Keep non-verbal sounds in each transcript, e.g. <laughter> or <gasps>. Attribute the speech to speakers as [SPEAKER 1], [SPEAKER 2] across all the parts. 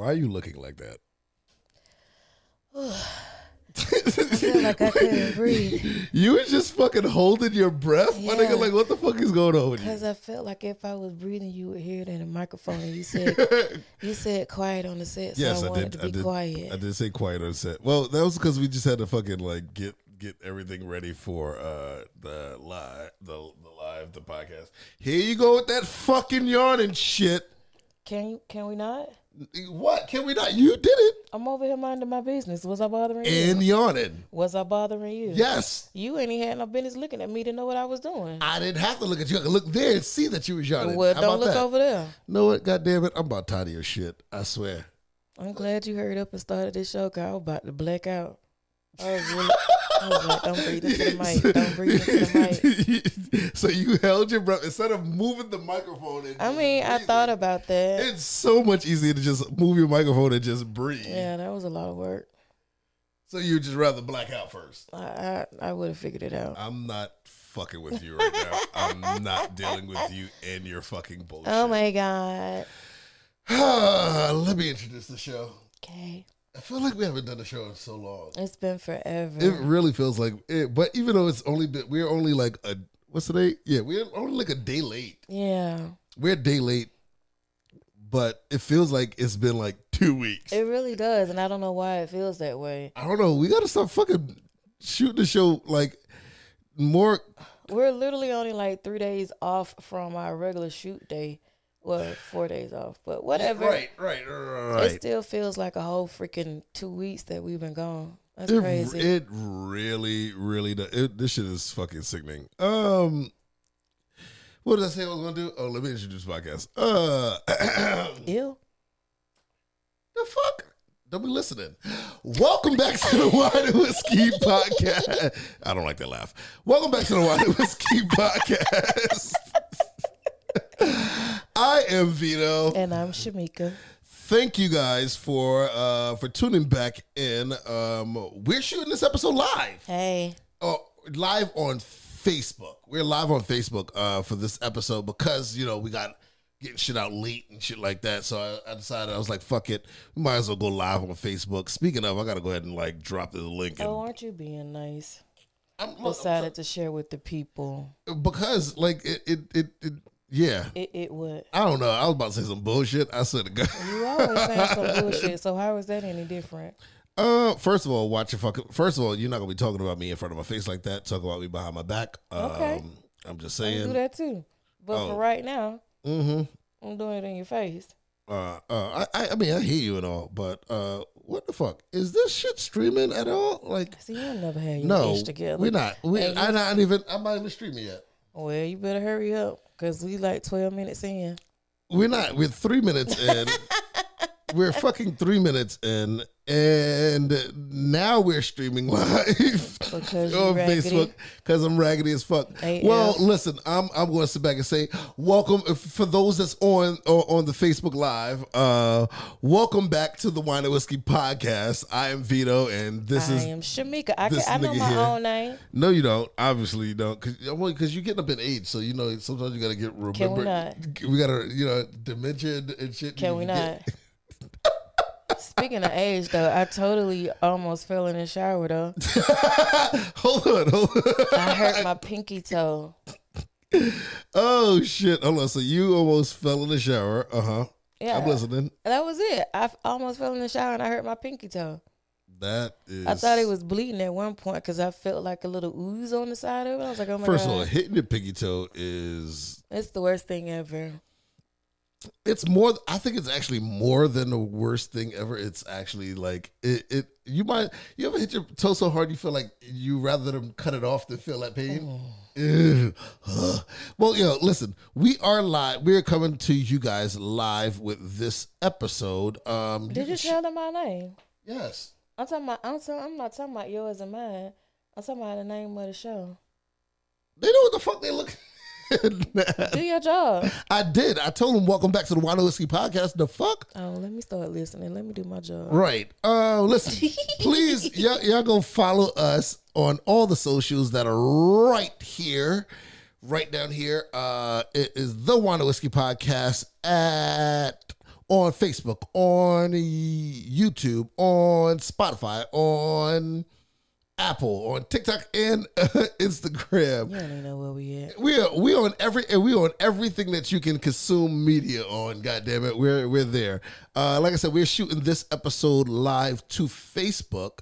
[SPEAKER 1] Why are you looking like that? <sighs>
[SPEAKER 2] I feel like I couldn't <laughs> breathe
[SPEAKER 1] You was just fucking holding your breath, my
[SPEAKER 2] Yeah.
[SPEAKER 1] nigga. Like, what the fuck is going on with you?
[SPEAKER 2] because I felt like if I was breathing, you would hear it in the microphone. And you said <laughs> you said quiet on the set, so
[SPEAKER 1] yes,
[SPEAKER 2] I
[SPEAKER 1] I,
[SPEAKER 2] wanted
[SPEAKER 1] did.
[SPEAKER 2] to
[SPEAKER 1] I
[SPEAKER 2] be
[SPEAKER 1] did.
[SPEAKER 2] quiet.
[SPEAKER 1] I did say quiet on set. Well, that was because we just had to fucking like get get everything ready for uh the live the the live the podcast. Here you go with that fucking yarn and shit.
[SPEAKER 2] Can you? Can we not?
[SPEAKER 1] What can we not? You did it
[SPEAKER 2] I'm over here minding my business. Was I bothering
[SPEAKER 1] and
[SPEAKER 2] you?
[SPEAKER 1] yawning.
[SPEAKER 2] Was I bothering you?
[SPEAKER 1] Yes.
[SPEAKER 2] You ain't had no business looking at me to know what I was doing.
[SPEAKER 1] I didn't have to look at you. I could look there and see that you was yawning.
[SPEAKER 2] well,
[SPEAKER 1] How
[SPEAKER 2] don't look
[SPEAKER 1] that?
[SPEAKER 2] over there.
[SPEAKER 1] know what? God damn it. I'm about tired of your shit. I swear.
[SPEAKER 2] I'm glad you hurried up and started this show. Cause I was about to black out. I was really. <laughs> I was like, don't breathe into the <laughs> mic. Don't breathe into the mic. <laughs>
[SPEAKER 1] so you held your breath instead of moving the microphone. And
[SPEAKER 2] I mean, I thought about that.
[SPEAKER 1] It's so much easier to just move your microphone and just breathe.
[SPEAKER 2] Yeah, that was a lot of work.
[SPEAKER 1] So you just rather black out first.
[SPEAKER 2] I I, I would have figured it out.
[SPEAKER 1] I'm not fucking with you right now. I'm not dealing with you and your fucking bullshit.
[SPEAKER 2] Oh my god. <sighs>
[SPEAKER 1] Let me introduce the show.
[SPEAKER 2] Okay.
[SPEAKER 1] I feel like we haven't done a show in so long.
[SPEAKER 2] It's been forever.
[SPEAKER 1] It really feels like it, but even though it's only been, we're only like a what's the date? Yeah, we're only like a day late.
[SPEAKER 2] yeah.
[SPEAKER 1] We're a day late, but it feels like it's been like two weeks.
[SPEAKER 2] It really does, and I don't know why it feels that way.
[SPEAKER 1] I don't know. We gotta stop fucking shooting the show like more.
[SPEAKER 2] We're literally only like three days off from our regular shoot day. Well, four days off, but whatever.
[SPEAKER 1] Right, right, right.
[SPEAKER 2] It still feels like a whole freaking two weeks that we've been gone. That's
[SPEAKER 1] It,
[SPEAKER 2] crazy.
[SPEAKER 1] it really, really does. It, this shit is fucking sickening. Um, what did I say I was gonna do? Oh, let me introduce the podcast. Uh,
[SPEAKER 2] Ew. <coughs>
[SPEAKER 1] the fuck? Don't be listening. Welcome back to the Whine and Whiskey Podcast. I don't like that laugh. Welcome back to the Whine and Whiskey Podcast. <laughs> I am Vito.
[SPEAKER 2] And I'm Shameka.
[SPEAKER 1] Thank you guys for uh for tuning back in. Um we're shooting this episode live.
[SPEAKER 2] Hey.
[SPEAKER 1] Oh, live on Facebook. We're live on Facebook uh for this episode because, you know, we got getting shit out late and shit like that. So I, I decided I was like, fuck it. We might as well go live on Facebook. Speaking of, I gotta go ahead and like drop the link and
[SPEAKER 2] Oh, aren't you being nice?
[SPEAKER 1] I'm, look,
[SPEAKER 2] Decided to share with the people.
[SPEAKER 1] because like it it it, it yeah.
[SPEAKER 2] It it would.
[SPEAKER 1] I don't know. I was about to say some bullshit. I said to God.
[SPEAKER 2] You always saying some <laughs> bullshit. So how is that any different?
[SPEAKER 1] Uh, first of all, watch your fucking. First of all, you're not gonna be talking about me in front of my face like that. Talk about me behind my back. Um,
[SPEAKER 2] Okay.
[SPEAKER 1] I'm just saying.
[SPEAKER 2] I can do that too. But
[SPEAKER 1] Oh.
[SPEAKER 2] for right now,
[SPEAKER 1] Mm-hmm.
[SPEAKER 2] I'm doing it in your face.
[SPEAKER 1] Uh, uh, I, I, I mean, I hear you and all, but uh, what the fuck is this shit streaming at all? Like,
[SPEAKER 2] See, you never had your
[SPEAKER 1] no,
[SPEAKER 2] together.
[SPEAKER 1] we're not. We, I'm not even. I'm not even streaming yet.
[SPEAKER 2] Well, you better hurry up because we like 12 minutes in.
[SPEAKER 1] We're not. We're three minutes in. <laughs> we're fucking three minutes in, and now we're streaming live
[SPEAKER 2] Because <laughs>
[SPEAKER 1] on. Facebook because I'm raggedy as fuck.
[SPEAKER 2] AF.
[SPEAKER 1] Well, listen, I'm I'm going to sit back and say welcome if- for those that's on on on the Facebook Live. Uh, welcome back to the Whine and Whiskey Podcast. I am Vito, and this
[SPEAKER 2] I
[SPEAKER 1] is I
[SPEAKER 2] am Shameka. I, can, I know my
[SPEAKER 1] here.
[SPEAKER 2] own name.
[SPEAKER 1] no, you don't. Obviously, you don't. Because because you're getting up in age, so you know sometimes you got to get remember.
[SPEAKER 2] Can we not?
[SPEAKER 1] We got to you know dementia and- shit.
[SPEAKER 2] Can we <laughs> not? Speaking of age, though, I totally almost fell in the shower, though. <laughs>
[SPEAKER 1] hold on, hold on.
[SPEAKER 2] I hurt my pinky toe.
[SPEAKER 1] oh shit! Hold on. So you almost fell in the shower. Uh huh.
[SPEAKER 2] Yeah.
[SPEAKER 1] I'm listening.
[SPEAKER 2] That was it. I f- almost fell in the shower and I hurt my pinky toe.
[SPEAKER 1] That is.
[SPEAKER 2] I thought it was bleeding at one point because I felt like a little ooze on the side of it. I was like, oh my
[SPEAKER 1] First
[SPEAKER 2] God.
[SPEAKER 1] of all, hitting your pinky toe is
[SPEAKER 2] it's the worst thing ever.
[SPEAKER 1] It's more i think it's actually more than the worst thing ever it's actually like it, it you might you ever hit your toe so hard you feel like you rather than cut it off than feel that pain. Ugh. well yo listen we are live we're coming to you guys live with this episode um
[SPEAKER 2] Did you
[SPEAKER 1] sh-
[SPEAKER 2] tell them my name?
[SPEAKER 1] yes
[SPEAKER 2] I'm talking about. I'm, talking, I'm not talking about yours and mine. I'm talking about the name of the show.
[SPEAKER 1] they know what the fuck they look <laughs>
[SPEAKER 2] Do your job.
[SPEAKER 1] I did. I told him, welcome back to the Whine Whiskey podcast. The fuck?
[SPEAKER 2] Oh, let me start listening. Let me do my job.
[SPEAKER 1] Right. Uh, listen, <laughs> please, y'all, y'all go follow us on all the socials that are right here, right down here. Uh, it is the Whine Whiskey Podcast at on Facebook, on YouTube, on Spotify, on Apple, on TikTok, and <laughs> Instagram.
[SPEAKER 2] You don't even know where we at.
[SPEAKER 1] We are we on every and we on everything that you can consume media on. God damn it, we're we're there. Uh, like I said, we're shooting this episode live to Facebook.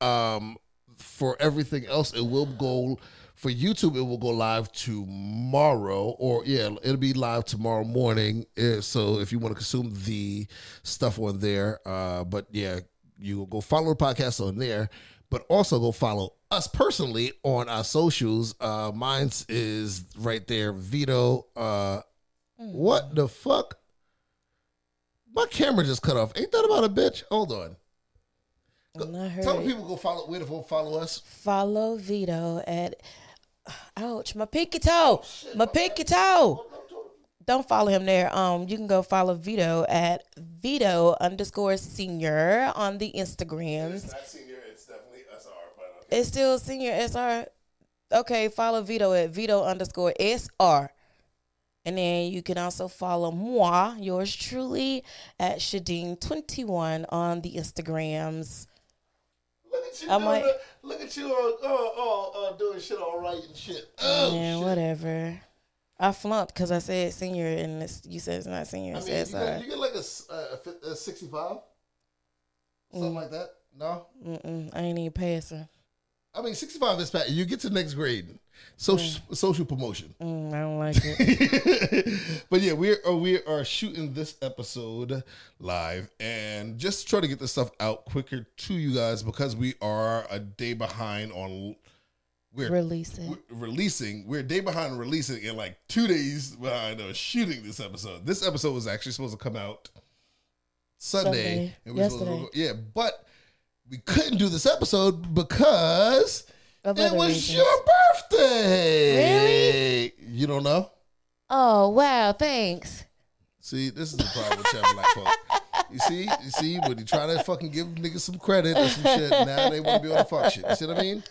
[SPEAKER 1] Um, for everything else, it will go for YouTube. It will go live tomorrow, or yeah, it'll be live tomorrow morning. Uh, So if you want to consume the stuff on there, uh, but yeah, you will go follow the podcast on there, but also go follow us personally on our socials. Uh, mine's is right there, Vito. Uh, what the fuck? My camera just cut off. Ain't that about a bitch? Hold on.
[SPEAKER 2] Heard
[SPEAKER 1] Tell people go follow where to go follow us.
[SPEAKER 2] follow Vito at ouch my pinky toe my pinky toe don't follow him there um you can go follow Vito at Vito underscore senior on the Instagrams
[SPEAKER 1] not senior, it's definitely SR, but
[SPEAKER 2] it's still senior SR okay follow Vito at Vito underscore SR and then you can also follow moi yours truly at Shadeen21 on the Instagrams
[SPEAKER 1] Look at you doing the- look at you uh, uh, uh, uh, doing shit all right and shit. Oh,
[SPEAKER 2] Yeah,
[SPEAKER 1] shit.
[SPEAKER 2] whatever. I flunked because I said senior and it's, you said it's not senior.
[SPEAKER 1] I mean, you you get like a, uh, a, a 65? Something like that? No?
[SPEAKER 2] Mm-mm, I ain't even passing.
[SPEAKER 1] I mean, 65 is fat. You get to next grade. Social, social promotion.
[SPEAKER 2] Mm, I don't like it. <laughs>
[SPEAKER 1] but yeah, we are we are shooting this episode live and just try to get this stuff out quicker to you guys because we are a day behind on we're,
[SPEAKER 2] Release it.
[SPEAKER 1] we're releasing. We're a day behind releasing and like two days behind on shooting this episode. This episode was actually supposed to come out Sunday.
[SPEAKER 2] Sunday.
[SPEAKER 1] and we were supposed to
[SPEAKER 2] Yesterday.
[SPEAKER 1] yeah, but we couldn't do this episode because
[SPEAKER 2] Of
[SPEAKER 1] it was
[SPEAKER 2] reasons.
[SPEAKER 1] your birthday. Really? You don't know?
[SPEAKER 2] Oh wow! Thanks.
[SPEAKER 1] See, this is the problem with y'all black folk. You see, you see, when you try to fucking give niggas some credit or some shit, now they want to be on the fuck shit. You see what I mean?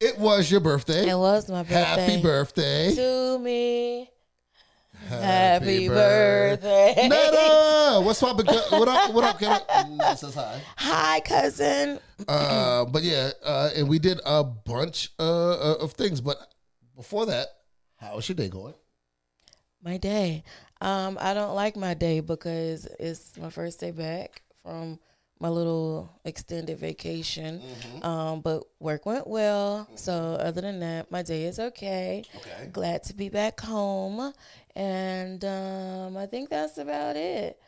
[SPEAKER 1] It was your birthday.
[SPEAKER 2] It was my birthday.
[SPEAKER 1] Happy birthday.
[SPEAKER 2] to me. Happy birthday.
[SPEAKER 1] Netta, <laughs> what's up? What up? What up? Get up. Mm, Says hi.
[SPEAKER 2] Hi, cousin.
[SPEAKER 1] Uh, but yeah, uh, and we did a bunch uh, uh, of things. But before that, how's your day going?
[SPEAKER 2] My day. Um, I don't like my day because it's my first day back from my little extended vacation. Um, but work went well. So other than that, my day is okay.
[SPEAKER 1] Okay.
[SPEAKER 2] Glad to be back home. And um, I think that's about it.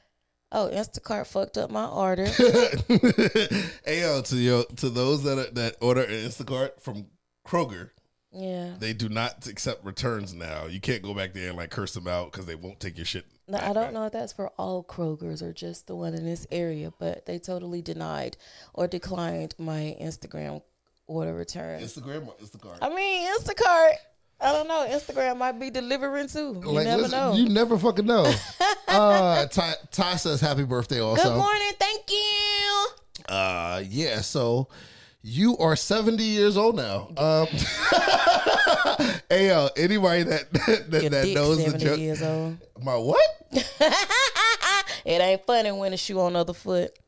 [SPEAKER 2] Oh, Instacart fucked up my order. <laughs>
[SPEAKER 1] hey yo, to your to those that are, that order an Instacart from Kroger,
[SPEAKER 2] yeah.
[SPEAKER 1] they do not accept returns now. You can't go back there and like curse them out because they won't take your shit.
[SPEAKER 2] No,
[SPEAKER 1] back
[SPEAKER 2] I don't
[SPEAKER 1] back.
[SPEAKER 2] know if that's for all Krogers or just the one in this area, but they totally denied or declined my Instagram order return.
[SPEAKER 1] Instagram or Instacart.
[SPEAKER 2] I mean, Instacart. I don't know. Instagram might be delivering too. You
[SPEAKER 1] like,
[SPEAKER 2] never
[SPEAKER 1] listen,
[SPEAKER 2] know.
[SPEAKER 1] You never fucking know. <laughs> uh, Ty, Ty says happy birthday also.
[SPEAKER 2] Good morning. Thank you.
[SPEAKER 1] Uh, yeah. So you are seventy years old now. Um, <laughs> hey yo, anybody that <laughs> that, that
[SPEAKER 2] dick
[SPEAKER 1] knows the joke,
[SPEAKER 2] years old.
[SPEAKER 1] my what? <laughs>
[SPEAKER 2] it ain't funny when a shoe on the other foot.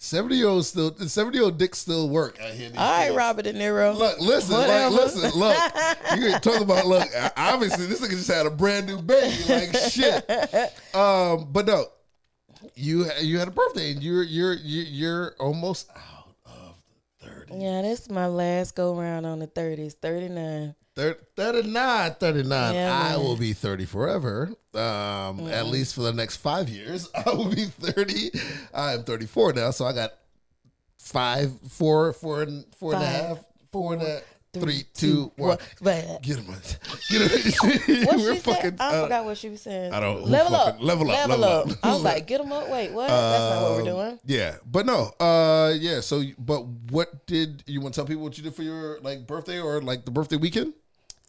[SPEAKER 1] Seventy year old still seventy year old dick still work out here.
[SPEAKER 2] All right,
[SPEAKER 1] days.
[SPEAKER 2] Robert De Niro.
[SPEAKER 1] Look, listen, like, listen, look. You can talk about look. Obviously, this nigga just had a brand new baby. Like shit. Um, but no, you you had a birthday, and you're you're you're, you're almost out
[SPEAKER 2] yeah, Yeah, is my last go round on the 30s, 39.
[SPEAKER 1] 39, 39.
[SPEAKER 2] Yeah,
[SPEAKER 1] I will be 30 forever. Um. At least for the next five years, <laughs> I will be 30. I am 34 now, so I got five, four, four, and, and a, three, two, one.
[SPEAKER 2] But
[SPEAKER 1] Get him. Get him. <laughs>
[SPEAKER 2] what
[SPEAKER 1] We're
[SPEAKER 2] she
[SPEAKER 1] fucking.
[SPEAKER 2] said? I
[SPEAKER 1] uh,
[SPEAKER 2] forgot what she was saying.
[SPEAKER 1] I don't-
[SPEAKER 2] level up,
[SPEAKER 1] level up,
[SPEAKER 2] level, up.
[SPEAKER 1] up.
[SPEAKER 2] I was like, <laughs> get them up. Wait, what? That's not what we're
[SPEAKER 1] um,
[SPEAKER 2] doing.
[SPEAKER 1] Yeah, but no. Uh, yeah. So, but what did you want to tell people what you did for your like birthday or like the birthday weekend?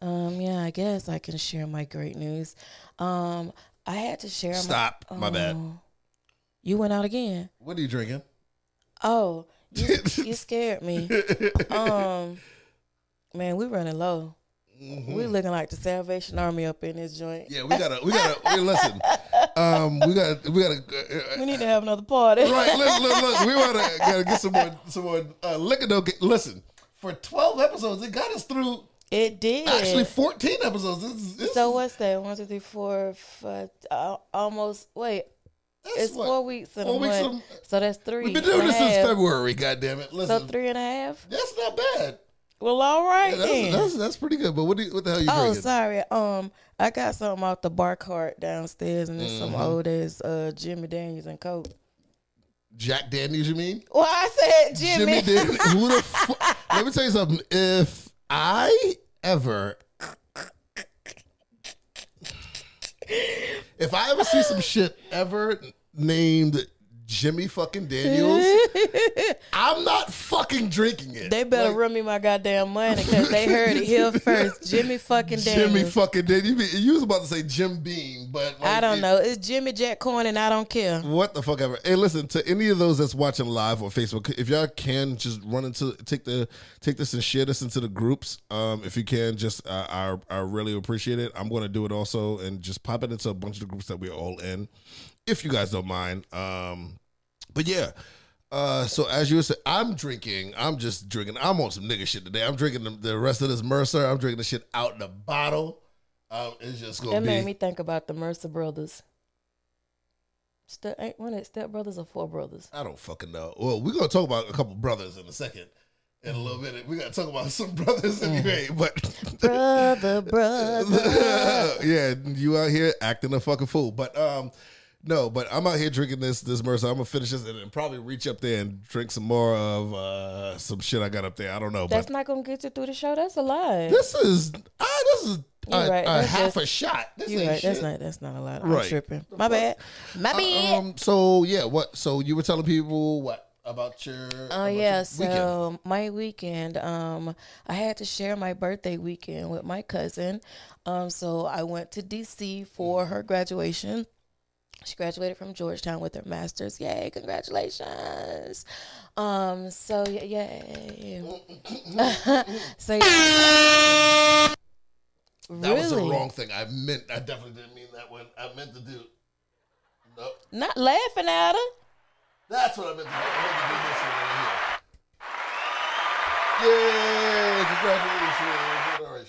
[SPEAKER 2] Um, yeah, I guess I can share my great news. Um, I had to share.
[SPEAKER 1] Stop.
[SPEAKER 2] My,
[SPEAKER 1] My bad.
[SPEAKER 2] Oh. You went out again.
[SPEAKER 1] What are you drinking?
[SPEAKER 2] Oh, you, <laughs> you scared me. Um, man, we running low. We looking like the Salvation Army up in this joint.
[SPEAKER 1] Yeah, we gotta, we gotta, we, listen. Um, we gotta, we got to.
[SPEAKER 2] We need to have another party.
[SPEAKER 1] Right, look, look, look. We <laughs> want to gotta get some more, some more uh, liquor. Though, listen, for twelve episodes, it got us through
[SPEAKER 2] It did.
[SPEAKER 1] actually fourteen episodes. This, is- this
[SPEAKER 2] so what's that? One, two, three, four, five, uh, almost. Wait,
[SPEAKER 1] that's
[SPEAKER 2] it's
[SPEAKER 1] what-
[SPEAKER 2] four weeks and
[SPEAKER 1] four
[SPEAKER 2] a
[SPEAKER 1] weeks
[SPEAKER 2] month.
[SPEAKER 1] and-
[SPEAKER 2] so that's 3
[SPEAKER 1] We've been doing this since. February. God damn it!
[SPEAKER 2] So three and a half.
[SPEAKER 1] that's not bad.
[SPEAKER 2] Well, all right
[SPEAKER 1] Yeah, that's,
[SPEAKER 2] then.
[SPEAKER 1] that's that's pretty good. But what do you, what the hell you
[SPEAKER 2] Oh,
[SPEAKER 1] drinking?
[SPEAKER 2] sorry. Um, I got something out the bar cart downstairs, and it's
[SPEAKER 1] Mm-hmm.
[SPEAKER 2] some old ass uh Jimmy Daniels and Coke.
[SPEAKER 1] Jack Daniels, you mean?
[SPEAKER 2] Well, I said Jimmy.
[SPEAKER 1] Jimmy Daniels. <laughs> Who the fuck? Let me tell you something. If I ever, if I ever see some shit ever named Jimmy fucking Daniels, <laughs> I'm not fucking drinking it.
[SPEAKER 2] They better
[SPEAKER 1] Like,
[SPEAKER 2] run me my goddamn money because they heard it here <laughs> first. Jimmy fucking Daniels.
[SPEAKER 1] Jimmy fucking Daniels. You, you was about to say Jim Beam, but like,
[SPEAKER 2] I don't
[SPEAKER 1] it-
[SPEAKER 2] know. It's Jimmy Jack Corn, and I don't care.
[SPEAKER 1] What the fuck ever. Hey, listen to any of those that's watching live on Facebook. If y'all can just run into take the take this and share this into the groups. Um, if you can, just uh, I I really appreciate it. I'm going to do it also and just pop it into a bunch of the groups that we're all in, if you guys don't mind. Um, but yeah. Uh, so as you were saying, I'm drinking. I'm just drinking. I'm on some nigga shit today. I'm drinking the, the rest of this Mercer. I'm drinking the shit out the bottle. Um, it's just gonna
[SPEAKER 2] That
[SPEAKER 1] be.
[SPEAKER 2] made me think about the Mercer brothers. Ste- ain't one it Step Brothers or Four Brothers?
[SPEAKER 1] I don't fucking know. Well, we're gonna talk about a couple brothers in a second. In a little minute, we gotta talk about some <laughs> brothers anyway. But
[SPEAKER 2] Brother, brother. <laughs>
[SPEAKER 1] yeah, you out here acting a fucking fool. But um, no, but I'm out here drinking this this Mercer. I'm gonna finish this and then probably reach up there and drink some more of uh some shit I got up there. I don't know,
[SPEAKER 2] That's
[SPEAKER 1] but
[SPEAKER 2] not gonna get you through the show. That's a lie.
[SPEAKER 1] this is ah, this is a,
[SPEAKER 2] right.
[SPEAKER 1] a half
[SPEAKER 2] just-
[SPEAKER 1] a shot. This
[SPEAKER 2] You right?
[SPEAKER 1] shit.
[SPEAKER 2] That's not. That's not a lot. I'm
[SPEAKER 1] Right.
[SPEAKER 2] tripping. My bad. My bad.
[SPEAKER 1] Um, so yeah, what? So you were telling people what about your?
[SPEAKER 2] Oh
[SPEAKER 1] about
[SPEAKER 2] yeah,
[SPEAKER 1] your
[SPEAKER 2] so
[SPEAKER 1] weekend?
[SPEAKER 2] my weekend, um, I had to share my birthday weekend with my cousin. Um, so I went to DC for her graduation. She graduated from Georgetown with her master's. Yay, congratulations. Um, so yeah, yay. <laughs> so yeah.
[SPEAKER 1] That was the wrong thing. I meant. I definitely didn't mean that one. I meant to do. Nope.
[SPEAKER 2] Not laughing at her.
[SPEAKER 1] That's what I meant to do. I meant to do this one right here. Yay! Congratulations! All right,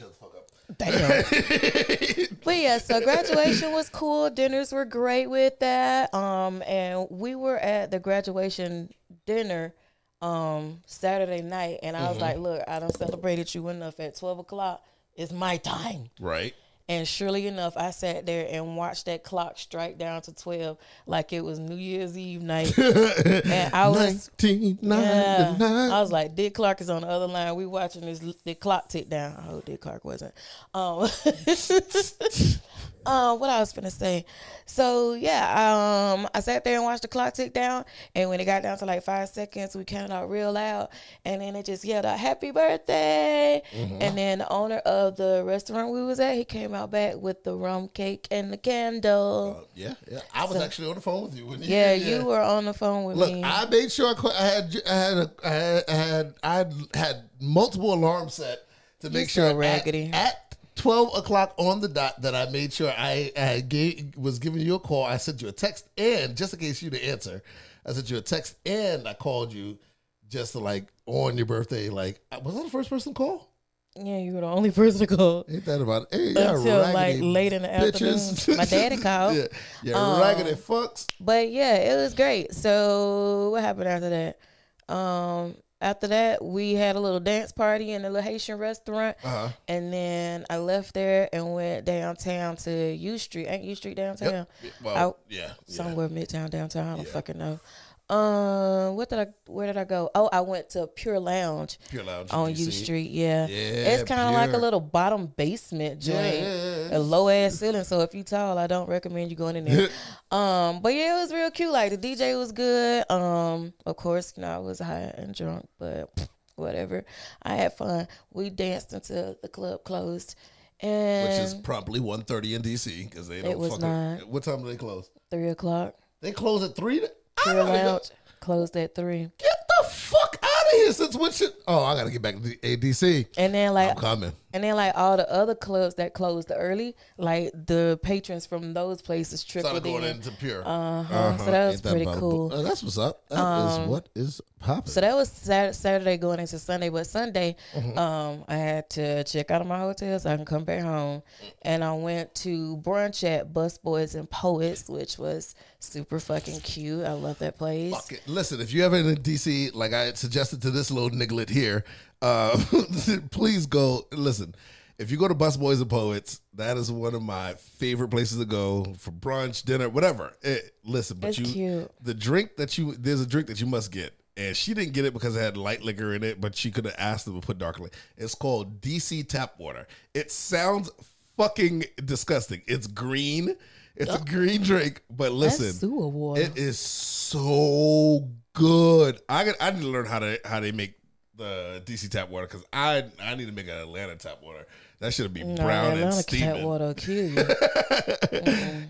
[SPEAKER 2] Damn. <laughs> But yeah, so graduation was cool. Dinners were great with that. Um, and we were at the graduation dinner um Saturday night, and I was
[SPEAKER 1] Mm-hmm.
[SPEAKER 2] like, "Look, I don't celebrated you enough. At twelve o'clock, it's my time."
[SPEAKER 1] Right.
[SPEAKER 2] And surely enough, I sat there and watched that clock strike down to twelve, like it was New Year's Eve night. <laughs> and I was, yeah, I was like, Dick Clark is on the other line. We watching this the clock tick down. I hope Dick Clark wasn't. Um, <laughs> um, what I was gonna say. So yeah, um, I sat there and watched the clock tick down, and when it got down to like five seconds, we counted out real loud, and then it just yelled out "Happy Birthday!" And then the owner of the restaurant we was at, he came out back with the rum cake and the candle.
[SPEAKER 1] yeah, yeah. I was actually on the phone with you. You,
[SPEAKER 2] yeah, you were on the phone with
[SPEAKER 1] Look,
[SPEAKER 2] me.
[SPEAKER 1] I made sure I, I had I had a, I had I had I had, multiple alarms set to make
[SPEAKER 2] so
[SPEAKER 1] sure
[SPEAKER 2] raggedy.
[SPEAKER 1] At, at twelve o'clock on the dot that I made sure I, I gave, was giving you a call. I sent you a text and just in case you didn't answer, I sent you a text and I called you just to like on your birthday. Like was I the first person to call?
[SPEAKER 2] yeah, you were the only person to call.
[SPEAKER 1] Ain't that about it? Hey,
[SPEAKER 2] Until, like, late in the
[SPEAKER 1] bitches.
[SPEAKER 2] afternoon. My daddy called. <laughs>
[SPEAKER 1] yeah, yeah,
[SPEAKER 2] Um,
[SPEAKER 1] raggedy fucks.
[SPEAKER 2] But yeah, it was great. So what happened after that? Um, after that, we had a little dance party in the little Haitian restaurant,
[SPEAKER 1] Uh huh.
[SPEAKER 2] and then I left there and went downtown to U Street. Ain't U Street downtown?
[SPEAKER 1] Well, yeah, yeah.
[SPEAKER 2] Somewhere midtown, downtown. I don't
[SPEAKER 1] Yeah.
[SPEAKER 2] fucking know. Um, what did I? Where did I go? Oh, I went to Pure Lounge
[SPEAKER 1] Pure Lounge
[SPEAKER 2] on U Street. Yeah,
[SPEAKER 1] Yeah,
[SPEAKER 2] it's kind of like a little bottom basement joint,
[SPEAKER 1] yeah.
[SPEAKER 2] a low ass ceiling. So if you tall, I don't recommend you going in there. <laughs> um, but yeah, it was real cute. Like the DJ was good. Um, of course, you know I was high and drunk, but <laughs> whatever. I had fun. We danced until the club closed, and
[SPEAKER 1] Which is probably 1.30 in DC because they don't It
[SPEAKER 2] was
[SPEAKER 1] fuck
[SPEAKER 2] not.
[SPEAKER 1] What time do they close?
[SPEAKER 2] three o'clock.
[SPEAKER 1] They close at three. I Go-
[SPEAKER 2] Lounge closed at three.
[SPEAKER 1] Get the fuck out of here! Since when? Oh, I gotta get back to the ADC.
[SPEAKER 2] And then like
[SPEAKER 1] I'm coming.
[SPEAKER 2] And then like all the other clubs that closed early, like the patrons from those places trickled
[SPEAKER 1] Started going
[SPEAKER 2] in.
[SPEAKER 1] into pure.
[SPEAKER 2] Uh-huh. So that was
[SPEAKER 1] Ain't that
[SPEAKER 2] pretty
[SPEAKER 1] about a
[SPEAKER 2] cool. Um,
[SPEAKER 1] bu- uh, that's what's up. That is what is popping.
[SPEAKER 2] So that was Sat- Saturday going into Sunday, but Sunday,
[SPEAKER 1] Mm-hmm.
[SPEAKER 2] um, I had to check out of my hotel so I can come back home, and I went to brunch at Busboys and Poets, which was super fucking cute. I love that place.
[SPEAKER 1] Fuck it. Listen, if you ever in DC, like I suggested to this little niglet here, uh, <laughs> please go. Listen, if you go to Busboys and Poets, that is one of my favorite places to go for brunch, dinner, whatever. It, listen, but you,
[SPEAKER 2] cute.
[SPEAKER 1] the drink that you, there's a drink that you must get. And she didn't get it because it had light liquor in it, but she could have asked them to put dark liquor. It's called DC Tap Water. It sounds fucking disgusting. It's green. It's a green drink, but listen,
[SPEAKER 2] That's sewer water.
[SPEAKER 1] it is so good. I I need to learn how to how they make the DC tap water because I I need to make an Atlanta tap water. That should be
[SPEAKER 2] no,
[SPEAKER 1] brown and
[SPEAKER 2] Atlanta cat
[SPEAKER 1] steaming.
[SPEAKER 2] water will kill you.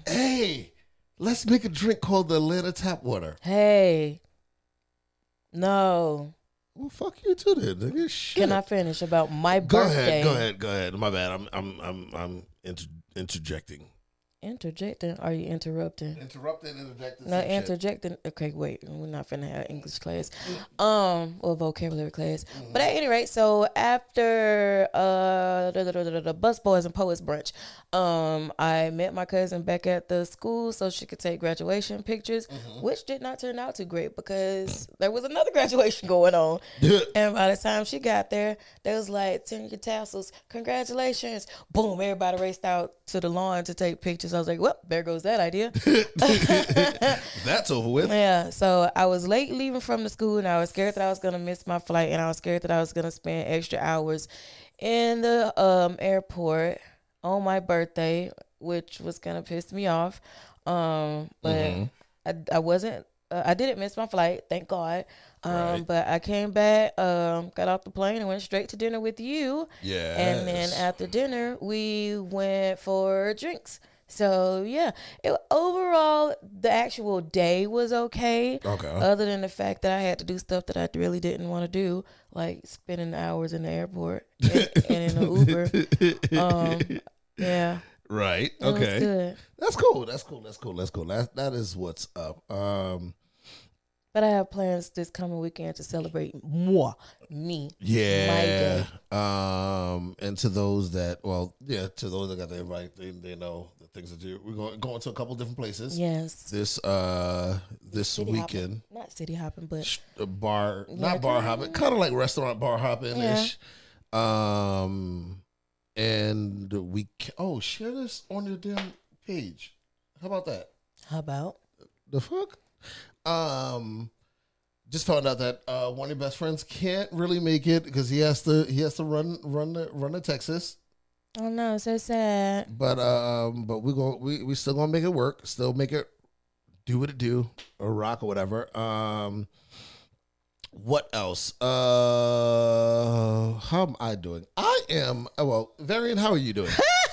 [SPEAKER 2] <laughs>
[SPEAKER 1] Hey, let's make a drink called the Atlanta tap water.
[SPEAKER 2] hey, no.
[SPEAKER 1] Well, fuck you too, then. Nigga. Shit.
[SPEAKER 2] Can I finish about my
[SPEAKER 1] go
[SPEAKER 2] birthday?
[SPEAKER 1] ahead. Go ahead. Go ahead. My bad. I'm I'm I'm I'm inter- interjecting.
[SPEAKER 2] Interjecting? Are you interrupting?
[SPEAKER 1] Interrupting. Interjecting.
[SPEAKER 2] No,
[SPEAKER 1] some shit.
[SPEAKER 2] interjecting. Okay, wait. We're not finna have English class, um, or vocabulary class. But at any rate, so after uh the, the, the, the Busboys and Poets brunch, um, I met my cousin back at the school so she could take graduation pictures, which did not turn out too great because there was another <laughs> graduation going on. <laughs> And by the time she got there, there was like ten your tassels, congratulations, boom! Everybody raced out to the lawn to take pictures. I was like, well, there goes that idea. <laughs> <laughs>
[SPEAKER 1] That's over with.
[SPEAKER 2] Yeah, so I was late leaving from the school, and I was scared that I was gonna miss my flight, and I was scared that I was gonna spend extra hours in the um, airport on my birthday, which was gonna piss me off. Um, but I, I wasn't. Uh, I didn't miss my flight, thank God. Um,
[SPEAKER 1] Right.
[SPEAKER 2] But I came back, um, got off the plane, and went straight to dinner with you.
[SPEAKER 1] Yeah.
[SPEAKER 2] And then after dinner, we went for drinks. So yeah, it, overall the actual day was okay.
[SPEAKER 1] Okay.
[SPEAKER 2] Other than the fact that I had to do stuff that I really didn't want to do, like spending hours in the airport <laughs> and, and in an Uber. Um, yeah.
[SPEAKER 1] right. Okay.
[SPEAKER 2] good.
[SPEAKER 1] That's cool. That's cool. That's cool. That's cool. That that is what's up. Um.
[SPEAKER 2] But I have plans this coming weekend to celebrate moi, me.
[SPEAKER 1] Yeah. Um. And to those that, well, yeah, to those that got the invite, they, they know the things to do. We're going going to a couple different places.
[SPEAKER 2] Yes.
[SPEAKER 1] This uh this
[SPEAKER 2] City
[SPEAKER 1] weekend.
[SPEAKER 2] hopping. Not city hopping, but
[SPEAKER 1] Sh- a bar,
[SPEAKER 2] Yeah,
[SPEAKER 1] not bar hopping, kind of like restaurant bar hopping ish. Um, and we ca- oh share this on your damn page. How about that?
[SPEAKER 2] how about?
[SPEAKER 1] The fuck? Um, just found out that uh, one of your best friends can't really make it because he has to he has to run run the run to Texas.
[SPEAKER 2] Oh no, so sad.
[SPEAKER 1] But um, but we go we we still gonna make it work. Still make it do what it do or rock or whatever. Um, what else? Uh, how am I doing? I am oh, well. Varian, how are you doing? <laughs>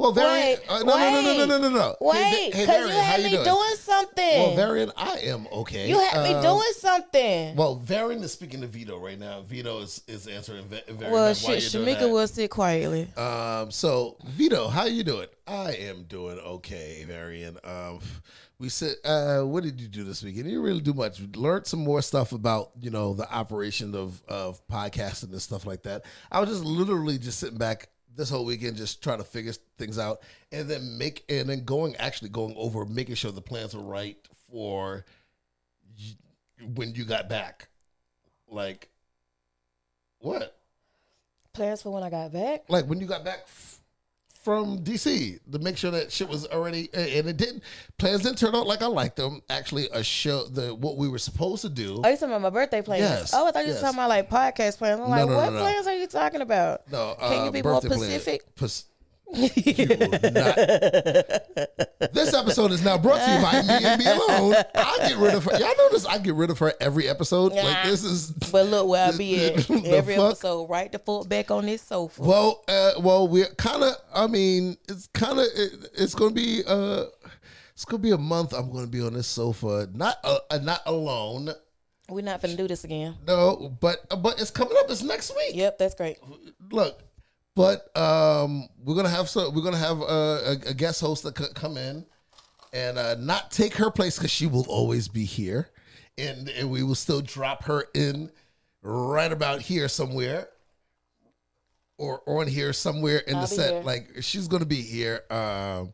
[SPEAKER 1] Well, Varian,
[SPEAKER 2] wait,
[SPEAKER 1] uh, no, wait, no, no, no, no, no, no, no.
[SPEAKER 2] Wait, because
[SPEAKER 1] hey,
[SPEAKER 2] hey,
[SPEAKER 1] you
[SPEAKER 2] had me
[SPEAKER 1] doing?
[SPEAKER 2] doing? something.
[SPEAKER 1] Well, Varian, I am okay.
[SPEAKER 2] You had me
[SPEAKER 1] um,
[SPEAKER 2] doing something.
[SPEAKER 1] Well, Varian is speaking to Vito right now. Vito is, is answering Varian.
[SPEAKER 2] Well, shit,
[SPEAKER 1] Shameka
[SPEAKER 2] will sit quietly.
[SPEAKER 1] Um, so Vito, how you doing? I am doing okay, Varian. Um, we said, uh, what did you do this weekend? You didn't really do much. Learned some more stuff about you know the operation of of podcasting and stuff like that. I was just literally just sitting back this whole weekend, just trying to figure things out, and then make and then going actually going over making sure the plans were right for when you got back. Like what?
[SPEAKER 2] Plans for when I got back.
[SPEAKER 1] like when you got back f- from DC to make sure that shit was already and it didn't plans didn't turn out like I liked them. Actually, a show the what we were supposed to do.
[SPEAKER 2] Oh, you talking about my birthday plans?
[SPEAKER 1] Yes,
[SPEAKER 2] Oh, I thought you
[SPEAKER 1] yes.
[SPEAKER 2] were talking about like podcast plans. I'm
[SPEAKER 1] No,
[SPEAKER 2] like,
[SPEAKER 1] no,
[SPEAKER 2] what
[SPEAKER 1] no,
[SPEAKER 2] plans are you talking about?
[SPEAKER 1] No,
[SPEAKER 2] Can
[SPEAKER 1] uh,
[SPEAKER 2] you be more specific?
[SPEAKER 1] You will not. This episode is now brought to you by me and me alone. I get rid of her. Y'all notice I get rid of her every episode. Like this is
[SPEAKER 2] But look where I be <laughs> at every
[SPEAKER 1] fuck?
[SPEAKER 2] episode, right the foot back on this sofa.
[SPEAKER 1] Well, uh, well, we're kind of. I mean, it's kind of. It, it's going to be. Uh, it's to be a month. I'm going to be on this sofa, not uh, uh, not alone.
[SPEAKER 2] We're not gonna do this again.
[SPEAKER 1] No, but but it's coming up. It's next week.
[SPEAKER 2] Yep, that's great.
[SPEAKER 1] Look, But um, we're gonna have so we're gonna have a, a, a guest host that could come in and uh, not take her place because she will always be here, and, and we will still drop her in right about here somewhere, or on here somewhere in
[SPEAKER 2] I'll
[SPEAKER 1] the set.
[SPEAKER 2] here.
[SPEAKER 1] Like she's gonna be here. Um,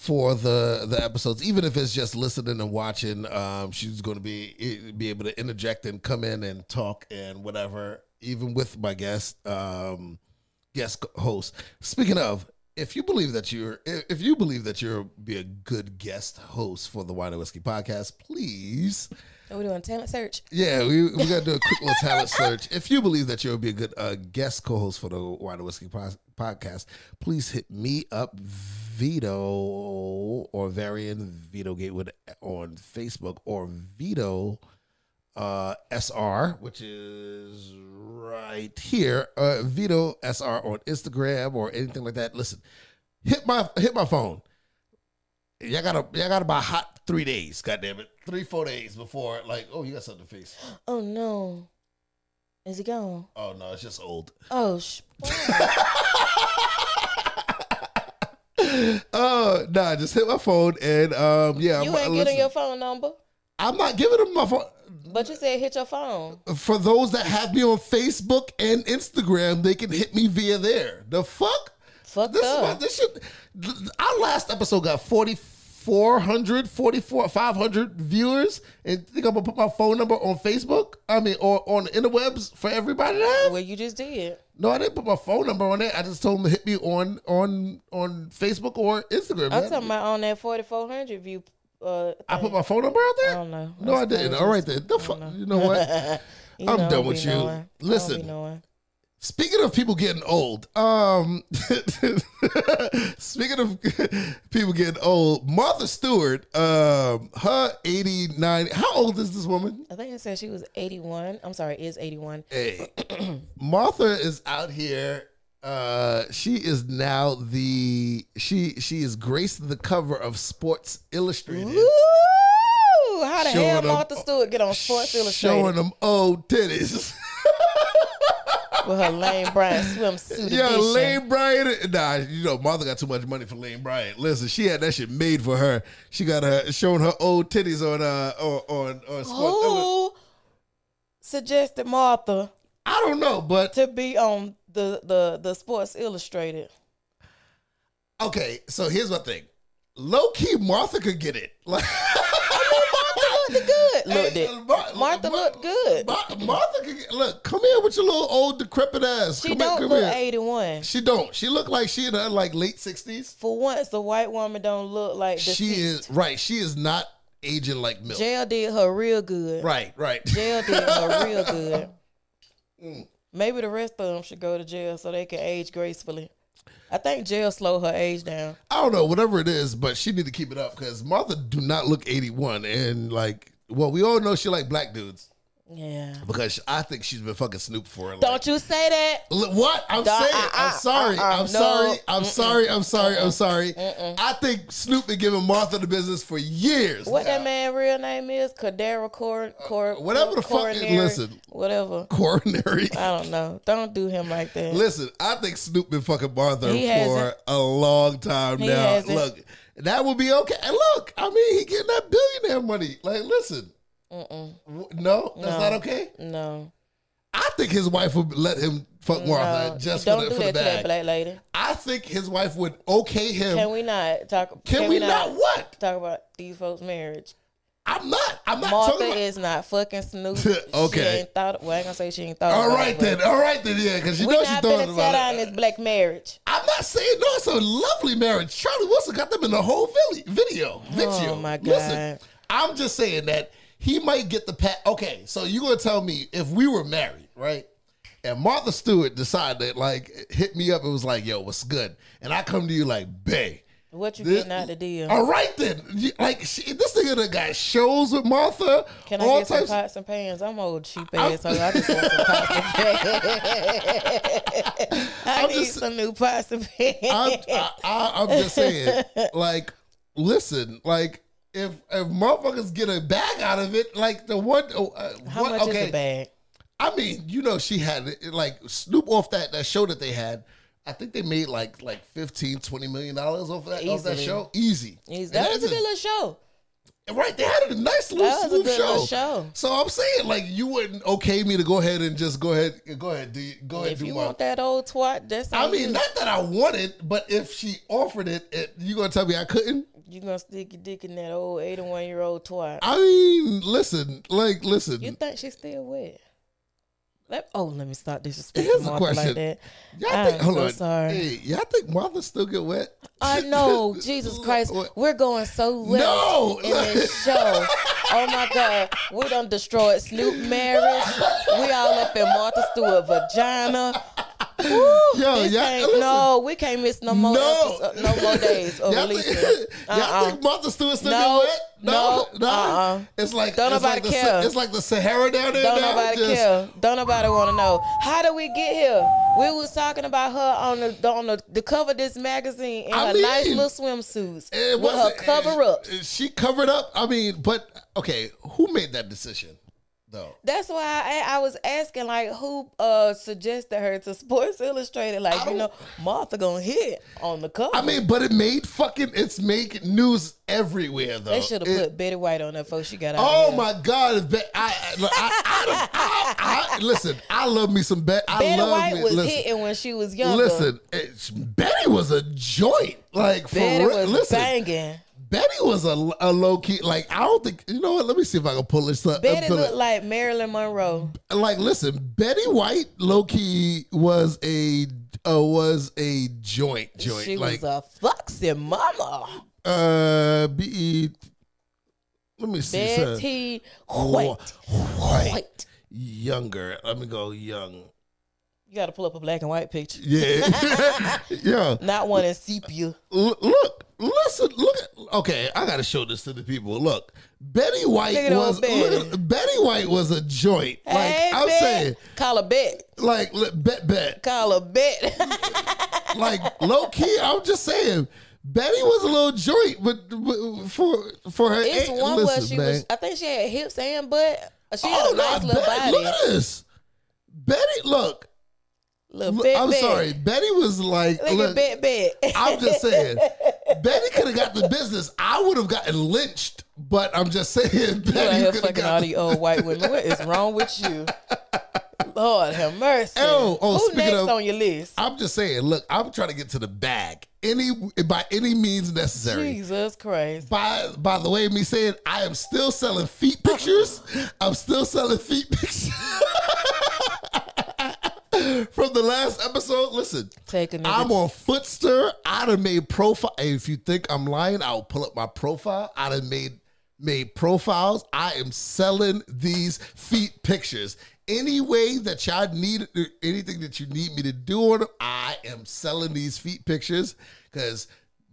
[SPEAKER 1] for the the episodes, even if it's just listening and watching, um, she's going to be be able to interject and come in and talk and whatever, even with my guest um, guest host. Speaking of, if you believe that you're if you believe that you'll be a good guest host for the Whine and Whiskey podcast, please
[SPEAKER 2] Are we doing talent search?
[SPEAKER 1] yeah, we, we got to do a quick little talent search. If you believe that you'll be a good uh, guest co-host for the Whine and Whiskey po- podcast, please hit me up, Vito or Varian Vito Gatewood on Facebook or Vito uh, SR, which is right here. Uh, Vito SR on Instagram or anything like that. Listen, hit my hit my phone. Y'all gotta y'all gotta buy hot three days. God damn it, three four days before like oh you got something to face.
[SPEAKER 2] Oh no. Is he gone?
[SPEAKER 1] Oh no, it's just old.
[SPEAKER 2] Oh, sh- <laughs>
[SPEAKER 1] Oh nah, just hit my phone and um yeah.
[SPEAKER 2] you
[SPEAKER 1] I'm,
[SPEAKER 2] ain't
[SPEAKER 1] listen,
[SPEAKER 2] getting your phone number,
[SPEAKER 1] I'm not giving them my phone.
[SPEAKER 2] But you said hit your phone.
[SPEAKER 1] For those that have me on Facebook and Instagram, they can hit me via there. The fuck?
[SPEAKER 2] Fuck
[SPEAKER 1] This is
[SPEAKER 2] up.
[SPEAKER 1] what this shit. Our last episode got 4,400, 44, 500 viewers. And think I'm gonna put my phone number on Facebook? I mean, or on the interwebs for everybody to have?
[SPEAKER 2] Well, you just did.
[SPEAKER 1] No, I didn't put my phone number on it. I just told them to hit me on on on Facebook or Instagram.
[SPEAKER 2] I'm
[SPEAKER 1] man.
[SPEAKER 2] talking about on that 4400 view. Uh,
[SPEAKER 1] I put my phone number out
[SPEAKER 2] I
[SPEAKER 1] there.
[SPEAKER 2] don't know.
[SPEAKER 1] No, I didn't. All right then. The fuck. You know what? <laughs>
[SPEAKER 2] You
[SPEAKER 1] I'm done with you.
[SPEAKER 2] knowing. I
[SPEAKER 1] Listen. Speaking of people getting old, um, <laughs> speaking of <laughs> people getting old, Martha Stewart, um, her 89, how old is this woman?
[SPEAKER 2] I think it said she was 81. I'm sorry, is 81.
[SPEAKER 1] Hey, <clears throat> Martha is out here. Uh, she is now the she she is graced the cover of Sports Illustrated,
[SPEAKER 2] Woo! How the hell
[SPEAKER 1] them-
[SPEAKER 2] Martha Stewart get on Sports Illustrated
[SPEAKER 1] showing them old titties. <laughs>
[SPEAKER 2] with her Lane Bryant swimsuit
[SPEAKER 1] Yeah,
[SPEAKER 2] edition?
[SPEAKER 1] Lane Bryant. Nah, you know, Martha got too much money for Lane Bryant. Listen, she had that shit made for her. She got her showing her old titties on uh on on, on sports.
[SPEAKER 2] Who suggested Martha
[SPEAKER 1] I don't know, but
[SPEAKER 2] to be on the the the Sports Illustrated?
[SPEAKER 1] okay. So here's my thing. Low key, Martha could get it. <laughs> Like
[SPEAKER 2] Looked good. Looked
[SPEAKER 1] Hey,
[SPEAKER 2] it.
[SPEAKER 1] Mar-
[SPEAKER 2] Martha
[SPEAKER 1] Mar-
[SPEAKER 2] looked good.
[SPEAKER 1] Mar- Martha could get, look. Come here with your little old decrepit ass.
[SPEAKER 2] She
[SPEAKER 1] come
[SPEAKER 2] don't
[SPEAKER 1] here, come
[SPEAKER 2] look
[SPEAKER 1] here.
[SPEAKER 2] 81.
[SPEAKER 1] She don't. She look like she in her like late sixties.
[SPEAKER 2] For once, the white woman don't look like the
[SPEAKER 1] She is right. She is not aging like milk.
[SPEAKER 2] Jail did her real good.
[SPEAKER 1] Right, right.
[SPEAKER 2] Jail did her real good. <laughs>
[SPEAKER 1] Mm.
[SPEAKER 2] Maybe the rest of them should go to jail so they can age gracefully. I think jail slow her age down.
[SPEAKER 1] I don't know, whatever it is, but she need to keep it up because Martha do not look 81. And like, well, we all know she like black dudes
[SPEAKER 2] Yeah.
[SPEAKER 1] because I think she's been fucking Snoop for like,
[SPEAKER 2] Don't you say that.
[SPEAKER 1] What? I'm
[SPEAKER 2] Don't-
[SPEAKER 1] saying,
[SPEAKER 2] uh,
[SPEAKER 1] I'm
[SPEAKER 2] uh,
[SPEAKER 1] sorry,
[SPEAKER 2] uh, uh,
[SPEAKER 1] I'm
[SPEAKER 2] no.
[SPEAKER 1] sorry, I'm sorry, I'm sorry, I'm sorry. I think Snoop been giving Martha the business for years.
[SPEAKER 2] What
[SPEAKER 1] now.
[SPEAKER 2] that man real name is? Cadera Cor Cor
[SPEAKER 1] Uh, whatever the fuck-
[SPEAKER 2] Coronary,
[SPEAKER 1] listen.
[SPEAKER 2] Whatever.
[SPEAKER 1] Coronary.
[SPEAKER 2] I don't know. Don't do him like that.
[SPEAKER 1] Listen, I think Snoop been fucking Martha
[SPEAKER 2] He
[SPEAKER 1] for
[SPEAKER 2] hasn't.
[SPEAKER 1] a long time
[SPEAKER 2] He
[SPEAKER 1] now.
[SPEAKER 2] hasn't.
[SPEAKER 1] Look, that would be okay. And look, I mean, he getting that billionaire money. Like, listen,
[SPEAKER 2] Mm-mm.
[SPEAKER 1] no, that's
[SPEAKER 2] No.
[SPEAKER 1] not okay.
[SPEAKER 2] No.
[SPEAKER 1] I think his wife would let him fuck Martha
[SPEAKER 2] no.
[SPEAKER 1] just for the,
[SPEAKER 2] do
[SPEAKER 1] for the
[SPEAKER 2] that to that
[SPEAKER 1] bag.
[SPEAKER 2] black lady.
[SPEAKER 1] I think his wife would okay him.
[SPEAKER 2] Can we not talk?
[SPEAKER 1] Can we not what?
[SPEAKER 2] talk about these folks' marriage?
[SPEAKER 1] I'm not. I'm not
[SPEAKER 2] Martha
[SPEAKER 1] about.
[SPEAKER 2] is not fucking Snoop.
[SPEAKER 1] Okay. <laughs>
[SPEAKER 2] She ain't thought. Well, I ain't gonna say she ain't thought.
[SPEAKER 1] all right
[SPEAKER 2] it,
[SPEAKER 1] then. All right then. Yeah, because you
[SPEAKER 2] We
[SPEAKER 1] know she
[SPEAKER 2] not
[SPEAKER 1] thought about it.
[SPEAKER 2] this black marriage.
[SPEAKER 1] I'm not saying no. It's a lovely marriage. Charlie Wilson got them in the whole video. Video.
[SPEAKER 2] Oh, my god.
[SPEAKER 1] Listen, I'm just saying that he might get the pat. Okay, so you gonna tell me if we were married, right? And Martha Stewart decided like hit me up. It was like, yo, what's good? And I come to you like, bae.
[SPEAKER 2] What you
[SPEAKER 1] This-
[SPEAKER 2] getting out the deal?
[SPEAKER 1] All right then. Like she, this nigga that got shows with Martha.
[SPEAKER 2] Can I
[SPEAKER 1] all
[SPEAKER 2] get some
[SPEAKER 1] types.
[SPEAKER 2] pots and pans? I'm old cheap
[SPEAKER 1] I'm-
[SPEAKER 2] ass, so I just want some pots and <laughs> pans. <laughs> I
[SPEAKER 1] I'm
[SPEAKER 2] need
[SPEAKER 1] just-
[SPEAKER 2] some new pots and pans.
[SPEAKER 1] I'm, I, I, I'm just saying, <laughs> like, listen, like, if if motherfuckers get a bag out of it, like the one, uh,
[SPEAKER 2] How
[SPEAKER 1] what,
[SPEAKER 2] much
[SPEAKER 1] okay,
[SPEAKER 2] is a bag?
[SPEAKER 1] I mean, you know, she had like Snoop off that that show that they had. I think they made like like 15, 20 million dollars off of that off that show. Easy. And
[SPEAKER 2] that was a good little show.
[SPEAKER 1] Right, they had a nice little
[SPEAKER 2] That good
[SPEAKER 1] show.
[SPEAKER 2] show.
[SPEAKER 1] So I'm saying, like, you wouldn't okay me to go ahead and just go ahead, go ahead, do go ahead,
[SPEAKER 2] If
[SPEAKER 1] do
[SPEAKER 2] you
[SPEAKER 1] my.
[SPEAKER 2] want that old twat, that's
[SPEAKER 1] I mean,
[SPEAKER 2] you.
[SPEAKER 1] not that I want it, but if she offered it, it you gonna tell me I couldn't?
[SPEAKER 2] You gonna stick your dick in that old 81 year old twat.
[SPEAKER 1] I mean, listen, like, listen.
[SPEAKER 2] You think she's still wet? Let, oh, let me stop disrespecting
[SPEAKER 1] Here's
[SPEAKER 2] Martha
[SPEAKER 1] question.
[SPEAKER 2] like that.
[SPEAKER 1] y'all
[SPEAKER 2] I'm
[SPEAKER 1] think? Hold
[SPEAKER 2] so
[SPEAKER 1] on.
[SPEAKER 2] sorry.
[SPEAKER 1] Hey, y'all think Martha still get wet?
[SPEAKER 2] I know, <laughs> Jesus Christ, we're going so left
[SPEAKER 1] No!
[SPEAKER 2] in this show. Oh my God, we done destroyed Snoop marriage. We all up in Martha Stewart vagina. Woo,
[SPEAKER 1] Yo, y'all-
[SPEAKER 2] no, we can't miss no more
[SPEAKER 1] No.
[SPEAKER 2] episodes, no more days of
[SPEAKER 1] Y'all think,
[SPEAKER 2] releasing. <laughs>
[SPEAKER 1] y'all
[SPEAKER 2] Uh-uh.
[SPEAKER 1] think Martha Stewart still
[SPEAKER 2] No,
[SPEAKER 1] wet?
[SPEAKER 2] no, uh-uh.
[SPEAKER 1] It's like
[SPEAKER 2] Don't
[SPEAKER 1] it's like
[SPEAKER 2] nobody
[SPEAKER 1] the,
[SPEAKER 2] care.
[SPEAKER 1] It's like the Sahara down there.
[SPEAKER 2] Don't
[SPEAKER 1] now.
[SPEAKER 2] nobody
[SPEAKER 1] Just-
[SPEAKER 2] care. Don't nobody want to know. How did we get here? We was talking about her on the on the, the cover of this magazine in
[SPEAKER 1] I
[SPEAKER 2] her
[SPEAKER 1] mean,
[SPEAKER 2] nice little swimsuits with her cover ups.
[SPEAKER 1] She covered up. I mean, but okay, who made that decision though?
[SPEAKER 2] That's why I, I was asking, like, who uh suggested her to Sports Illustrated? Like, you know, Martha gonna hit on the cover.
[SPEAKER 1] I mean, but it made fucking it's making news everywhere though.
[SPEAKER 2] they should have put Betty White on there before she got out.
[SPEAKER 1] Oh my God! I, I, I, I, I, I- listen. I love me some Betty. I
[SPEAKER 2] Betty
[SPEAKER 1] love
[SPEAKER 2] White was
[SPEAKER 1] listen,
[SPEAKER 2] hitting when she was younger.
[SPEAKER 1] listen. Betty was a joint. Like for
[SPEAKER 2] Betty
[SPEAKER 1] real.
[SPEAKER 2] was
[SPEAKER 1] listen,
[SPEAKER 2] banging.
[SPEAKER 1] Betty was a, a low key. Like I don't think you know what. Let me see if I can pull this up.
[SPEAKER 2] Betty looked like Marilyn Monroe.
[SPEAKER 1] like listen, Betty White low key was a uh, was a joint joint.
[SPEAKER 2] She
[SPEAKER 1] like
[SPEAKER 2] was a foxy mama.
[SPEAKER 1] uh be let me see.
[SPEAKER 2] Betty
[SPEAKER 1] Wh-
[SPEAKER 2] White. White.
[SPEAKER 1] younger. Let me go young.
[SPEAKER 2] You got to pull up a black and white picture.
[SPEAKER 1] Yeah. <laughs> yeah. <laughs>
[SPEAKER 2] Not one in sepia.
[SPEAKER 1] L- look, listen, look at okay, I gotta show this to the people. Look, Betty White was
[SPEAKER 2] Betty.
[SPEAKER 1] look at- Betty White was a joint. Like
[SPEAKER 2] hey,
[SPEAKER 1] I'm
[SPEAKER 2] bet.
[SPEAKER 1] saying,
[SPEAKER 2] Call her bet.
[SPEAKER 1] like li- bet bet.
[SPEAKER 2] Call her bet. <laughs>
[SPEAKER 1] like low key, I'm just saying, Betty was a little joint, but, but for for her,
[SPEAKER 2] it's
[SPEAKER 1] age-
[SPEAKER 2] one where she
[SPEAKER 1] man.
[SPEAKER 2] was, I think she had hips and butt. She had
[SPEAKER 1] oh
[SPEAKER 2] a
[SPEAKER 1] no,
[SPEAKER 2] nice little
[SPEAKER 1] Betty,
[SPEAKER 2] body.
[SPEAKER 1] look at this. Betty, look, Look, I'm
[SPEAKER 2] bet.
[SPEAKER 1] sorry, Betty was like,
[SPEAKER 2] Look,
[SPEAKER 1] look,
[SPEAKER 2] bet, bet.
[SPEAKER 1] I'm just saying, <laughs> Betty could have got the business. I would have gotten lynched, but I'm just saying,
[SPEAKER 2] You out
[SPEAKER 1] Betty
[SPEAKER 2] here
[SPEAKER 1] have
[SPEAKER 2] fucking all these old white women. What is wrong with you? Lord have mercy. <laughs>
[SPEAKER 1] Oh, oh,
[SPEAKER 2] Who
[SPEAKER 1] speaking
[SPEAKER 2] next
[SPEAKER 1] of-
[SPEAKER 2] on your list?
[SPEAKER 1] I'm just saying. Look, I'm trying to get to the bag any by any means necessary.
[SPEAKER 2] Jesus Christ.
[SPEAKER 1] By by the way, me saying I am still selling feet pictures. <laughs> I'm still selling feet pictures. From the last episode, listen,
[SPEAKER 2] Take a.
[SPEAKER 1] I'm on Footster. I done made profile. If you think I'm lying, I'll pull up my profile. I done made made profiles. I am selling these feet pictures. Any way that y'all need anything that you need me to do on them, I am selling these feet pictures because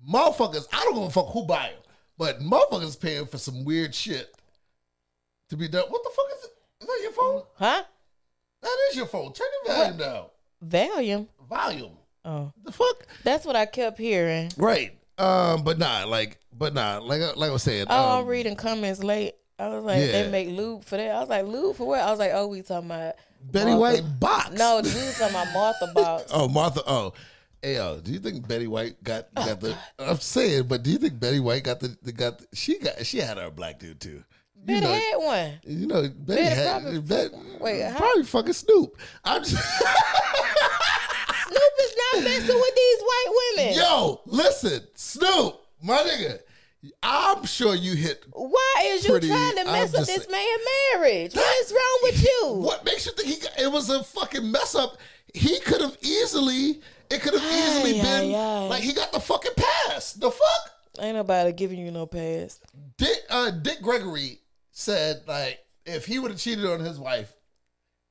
[SPEAKER 1] motherfuckers, I don't give a fuck who buy them, but motherfuckers paying for some weird shit to be done. What the fuck is it? Is that your phone?
[SPEAKER 2] huh?
[SPEAKER 1] That is your phone. Turn the volume down.
[SPEAKER 2] Volume.
[SPEAKER 1] Volume.
[SPEAKER 2] Oh,
[SPEAKER 1] The fuck?
[SPEAKER 2] that's what I kept hearing.
[SPEAKER 1] Right. Um, but nah, like, but nah, like, like I was saying.
[SPEAKER 2] Oh,
[SPEAKER 1] um,
[SPEAKER 2] I'm reading comments late. I was like,
[SPEAKER 1] Yeah.
[SPEAKER 2] they make lube for that. I was like, lube for what? I was like, oh, we talking about
[SPEAKER 1] Betty
[SPEAKER 2] Martha.
[SPEAKER 1] White box.
[SPEAKER 2] No, we was talking about Martha <laughs> box.
[SPEAKER 1] Oh, Martha. Oh, hey, yo, do you think Betty White got got the? I'm saying, but do you think Betty White got the, the got? The, she got. She had her black dude too. You know,
[SPEAKER 2] had one.
[SPEAKER 1] you know, Betty,
[SPEAKER 2] Betty
[SPEAKER 1] had.
[SPEAKER 2] probably-
[SPEAKER 1] Bet,
[SPEAKER 2] wait, how-
[SPEAKER 1] probably fucking Snoop. I'm just, <laughs>
[SPEAKER 2] Snoop is not messing with these white women.
[SPEAKER 1] yo, listen, Snoop, my nigga. I'm sure you hit.
[SPEAKER 2] Why is you
[SPEAKER 1] Pretty-
[SPEAKER 2] trying to
[SPEAKER 1] I'm
[SPEAKER 2] mess up this
[SPEAKER 1] saying-
[SPEAKER 2] man marriage? What is wrong with you? <laughs>
[SPEAKER 1] What makes you think he? Got, it was a fucking mess up. He could have easily. It could have easily
[SPEAKER 2] Ay,
[SPEAKER 1] been
[SPEAKER 2] ay, ay.
[SPEAKER 1] like he got the fucking pass. The fuck.
[SPEAKER 2] Ain't nobody giving you no pass.
[SPEAKER 1] Dick, uh, Dick Gregory said like if he would have cheated on his wife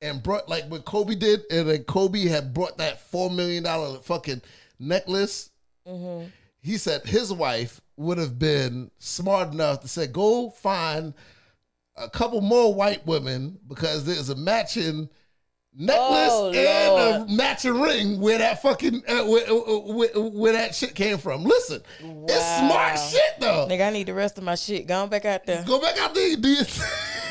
[SPEAKER 1] and brought like what Kobe did, and then Kobe had brought that four million dollar fucking necklace.
[SPEAKER 2] Mm-hmm.
[SPEAKER 1] He said his wife would have been smart enough to say, "Go find a couple more white women because there's a matching." Necklace
[SPEAKER 2] Oh,
[SPEAKER 1] and
[SPEAKER 2] Lord.
[SPEAKER 1] a matching ring where that fucking uh, where, where, where that shit came from. Listen, it's smart shit though.
[SPEAKER 2] Nigga, I need the rest of my shit. Go on back out there.
[SPEAKER 1] Go back out there. Do you?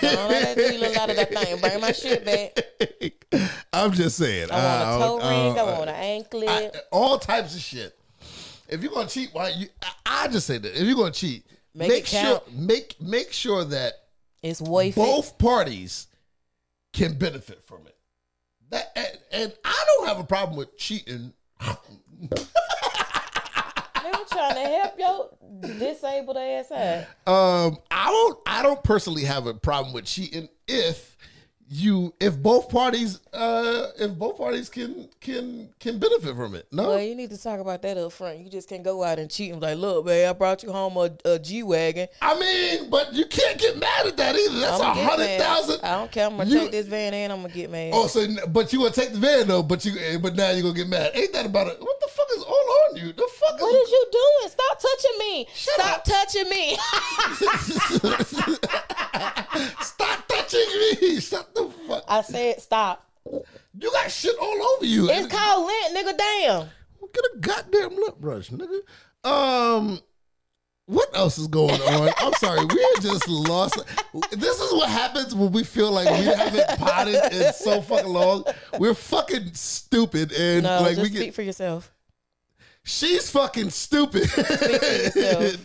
[SPEAKER 2] Don't let that dealer out of that thing. Bring my shit back. <laughs>
[SPEAKER 1] I'm just saying.
[SPEAKER 2] I want a
[SPEAKER 1] uh,
[SPEAKER 2] toe
[SPEAKER 1] uh,
[SPEAKER 2] ring. I
[SPEAKER 1] uh,
[SPEAKER 2] want an anklet.
[SPEAKER 1] I- all types of shit. If you're gonna cheat, why you? I, I just say that if you're gonna cheat,
[SPEAKER 2] Make
[SPEAKER 1] make, sure
[SPEAKER 2] count.
[SPEAKER 1] make make sure that
[SPEAKER 2] it's
[SPEAKER 1] both parties can benefit from it. That and, and I don't have a problem with cheating.
[SPEAKER 2] They were trying to help your disabled ass out.
[SPEAKER 1] Um, I don't. I don't personally have a problem with cheating if you if both parties uh if both parties can can can benefit from it. No,
[SPEAKER 2] Well, you need to talk about that up front. You just can't go out and cheat and be like, look, man, I brought you home a, a G wagon.
[SPEAKER 1] I mean, but you can't get mad at that either. That's a hundred thousand.
[SPEAKER 2] I don't care. I'm gonna
[SPEAKER 1] You-
[SPEAKER 2] take this van and I'm gonna get mad.
[SPEAKER 1] Oh, so but you gonna take the van though? But you but now you gonna get mad? Ain't that about it? What the fuck is all on you? The fuck
[SPEAKER 2] what
[SPEAKER 1] is
[SPEAKER 2] is you doing? Stop touching me. Stop
[SPEAKER 1] up.
[SPEAKER 2] touching me. <laughs> <laughs>
[SPEAKER 1] Stop touching me! <laughs> Shut the fuck.
[SPEAKER 2] I said stop.
[SPEAKER 1] You got shit all over you.
[SPEAKER 2] It's called lint, nigga. Damn.
[SPEAKER 1] Get a goddamn lip brush, nigga. Um, what else is going on? I'm sorry, we're just lost. This is what happens when we feel like we haven't potted in so fucking long. We're fucking stupid, and
[SPEAKER 2] No,
[SPEAKER 1] like we
[SPEAKER 2] speak
[SPEAKER 1] get.
[SPEAKER 2] for yourself.
[SPEAKER 1] She's fucking stupid. <laughs>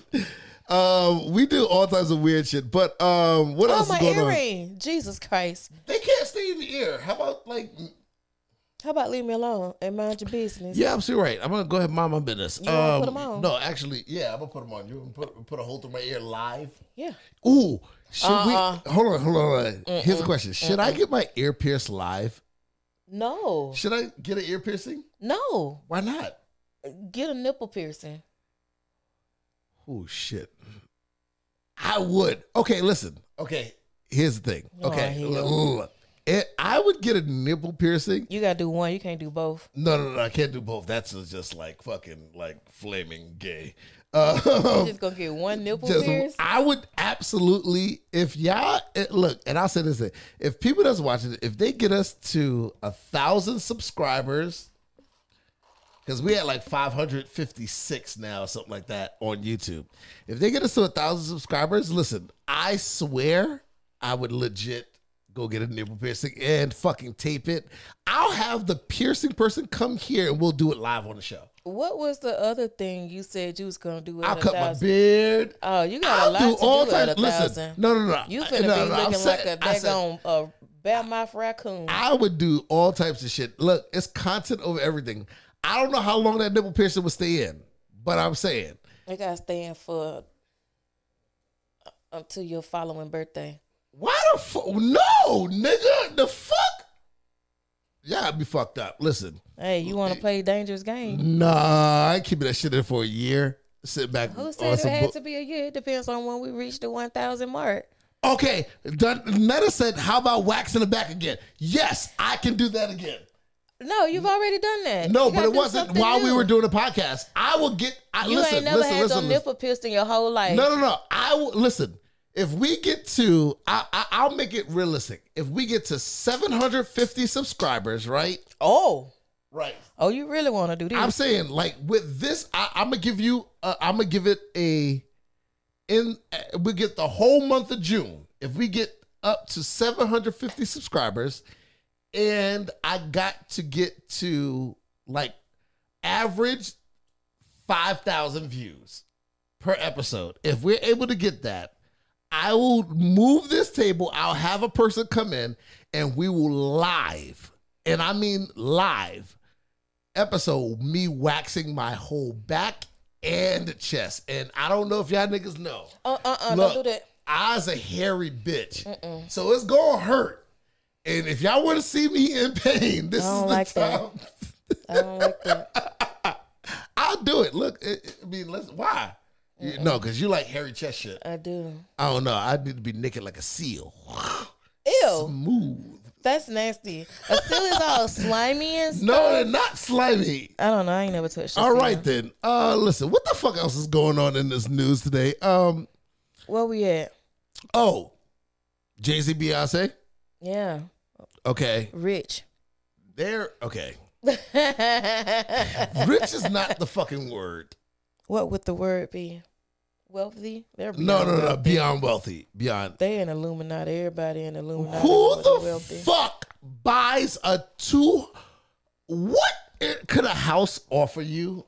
[SPEAKER 2] yourself.
[SPEAKER 1] um, we do all types of weird shit, but um, what
[SPEAKER 2] Oh,
[SPEAKER 1] else is going on?
[SPEAKER 2] earring. Jesus Christ.
[SPEAKER 1] They can't stay in the ear. How about like?
[SPEAKER 2] How about leave me alone and mind your business?
[SPEAKER 1] Yeah, absolutely right. I'm gonna go ahead and mind my business.
[SPEAKER 2] You wanna put
[SPEAKER 1] Um,
[SPEAKER 2] 'em on?
[SPEAKER 1] No, actually, yeah, I'm gonna put them on. You wanna put put a hole through my ear live?
[SPEAKER 2] Yeah.
[SPEAKER 1] Ooh, should
[SPEAKER 2] Uh-uh.
[SPEAKER 1] we? Hold on, hold on. Hold on. Here's a question: Should I get my ear pierced live?
[SPEAKER 2] No.
[SPEAKER 1] Should I get an ear piercing?
[SPEAKER 2] No.
[SPEAKER 1] Why not?
[SPEAKER 2] Get a nipple piercing.
[SPEAKER 1] Oh shit! I would. Okay, listen. Okay, here's the thing. Okay,
[SPEAKER 2] hell.
[SPEAKER 1] look, look, look. It- I would get a nipple piercing.
[SPEAKER 2] You gotta do one. You can't do both.
[SPEAKER 1] No, no, no. I can't do both. That's just like fucking like flaming gay. Uh, <laughs>
[SPEAKER 2] You just gonna get one nipple
[SPEAKER 1] Just-. I would absolutely, if y'all it, look, and I'll say this: thing, if people that's watching, it, if they get us to a thousand subscribers, because we had like five hundred fifty six now, or something like that on YouTube. If they get us to a thousand subscribers, listen, I swear, I would legit go get a nipple piercing and fucking tape it. I'll have the piercing person come here and we'll do it live on the show.
[SPEAKER 2] What was the other thing you said you was gonna do?
[SPEAKER 1] I'll
[SPEAKER 2] a
[SPEAKER 1] cut my beard.
[SPEAKER 2] Oh, you got a
[SPEAKER 1] I'll
[SPEAKER 2] lot
[SPEAKER 1] do
[SPEAKER 2] to
[SPEAKER 1] all
[SPEAKER 2] do at a
[SPEAKER 1] types. Listen,
[SPEAKER 2] thousand.
[SPEAKER 1] no, no, no.
[SPEAKER 2] You finna
[SPEAKER 1] no,
[SPEAKER 2] be
[SPEAKER 1] no,
[SPEAKER 2] looking
[SPEAKER 1] saying-
[SPEAKER 2] like a
[SPEAKER 1] said-
[SPEAKER 2] daggone uh, bad mouth raccoon.
[SPEAKER 1] I would do all types of shit. Look, it's content over everything. I don't know how long that nipple piercing would stay in, but I'm saying
[SPEAKER 2] They gotta stay in for until your following birthday.
[SPEAKER 1] Why the fuck? No, nigga, the fuck? Yeah, I'd be fucked up. Listen,
[SPEAKER 2] Hey, you want to play dangerous game?
[SPEAKER 1] nah, I ain't keeping that shit in for a year. Sit back.
[SPEAKER 2] Who said it had
[SPEAKER 1] bu-
[SPEAKER 2] to be a year? It depends on when we reach the one thousand mark.
[SPEAKER 1] Okay, Netta said, "How about waxing the back again?" Yes, I can do that again.
[SPEAKER 2] No, you've already done that.
[SPEAKER 1] No,
[SPEAKER 2] You
[SPEAKER 1] but
[SPEAKER 2] gotta
[SPEAKER 1] it
[SPEAKER 2] do
[SPEAKER 1] wasn't
[SPEAKER 2] something
[SPEAKER 1] while we
[SPEAKER 2] new.
[SPEAKER 1] were doing the podcast. I will get. I,
[SPEAKER 2] You
[SPEAKER 1] listen,
[SPEAKER 2] ain't never
[SPEAKER 1] listen,
[SPEAKER 2] had
[SPEAKER 1] listen,
[SPEAKER 2] your
[SPEAKER 1] listen.
[SPEAKER 2] nipple pierced in your whole life.
[SPEAKER 1] No, no, no. I will listen. If we get to, I, I, I'll make it realistic. If we get to 750 subscribers, right?
[SPEAKER 2] Oh,
[SPEAKER 1] Right.
[SPEAKER 2] oh, you really want to do this?
[SPEAKER 1] I'm saying, like with this, I, I'm gonna give you. Uh, I'm gonna give it a. In uh, we get the whole month of June. If we get up to 750 subscribers, and I got to get to like average 5,000 views per episode. If we're able to get that, I will move this table. I'll have a person come in and we will live, and I mean live, episode me waxing my whole back and chest. And I don't know if y'all niggas know.
[SPEAKER 2] uh, uh, uh,
[SPEAKER 1] Look,
[SPEAKER 2] don't do that.
[SPEAKER 1] I's a hairy bitch. So it's gonna hurt. And if y'all want to see me in pain, this is the
[SPEAKER 2] like that.
[SPEAKER 1] time.
[SPEAKER 2] I don't like that. <laughs>
[SPEAKER 1] I'll do it. Look, it, I mean, let's why? You, no, because you like hairy chest shit.
[SPEAKER 2] I do.
[SPEAKER 1] I don't know. I need to be naked like a seal.
[SPEAKER 2] Ew,
[SPEAKER 1] Smooth.
[SPEAKER 2] that's nasty. A seal is all slimy and stuff.
[SPEAKER 1] No, they're not slimy.
[SPEAKER 2] I don't know. I ain't never touched.
[SPEAKER 1] All right seal. then. Uh listen, what the fuck else is going on in this news today? Um,
[SPEAKER 2] Where we at?
[SPEAKER 1] oh, Jay-Z Beyonce.
[SPEAKER 2] Yeah,
[SPEAKER 1] Okay.
[SPEAKER 2] rich.
[SPEAKER 1] They're okay. <laughs> Rich is not the fucking word.
[SPEAKER 2] What would the word be? wealthy. They're
[SPEAKER 1] No, no, no,
[SPEAKER 2] wealthy.
[SPEAKER 1] beyond wealthy, beyond.
[SPEAKER 2] They in Illuminati. Everybody in Illuminati.
[SPEAKER 1] Who the
[SPEAKER 2] wealthy.
[SPEAKER 1] fuck buys a two? What could a house offer you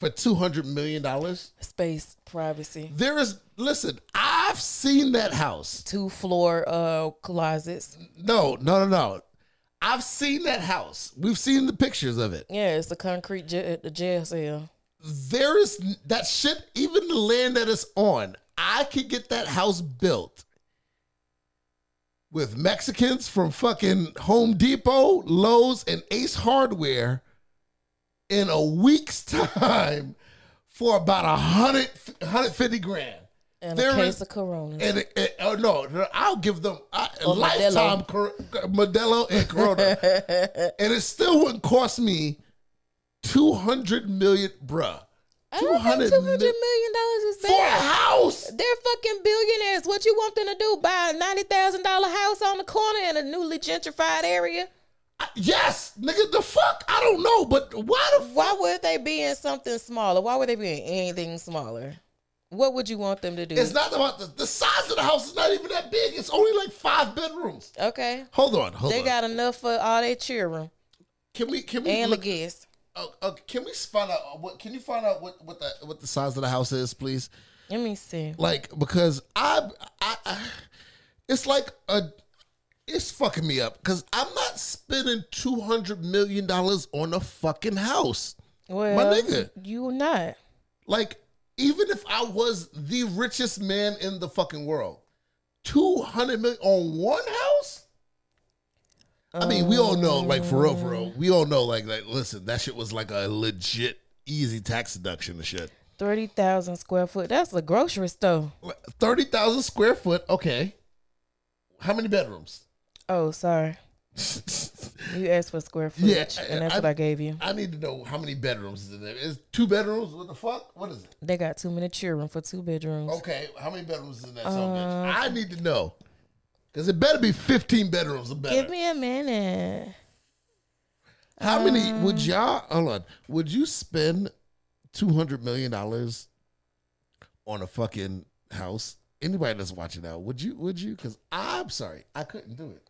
[SPEAKER 1] for two hundred million dollars?
[SPEAKER 2] Space, privacy,
[SPEAKER 1] There is. Listen, I've seen that house.
[SPEAKER 2] two floor uh closets.
[SPEAKER 1] No, no, no, no. I've seen that house. We've seen the pictures of it.
[SPEAKER 2] Yeah, it's the concrete j- the jail cell.
[SPEAKER 1] There is that shit. Even the land that it's on, I could get that house built with Mexicans from fucking Home Depot, Lowe's, and Ace Hardware in a week's <laughs> time for about a hundred, 150 grand.
[SPEAKER 2] And
[SPEAKER 1] There
[SPEAKER 2] a case
[SPEAKER 1] is-
[SPEAKER 2] of Coronas.
[SPEAKER 1] And it- oh no, I'll give them I, lifetime Modelo and Corona, <laughs> and it still wouldn't cost me two hundred million, bruh.
[SPEAKER 2] I don't think
[SPEAKER 1] 200
[SPEAKER 2] two hundred million dollars is
[SPEAKER 1] for a house.
[SPEAKER 2] They're fucking billionaires. What you want them to do? Buy a ninety thousand dollar house on the corner in a newly gentrified area?
[SPEAKER 1] Yes, nigga, the fuck? I don't know, but why the fuck?
[SPEAKER 2] Why would they be in something smaller? Why would they be in anything smaller? What would you want them to do?
[SPEAKER 1] It's not about the, the size of the house is not even that big. It's only like five bedrooms.
[SPEAKER 2] okay.
[SPEAKER 1] Hold on, hold
[SPEAKER 2] They
[SPEAKER 1] on.
[SPEAKER 2] got enough for all their children
[SPEAKER 1] can we can we
[SPEAKER 2] and
[SPEAKER 1] look,
[SPEAKER 2] the guests.
[SPEAKER 1] uh, uh, can we find out uh, what? Can you find out what what the what the size of the house is, please?
[SPEAKER 2] Let me see.
[SPEAKER 1] Like because I I, I it's like a it's fucking me up because I'm not spending two hundred million dollars on a fucking house.
[SPEAKER 2] Well,
[SPEAKER 1] nigga.
[SPEAKER 2] you not.
[SPEAKER 1] Like, even if I was the richest man in the fucking world, 200 million on one house? I mean, we all know, like, for real, for real, we all know, like, like, listen, that shit was like a legit easy tax deduction and shit.
[SPEAKER 2] Thirty thousand square foot. That's a grocery store.
[SPEAKER 1] 30,000 square foot, okay. How many bedrooms?
[SPEAKER 2] Oh, sorry. You <laughs> asked for square footage,
[SPEAKER 1] Yeah,
[SPEAKER 2] and that's
[SPEAKER 1] I-
[SPEAKER 2] what I gave you.
[SPEAKER 1] I need to know how many bedrooms is in there. Is two bedrooms? What the fuck? What is it?
[SPEAKER 2] They got too many children for two bedrooms.
[SPEAKER 1] Okay, how many bedrooms is in that?
[SPEAKER 2] Uh,
[SPEAKER 1] bitch? I need to know. Because it better be 15 bedrooms or better.
[SPEAKER 2] Give me a minute.
[SPEAKER 1] How many
[SPEAKER 2] Um,
[SPEAKER 1] would y'all hold on? Would you spend two hundred million dollars on a fucking house? Anybody that's watching now, would you? Would you? Because I'm sorry, I couldn't do it.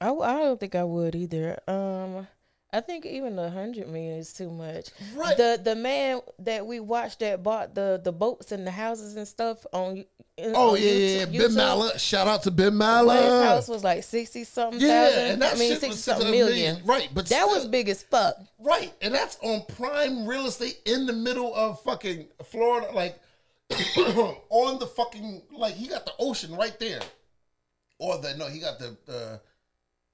[SPEAKER 2] I, I don't think I would either. Um, I think even a hundred million is too much.
[SPEAKER 1] Right.
[SPEAKER 2] The the man that we watched that bought the the boats and the houses and stuff on.
[SPEAKER 1] Oh
[SPEAKER 2] on
[SPEAKER 1] yeah, yeah, yeah.
[SPEAKER 2] YouTube-
[SPEAKER 1] Ben Mala. Shout out to Ben
[SPEAKER 2] where His house was like sixty something
[SPEAKER 1] Yeah,
[SPEAKER 2] thousand.
[SPEAKER 1] and that
[SPEAKER 2] I mean
[SPEAKER 1] shit was
[SPEAKER 2] something million.
[SPEAKER 1] Right, but
[SPEAKER 2] That was big as fuck.
[SPEAKER 1] right, and that's on prime real estate in the middle of fucking Florida, like <coughs> on the fucking like he got the ocean right there, or the no, he got the the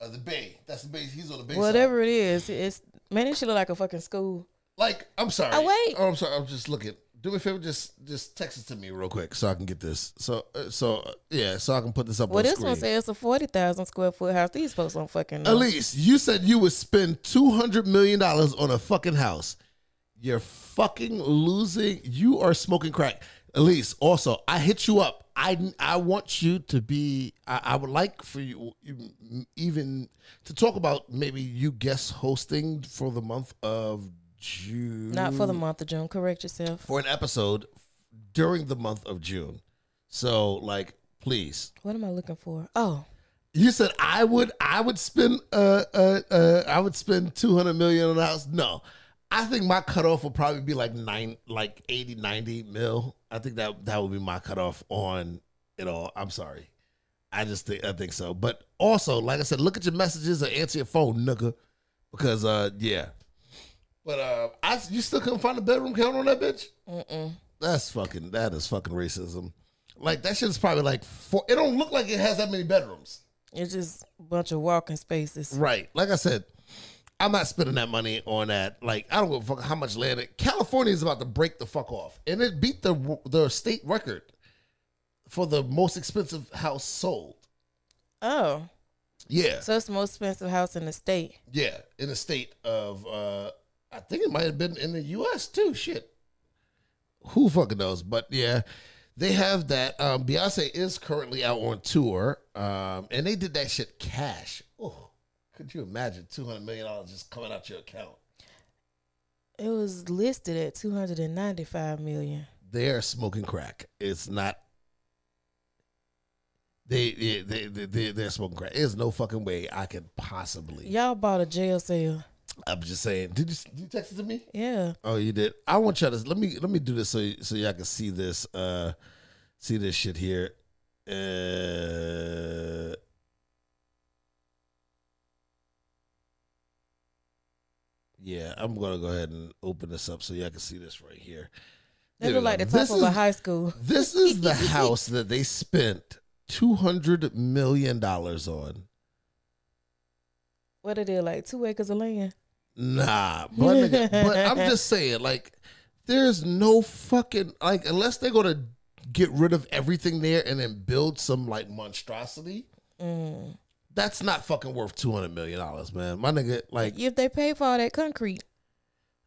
[SPEAKER 1] uh, the bay. That's the bay. He's on the bay. side.
[SPEAKER 2] Whatever it is, it's man, it should look like a fucking school.
[SPEAKER 1] Like, I'm sorry.
[SPEAKER 2] Oh, wait.
[SPEAKER 1] Oh, I'm sorry. I'm just looking. Do me a favor, just just text it to me real quick so I can get this. So uh, so uh, yeah, so I can put this up
[SPEAKER 2] Well,
[SPEAKER 1] on
[SPEAKER 2] this
[SPEAKER 1] screen.
[SPEAKER 2] one says it's a forty thousand square foot house. These folks don't fucking know.
[SPEAKER 1] Elise, you said you would spend two hundred million dollars on a fucking house. You're fucking losing. You are smoking crack. Elise, also, I hit you up. I I want you to be. I, I would like for you even to talk about maybe you guest hosting for the month of June.
[SPEAKER 2] Not for the month of June. Correct yourself.
[SPEAKER 1] for an episode during the month of June. So, like, please.
[SPEAKER 2] What am I looking for? Oh,
[SPEAKER 1] You said I would I would spend uh uh, uh I would spend 200 million on a house. No. I think my cutoff would probably be like nine like 80 90 mil. I think that that would be my cutoff on it all. I'm sorry. I just think I think so. But also, like I said, look at your messages or answer your phone, nigga. Because uh yeah. But uh I you still couldn't find a bedroom count on that bitch?
[SPEAKER 2] mm-mm.
[SPEAKER 1] That's fucking. That is fucking racism. Like that shit is probably like four. It don't look like it has that many bedrooms.
[SPEAKER 2] It's just a bunch of walking spaces.
[SPEAKER 1] Right. Like I said, I'm not spending that money on that. Like I don't give a fuck how much land. It, California is about to break the fuck off, and it beat the the state record for the most expensive house sold.
[SPEAKER 2] Oh,
[SPEAKER 1] Yeah,
[SPEAKER 2] so it's the most expensive house in the state.
[SPEAKER 1] yeah, in the state of. uh I think it might have been in the U.S. too. Shit, who fucking knows? But yeah, they have that. Um, Beyonce is currently out on tour, um, and they did that shit cash. Oh, could you imagine two hundred million dollars just coming out your account?
[SPEAKER 2] It was listed at two hundred and ninety-five million.
[SPEAKER 1] they are smoking crack. It's not. They they they, they, they they're smoking crack. There's no fucking way I could possibly.
[SPEAKER 2] Y'all bought a jail cell.
[SPEAKER 1] I'm just saying. Did you did you text it to me?
[SPEAKER 2] Yeah.
[SPEAKER 1] Oh, you did. I want y'all to let me let me do this so so y'all can see this uh see this shit here. Uh Yeah, I'm gonna go ahead and open this up so y'all can see this right here.
[SPEAKER 2] They look like the top of a high school.
[SPEAKER 1] This is the <laughs> house that they spent two hundred million dollars on.
[SPEAKER 2] What it is, like two acres of land?
[SPEAKER 1] Nah, but, nigga, but <laughs> I'm just saying, like, there's no fucking like unless they're gonna get rid of everything there and then build some like monstrosity.
[SPEAKER 2] Mm.
[SPEAKER 1] That's not fucking worth two hundred million dollars, man. My nigga, like,
[SPEAKER 2] If they pay for all that concrete,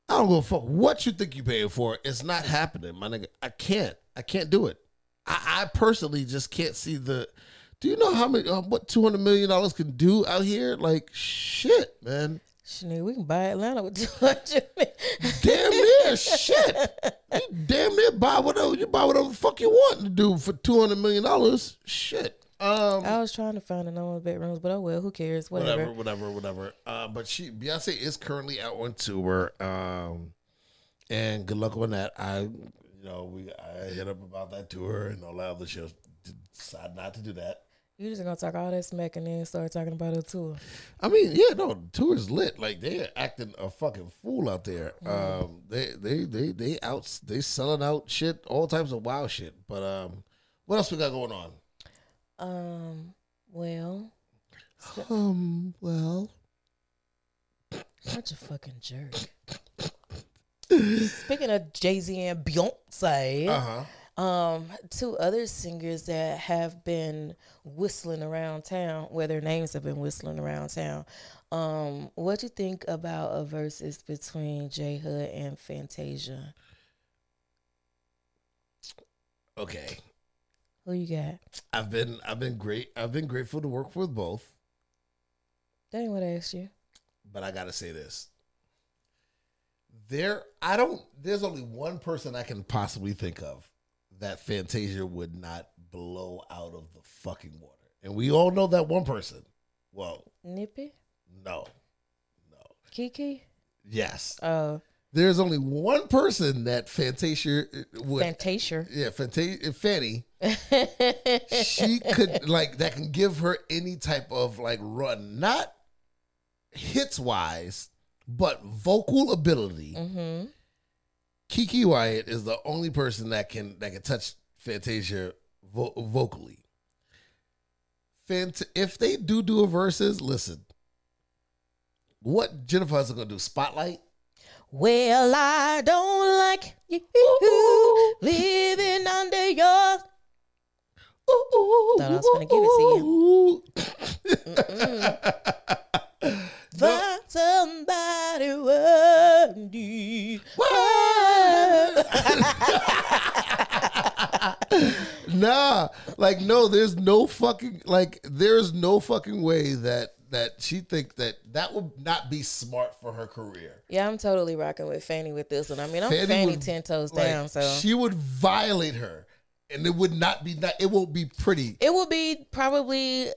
[SPEAKER 1] I don't go fuck what you think you paying for. It's not happening, my nigga. I can't. I can't do it. I, I personally just can't see the. Do you know how many uh, what two hundred million dollars can do out here? Like shit, man.
[SPEAKER 2] shit, we can buy Atlanta with <laughs> two hundred.
[SPEAKER 1] Damn near shit. You damn near buy whatever you buy whatever the fuck you want to do for two hundred million dollars. Shit. Um.
[SPEAKER 2] I was trying to find the number of bedrooms, but oh well, who cares? Whatever.
[SPEAKER 1] whatever, whatever, whatever. Uh, but she Beyonce is currently out on tour. Um, and good luck on that. I, you know, we I hit up about that tour and all that other shows. Decided not to do that.
[SPEAKER 2] You just gonna talk all that smack and then start talking about it tour.
[SPEAKER 1] I mean, yeah, no, the tour is lit. Like they're acting a fucking fool out there. Um, they they they they out they selling out shit, all types of wild shit. But um, what else we got going on?
[SPEAKER 2] Um. Well,
[SPEAKER 1] Um, well,
[SPEAKER 2] such a fucking jerk. Speaking of Jay Z and Beyonce,
[SPEAKER 1] uh huh.
[SPEAKER 2] um, two other singers that have been whistling around town, where their names have been whistling around town. Um, what do you think about a Verzuz between J Hud and Fantasia?
[SPEAKER 1] Okay,
[SPEAKER 2] Who you got?
[SPEAKER 1] I've been I've been great. I've been grateful to work with both.
[SPEAKER 2] That ain't what I asked you.
[SPEAKER 1] but I gotta say this. There, I don't. There's only one person I can possibly think of that Fantasia would not blow out of the fucking water, and we all know that one person. Well,
[SPEAKER 2] Nippy?
[SPEAKER 1] no, no,
[SPEAKER 2] Keke?
[SPEAKER 1] yes.
[SPEAKER 2] Uh,
[SPEAKER 1] There's only one person that Fantasia uh, would.
[SPEAKER 2] Fantasia.
[SPEAKER 1] yeah, Fantasia, Fanny. <laughs> She could like that can give her any type of like run, not hits wise, but vocal ability.
[SPEAKER 2] mm-hmm.
[SPEAKER 1] Keke Wyatt is the only person that can that can touch Fantasia vo- vocally. Fant- if they do do a Verzuz, listen. What Jennifer Hudson gonna do? Spotlight?
[SPEAKER 2] Well, I don't like you living under your. Thought I was gonna give it
[SPEAKER 1] to you.
[SPEAKER 2] Find somebody worthy. <laughs>
[SPEAKER 1] nah, like no, there's no fucking like there's no fucking way that that she think that that would not be smart for her career.
[SPEAKER 2] Yeah, I'm totally rocking with Fanny with this one. I mean, I'm
[SPEAKER 1] Fanny
[SPEAKER 2] Fanny,
[SPEAKER 1] would,
[SPEAKER 2] ten toes
[SPEAKER 1] Like,
[SPEAKER 2] down, so
[SPEAKER 1] she would violate her, and it would not be not. It won't be pretty.
[SPEAKER 2] it will be probably,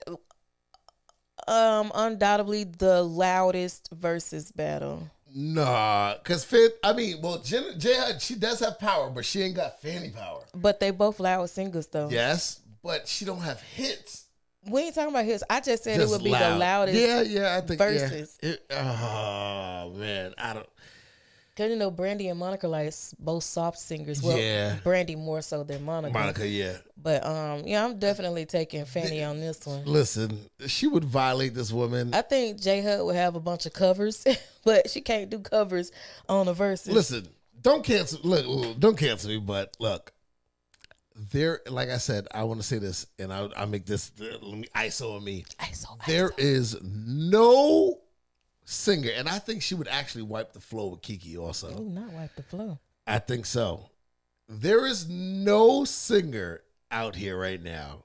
[SPEAKER 2] um, undoubtedly the loudest Verzuz battle.
[SPEAKER 1] Nah, cause Fan. I mean, well, Jen, J. Hud, she does have power, but she ain't got Fanny power.
[SPEAKER 2] But they both loud singers, though.
[SPEAKER 1] Yes, but she don't have hits.
[SPEAKER 2] We ain't talking about his. I just said
[SPEAKER 1] Just
[SPEAKER 2] it would be
[SPEAKER 1] loud.
[SPEAKER 2] the loudest.
[SPEAKER 1] Yeah, yeah, I think
[SPEAKER 2] Verzuz.
[SPEAKER 1] Yeah. It, oh man, I don't.
[SPEAKER 2] Cause you know Brandy and Monica like both soft singers. Well,
[SPEAKER 1] Yeah.
[SPEAKER 2] Brandy more so than Monica.
[SPEAKER 1] Monica, yeah.
[SPEAKER 2] But um, yeah, I'm definitely taking Fanny on this one.
[SPEAKER 1] Listen, she would violate this woman.
[SPEAKER 2] I think J Hud would have a bunch of covers, <laughs> but she can't do covers on the Verzuz.
[SPEAKER 1] Listen, don't cancel. Look, don't cancel me. But look, there. Like I said, I want to say this, and I, I make this. Let me ISO on me.
[SPEAKER 2] I so
[SPEAKER 1] There is no singer, and I think she would actually wipe the floor with Keke. Also,
[SPEAKER 2] Ooh, not wipe the flow.
[SPEAKER 1] I think so. There is no singer out here right now.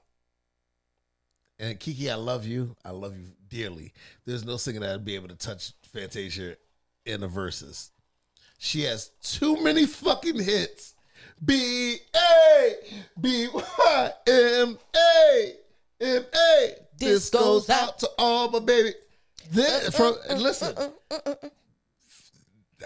[SPEAKER 1] And Keke, I love you. I love you dearly. There's no singer that'd be able to touch Fantasia in the Verzuz. She has too many fucking hits B A B Y M A M A. This goes out to all my baby. This, uh, uh, from uh, listen,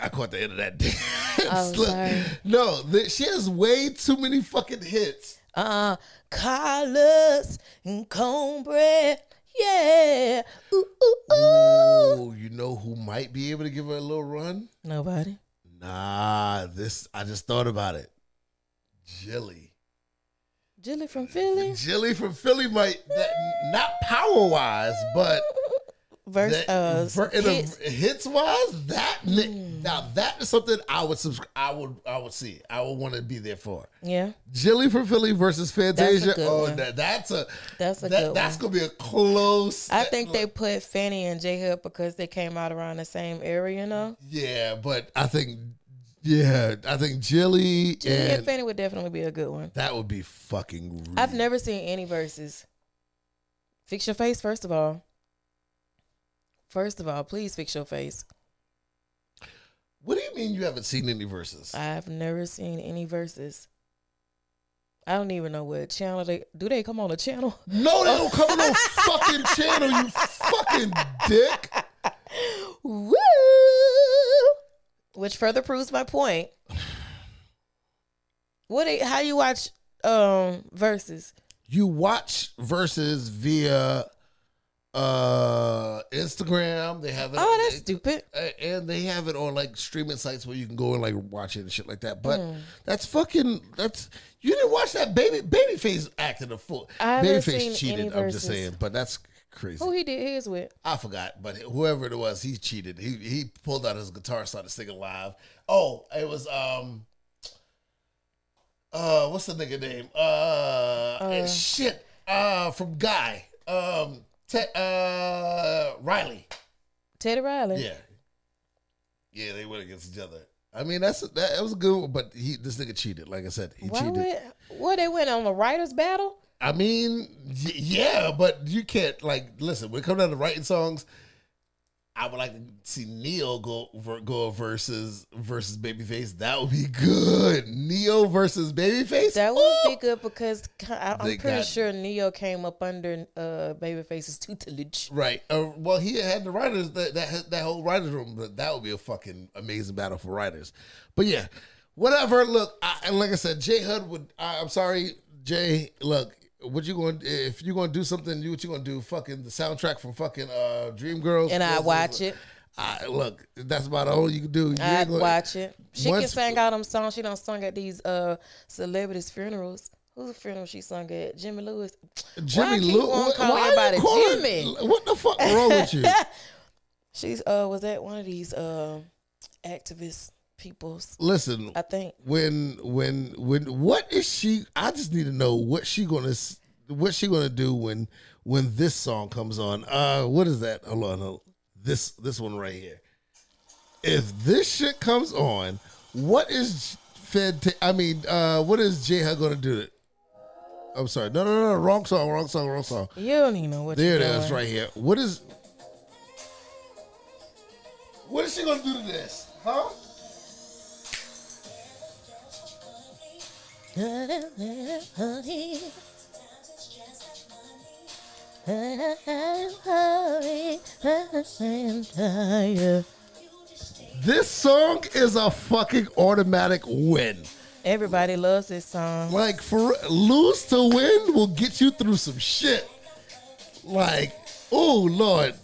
[SPEAKER 1] I caught the end of that <laughs> oh, dance.
[SPEAKER 2] Oh, sorry.
[SPEAKER 1] No, th- she has way too many fucking hits.
[SPEAKER 2] Uh, collars and cornbread. Yeah. Ooh, ooh, ooh.
[SPEAKER 1] Oh, you know who might be able to give her a little run?
[SPEAKER 2] Nobody.
[SPEAKER 1] Nah, this I just thought about it. Jilly.
[SPEAKER 2] Jilly from Philly.
[SPEAKER 1] Jilly from Philly might that, not power wise, but
[SPEAKER 2] Verse uh
[SPEAKER 1] ver-
[SPEAKER 2] hits.
[SPEAKER 1] hits wise, that ni- now that is something I would subscribe. I would I would see. I would want to be there for.
[SPEAKER 2] Yeah,
[SPEAKER 1] Jilly from Philly versus Fantasia.
[SPEAKER 2] good
[SPEAKER 1] oh, that, that's a
[SPEAKER 2] that's a
[SPEAKER 1] that,
[SPEAKER 2] good
[SPEAKER 1] that's
[SPEAKER 2] one.
[SPEAKER 1] gonna be a close.
[SPEAKER 2] I think they put Fanny and J Hud because they came out around the same area, you know.
[SPEAKER 1] Yeah, but I think yeah, I think Jilly
[SPEAKER 2] Jilly and
[SPEAKER 1] and
[SPEAKER 2] Fanny would definitely be a good one.
[SPEAKER 1] that would be fucking. Rude.
[SPEAKER 2] I've never seen any Verzuz. Fix your face, first of all. First of all, please fix your face.
[SPEAKER 1] What do you mean you haven't seen any Verzuz?
[SPEAKER 2] I've never seen any Verzuz. I don't even know what channel they do. They come on the channel.
[SPEAKER 1] No, they don't come on no <laughs> fucking channel, you fucking dick.
[SPEAKER 2] Woo! Which further proves my point. What? They, how you watch um Verzuz?
[SPEAKER 1] You watch Verzuz via uh Instagram. They have it.
[SPEAKER 2] Oh, that's
[SPEAKER 1] they-
[SPEAKER 2] stupid.
[SPEAKER 1] and they have it on like streaming sites where you can go and like watch it and shit like that. But
[SPEAKER 2] Hmm.
[SPEAKER 1] that's fucking. That's you didn't watch that baby babyface acting a fool. Babyface cheated. I'm just saying, but that's crazy.
[SPEAKER 2] Who he did his with?
[SPEAKER 1] I forgot, but whoever it was, he cheated. He he pulled out his guitar, started singing live. Oh, it was um, uh, what's the nigga name? Uh,
[SPEAKER 2] Uh.
[SPEAKER 1] shit. Uh, from Guy. Um, Te- uh, Riley.
[SPEAKER 2] Teddy Riley.
[SPEAKER 1] Yeah, yeah, they went against each other. I mean, that's that, that was a good, one, but he this nigga cheated. Like I said, he
[SPEAKER 2] Why
[SPEAKER 1] cheated.
[SPEAKER 2] would? What they went on the writers' battle?
[SPEAKER 1] I mean, y- yeah, but you can't like listen when it comes down to writing songs. I would like to see Ne-Yo go ver- go versus versus Babyface. That would be good. Ne-Yo versus Babyface.
[SPEAKER 2] That would
[SPEAKER 1] Ooh!
[SPEAKER 2] be good because I- I'm
[SPEAKER 1] They
[SPEAKER 2] pretty
[SPEAKER 1] got-
[SPEAKER 2] sure Ne-Yo came up under uh, Babyface's tutelage.
[SPEAKER 1] Right. Uh, well, he had the writers that that that whole writers room. But that would be a fucking amazing battle for writers. But yeah, whatever. Look, I, and like I said, Jay Hud would. I, I'm sorry, Jay. Look, what you going? To if you're going to do something, you what you going to do? Fucking the soundtrack from fucking uh, Dreamgirls.
[SPEAKER 2] And I watch it.
[SPEAKER 1] I look. That's about all you can do. You
[SPEAKER 2] I'd
[SPEAKER 1] gonna-
[SPEAKER 2] watch it. She can sing all them songs. She done sung at these uh celebrities' funerals. Whose funeral she sung at? Jimmy Lewis.
[SPEAKER 1] Jimmy
[SPEAKER 2] Why I keep
[SPEAKER 1] Lou.
[SPEAKER 2] on
[SPEAKER 1] What,
[SPEAKER 2] calling
[SPEAKER 1] why
[SPEAKER 2] everybody
[SPEAKER 1] you calling-
[SPEAKER 2] Jimmy?
[SPEAKER 1] What the fuck wrong with you? <laughs>
[SPEAKER 2] She's uh was at one of these uh activist peoples.
[SPEAKER 1] Listen,
[SPEAKER 2] I think.
[SPEAKER 1] when when when what is she i just need to know what she gonna what she gonna do when when this song comes on. Uh what is that? Hold on hold this this one right here. If this shit comes on what is fed i mean uh what is j gonna do it? I'm sorry. No no no no. Wrong song wrong song wrong song.
[SPEAKER 2] You don't even know what
[SPEAKER 1] there it
[SPEAKER 2] you're
[SPEAKER 1] is
[SPEAKER 2] doing.
[SPEAKER 1] right here. What is what is she gonna do to this? Huh <laughs> this song is a fucking automatic win
[SPEAKER 2] Everybody loves this song.
[SPEAKER 1] Like for lose to win will get you through some shit. Like, oh Lord.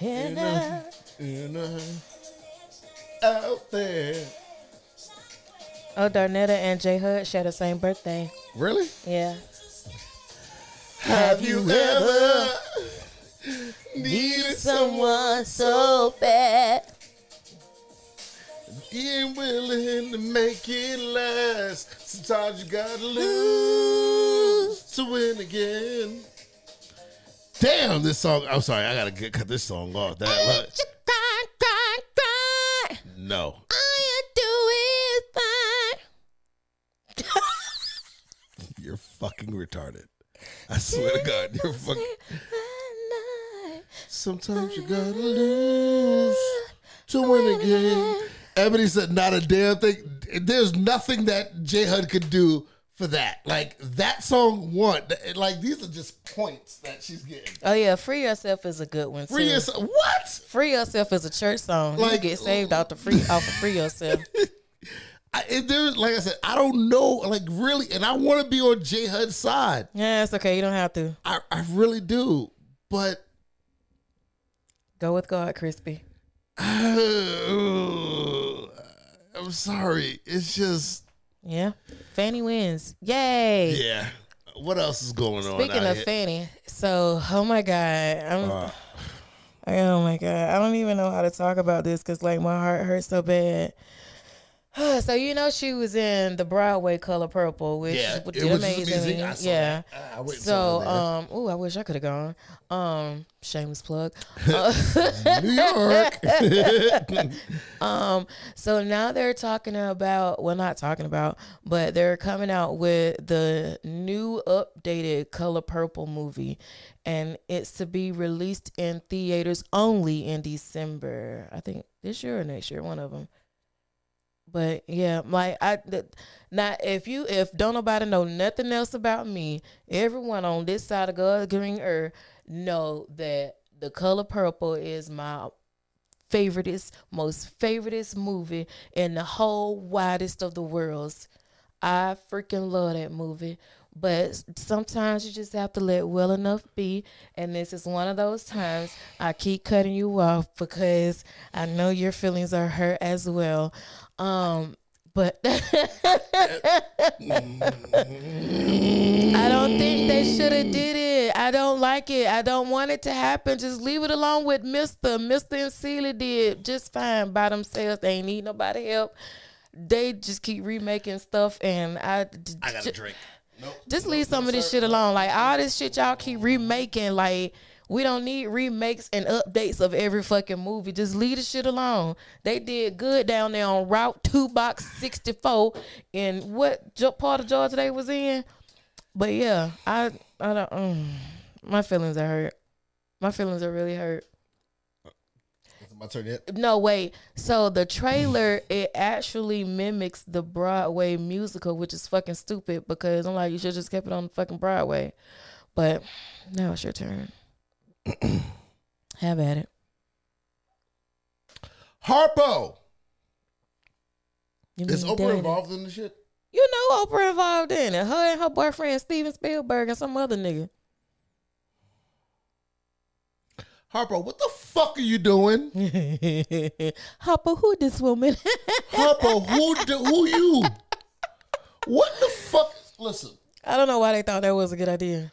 [SPEAKER 2] And I-
[SPEAKER 1] You know, out there.
[SPEAKER 2] Oh, Darnetta and J Hud share the same birthday.
[SPEAKER 1] Really?
[SPEAKER 2] Yeah.
[SPEAKER 1] Have you ever needed someone
[SPEAKER 2] so bad.
[SPEAKER 1] being willing to make it last? Sometimes you gotta lose to win again. Damn, this song. I'm sorry, I gotta get, cut this song off. That look, no. <laughs> You're fucking retarded. I swear to God, you're fucking. Sometimes you gotta lose to win again. Ebony said, "Not a damn thing." there's nothing that J Hud could do for that. Like that song won. Like these are just points that she's getting.
[SPEAKER 2] Oh yeah, free yourself is a good one.
[SPEAKER 1] Free
[SPEAKER 2] too.
[SPEAKER 1] yourself. What?
[SPEAKER 2] Free yourself is a church song.
[SPEAKER 1] Like-
[SPEAKER 2] you get saved oh. out the free off of free yourself. <laughs>
[SPEAKER 1] I, there's like I said, I don't know. Like really, and I want to be on J Hud's side.
[SPEAKER 2] yeah, it's okay. You don't have to
[SPEAKER 1] I, I really do. But
[SPEAKER 2] go with God, crispy. <sighs>
[SPEAKER 1] I'm sorry. It's just
[SPEAKER 2] Yeah, Fanny wins. Yay!
[SPEAKER 1] yeah. What else is going on?
[SPEAKER 2] Speaking of
[SPEAKER 1] here?
[SPEAKER 2] Fanny, so oh my god, I'm.
[SPEAKER 1] Uh, <sighs>
[SPEAKER 2] Oh my god, I don't even know how to talk about this because like my heart hurts so bad. <sighs> so you know she was in the Broadway Color Purple, which
[SPEAKER 1] yeah,
[SPEAKER 2] did
[SPEAKER 1] it was
[SPEAKER 2] amazing.
[SPEAKER 1] amazing. I saw
[SPEAKER 2] yeah.
[SPEAKER 1] I,
[SPEAKER 2] So um, oh, I wish I could have gone. Um, shameless plug. <laughs> Uh,
[SPEAKER 1] New York. <laughs>
[SPEAKER 2] Um, so now they're talking about well not talking about, but they're coming out with the new updated Color Purple movie and it's to be released in theaters only in December. I think this year or next year, one of them. But yeah, like I now if you if don't nobody know nothing else about me, everyone on this side of God's green earth know that the color purple is my favoriteest, most favoriteest movie in the whole widest of the worlds. I freaking love that movie. But sometimes you just have to let well enough be. And this is one of those times I keep cutting you off because I know your feelings are hurt as well. Um, but <laughs> I don't think they should have did it. I don't like it. I don't want it to happen. Just leave it alone with Mister. Mister and Celie did just fine by themselves. They ain't need nobody help. They just keep remaking stuff, and I.
[SPEAKER 1] I got a drink. Nope.
[SPEAKER 2] Just leave some of this shit alone. Like all this shit y'all keep remaking. Like we don't need remakes and updates of every fucking movie. Just leave the shit alone. They did good down there on Route Two Box sixty four in what part of Georgia they was in. But yeah, I I don't. Mm, my feelings are hurt. My feelings are really hurt.
[SPEAKER 1] My turn yet?
[SPEAKER 2] No, wait. So the trailer it actually mimics the Broadway musical, which is fucking stupid because I'm like, you should just kept it on the fucking Broadway. But now it's your turn. <clears throat> Have at it.
[SPEAKER 1] Harpo.
[SPEAKER 2] You
[SPEAKER 1] Is Oprah involved in the shit?
[SPEAKER 2] You know Oprah involved in it. Her and her boyfriend Steven Spielberg and some other nigga.
[SPEAKER 1] Harpo, what the fuck are you doing? <laughs>
[SPEAKER 2] Harpo, who this woman? <laughs>
[SPEAKER 1] Harpo, who do, who you? What the fuck? Listen,
[SPEAKER 2] I don't know why they thought that was a good idea.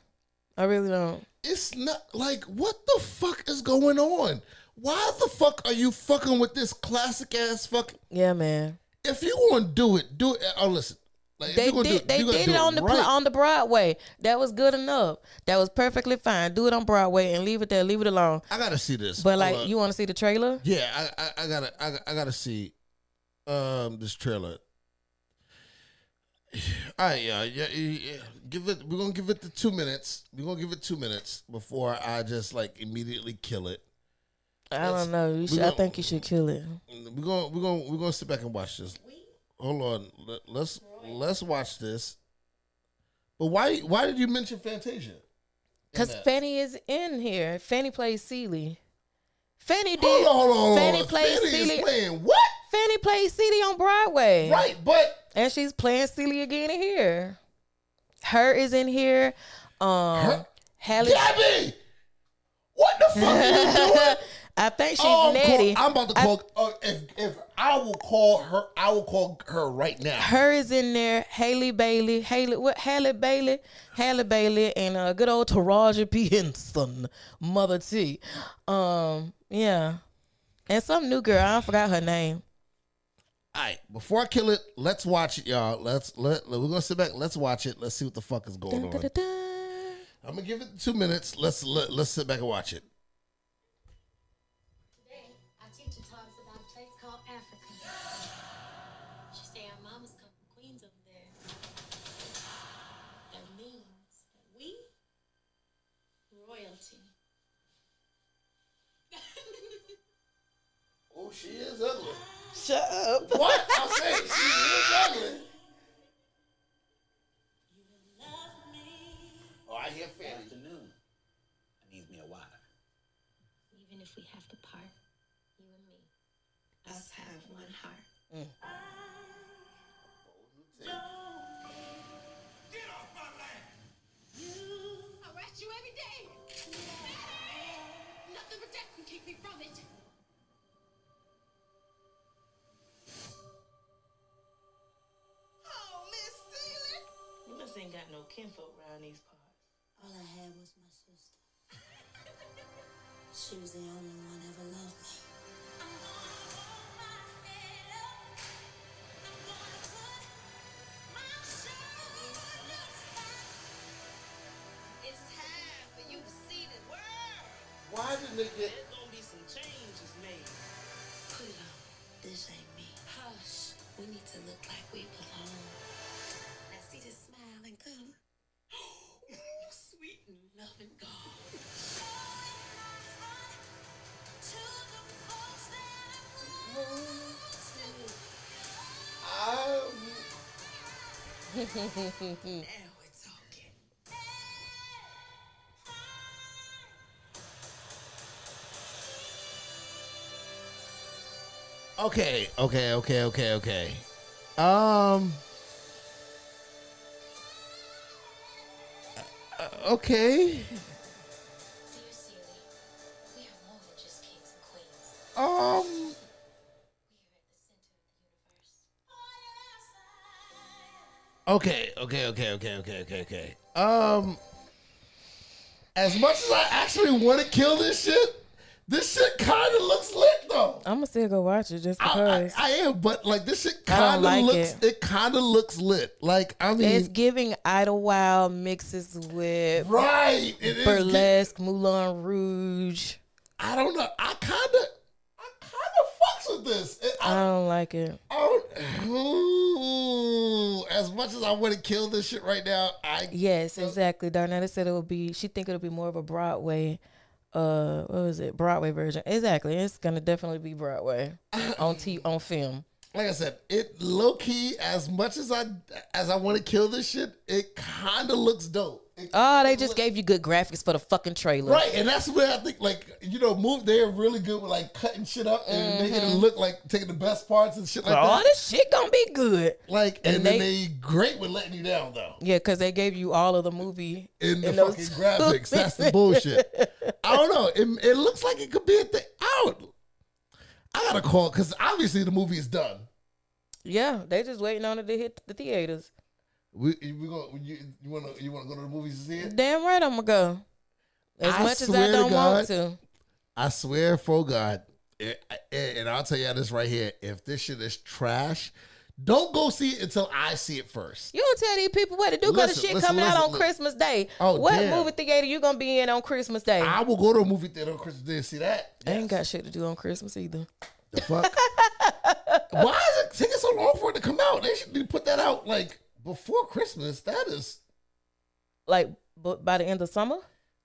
[SPEAKER 2] I really don't.
[SPEAKER 1] it's not like what the fuck is going on? Why the fuck are you fucking with this classic ass fuck?
[SPEAKER 2] Yeah, man.
[SPEAKER 1] If you want to do it, do it. Oh, listen. Like,
[SPEAKER 2] They
[SPEAKER 1] you gonna do
[SPEAKER 2] did. They did it on the
[SPEAKER 1] right.
[SPEAKER 2] on the Broadway. That was good enough. That was perfectly fine. Do it on Broadway and leave it there. Leave it alone.
[SPEAKER 1] I gotta see this.
[SPEAKER 2] But like,
[SPEAKER 1] on.
[SPEAKER 2] you want to see the trailer?
[SPEAKER 1] yeah, I, I, I gotta, I, I gotta see, um, this trailer. All right, yeah, yeah. Give it. We're gonna give it the two minutes. We're gonna give it two minutes before I just like immediately kill it.
[SPEAKER 2] I
[SPEAKER 1] Let's-
[SPEAKER 2] don't know. You should, I
[SPEAKER 1] gonna-
[SPEAKER 2] think you should kill it.
[SPEAKER 1] We're gonna we're gonna we're gonna sit back and watch this. Hold on, Let, let's let's watch this. But why why did you mention Fantasia?
[SPEAKER 2] Cause? Fanny is in here. Fanny plays Celie. Fanny did.
[SPEAKER 1] hold on, hold on, hold on.
[SPEAKER 2] Fanny plays
[SPEAKER 1] Fanny is playing what?
[SPEAKER 2] Fanny plays Celie on Broadway.
[SPEAKER 1] Right, but
[SPEAKER 2] And she's playing Celie again in here. Her is in here. Um,
[SPEAKER 1] Her-
[SPEAKER 2] Halle.
[SPEAKER 1] Gabby, what the fuck are you doing? <laughs>
[SPEAKER 2] I think she's
[SPEAKER 1] Oh, I'm,
[SPEAKER 2] Nettie.
[SPEAKER 1] call, I'm about to
[SPEAKER 2] I-
[SPEAKER 1] call. uh, if if I will call her, I will call her right now.
[SPEAKER 2] Her is in there. Halle Bailey, Halle, what? Halle Bailey, Halle Bailey, and uh, good old Taraji P Henson, Mother T. Um, yeah, and some new girl. I forgot her name.
[SPEAKER 1] All right, before I kill it, let's watch it, y'all. Let's let, we're gonna sit back. Let's watch it. Let's see what the fuck is going on. I'm gonna give it two minutes. Let's let, let's sit back and watch it.
[SPEAKER 2] Shut up.
[SPEAKER 1] What? I'm saying she is ugly. Oh, I hear Fanny.
[SPEAKER 3] Afternoon. I needs me a water.
[SPEAKER 4] Even if we have to part, you and me, us have one heart. Mm. I rest you every day. Nothing but death can keep me from it.
[SPEAKER 5] Ain't got no kinfolk around these parts.
[SPEAKER 6] All I had was my sister. She was the only one ever loved me. It's time for you to see the world.
[SPEAKER 1] Why didn't they get?
[SPEAKER 5] There's gonna be some changes made.
[SPEAKER 6] Put it on. This ain't me. Hush. We need to look like we belong. <laughs> Now we're talking.
[SPEAKER 1] okay, okay, okay, okay, okay. Um. uh, okay. <laughs>
[SPEAKER 4] Dear
[SPEAKER 1] Okay, okay, okay, okay, okay, okay, okay. Um, as much as I actually want to kill this shit, this shit kind of looks lit though.
[SPEAKER 2] I'm gonna still go watch it just
[SPEAKER 1] I, I,
[SPEAKER 2] because
[SPEAKER 1] I am, but like this shit
[SPEAKER 2] I
[SPEAKER 1] kind of
[SPEAKER 2] like
[SPEAKER 1] looks.
[SPEAKER 2] it.
[SPEAKER 1] It, kind of looks lit. Like I mean,
[SPEAKER 2] it's giving Idlewild mixes with
[SPEAKER 1] right? It is.
[SPEAKER 2] burlesque, Moulin Rouge.
[SPEAKER 1] I don't know. I kind of, I of this.
[SPEAKER 2] I
[SPEAKER 1] I,
[SPEAKER 2] don't like it.
[SPEAKER 1] I don't. Ooh, as much as I want to kill this shit right now, I
[SPEAKER 2] Yes, exactly. Darnetta said it would be. She think it'll be more of a Broadway. Uh, what was it? Broadway version. Exactly. It's gonna definitely be Broadway <laughs> on t on film.
[SPEAKER 1] like I said, it low key as much as I as I want to kill this shit, it kind of looks dope.
[SPEAKER 2] Oh, they just gave you good graphics for the fucking trailer.
[SPEAKER 1] right, and that's where I think like you know, move they're really good with like cutting shit up and making it mm-hmm. look like taking the best parts and shit like
[SPEAKER 2] oh,
[SPEAKER 1] that.
[SPEAKER 2] All this shit gonna be good.
[SPEAKER 1] Like, and,
[SPEAKER 2] and
[SPEAKER 1] then
[SPEAKER 2] they-
[SPEAKER 1] they great with letting you down though
[SPEAKER 2] Yeah, because they gave you all of the movie
[SPEAKER 1] in the fucking graphics. That's the bullshit. <laughs> I don't know. It, it looks like it could be a thing. Out. I gotta call because obviously the movie is done.
[SPEAKER 2] Yeah, they just waiting on it to hit the theaters.
[SPEAKER 1] We we gonna you, you wanna you wanna go to the movies to see it?
[SPEAKER 2] Damn right, I'm gonna go. As
[SPEAKER 1] I
[SPEAKER 2] much as I don't want
[SPEAKER 1] God,
[SPEAKER 2] to.
[SPEAKER 1] I swear for God, eh, eh, and I'll tell y'all this right here: if this shit is trash, don't go see it until I see it first.
[SPEAKER 2] You don't tell these people what to do because the shit
[SPEAKER 1] listen,
[SPEAKER 2] coming out on Christmas Day.
[SPEAKER 1] Oh,
[SPEAKER 2] what
[SPEAKER 1] damn.
[SPEAKER 2] movie theater you gonna be in on Christmas Day? I,
[SPEAKER 1] will go to a movie theater on Christmas Day to see that.
[SPEAKER 2] i ain't got shit to do on Christmas either.
[SPEAKER 1] The fuck? <laughs> Why is it taking so long for it to come out? They should put that out like before Christmas. That is
[SPEAKER 2] Like, but by the end of summer,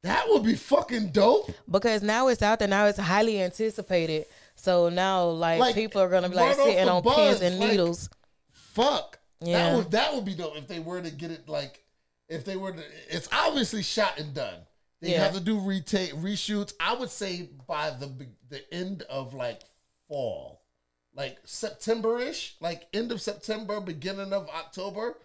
[SPEAKER 1] that would be fucking dope.
[SPEAKER 2] because now it's out there. Now it's highly anticipated. So now, like,
[SPEAKER 1] Like,
[SPEAKER 2] people are gonna be like sitting on
[SPEAKER 1] buzz,
[SPEAKER 2] pins and
[SPEAKER 1] like-
[SPEAKER 2] needles.
[SPEAKER 1] Fuck.
[SPEAKER 2] Yeah.
[SPEAKER 1] That would that would be dope if they were to get it like if they were to it's obviously shot and done. They
[SPEAKER 2] Yeah.
[SPEAKER 1] have to do retake reshoots. I would say by the the end of like fall. Like September ish, like end of September, beginning of October.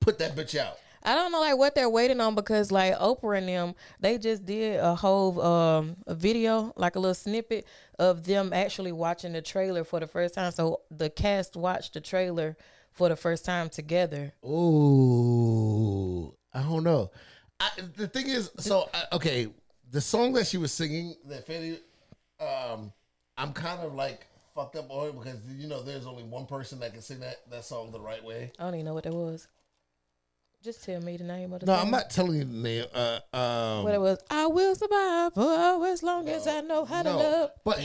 [SPEAKER 1] Put that bitch out.
[SPEAKER 2] I don't know like what they're waiting on because like Oprah and them, they just did a whole um a video, like a little snippet of them actually watching the trailer for the first time. So the cast watched the trailer for the first time together.
[SPEAKER 1] Ooh, I don't know. I, the thing is, so I, okay, the song that she was singing, that Fanny, um, I'm kind of like fucked up on it because you know there's only one person that can sing that that song the right way.
[SPEAKER 2] I don't even know what that was. Just tell me the name of the
[SPEAKER 1] No,
[SPEAKER 2] song.
[SPEAKER 1] I'm not telling you the name. Uh, um,
[SPEAKER 2] What it was? I will survive for as long as I know how to
[SPEAKER 1] no,
[SPEAKER 2] love.
[SPEAKER 1] but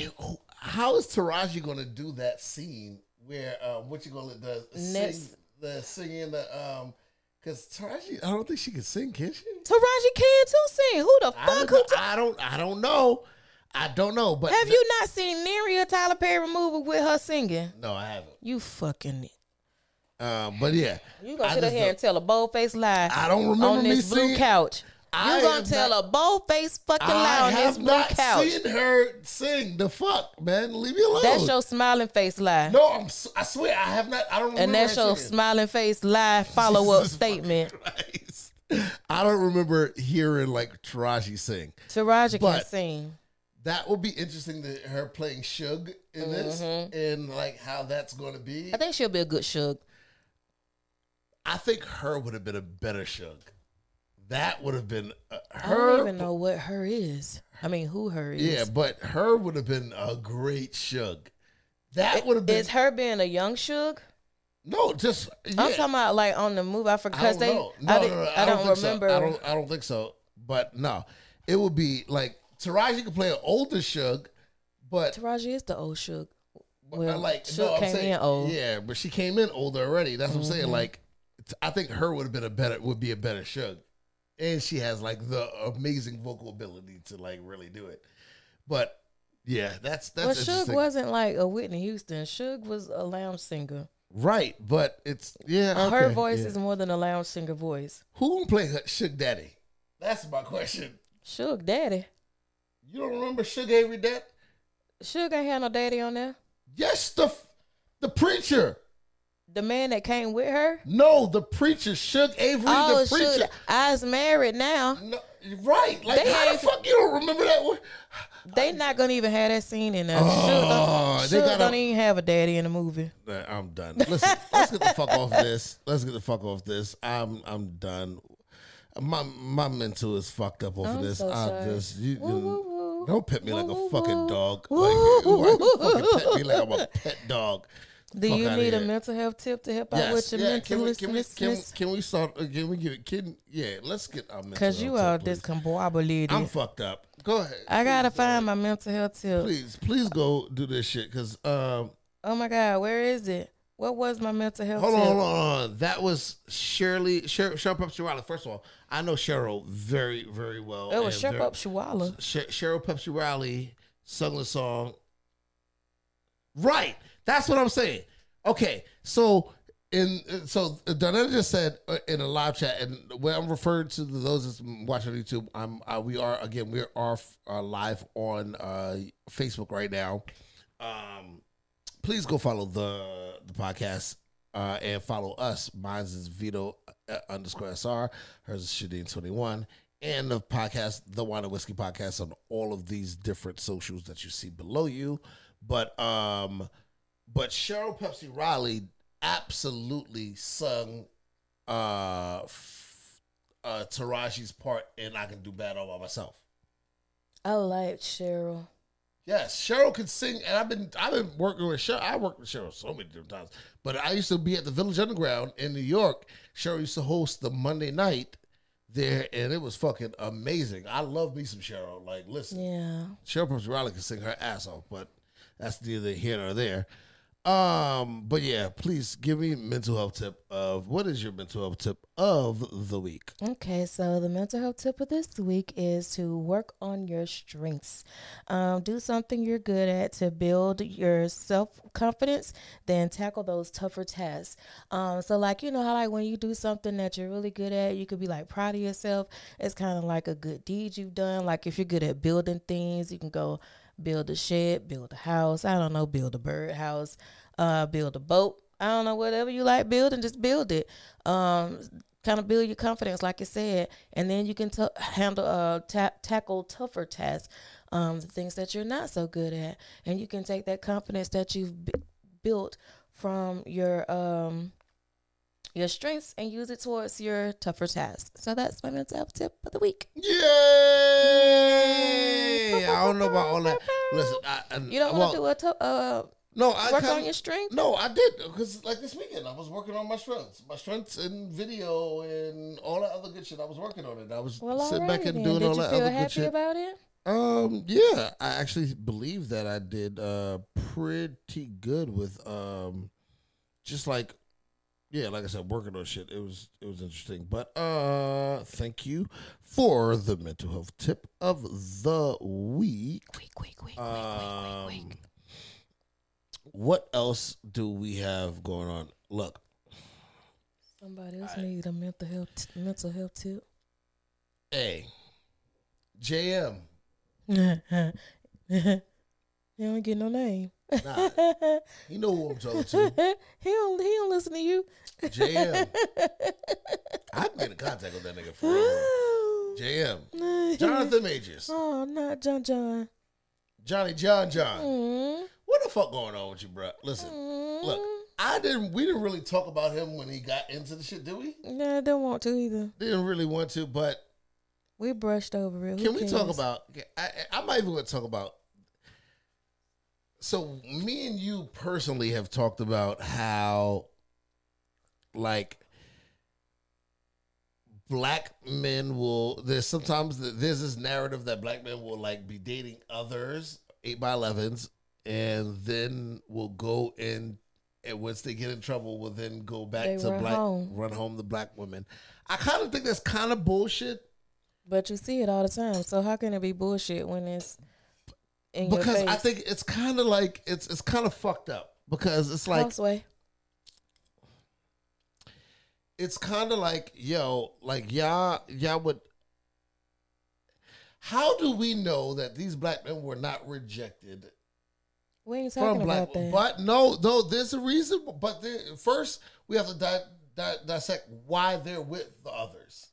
[SPEAKER 1] how is Taraji going to do that scene where uh, what you gonna the sing,
[SPEAKER 2] Next.
[SPEAKER 1] the singing the um. Cause Taraji, I don't think she can sing, can she?
[SPEAKER 2] Taraji can too sing. Who the
[SPEAKER 1] I
[SPEAKER 2] fuck? Who
[SPEAKER 1] know, I don't I don't know. I don't know, but
[SPEAKER 2] Have you not seen Neri or Tyler Perry movie with her singing?
[SPEAKER 1] No, I haven't.
[SPEAKER 2] You fucking.
[SPEAKER 1] Um, but yeah,
[SPEAKER 2] You gonna
[SPEAKER 1] I
[SPEAKER 2] sit up here and tell a bold faced lie
[SPEAKER 1] I don't remember
[SPEAKER 2] on
[SPEAKER 1] me
[SPEAKER 2] this blue
[SPEAKER 1] seeing-
[SPEAKER 2] couch.
[SPEAKER 1] I
[SPEAKER 2] You gonna tell
[SPEAKER 1] not-
[SPEAKER 2] a bold faced fucking lie
[SPEAKER 1] I
[SPEAKER 2] on this blue couch?
[SPEAKER 1] I have not seen her sing. The fuck, man, leave me alone.
[SPEAKER 2] That's your smiling face lie.
[SPEAKER 1] no. I'm. I swear, I have not. I don't. Remember.
[SPEAKER 2] And
[SPEAKER 1] that's
[SPEAKER 2] your
[SPEAKER 1] singing.
[SPEAKER 2] smiling face lie <laughs> follow up statement.
[SPEAKER 1] I don't remember hearing like Taraji sing.
[SPEAKER 2] Taraji can sing.
[SPEAKER 1] That will be interesting to her playing Shug in this and like how that's going to be.
[SPEAKER 2] Mm-hmm. I think she'll be a good Shug.
[SPEAKER 1] I think her would have been a better Shug. That would have been uh,
[SPEAKER 2] I don't even know what her is. I mean, who her is.
[SPEAKER 1] Yeah, but her would have been a great Shug. That would have been
[SPEAKER 2] Is her being a young Shug?
[SPEAKER 1] no, just yeah.
[SPEAKER 2] I'm talking about like on the movie. I forgot
[SPEAKER 1] I
[SPEAKER 2] because
[SPEAKER 1] don't
[SPEAKER 2] they.
[SPEAKER 1] know.
[SPEAKER 2] I,
[SPEAKER 1] No,
[SPEAKER 2] did,
[SPEAKER 1] no, no,
[SPEAKER 2] I, don't,
[SPEAKER 1] think so.
[SPEAKER 2] remember.
[SPEAKER 1] I don't. I don't think so. But no, it would be like Taraji could play an older Shug, but
[SPEAKER 2] Taraji is the old
[SPEAKER 1] Shug.
[SPEAKER 2] Well,
[SPEAKER 1] like
[SPEAKER 2] Shug
[SPEAKER 1] no, I'm
[SPEAKER 2] came
[SPEAKER 1] saying,
[SPEAKER 2] in old. Mm-hmm.
[SPEAKER 1] Yeah, but she came in older already. That's what I'm saying. Like, t- I think her would have been a better would be a better Shug, and she has like the amazing vocal ability to like really do it. But yeah, that's that's
[SPEAKER 2] Well,
[SPEAKER 1] Shug
[SPEAKER 2] wasn't like a Whitney Houston. Shug was a lounge singer.
[SPEAKER 1] right, but it's yeah.
[SPEAKER 2] Her
[SPEAKER 1] okay,
[SPEAKER 2] voice
[SPEAKER 1] yeah.
[SPEAKER 2] is more than a lounge singer voice.
[SPEAKER 1] who play Shug Daddy? That's my question.
[SPEAKER 2] Shug Daddy.
[SPEAKER 1] You don't remember Shug Avery Dad?
[SPEAKER 2] Shug ain't had no daddy on there.
[SPEAKER 1] Yes, the the preacher.
[SPEAKER 2] The man that came with her.
[SPEAKER 1] No, the preacher, Shug Avery,
[SPEAKER 2] Oh,
[SPEAKER 1] the preacher.
[SPEAKER 2] Shug. I was married now.
[SPEAKER 1] No, right. Like,
[SPEAKER 2] They
[SPEAKER 1] how the fuck you don't remember that one?
[SPEAKER 2] They not gonna even have that scene in there.
[SPEAKER 1] Oh,
[SPEAKER 2] Shug,
[SPEAKER 1] they
[SPEAKER 2] don't, Shug
[SPEAKER 1] gotta-
[SPEAKER 2] don't even have a daddy in the movie.
[SPEAKER 1] I'm done. Listen, let's get the fuck off this. Let's get the fuck off this. I'm I'm done. My my mental is fucked up over
[SPEAKER 2] I'm
[SPEAKER 1] this.
[SPEAKER 2] so
[SPEAKER 1] I
[SPEAKER 2] sorry.
[SPEAKER 1] just you,
[SPEAKER 2] Woo, woo, woo.
[SPEAKER 1] don't pet me like a fucking dog. Like why you fucking pet me like I'm a <laughs> pet dog?
[SPEAKER 2] Do you need a
[SPEAKER 1] here.
[SPEAKER 2] mental health tip to help out with your
[SPEAKER 1] yeah.
[SPEAKER 2] mental
[SPEAKER 1] Can can we can, can we start? uh, Can we get can yeah? Let's get our mental.
[SPEAKER 2] Because you are discombobulated.
[SPEAKER 1] I'm fucked up. Go ahead.
[SPEAKER 2] I gotta find my mental health tip.
[SPEAKER 1] Please, please go do this shit. Cause um,
[SPEAKER 2] Oh my God, where is it? What was my mental health
[SPEAKER 1] hold
[SPEAKER 2] tip?
[SPEAKER 1] on, hold on, hold on. That was Shirley, Cheryl, Cheryl Pepsii Riley. First of all, I know Cheryl very, very well.
[SPEAKER 2] It was
[SPEAKER 1] and
[SPEAKER 2] Shep
[SPEAKER 1] very-
[SPEAKER 2] Up Shawala.
[SPEAKER 1] Sh- Cheryl Pepsii Riley sung the song. Right. That's what I'm saying. Okay. So in so Donetta just said uh, in a live chat, and when I'm referring to those that's watching YouTube, I'm uh, we are again we are uh, live on uh, Facebook right now. Um, please go follow the the podcast uh, and follow us. Mine's is Vito uh, underscore SR. Hers is Shadeen twenty one. And the podcast, the Whine and Whiskey Podcast, on all of these different socials that you see below you. But um, but Cheryl Pepsii Riley absolutely sung uh, f- uh Taraji's part in I Can Do Bad All by Myself.
[SPEAKER 2] I like Cheryl.
[SPEAKER 1] Yes, Cheryl can sing, and I've been I've been working with Cheryl. I worked with Cheryl so many different times, but I used to be at the Village Underground in New York. Cheryl used to host the Monday night there, and it was fucking amazing. I love me some Cheryl. Like, listen,
[SPEAKER 2] Yeah.
[SPEAKER 1] Cheryl Pepsii Riley can sing her ass off, but that's neither here nor there. Um, but yeah, please give me mental health tip of what is your mental health tip of the week?
[SPEAKER 2] Okay, so the mental health tip of this week is to work on your strengths. Um, do something you're good at to build your self confidence, then tackle those tougher tasks. Um, so, like, you know how, like, when you do something that you're really good at, you could be like proud of yourself. It's kind of like a good deed you've done. Like, if you're good at building things, you can go build a shed, build a house. I don't know, build a birdhouse, uh, build a boat. I don't know, whatever you like building, just build it. Um, kind of build your confidence, like I said, and then you can t- handle, uh, ta- tackle tougher tasks, um, the things that you're not so good at, and you can take that confidence that you've b- built from your um your strengths and use it towards your tougher tasks. So that's my mental health tip of the week.
[SPEAKER 1] Yay! I don't know about all that. Listen, I,
[SPEAKER 2] You don't want
[SPEAKER 1] well,
[SPEAKER 2] to do a to- uh
[SPEAKER 1] no, I
[SPEAKER 2] work
[SPEAKER 1] kinda-
[SPEAKER 2] on your strength.
[SPEAKER 1] No, I did because like this weekend I was working on my strengths, my strengths in video and all that other good shit. I was working on it. I was
[SPEAKER 2] Well,
[SPEAKER 1] sitting back and
[SPEAKER 2] then.
[SPEAKER 1] doing
[SPEAKER 2] Did
[SPEAKER 1] all that other good
[SPEAKER 2] happy
[SPEAKER 1] shit.
[SPEAKER 2] about it?
[SPEAKER 1] Um, yeah, I actually believe that I did uh pretty good with um just like yeah, like I said, working on shit. It was it was interesting. But uh thank you for the mental health tip of the week.
[SPEAKER 2] Week, week, week,
[SPEAKER 1] Um,
[SPEAKER 2] week, week, week.
[SPEAKER 1] What else do we have going on? Look,
[SPEAKER 2] Somebody else need a mental health mental health tip.
[SPEAKER 1] hey, JM. <laughs>
[SPEAKER 2] he don't get no name.
[SPEAKER 1] Nah, you know who I'm talking to. <laughs>
[SPEAKER 2] he don't he don't listen to you.
[SPEAKER 1] JM. <laughs> I can get in contact with that nigga for real. <sighs> JM. <laughs> Jonathan Majors.
[SPEAKER 2] Oh, not John John.
[SPEAKER 1] Johnny John John.
[SPEAKER 2] Mm,
[SPEAKER 1] What the fuck going on with you, bro? Listen,
[SPEAKER 2] mm.
[SPEAKER 1] look, I didn't. We didn't really talk about him when he got into the shit, did we?
[SPEAKER 2] Nah, don't want to either.
[SPEAKER 1] Didn't really want to, but
[SPEAKER 2] We brushed over it. Who
[SPEAKER 1] can we talk about? I, I might even want to talk about. So me and you personally have talked about how, like, black men will. There's sometimes th- there's this narrative that black men will like be dating others eight by elevens, and then will go in. And once they get in trouble, will then go back
[SPEAKER 2] They
[SPEAKER 1] to
[SPEAKER 2] run
[SPEAKER 1] black,
[SPEAKER 2] home.
[SPEAKER 1] run home the black women. I kind of think that's kind of bullshit.
[SPEAKER 2] But you see it all the time. So how can it be bullshit when it's
[SPEAKER 1] because? I think it's kind of like it's it's kind of fucked up because it's like
[SPEAKER 2] Houseway.
[SPEAKER 1] it's kind of like yo like y'all y'all would how do we know that these black men were not rejected
[SPEAKER 2] We ain't
[SPEAKER 1] from
[SPEAKER 2] talking
[SPEAKER 1] black
[SPEAKER 2] about that.
[SPEAKER 1] but no no there's a reason but there, first we have to di- di- dissect why they're with the others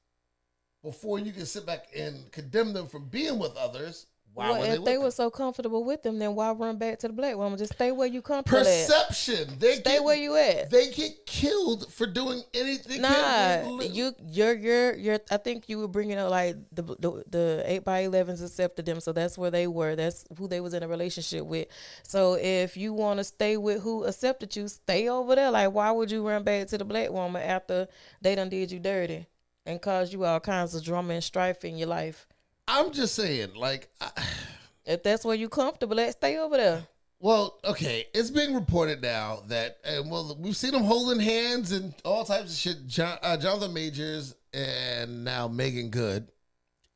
[SPEAKER 1] before you can sit back and condemn them from being with others why
[SPEAKER 2] well,
[SPEAKER 1] were they
[SPEAKER 2] if they
[SPEAKER 1] them?
[SPEAKER 2] were so comfortable with them, then why run back to the black woman? Just stay where you comfortable at.
[SPEAKER 1] perception they
[SPEAKER 2] Stay
[SPEAKER 1] get-
[SPEAKER 2] where you at.
[SPEAKER 1] they get killed for doing anything.
[SPEAKER 2] Nah, you, you're, you're, you're. I think you were bringing up like the the, the eight by elevens accepted them, so that's where they were. That's who they was in a relationship with. So if you want to stay with who accepted you, stay over there. Like, why would you run back to the black woman after they done did you dirty and caused you all kinds of drama and strife in your life?
[SPEAKER 1] I'm just saying, like, I, <sighs>
[SPEAKER 2] If that's where you comfortable at, stay over there.
[SPEAKER 1] well, okay, it's being reported now that, and well, we've seen them holding hands and all types of shit. John, uh, Jonathan Majors and now Meagan Good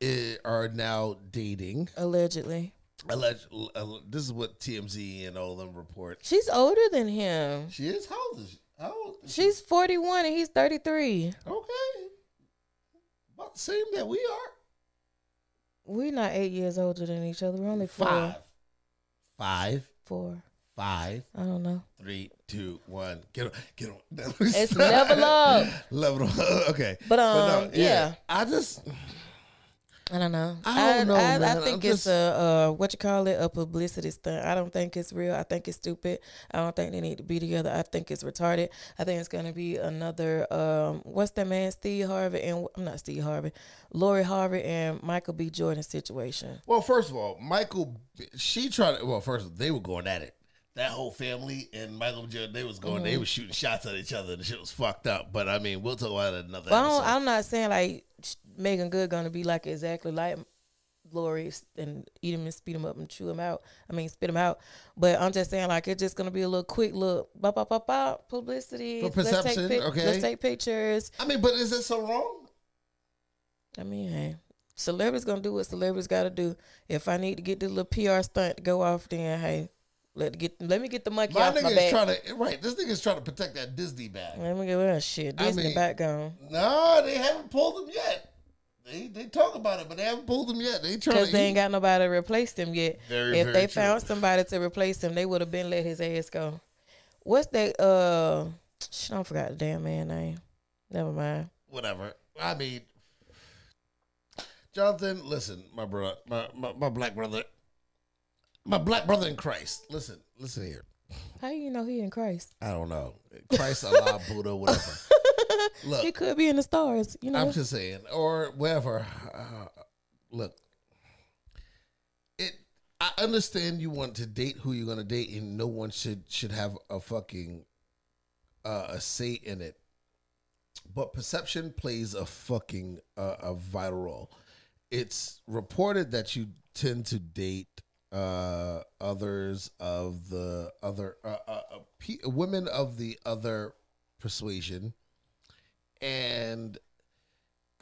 [SPEAKER 1] eh, are now dating.
[SPEAKER 2] Allegedly,
[SPEAKER 1] Alleged, uh, this is what TMZ and all of them report.
[SPEAKER 2] she's older than him.
[SPEAKER 1] She is how old is she? How old? Is she?
[SPEAKER 2] She's forty one and he's thirty three.
[SPEAKER 1] okay, about the same that we are.
[SPEAKER 2] We're not eight years older than each other. We're only four.
[SPEAKER 1] Five, five,
[SPEAKER 2] Four.
[SPEAKER 1] five.
[SPEAKER 2] I don't know.
[SPEAKER 1] Three, two, one. Get on, get on. <laughs>
[SPEAKER 2] It's level up.
[SPEAKER 1] Level up. <laughs> Okay.
[SPEAKER 2] But, um, yeah.
[SPEAKER 1] I just
[SPEAKER 2] I don't know.
[SPEAKER 1] I don't know,
[SPEAKER 2] I,
[SPEAKER 1] man.
[SPEAKER 2] think
[SPEAKER 1] I'm
[SPEAKER 2] it's
[SPEAKER 1] just-
[SPEAKER 2] a uh, what you call it a publicity stunt. I don't think it's real. I think it's stupid. I don't think they need to be together. I think it's retarded. I think it's gonna be another um what's that man Steve Harvey and I'm not Steve Harvey, Lori Harvey and Michael B. Jordan situation.
[SPEAKER 1] well, first of all, Michael. She tried. To, well, first of all, they were going at it. That whole family and Michael Jordan, they was going.
[SPEAKER 2] Mm-hmm.
[SPEAKER 1] They was shooting shots at each other. The shit was fucked up. But I mean, we'll talk about it another.
[SPEAKER 2] But
[SPEAKER 1] episode.
[SPEAKER 2] I'm not saying like Meagan Good gonna be like exactly like Lori and eat him and speed him up and chew him out. I mean, spit him out. But I'm just saying like it's just gonna be a little quick look, bop bop bop bop publicity.
[SPEAKER 1] For
[SPEAKER 2] Let's take
[SPEAKER 1] perception,
[SPEAKER 2] pic-
[SPEAKER 1] okay.
[SPEAKER 2] Let's take pictures.
[SPEAKER 1] I mean, but is it so wrong?
[SPEAKER 2] I mean, hey, celebrities gonna do what celebrities gotta do. If I need to get this little PR stunt to go off, then hey, let get let me get the monkey
[SPEAKER 1] My
[SPEAKER 2] off my
[SPEAKER 1] nigga is
[SPEAKER 2] back.
[SPEAKER 1] trying to right. This nigga's trying to protect that Disney bag.
[SPEAKER 2] let me get that shit.
[SPEAKER 1] I
[SPEAKER 2] Disney
[SPEAKER 1] mean-
[SPEAKER 2] back gone.
[SPEAKER 1] No, they haven't pulled him yet. They they talk about it, but they haven't pulled them yet. They trying
[SPEAKER 2] Because they ain't got nobody to replace them yet.
[SPEAKER 1] Very,
[SPEAKER 2] if
[SPEAKER 1] very
[SPEAKER 2] they
[SPEAKER 1] true.
[SPEAKER 2] found somebody to replace him, they would have been let his ass go. What's that? Uh, shit, I forgot the damn man name. Never mind.
[SPEAKER 1] whatever. I mean, Jonathan, listen, my brother, my, my, my black brother, my black brother in Christ. Listen, listen here.
[SPEAKER 2] How you know he in Christ?
[SPEAKER 1] I don't know. Christ, Allah, <laughs> Buddha, whatever. <laughs> Look,
[SPEAKER 2] He could be in the stars. You know.
[SPEAKER 1] I'm just saying, or whatever. Uh, look, it. I understand you want to date who you're gonna date, and no one should should have a fucking uh, a say in it. But perception plays a fucking uh, a vital role. It's reported that you tend to date uh, others of the other uh, uh, uh, pe- women of the other persuasion, and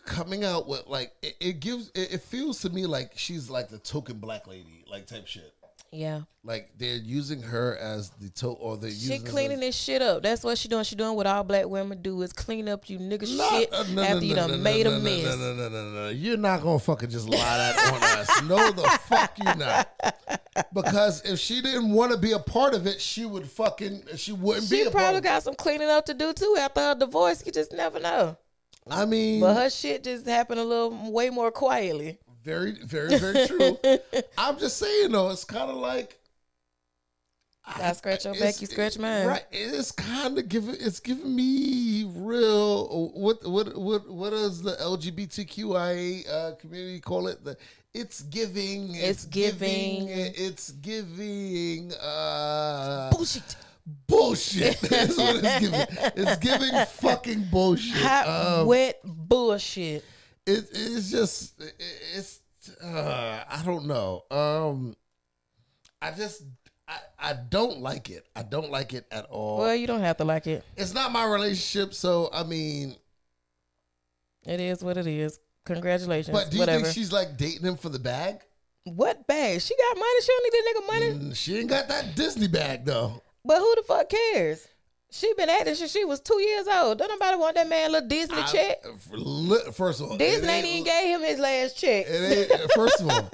[SPEAKER 1] coming out with like it, it gives it, it feels to me like she's like the token black lady like type shit.
[SPEAKER 2] Yeah.
[SPEAKER 1] Like they're using her as the to or they're
[SPEAKER 2] She cleaning this shit up. That's what she doing. She doing what all black women do is clean up you nigga
[SPEAKER 1] Not-
[SPEAKER 2] shit
[SPEAKER 1] uh, no, no,
[SPEAKER 2] after you
[SPEAKER 1] no,
[SPEAKER 2] done
[SPEAKER 1] no,
[SPEAKER 2] made
[SPEAKER 1] no,
[SPEAKER 2] a
[SPEAKER 1] no,
[SPEAKER 2] mess.
[SPEAKER 1] No, no, no, no, no. You're not gonna fucking just lie that on us. No, the fuck you not. Because if she didn't want to be a part of it, she would fucking she wouldn't be
[SPEAKER 2] She
[SPEAKER 1] a part.
[SPEAKER 2] probably got some cleaning up to do too after her divorce. You just never know.
[SPEAKER 1] I mean,
[SPEAKER 2] But her shit just happened a little way more quietly.
[SPEAKER 1] Very, very, very true. <laughs> I'm just saying though, it's kind of like
[SPEAKER 2] I scratch your back, you scratch mine.
[SPEAKER 1] Right, it's kind of giving it's giving me real what what what what does the LGBTQIA uh, community call it? The it's giving,
[SPEAKER 2] It's giving.
[SPEAKER 1] it's giving uh
[SPEAKER 2] Bullshit.
[SPEAKER 1] bullshit. <laughs> That's what it's giving. <laughs> It's giving fucking bullshit.
[SPEAKER 2] Hot,
[SPEAKER 1] Um,
[SPEAKER 2] wet bullshit.
[SPEAKER 1] It, it's just it- it's uh, I don't know. Um, I just I, I don't like it. I don't like it at all.
[SPEAKER 2] Well, you don't have to like it.
[SPEAKER 1] it's not my relationship, so I mean,
[SPEAKER 2] It is what it is. Congratulations.
[SPEAKER 1] but do you
[SPEAKER 2] Whatever.
[SPEAKER 1] think she's like dating him for the bag?
[SPEAKER 2] what bag? She got money. She don't need that nigga money.
[SPEAKER 1] Mm, she ain't got that Disney bag though.
[SPEAKER 2] But who the fuck cares? She been acting since she was two years old. Don't nobody want that man a little Disney
[SPEAKER 1] I-
[SPEAKER 2] check.
[SPEAKER 1] First of all,
[SPEAKER 2] Disney
[SPEAKER 1] it
[SPEAKER 2] ain't even gave him his last check.
[SPEAKER 1] It ain't, first of all,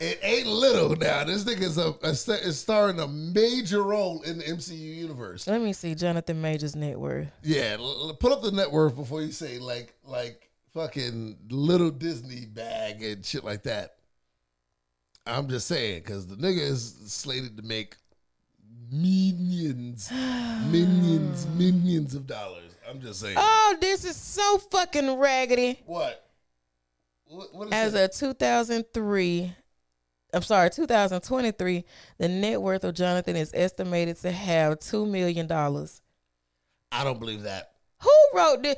[SPEAKER 1] it ain't little now. This nigga is a, a is starring a major role in the MCU universe.
[SPEAKER 2] Let me see Jonathan Majors' net worth.
[SPEAKER 1] Yeah, l- l- pull up the net worth before you say like like fucking little Disney bag and shit like that. I'm just saying because the nigga is slated to make millions, millions, millions of dollars. I'm just saying.
[SPEAKER 2] Oh, this is so fucking raggedy.
[SPEAKER 1] what? What, what is
[SPEAKER 2] As
[SPEAKER 1] that?
[SPEAKER 2] of 2003, I'm sorry, 2023, the net worth of Jonathan is estimated to have $2 million.
[SPEAKER 1] I don't believe that.
[SPEAKER 2] Who wrote this?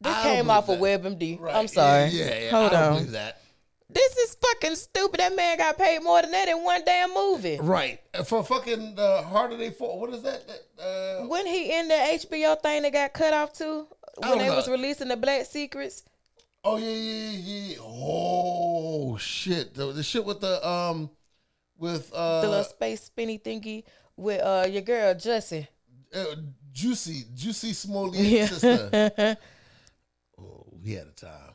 [SPEAKER 2] This
[SPEAKER 1] I
[SPEAKER 2] came off of WebMD.
[SPEAKER 1] Right.
[SPEAKER 2] I'm sorry.
[SPEAKER 1] Yeah, yeah. yeah.
[SPEAKER 2] Hold
[SPEAKER 1] I don't
[SPEAKER 2] on. This is fucking stupid. That man got paid more than that in one damn movie.
[SPEAKER 1] Right. For fucking uh, Harder They Fall. What is that? Uh,
[SPEAKER 2] When he in the HBO thing that got cut off too, when they
[SPEAKER 1] know.
[SPEAKER 2] was releasing the Black Secrets.
[SPEAKER 1] oh, yeah, yeah, yeah. Oh, shit. The, the shit with the, um, with, uh,
[SPEAKER 2] the little space spinny thingy with uh your girl Jussie.
[SPEAKER 1] uh, Juicy, Jussie Smollett
[SPEAKER 2] Yeah.
[SPEAKER 1] sister. <laughs> Oh, we had a time.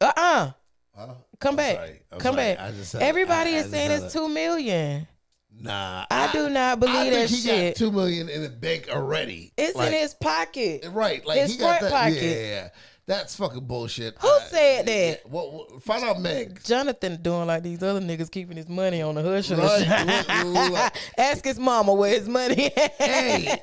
[SPEAKER 2] uh uh
[SPEAKER 1] Huh?
[SPEAKER 2] Come back.
[SPEAKER 1] sorry.
[SPEAKER 2] Come
[SPEAKER 1] sorry.
[SPEAKER 2] back.
[SPEAKER 1] I
[SPEAKER 2] Everybody
[SPEAKER 1] I- I
[SPEAKER 2] is saying it's two million.
[SPEAKER 1] Nah.
[SPEAKER 2] I do not
[SPEAKER 1] I
[SPEAKER 2] believe
[SPEAKER 1] think
[SPEAKER 2] that
[SPEAKER 1] he
[SPEAKER 2] shit.
[SPEAKER 1] got two million in the bank already.
[SPEAKER 2] It's
[SPEAKER 1] Like,
[SPEAKER 2] in his pocket.
[SPEAKER 1] Right, like
[SPEAKER 2] his
[SPEAKER 1] he got
[SPEAKER 2] front
[SPEAKER 1] that.
[SPEAKER 2] pocket.
[SPEAKER 1] Yeah. That's fucking bullshit.
[SPEAKER 2] Who said that?
[SPEAKER 1] Well, well, find out, Meg.
[SPEAKER 2] Jonathan doing like these other niggas keeping his money on the hush.
[SPEAKER 1] Right. <laughs>
[SPEAKER 2] Ask his mama where his money. at.
[SPEAKER 1] Hey,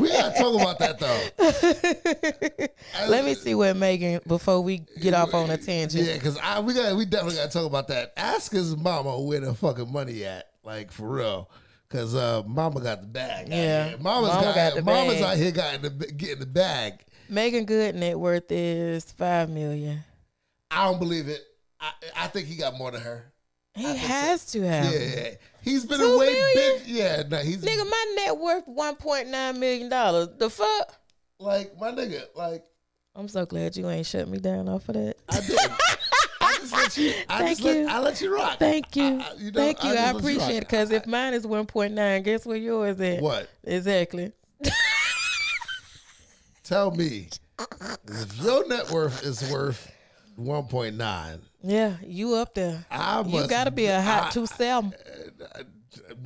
[SPEAKER 1] we gotta talk about that though. <laughs>
[SPEAKER 2] Let me see what Meagan before we get off on a tangent.
[SPEAKER 1] Yeah, because I we got we definitely gotta talk about that. Ask his mama where the fucking money at, like for real. Cause uh, mama got the bag.
[SPEAKER 2] Yeah,
[SPEAKER 1] mama's
[SPEAKER 2] mama
[SPEAKER 1] got,
[SPEAKER 2] got the
[SPEAKER 1] mama's
[SPEAKER 2] bag.
[SPEAKER 1] out here got the getting the bag.
[SPEAKER 2] Meagan Good net worth is five million.
[SPEAKER 1] I don't believe it. I I think he got more than her.
[SPEAKER 2] He has to have.
[SPEAKER 1] Yeah, he's been
[SPEAKER 2] Two
[SPEAKER 1] away
[SPEAKER 2] million?
[SPEAKER 1] big. Yeah, no, he's
[SPEAKER 2] Nigga, my net worth one point nine million dollars. The fuck?
[SPEAKER 1] like my nigga. Like
[SPEAKER 2] I'm so glad you ain't shut me down off of that.
[SPEAKER 1] I did. I just let you. I <laughs>
[SPEAKER 2] Thank
[SPEAKER 1] just let,
[SPEAKER 2] you.
[SPEAKER 1] I let you rock.
[SPEAKER 2] Thank you.
[SPEAKER 1] I- I- you know,
[SPEAKER 2] Thank you. I,
[SPEAKER 1] you
[SPEAKER 2] appreciate it. Because if mine is 1.9, guess where yours is?
[SPEAKER 1] What?
[SPEAKER 2] Exactly. <laughs>
[SPEAKER 1] Tell me if your net worth is worth one point nine.
[SPEAKER 2] Yeah, you up there.
[SPEAKER 1] I
[SPEAKER 2] you got to be a hot
[SPEAKER 1] I-
[SPEAKER 2] two seven.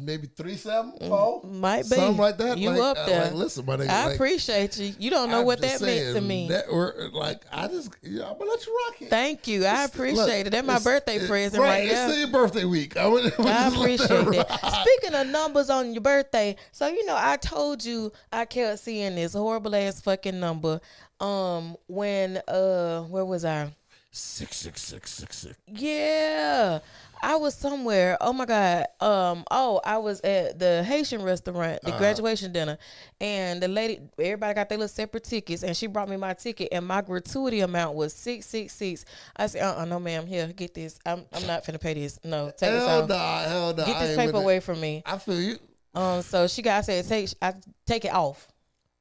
[SPEAKER 1] Maybe three seven, four,
[SPEAKER 2] Might be.
[SPEAKER 1] something like that.
[SPEAKER 2] You
[SPEAKER 1] like,
[SPEAKER 2] up
[SPEAKER 1] uh,
[SPEAKER 2] there.
[SPEAKER 1] like, listen, my nigga.
[SPEAKER 2] I
[SPEAKER 1] like,
[SPEAKER 2] appreciate you. You don't know
[SPEAKER 1] I'm
[SPEAKER 2] what that means to
[SPEAKER 1] saying,
[SPEAKER 2] me.
[SPEAKER 1] Network, like I just, yeah, I'm gonna let you rock it.
[SPEAKER 2] Thank you. I
[SPEAKER 1] It's-
[SPEAKER 2] appreciate
[SPEAKER 1] look,
[SPEAKER 2] it. That's my birthday
[SPEAKER 1] it-
[SPEAKER 2] present right,
[SPEAKER 1] It's
[SPEAKER 2] there.
[SPEAKER 1] your birthday week. I, would, <laughs>
[SPEAKER 2] I
[SPEAKER 1] let
[SPEAKER 2] appreciate
[SPEAKER 1] rock.
[SPEAKER 2] that. Speaking of numbers on your birthday, so you know, I told you I kept seeing this horrible ass fucking number. Um, when uh, where was I?
[SPEAKER 1] Six six six six six.
[SPEAKER 2] Yeah. I was somewhere. Oh my God. Um, oh, I was at the Haitian restaurant, the graduation dinner. And the lady everybody got their little separate tickets and she brought me my ticket and my gratuity amount was six six six. I said, uh uh no ma'am, here, get this. I'm I'm not finna pay this. No, take this
[SPEAKER 1] Hell
[SPEAKER 2] off.
[SPEAKER 1] nah, hell nah.
[SPEAKER 2] Get this paper away from me.
[SPEAKER 1] I feel you.
[SPEAKER 2] Um, so she got I said take I take it off.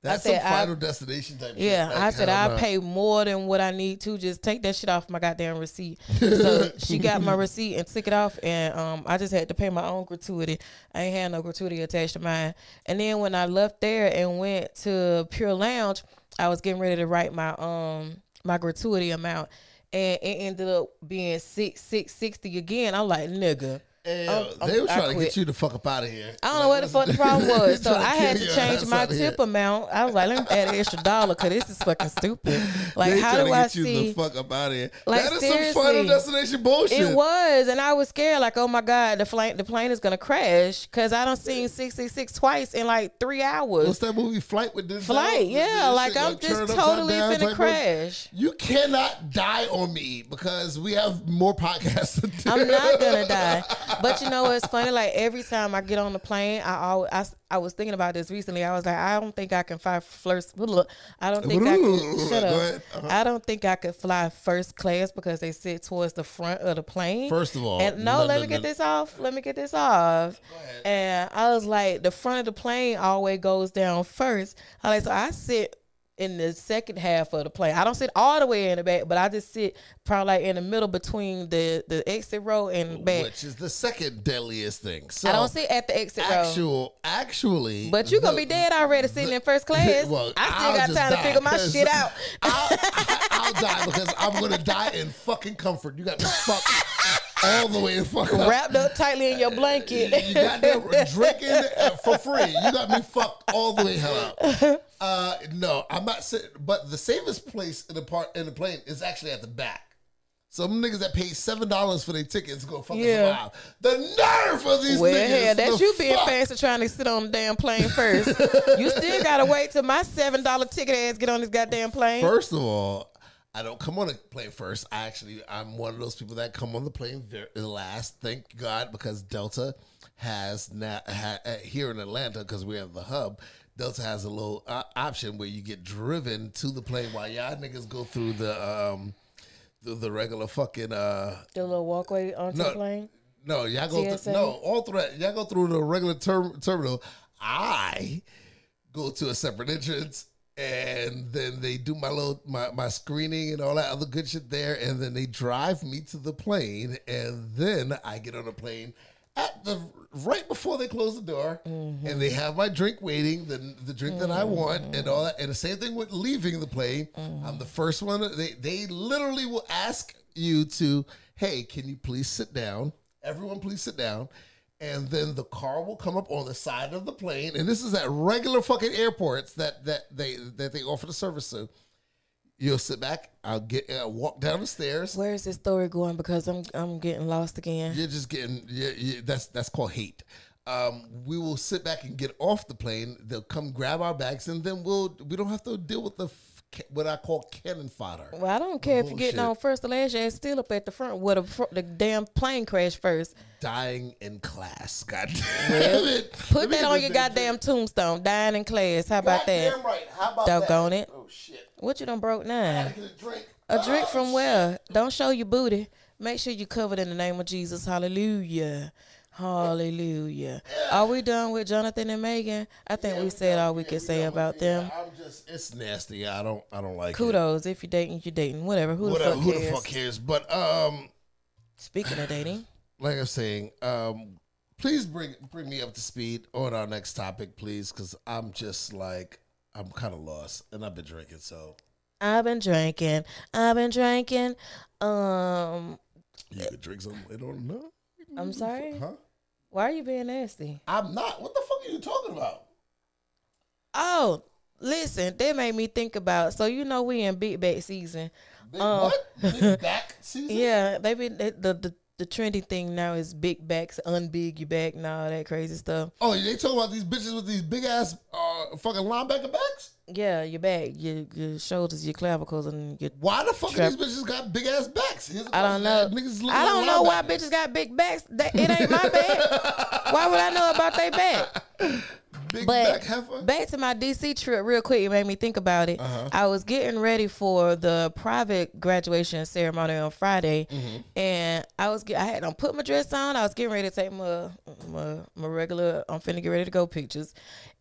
[SPEAKER 1] That's
[SPEAKER 2] said,
[SPEAKER 1] some
[SPEAKER 2] I-
[SPEAKER 1] final destination type. shit.
[SPEAKER 2] Yeah,
[SPEAKER 1] Like,
[SPEAKER 2] I said I pay more than what I need to. Just take that shit off my goddamn receipt. So <laughs> she got my receipt and took it off, and um, I just had to pay my own gratuity. I ain't had no gratuity attached to mine. And then when I left there and went to Pure Lounge, I was getting ready to write my um my gratuity amount, and it ended up being six six sixty again. I'm like, nigga.
[SPEAKER 1] And,
[SPEAKER 2] I'm-
[SPEAKER 1] they were trying to get you the fuck up out of here.
[SPEAKER 2] I don't know what the fuck the problem was. <laughs> So I had to change my
[SPEAKER 1] outta here.
[SPEAKER 2] tip amount. I was like, let me add an extra dollar because this is fucking stupid. <laughs> Like,
[SPEAKER 1] They
[SPEAKER 2] how
[SPEAKER 1] trying
[SPEAKER 2] do
[SPEAKER 1] to
[SPEAKER 2] I
[SPEAKER 1] get you
[SPEAKER 2] see?
[SPEAKER 1] the fuck up out of here?
[SPEAKER 2] Like,
[SPEAKER 1] that is some final destination bullshit.
[SPEAKER 2] It was, and I was scared. Like, oh my god, the plane, the plane is gonna crash because I don't seen sixty six twice in like three hours.
[SPEAKER 1] What's that movie? Flight with this
[SPEAKER 2] Flight, yeah, like I'm just totally finna crash.
[SPEAKER 1] You cannot die on me because we have more podcasts to do.
[SPEAKER 2] I'm not gonna die. <laughs> But you know what's funny? Like every time I get on the plane, I always I, I was thinking about this recently. I was like, I don't think I can fly first. I don't think I can. Shut up.
[SPEAKER 1] Uh-huh.
[SPEAKER 2] I don't think I could fly first class because they sit towards the front of the plane.
[SPEAKER 1] First of all,
[SPEAKER 2] and no,
[SPEAKER 1] no,
[SPEAKER 2] let
[SPEAKER 1] no,
[SPEAKER 2] me get this off. Let me get this off. And I was like, the front of the plane always goes down first. I like so I sit in the second half of the plane. I don't sit all the way in the back, but I just sit probably like in the middle between the the exit row and back.
[SPEAKER 1] which is the second deadliest thing. So
[SPEAKER 2] I don't sit at the exit row.
[SPEAKER 1] actual, actually,
[SPEAKER 2] But you gonna be dead already sitting in first <laughs> class.
[SPEAKER 1] Well,
[SPEAKER 2] I still
[SPEAKER 1] I'll
[SPEAKER 2] got time to figure my shit out. <laughs>
[SPEAKER 1] I'll, I'll die because I'm gonna die in fucking comfort. You got me fucked all the way fucking
[SPEAKER 2] Wrapped up tightly in your blanket.
[SPEAKER 1] You got them drinking uh, for free. You got me fucked all the way hell out. Uh, no, I'm not sitting. But the safest place in the part in the plane is actually at the back. Some niggas that paid seven dollars for their tickets go fucking
[SPEAKER 2] Yeah.
[SPEAKER 1] survive. The nerve of these
[SPEAKER 2] Well,
[SPEAKER 1] niggas.
[SPEAKER 2] hell, that's
[SPEAKER 1] the
[SPEAKER 2] you being
[SPEAKER 1] fuck?
[SPEAKER 2] fancy trying to sit on the damn plane <laughs> first. you still gotta wait till my seven dollar ticket ass get on this goddamn plane.
[SPEAKER 1] First of all, I don't come on the plane first. I actually, I'm one of those people that come on the plane very last. Thank God, because Delta has now ha, uh, here in Atlanta, because we're the hub. Delta has a little uh, option where you get driven to the plane while y'all niggas go through the um the, the regular fucking uh
[SPEAKER 2] the little walkway onto
[SPEAKER 1] No.
[SPEAKER 2] the plane.
[SPEAKER 1] no, y'all go
[SPEAKER 2] TSA?
[SPEAKER 1] through, no all through that. Y'all go through the regular term, terminal. I go to a separate entrance, and then they do my little my, my screening and all that other good shit there, and then they drive me to the plane, and then I get on a plane at the right before they close the door, mm-hmm. and they have my drink waiting, the the drink that I want, and mm-hmm. all that. And the same thing with leaving the plane. Mm-hmm. I'm the first one. They they literally will ask you to, hey, can you please sit down? Everyone, please sit down. And then the car will come up on the side of the plane, and this is at regular fucking airports that that they that they offer the service to. You'll sit back. I'll get uh, walk down the stairs.
[SPEAKER 2] Where is this story going? Because I'm I'm getting lost again.
[SPEAKER 1] You're just getting yeah, yeah, that's that's called hate. Um, we will sit back and get off the plane. They'll come grab our bags, and then we'll we don't have to deal with the f- what I call cannon fodder.
[SPEAKER 2] Well, I don't care if you're getting on first or last. You're still up at the front where the damn plane crashed first.
[SPEAKER 1] Dying in class. <laughs> God damn it.
[SPEAKER 2] Put that on your
[SPEAKER 1] damn
[SPEAKER 2] goddamn tombstone. Dying in class. How about that?
[SPEAKER 1] Goddamn right. How about
[SPEAKER 2] Doggone
[SPEAKER 1] that?
[SPEAKER 2] it.
[SPEAKER 1] Oh shit.
[SPEAKER 2] What you done broke now?
[SPEAKER 1] A drink.
[SPEAKER 2] A drink
[SPEAKER 1] Oh,
[SPEAKER 2] from
[SPEAKER 1] shit.
[SPEAKER 2] where? Don't show your booty. Make sure you covered in the name of Jesus. Hallelujah. Hallelujah. Are we done with Jonathan and Meagan? I think we said all we could say about them.
[SPEAKER 1] I'm just it's nasty. I don't I don't like it.
[SPEAKER 2] Kudos. If you're dating, you're dating. Whatever. Who the fuck
[SPEAKER 1] who
[SPEAKER 2] cares?
[SPEAKER 1] the fuck cares? But um
[SPEAKER 2] Speaking of dating,
[SPEAKER 1] like I'm saying, um, please bring bring me up to speed on our next topic, please, because I'm just like I'm kind of lost, and I've been drinking, so
[SPEAKER 2] I've been drinking. I've been drinking. Um,
[SPEAKER 1] you could drink something later on. No,
[SPEAKER 2] I'm sorry.
[SPEAKER 1] huh?
[SPEAKER 2] Why are you being nasty?
[SPEAKER 1] I'm not. What the fuck are you talking about?
[SPEAKER 2] Oh, listen, that made me think about. So you know we in big back season.
[SPEAKER 1] Big
[SPEAKER 2] Uh,
[SPEAKER 1] what? Big <laughs> back season?
[SPEAKER 2] Yeah, they the, the the trendy thing now is big backs, unbig your back, and all that crazy stuff.
[SPEAKER 1] Oh, they talking about these bitches with these big ass uh, fucking linebacker backs?
[SPEAKER 2] Yeah, your back, your your shoulders, your clavicles, and your.
[SPEAKER 1] Why the fuck are these bitches got big ass backs?
[SPEAKER 2] I don't know.
[SPEAKER 1] question. Niggas look
[SPEAKER 2] I don't know why bitches got big backs. That, it ain't my back. why would I know about their back? <laughs>
[SPEAKER 1] Big
[SPEAKER 2] But
[SPEAKER 1] back heifer.
[SPEAKER 2] back to my DC trip real quick. It made me think about it.
[SPEAKER 1] Uh-huh.
[SPEAKER 2] I was getting ready for the private graduation ceremony on Friday,
[SPEAKER 1] Mm-hmm.
[SPEAKER 2] and I was I had to put my dress on. I was getting ready to take my my, my regular. I'm finna get ready to go pictures,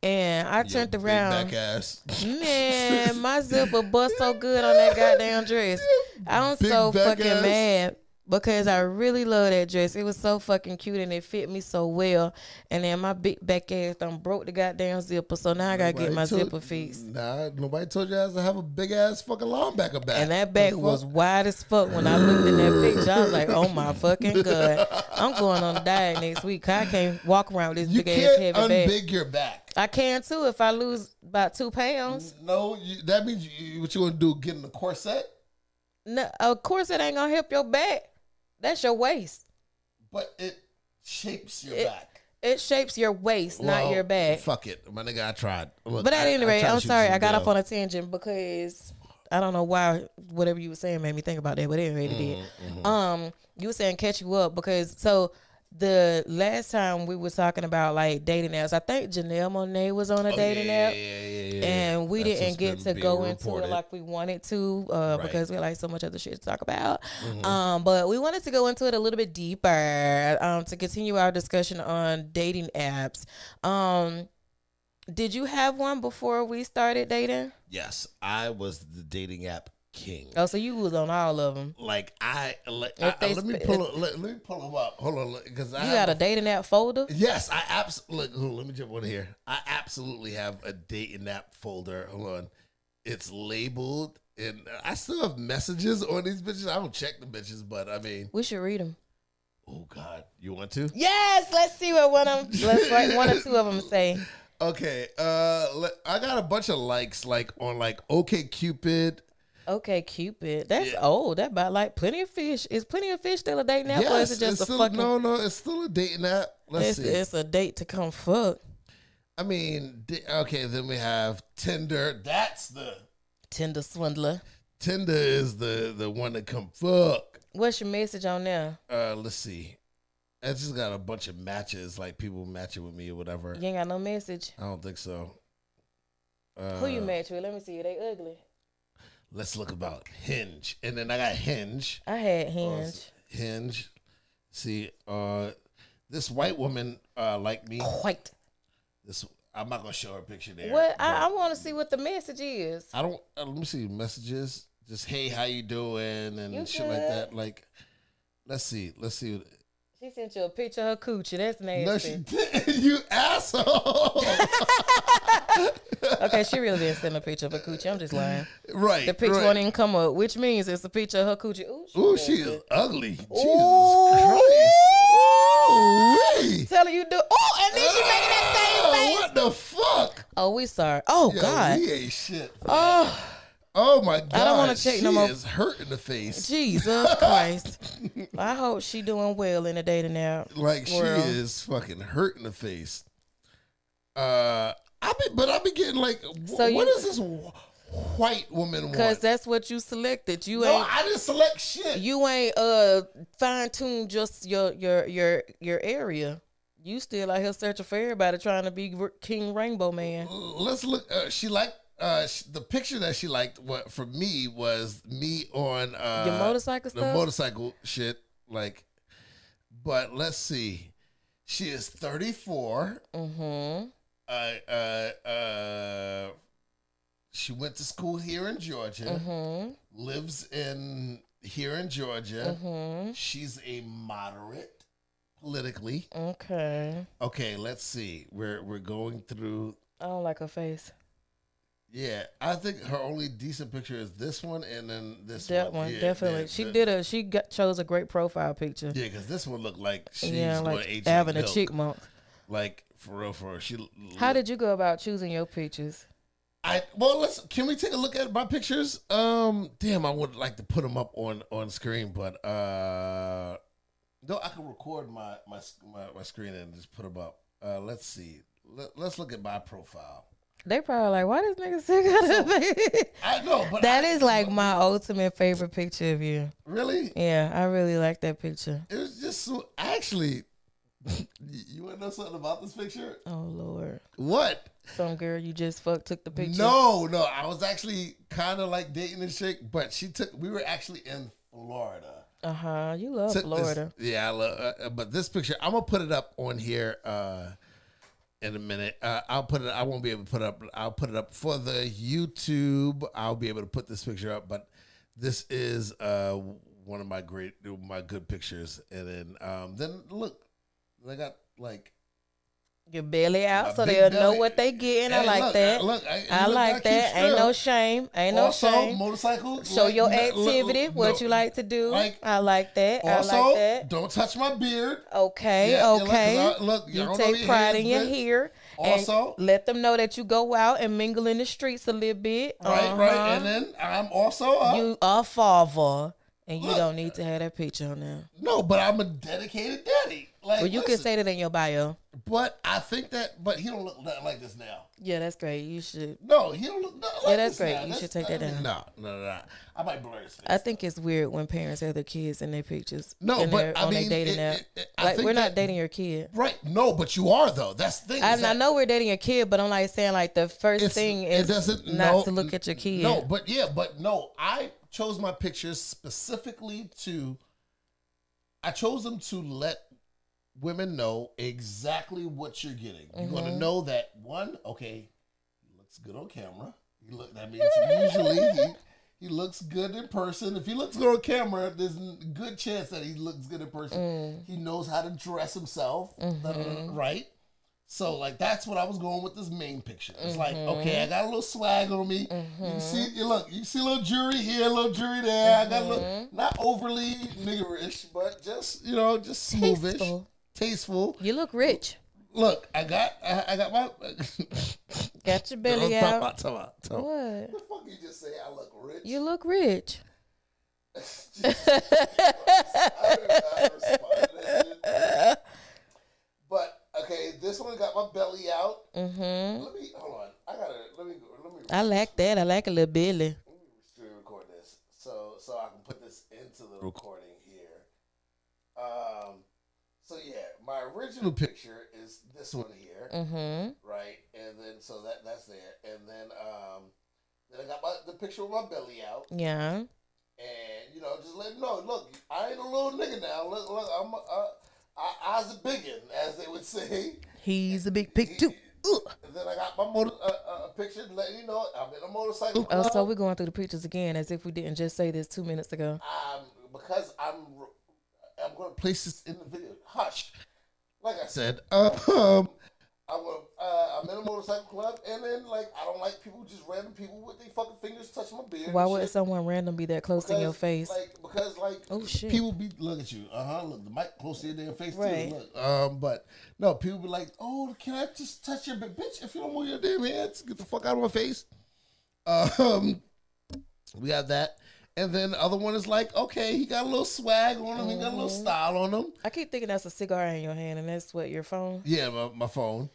[SPEAKER 2] and I
[SPEAKER 1] Your
[SPEAKER 2] turned
[SPEAKER 1] big
[SPEAKER 2] around.
[SPEAKER 1] back ass.
[SPEAKER 2] Man, my <laughs> zipper bust so good on that goddamn dress. I'm
[SPEAKER 1] Big
[SPEAKER 2] so fucking
[SPEAKER 1] ass.
[SPEAKER 2] mad because I really love that dress. It was so fucking cute and it fit me so well. And then my big back ass done broke the goddamn zipper, so now I gotta get my
[SPEAKER 1] told-
[SPEAKER 2] zipper fixed.
[SPEAKER 1] Nah, nobody told your ass to have a big ass fucking linebacker back.
[SPEAKER 2] And that back was wide as fuck when I looked in that picture. I was like, "Oh my fucking god, I'm going on a diet next week. I can't walk around with this
[SPEAKER 1] You
[SPEAKER 2] big ass
[SPEAKER 1] can't
[SPEAKER 2] heavy bag.
[SPEAKER 1] unbig your back.
[SPEAKER 2] I can too if I lose about two pounds.
[SPEAKER 1] No, you, that means you, what you want to do? Get in the corset,
[SPEAKER 2] No, of course it ain't gonna help your back. That's your waist.
[SPEAKER 1] but it shapes your
[SPEAKER 2] It-
[SPEAKER 1] back.
[SPEAKER 2] It shapes your waist, not your back.
[SPEAKER 1] Fuck it, my nigga. I tried. Look,
[SPEAKER 2] But at
[SPEAKER 1] I-
[SPEAKER 2] any rate, I'm sorry I got
[SPEAKER 1] down.
[SPEAKER 2] off on a tangent because I don't know why whatever you were saying made me think about that, but it really did.
[SPEAKER 1] Mm-hmm,
[SPEAKER 2] Um, you were saying catch you up because so the last time we were talking about like dating apps, I think Janelle Monáe was on a
[SPEAKER 1] Oh,
[SPEAKER 2] dating
[SPEAKER 1] yeah,
[SPEAKER 2] app.
[SPEAKER 1] yeah, yeah.
[SPEAKER 2] And we
[SPEAKER 1] That's
[SPEAKER 2] didn't get to go into it like we wanted to uh,
[SPEAKER 1] Right. Mm-hmm.
[SPEAKER 2] because we had like so much other shit to talk about. Um, but we wanted to go into it a little bit deeper um, to continue our discussion on dating apps. Um, did you have one before we started dating?
[SPEAKER 1] Yes, I was the dating app king.
[SPEAKER 2] Oh, so you was on all of them.
[SPEAKER 1] Like I, like, I- let me pull. let, let me pull them up. Hold on, because I
[SPEAKER 2] You got a dating app folder?
[SPEAKER 1] Yes, I absolutely. Let me jump on here. I absolutely have a dating app folder. Hold on, it's labeled, and I still have messages on these bitches. I don't check the bitches, but I mean,
[SPEAKER 2] We should read them.
[SPEAKER 1] oh god, you want to?
[SPEAKER 2] Yes, let's see what one of them. Let's write one or two of them say. <laughs>
[SPEAKER 1] Okay, uh, I got a bunch of likes, like on like OkCupid.
[SPEAKER 2] Okay, Cupid. That's
[SPEAKER 1] Yeah.
[SPEAKER 2] old. That about like plenty of fish. Is plenty of fish still a dating app, or is it just a
[SPEAKER 1] still,
[SPEAKER 2] fucking?
[SPEAKER 1] no, no, it's still a dating app. Let's
[SPEAKER 2] it's,
[SPEAKER 1] see.
[SPEAKER 2] it's a date to come fuck.
[SPEAKER 1] I mean, okay, then we have Tinder. That's the
[SPEAKER 2] Tinder swindler.
[SPEAKER 1] Tinder is the the one that come fuck.
[SPEAKER 2] What's your message on there?
[SPEAKER 1] Uh, let's see. I just got a bunch of matches, like people matching with me or whatever.
[SPEAKER 2] You ain't got no message.
[SPEAKER 1] I don't think so. Uh,
[SPEAKER 2] Who you match with? Let me see. They ugly?
[SPEAKER 1] Let's look about Hinge, and then I got Hinge.
[SPEAKER 2] I had Hinge.
[SPEAKER 1] Hinge. See, uh, this white woman uh like me.
[SPEAKER 2] White.
[SPEAKER 1] This I'm not gonna show her picture there.
[SPEAKER 2] What? I, I want to see what the message is.
[SPEAKER 1] I don't. Uh, let me see messages. Just hey, how you doing, and
[SPEAKER 2] You
[SPEAKER 1] shit like that. Like, let's see. Let's see.
[SPEAKER 2] She sent you a picture of her coochie. That's nasty.
[SPEAKER 1] No, she didn't. <laughs> You asshole. <laughs> <laughs>
[SPEAKER 2] okay, she really didn't send a picture of her coochie. I'm just lying.
[SPEAKER 1] right.
[SPEAKER 2] The picture
[SPEAKER 1] right.
[SPEAKER 2] won't even come up, which means it's a picture of her coochie. Ooh, she,
[SPEAKER 1] Ooh, she is ugly. Jesus
[SPEAKER 2] Ooh.
[SPEAKER 1] Christ. Ooh,
[SPEAKER 2] Telling you do. Oh, and then she making that same face.
[SPEAKER 1] What the fuck?
[SPEAKER 2] Oh, we sorry. Oh
[SPEAKER 1] Yo,
[SPEAKER 2] God.
[SPEAKER 1] we ain't shit.
[SPEAKER 2] Oh
[SPEAKER 1] Oh my god.
[SPEAKER 2] I don't wanna check
[SPEAKER 1] she
[SPEAKER 2] no more.
[SPEAKER 1] is hurt in the face.
[SPEAKER 2] Jesus <laughs> Christ. I hope she doing well in the dating app.
[SPEAKER 1] Like she is fucking hurt in the face. Uh, I be, but I be getting like, wh-
[SPEAKER 2] So
[SPEAKER 1] what
[SPEAKER 2] you-
[SPEAKER 1] does this wh- white woman
[SPEAKER 2] Cause that's what you selected. You
[SPEAKER 1] no,
[SPEAKER 2] ain't
[SPEAKER 1] I didn't select shit.
[SPEAKER 2] you ain't uh fine tune just your your your your area. You still out here searching for everybody trying to be King Rainbow Man.
[SPEAKER 1] Let's look. Uh, she liked uh, sh- the picture that she liked. What for me was me on uh,
[SPEAKER 2] Your motorcycle
[SPEAKER 1] the
[SPEAKER 2] stuff?
[SPEAKER 1] motorcycle shit. Like, but let's see. She is thirty four.
[SPEAKER 2] Mm-hmm.
[SPEAKER 1] Uh, uh, uh, she went to school here in Georgia.
[SPEAKER 2] Mm-hmm.
[SPEAKER 1] Lives in here in Georgia.
[SPEAKER 2] Mm-hmm.
[SPEAKER 1] She's a moderate politically.
[SPEAKER 2] Okay.
[SPEAKER 1] Okay, let's see. We're we're going through.
[SPEAKER 2] I don't like her face.
[SPEAKER 1] Yeah, I think her only decent picture is this one, and then this
[SPEAKER 2] That
[SPEAKER 1] one.
[SPEAKER 2] one,
[SPEAKER 1] Yeah,
[SPEAKER 2] definitely.
[SPEAKER 1] yeah,
[SPEAKER 2] she
[SPEAKER 1] the-
[SPEAKER 2] did a she got chose a great profile picture.
[SPEAKER 1] Yeah, because this one looked like she's
[SPEAKER 2] yeah, like having a chickmunk.
[SPEAKER 1] Like for real, for real. She.
[SPEAKER 2] How did you go about choosing your pictures?
[SPEAKER 1] I? Well, let's. Can we take a look at my pictures? Um, damn, I would like to put them up on on screen, but uh, no, I can record my my my, my screen and just put them up. Uh, let's see. Let, let's look at my profile.
[SPEAKER 2] They probably like, why does this nigga sick of that?
[SPEAKER 1] I know, but
[SPEAKER 2] That
[SPEAKER 1] I-
[SPEAKER 2] is like my ultimate favorite picture of you.
[SPEAKER 1] really.
[SPEAKER 2] Yeah, I really like that picture.
[SPEAKER 1] It was just so actually You want to know something about this picture?
[SPEAKER 2] Oh Lord.
[SPEAKER 1] What?
[SPEAKER 2] Some girl you just fucked took the picture.
[SPEAKER 1] No, no. I was actually kind of like dating this chick, but she took. We were actually in Florida.
[SPEAKER 2] Uh huh. You love
[SPEAKER 1] Took this-
[SPEAKER 2] Florida.
[SPEAKER 1] yeah, I love. Uh, uh, but this picture, I'm gonna put it up on here uh, in a minute. Uh, I'll put it. I won't be able to put up. I'll put it up for the YouTube. I'll be able to put this picture up. But this is uh, one of my great, my good pictures. And then, um, then look, they got like
[SPEAKER 2] Your belly out so they'll know what they getting. I like
[SPEAKER 1] look,
[SPEAKER 2] that.
[SPEAKER 1] I- look, I-
[SPEAKER 2] I
[SPEAKER 1] look,
[SPEAKER 2] like that. Ain't no shame. Ain't no
[SPEAKER 1] also
[SPEAKER 2] shame.
[SPEAKER 1] motorcycle.
[SPEAKER 2] Show
[SPEAKER 1] like,
[SPEAKER 2] your activity, what
[SPEAKER 1] no,
[SPEAKER 2] you like to do.
[SPEAKER 1] like-
[SPEAKER 2] I like that.
[SPEAKER 1] Also,
[SPEAKER 2] I like that.
[SPEAKER 1] don't touch my beard.
[SPEAKER 2] Okay,
[SPEAKER 1] Yeah, yeah, look, 'cause
[SPEAKER 2] okay.
[SPEAKER 1] I- look,
[SPEAKER 2] you take pride in your hair.
[SPEAKER 1] Also-
[SPEAKER 2] and let them know that you go out and mingle in the streets a little bit.
[SPEAKER 1] Right, right.
[SPEAKER 2] Uh-huh.
[SPEAKER 1] And then I'm also uh,
[SPEAKER 2] you a father, and you
[SPEAKER 1] Look.
[SPEAKER 2] don't need to have that picture on there.
[SPEAKER 1] no, but I'm a dedicated daddy. Like,
[SPEAKER 2] Well, you can say that in your bio.
[SPEAKER 1] But I think that, but he don't look nothing like this now.
[SPEAKER 2] Yeah, that's great. You should.
[SPEAKER 1] No, he don't look nothing like
[SPEAKER 2] Yeah, that's great.
[SPEAKER 1] now.
[SPEAKER 2] You
[SPEAKER 1] That's-
[SPEAKER 2] should take that down.
[SPEAKER 1] No, no, no, no. I might blur his face.
[SPEAKER 2] I think it's weird when parents have their kids in their pictures.
[SPEAKER 1] No, but I
[SPEAKER 2] on their
[SPEAKER 1] mean,
[SPEAKER 2] dating
[SPEAKER 1] it- it- it-
[SPEAKER 2] like we're not dating your kid.
[SPEAKER 1] right. No, but you are though. That's the thing.
[SPEAKER 2] I,
[SPEAKER 1] is
[SPEAKER 2] I know we're dating your kid, but I'm like saying like the first thing
[SPEAKER 1] it
[SPEAKER 2] is
[SPEAKER 1] doesn't-
[SPEAKER 2] not
[SPEAKER 1] no,
[SPEAKER 2] to look at your kid.
[SPEAKER 1] No, but yeah, but no. I chose my pictures specifically to. I chose them to let women know exactly what you're getting. You're gonna
[SPEAKER 2] Mm-hmm.
[SPEAKER 1] know that one. Okay, he looks good on camera. He look. That means usually he. He looks good in person. If he looks good on camera, there's a good chance that he looks good in person.
[SPEAKER 2] Mm.
[SPEAKER 1] He knows how to dress himself,
[SPEAKER 2] Mm-hmm.
[SPEAKER 1] right? So like that's what I was going with this main picture. It's like
[SPEAKER 2] Mm-hmm.
[SPEAKER 1] okay, I got a little swag on me. You see, you look, you see a little jewelry here, a little jewelry there. I got a little,
[SPEAKER 2] Mm-hmm.
[SPEAKER 1] not overly niggerish, but just you know, just smoothish,
[SPEAKER 2] Tasteful.
[SPEAKER 1] tasteful.
[SPEAKER 2] You look rich.
[SPEAKER 1] Look, I got, I, I got my. <laughs>
[SPEAKER 2] Got your belly out.
[SPEAKER 1] talk about- talk about-
[SPEAKER 2] What?
[SPEAKER 1] What the fuck you just say? I look rich.
[SPEAKER 2] You look rich. <laughs> <laughs>
[SPEAKER 1] I respond to that shit. But okay, this one got my belly out.
[SPEAKER 2] Mm-hmm.
[SPEAKER 1] Let me hold on. I gotta let me let me
[SPEAKER 2] I like that. I like a little belly.
[SPEAKER 1] let me record this so so I can put this into the recording here. Um. So yeah, my original picture is this one here,
[SPEAKER 2] Mm-hmm.
[SPEAKER 1] right? And then so that that's there, and then um, then I got my the picture with my belly out,
[SPEAKER 2] Yeah.
[SPEAKER 1] and you know just let them know, look, I ain't a little nigga now. Look, look, I'm uh, I, I's a biggin, as they would say.
[SPEAKER 2] He's a big pig too. Ugh.
[SPEAKER 1] And then I got my motor uh, uh, picture letting you know I'm in a motorcycle.
[SPEAKER 2] Oh, so we're going through the pictures again as if we didn't just say this two minutes ago.
[SPEAKER 1] um, because I'm I'm going to place this in the video. Hush. Like I said, um, I'm gonna, uh, I'm in a motorcycle club, and then like I don't like people, just random people with their fucking fingers touching my beard.
[SPEAKER 2] Why would
[SPEAKER 1] shit.
[SPEAKER 2] someone random be that close in your face?
[SPEAKER 1] Like because like
[SPEAKER 2] Oh, shit.
[SPEAKER 1] people be look at you. Uh huh. Look, the mic close to your damn face
[SPEAKER 2] Right.
[SPEAKER 1] too. Look. Um, but no, people be like, oh, can I just touch your bi- bitch? If you don't move your damn hands, get the fuck out of my face. Um, <laughs> we have that. And then the other one is like, okay, he got a little swag on him, he got a little
[SPEAKER 2] Mm-hmm.
[SPEAKER 1] style on him.
[SPEAKER 2] I keep thinking that's a cigar in your hand, and that's what your phone.
[SPEAKER 1] Yeah, my, my phone.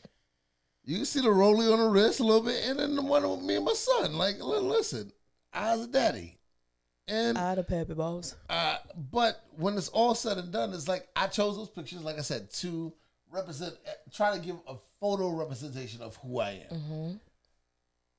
[SPEAKER 1] You can see the rollie on the wrist a little bit, and then the one with me and my son. Like, listen, I was a daddy. And
[SPEAKER 2] I the pappy balls.
[SPEAKER 1] Uh, but when it's all said and done, it's like I chose those pictures, like I said, to represent, try to give a photo representation of who I am.
[SPEAKER 2] Mm-hmm.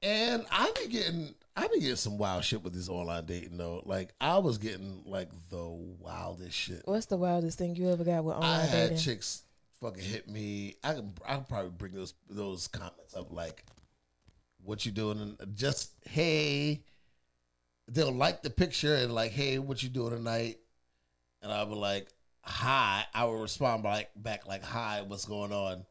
[SPEAKER 1] And I be getting, I be getting some wild shit with this online dating though. Like I was getting like the wildest shit.
[SPEAKER 2] What's the wildest thing you ever got with online I
[SPEAKER 1] had
[SPEAKER 2] dating?
[SPEAKER 1] chicks fucking hit me. I can, I can probably bring those those comments up like, "What you doing?" And just hey, they'll like the picture and like, "Hey, what you doing tonight?" And I'll be like, "Hi." I will respond by back like, "Hi, what's going on?"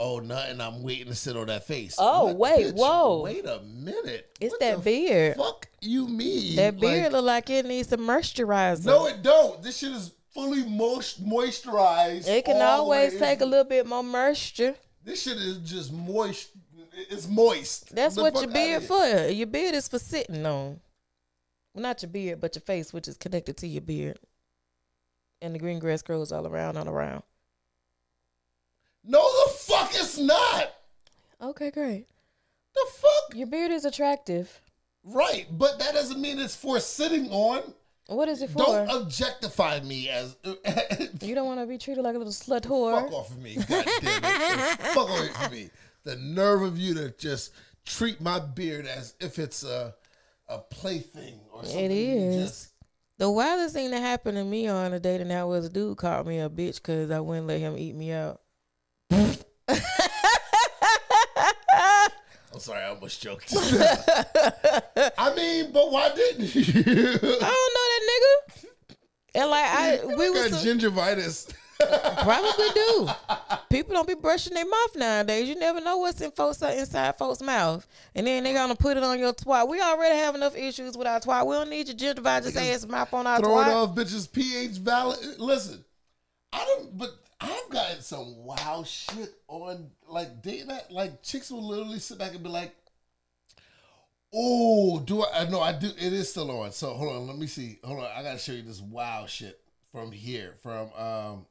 [SPEAKER 1] Oh, nothing. I'm waiting to sit on that face.
[SPEAKER 2] Oh,
[SPEAKER 1] What,
[SPEAKER 2] wait,
[SPEAKER 1] bitch?
[SPEAKER 2] whoa.
[SPEAKER 1] Wait a minute.
[SPEAKER 2] It's
[SPEAKER 1] What
[SPEAKER 2] that
[SPEAKER 1] the
[SPEAKER 2] beard.
[SPEAKER 1] Fuck you mean?
[SPEAKER 2] That beard
[SPEAKER 1] Like-
[SPEAKER 2] look like it needs some moisturizer.
[SPEAKER 1] no, it don't. This shit is fully moist, moisturized.
[SPEAKER 2] it can
[SPEAKER 1] the way.
[SPEAKER 2] always take a little bit more moisture.
[SPEAKER 1] This shit is just moist. It's moist.
[SPEAKER 2] That's
[SPEAKER 1] The
[SPEAKER 2] what your beard for. Your beard is for sitting on. Well, not your beard, but your face, which is connected to your beard. And the green grass grows all around and around.
[SPEAKER 1] No, the fuck it's not.
[SPEAKER 2] Okay, great.
[SPEAKER 1] The fuck?
[SPEAKER 2] Your beard is attractive.
[SPEAKER 1] Right, but that doesn't mean it's for sitting on.
[SPEAKER 2] What is it for?
[SPEAKER 1] Don't objectify me as. <laughs>
[SPEAKER 2] you don't want to be treated like a little slut whore.
[SPEAKER 1] Fuck off of me. God damn it. Fuck away from me. The nerve of you to just treat my beard as if it's a a plaything or something.
[SPEAKER 2] It is.
[SPEAKER 1] just-
[SPEAKER 2] The wildest thing that happened to me on a date and that was a dude called me a bitch because I wouldn't let him eat me out. <laughs>
[SPEAKER 1] I'm sorry, I almost joked. <laughs> I mean, but why didn't you?
[SPEAKER 2] I don't know that nigga. And like I, we
[SPEAKER 1] got
[SPEAKER 2] was
[SPEAKER 1] gingivitis. <laughs>
[SPEAKER 2] probably do. People don't be brushing their mouth nowadays. You never know what's in folks inside folks' mouth, and then they gonna put it on your twat. We already have enough issues with our twat. We don't need your gingivitis ass mouth on our
[SPEAKER 1] throw
[SPEAKER 2] twat.
[SPEAKER 1] off bitches pH valid. Listen, I don't. But I've gotten some wild shit on like dating. That, like chicks will literally sit back and be like, "Oh, do I? No, I do. It is still on. So hold on. Let me see. Hold on. I gotta show you this wild shit from here. From um.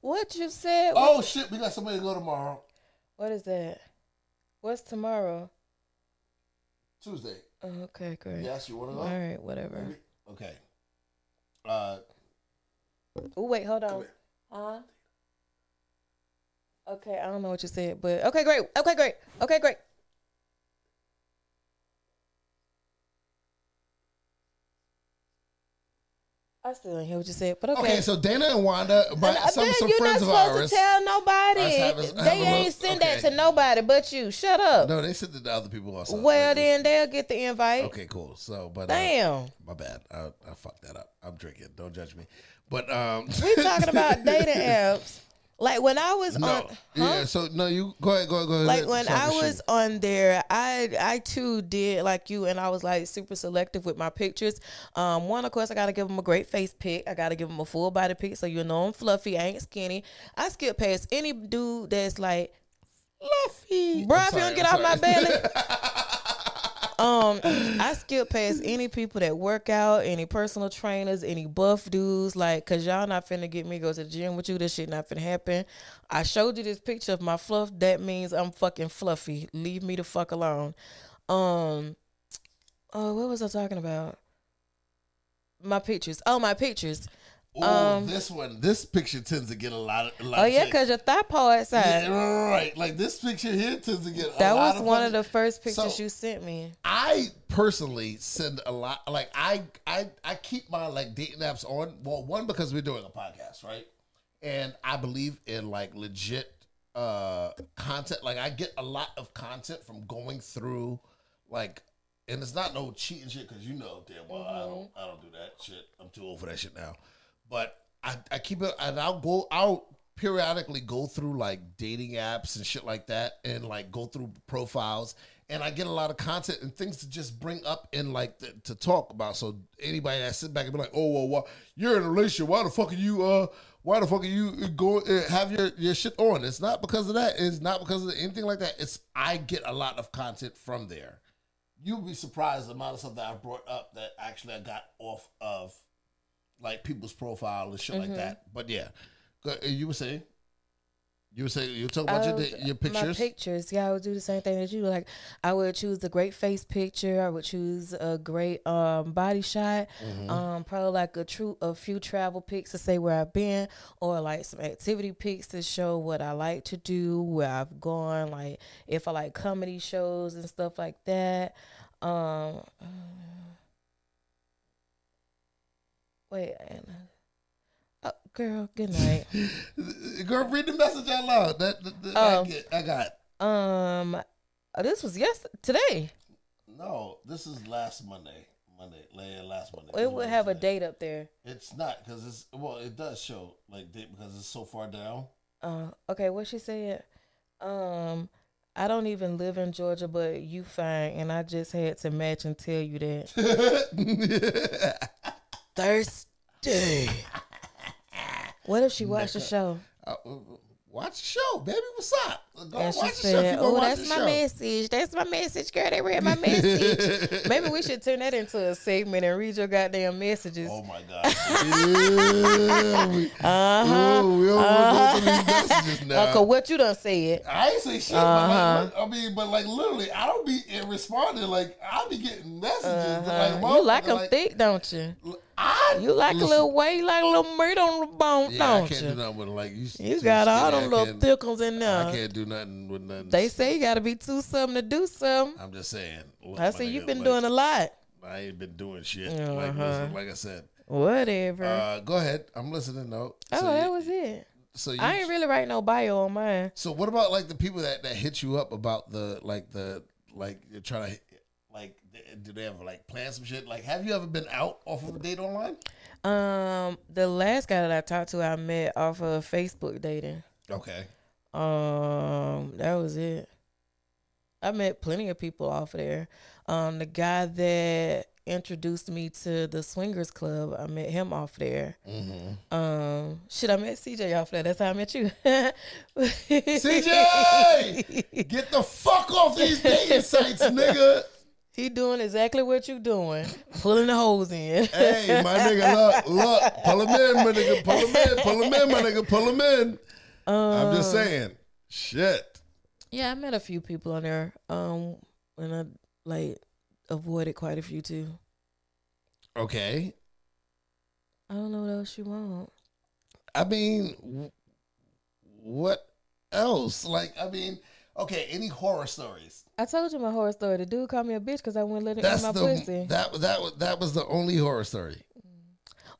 [SPEAKER 2] What you said?
[SPEAKER 1] Oh shit, we got somebody to go tomorrow,
[SPEAKER 2] What is that? What's tomorrow?
[SPEAKER 1] Tuesday.
[SPEAKER 2] Oh, okay, great.
[SPEAKER 1] Yes, you want to go?
[SPEAKER 2] All right, whatever.
[SPEAKER 1] Okay. Uh,
[SPEAKER 2] Oh wait, hold on. Huh? Okay, I don't know what you said, but okay, great. Okay, great. Okay, great. I still don't hear what you said, but okay.
[SPEAKER 1] Okay, so Dana and Wanda, but
[SPEAKER 2] And, uh,
[SPEAKER 1] some
[SPEAKER 2] then
[SPEAKER 1] some
[SPEAKER 2] you're
[SPEAKER 1] friends
[SPEAKER 2] not
[SPEAKER 1] of
[SPEAKER 2] supposed
[SPEAKER 1] ours.
[SPEAKER 2] to tell nobody.
[SPEAKER 1] Have a- have
[SPEAKER 2] they ain't send that to nobody but you. Shut up.
[SPEAKER 1] No, they said that the other people also.
[SPEAKER 2] well, then they'll get the invite.
[SPEAKER 1] Okay, cool. So, but uh,
[SPEAKER 2] Damn.
[SPEAKER 1] my bad. I, I fucked that up. I'm drinking. Don't judge me. But um,
[SPEAKER 2] We talking about <laughs> dating apps. Like when I was
[SPEAKER 1] no,
[SPEAKER 2] on, huh?
[SPEAKER 1] yeah. So no, you go ahead. Go ahead. Go ahead.
[SPEAKER 2] like when I was
[SPEAKER 1] shit.
[SPEAKER 2] on there, I I too did like you, and I was like super selective with my pictures. Um, one, of course, I gotta give them a great face pic. I gotta give them a full body pic, so you know I'm fluffy. I ain't skinny. I skip past any dude that's like,
[SPEAKER 1] fluffy.
[SPEAKER 2] bro, if you don't get
[SPEAKER 1] I'm
[SPEAKER 2] off my belly. <laughs> Um, I skip past any people that work out, any personal trainers, any buff dudes, like, cause y'all not finna get me go to the gym with you. This shit not finna happen. I showed you this picture of my fluff. That means I'm fucking fluffy. Leave me the fuck alone. Um, oh, what was I talking about? My pictures. Oh, my pictures.
[SPEAKER 1] Ooh,
[SPEAKER 2] um,
[SPEAKER 1] this one, this picture tends to get a lot of. A lot
[SPEAKER 2] Oh
[SPEAKER 1] of
[SPEAKER 2] yeah, cause your thigh paw outside.
[SPEAKER 1] Yeah, right. Like this picture here tends to get. a
[SPEAKER 2] that was one of the first pictures
[SPEAKER 1] So-
[SPEAKER 2] you sent me.
[SPEAKER 1] I personally send a lot. Like I, I, I keep my like dating apps on. Well, one because we're doing a podcast, right? And I believe in like legit uh content. Like I get a lot of content from going through like, and it's not no cheating shit because you know damn well I don't, I don't do that shit. I'm too old for that shit now. But I, I keep it, and I'll go, I'll periodically go through like dating apps and shit like that, and like go through profiles, and I get a lot of content and things to just bring up and like th- to talk about. So anybody that sit back and be like, oh well, why, you're in a relationship, why the fuck are you uh? Why the fuck are you go uh, have your, your shit on? It's not because of that. It's not because of anything like that. It's I get a lot of content from there. You'll be surprised the amount of stuff that I brought up that actually I got off of like people's profile and shit
[SPEAKER 2] Mm-hmm.
[SPEAKER 1] like that. But yeah, uh, you were saying, you were saying you talking about your,
[SPEAKER 2] I was-
[SPEAKER 1] da- your
[SPEAKER 2] My
[SPEAKER 1] pictures.
[SPEAKER 2] pictures. Yeah, I would do the same thing as you. Like, I would choose a great face picture. I would choose a great um, body shot.
[SPEAKER 1] Mm-hmm.
[SPEAKER 2] Um, probably like a true a few travel pics to say where I've been, or like some activity pics to show what I like to do, where I've gone. Like if I like comedy shows and stuff like that. Um, wait. Oh, girl, good night. <laughs>
[SPEAKER 1] Girl, read the message out loud. That, that, that
[SPEAKER 2] Oh.
[SPEAKER 1] I, get, I got.
[SPEAKER 2] Um, uh, this was yes today.
[SPEAKER 1] No, this is last Monday. Monday, la- last Monday.
[SPEAKER 2] It would have a date up there.
[SPEAKER 1] It's not because it's well, it does show like date because it's so far down.
[SPEAKER 2] Uh, okay, what she said? Um, I don't even live in Georgia, but you fine, and I just had to match and tell you that. <laughs> <laughs> Thirsty. What if she watched the show?
[SPEAKER 1] Uh, watch the show, baby. What's up? Go
[SPEAKER 2] And she
[SPEAKER 1] watch the show.
[SPEAKER 2] said, "Oh, that's my
[SPEAKER 1] show."
[SPEAKER 2] message. That's my message, girl. They read my message. <laughs> Maybe we should turn that into a segment and read your goddamn messages.
[SPEAKER 1] Oh my god. yeah, <laughs>
[SPEAKER 2] Uh-huh.
[SPEAKER 1] Ooh, we don't want to go these messages now.
[SPEAKER 2] Uncle, what you done said?
[SPEAKER 1] I ain't say shit,
[SPEAKER 2] Uh-huh.
[SPEAKER 1] but like, I mean, but like literally, I don't be responding. Like I be getting messages. Like,
[SPEAKER 2] Uh, you like them
[SPEAKER 1] motherfucker,
[SPEAKER 2] thick, don't you?
[SPEAKER 1] I
[SPEAKER 2] You like
[SPEAKER 1] listen,
[SPEAKER 2] a little weight, you like a little meat on the bone,
[SPEAKER 1] Yeah,
[SPEAKER 2] don't
[SPEAKER 1] can't
[SPEAKER 2] you?
[SPEAKER 1] do nothing with like you.
[SPEAKER 2] You got all them little thickles in there.
[SPEAKER 1] I can't do nothing with nothing.
[SPEAKER 2] They say you got to be two something to do something.
[SPEAKER 1] I'm just saying. Look,
[SPEAKER 2] I see you've been
[SPEAKER 1] like,
[SPEAKER 2] doing a lot.
[SPEAKER 1] I ain't been doing shit. Like,
[SPEAKER 2] Uh-huh.
[SPEAKER 1] listen, like I said.
[SPEAKER 2] Whatever.
[SPEAKER 1] Uh, go ahead. I'm listening though.
[SPEAKER 2] oh,
[SPEAKER 1] So
[SPEAKER 2] that
[SPEAKER 1] you-
[SPEAKER 2] was it.
[SPEAKER 1] So you,
[SPEAKER 2] I ain't really write no bio on mine.
[SPEAKER 1] So what about like the people that that hit you up about the like the like you're trying to like do they ever like plan some shit? Like have you ever been out off of a date online?
[SPEAKER 2] Um, the last guy that I talked to, I met off of Facebook dating.
[SPEAKER 1] Okay.
[SPEAKER 2] Um, that was it. I met plenty of people off of there. Um, the guy that introduced me to the swingers club, I met him off there.
[SPEAKER 1] Mm-hmm.
[SPEAKER 2] Um, shit, I met CJ off there. That's how I met you.
[SPEAKER 1] CJ, <laughs> get the fuck off these dating sites, nigga.
[SPEAKER 2] He doing exactly what you doing, pulling the hose in. <laughs>
[SPEAKER 1] Hey, my nigga, look, look, pull him in, my nigga, pull him in, pull him in, my nigga, pull him in. I'm just saying, shit.
[SPEAKER 2] Yeah, I met a few people on there. Um, and I like avoided quite a few too.
[SPEAKER 1] Okay.
[SPEAKER 2] I don't know what else you want.
[SPEAKER 1] I mean, what else? Like, I mean, okay, any horror stories?
[SPEAKER 2] I told you my horror story. The dude called me a bitch because I wouldn't let him
[SPEAKER 1] That's
[SPEAKER 2] in my
[SPEAKER 1] the
[SPEAKER 2] pussy.
[SPEAKER 1] that that was that was the only horror story.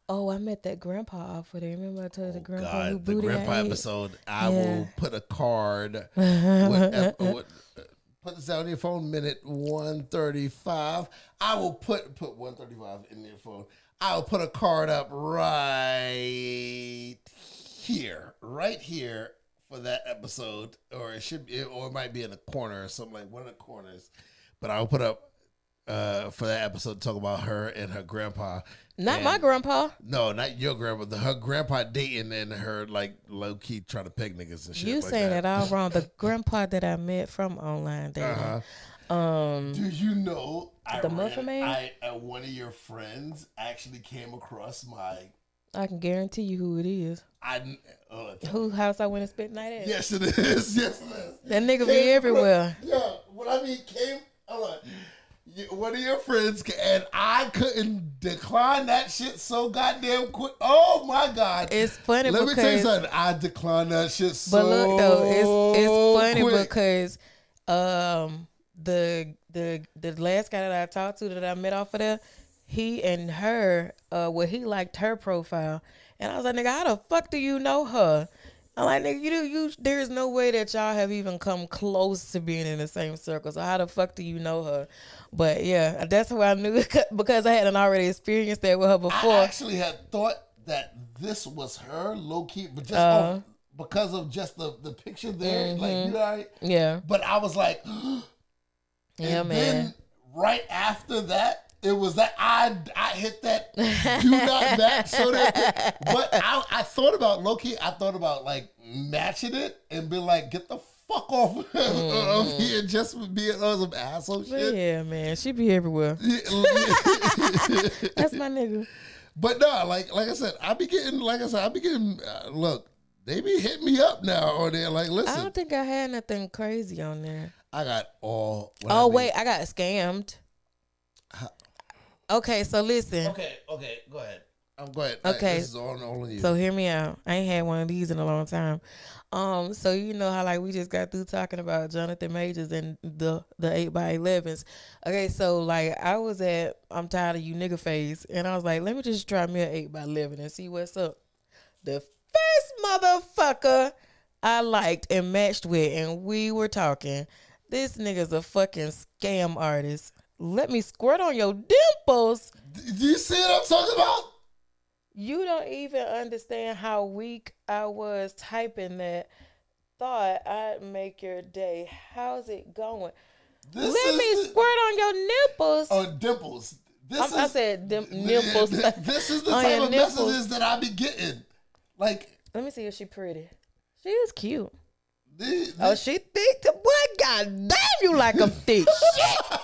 [SPEAKER 2] oh, I met that grandpa off of there. Remember I told you the grandpa who
[SPEAKER 1] Oh, God, the
[SPEAKER 2] booty I
[SPEAKER 1] grandpa
[SPEAKER 2] ate?
[SPEAKER 1] episode. I
[SPEAKER 2] Yeah.
[SPEAKER 1] will put a card. <laughs> with, ep- with, uh, put this out on your phone. Minute one thirty five. I will put put one thirty five in your phone. I will put a card up right here, right here for that episode, or it should be, or it might be in a corner or something like one of the corners. But I will put up uh, for that episode to talk about her and her grandpa.
[SPEAKER 2] Not my grandpa.
[SPEAKER 1] No, not your grandpa. The, her grandpa dating and her like low key trying to peg niggas and shit.
[SPEAKER 2] You
[SPEAKER 1] like
[SPEAKER 2] saying
[SPEAKER 1] that.
[SPEAKER 2] that all <laughs> wrong. The grandpa that I met from online dating.
[SPEAKER 1] Uh-huh.
[SPEAKER 2] Um,
[SPEAKER 1] Do you know I
[SPEAKER 2] The
[SPEAKER 1] ran-
[SPEAKER 2] Muffin Man?
[SPEAKER 1] I uh, one of your friends actually came across my.
[SPEAKER 2] I can guarantee you who it is.
[SPEAKER 1] I uh,
[SPEAKER 2] Who house I went and spent night at.
[SPEAKER 1] yes it is <laughs> yes it is.
[SPEAKER 2] That nigga be everywhere.
[SPEAKER 1] Yeah, what I mean came. Hold on. One of your friends and I couldn't decline that shit so goddamn quick. Oh my god!
[SPEAKER 2] It's funny
[SPEAKER 1] Let me tell you something. I declined that shit so
[SPEAKER 2] But look though, it's it's funny
[SPEAKER 1] quick.
[SPEAKER 2] because um the the the last guy that I talked to that I met off of there, he and her, uh well he liked her profile. And I was like, nigga, how the fuck do you know her? I'm like, nigga, you do you there's no way that y'all have even come close to being in the same circle. So how the fuck do you know her? But yeah, that's how I knew <laughs> because I hadn't already experienced that with her before.
[SPEAKER 1] I actually had thought that this was her low key, but just
[SPEAKER 2] Uh-huh.
[SPEAKER 1] off, because of just the the picture there, like you know. I-
[SPEAKER 2] yeah.
[SPEAKER 1] But I was like, <gasps>
[SPEAKER 2] Yeah, man.
[SPEAKER 1] Then right after that, it was that I I hit that do not match so that. But I I thought about Loki. I thought about like matching it and be like, get the fuck off <laughs> of here just for being on some asshole shit.
[SPEAKER 2] yeah, man, she be everywhere. <laughs> That's my nigga.
[SPEAKER 1] But no, like like I said, I be getting like I said, I be getting uh, look. They be hitting me up now on there. Like, listen.
[SPEAKER 2] I don't think I had nothing crazy on there.
[SPEAKER 1] I got all. I
[SPEAKER 2] Oh
[SPEAKER 1] need.
[SPEAKER 2] wait, I got scammed. Okay, so listen.
[SPEAKER 1] Okay, okay, go ahead. I'm go ahead.
[SPEAKER 2] Okay.
[SPEAKER 1] this is all, all on you.
[SPEAKER 2] So hear me out. I ain't had one of these in a long time. Um, so you know how like we just got through talking about Jonathan Majors and the the eight by elevens. Okay, so like I was at I'm tired of you nigga phase, and I was like, let me just try me an eight by eleven and see what's up. The first motherfucker I liked and matched with, and we were talking. This nigga's a fucking scam artist. Let me squirt on your dimples.
[SPEAKER 1] Do you see what I'm talking about?
[SPEAKER 2] You don't even understand how weak I was typing that. Thought I'd make your day. How's it going?
[SPEAKER 1] This
[SPEAKER 2] Let me
[SPEAKER 1] the-
[SPEAKER 2] squirt on your nipples.
[SPEAKER 1] on dimples. This
[SPEAKER 2] I, I
[SPEAKER 1] is
[SPEAKER 2] said dim- nipples. <laughs>
[SPEAKER 1] This is the <laughs> type of
[SPEAKER 2] nipples.
[SPEAKER 1] messages that I be getting. Like,
[SPEAKER 2] Let me see if she pretty. She is cute.
[SPEAKER 1] This-
[SPEAKER 2] Oh, she thick. To, boy, god damn, you like a thick <laughs> shit.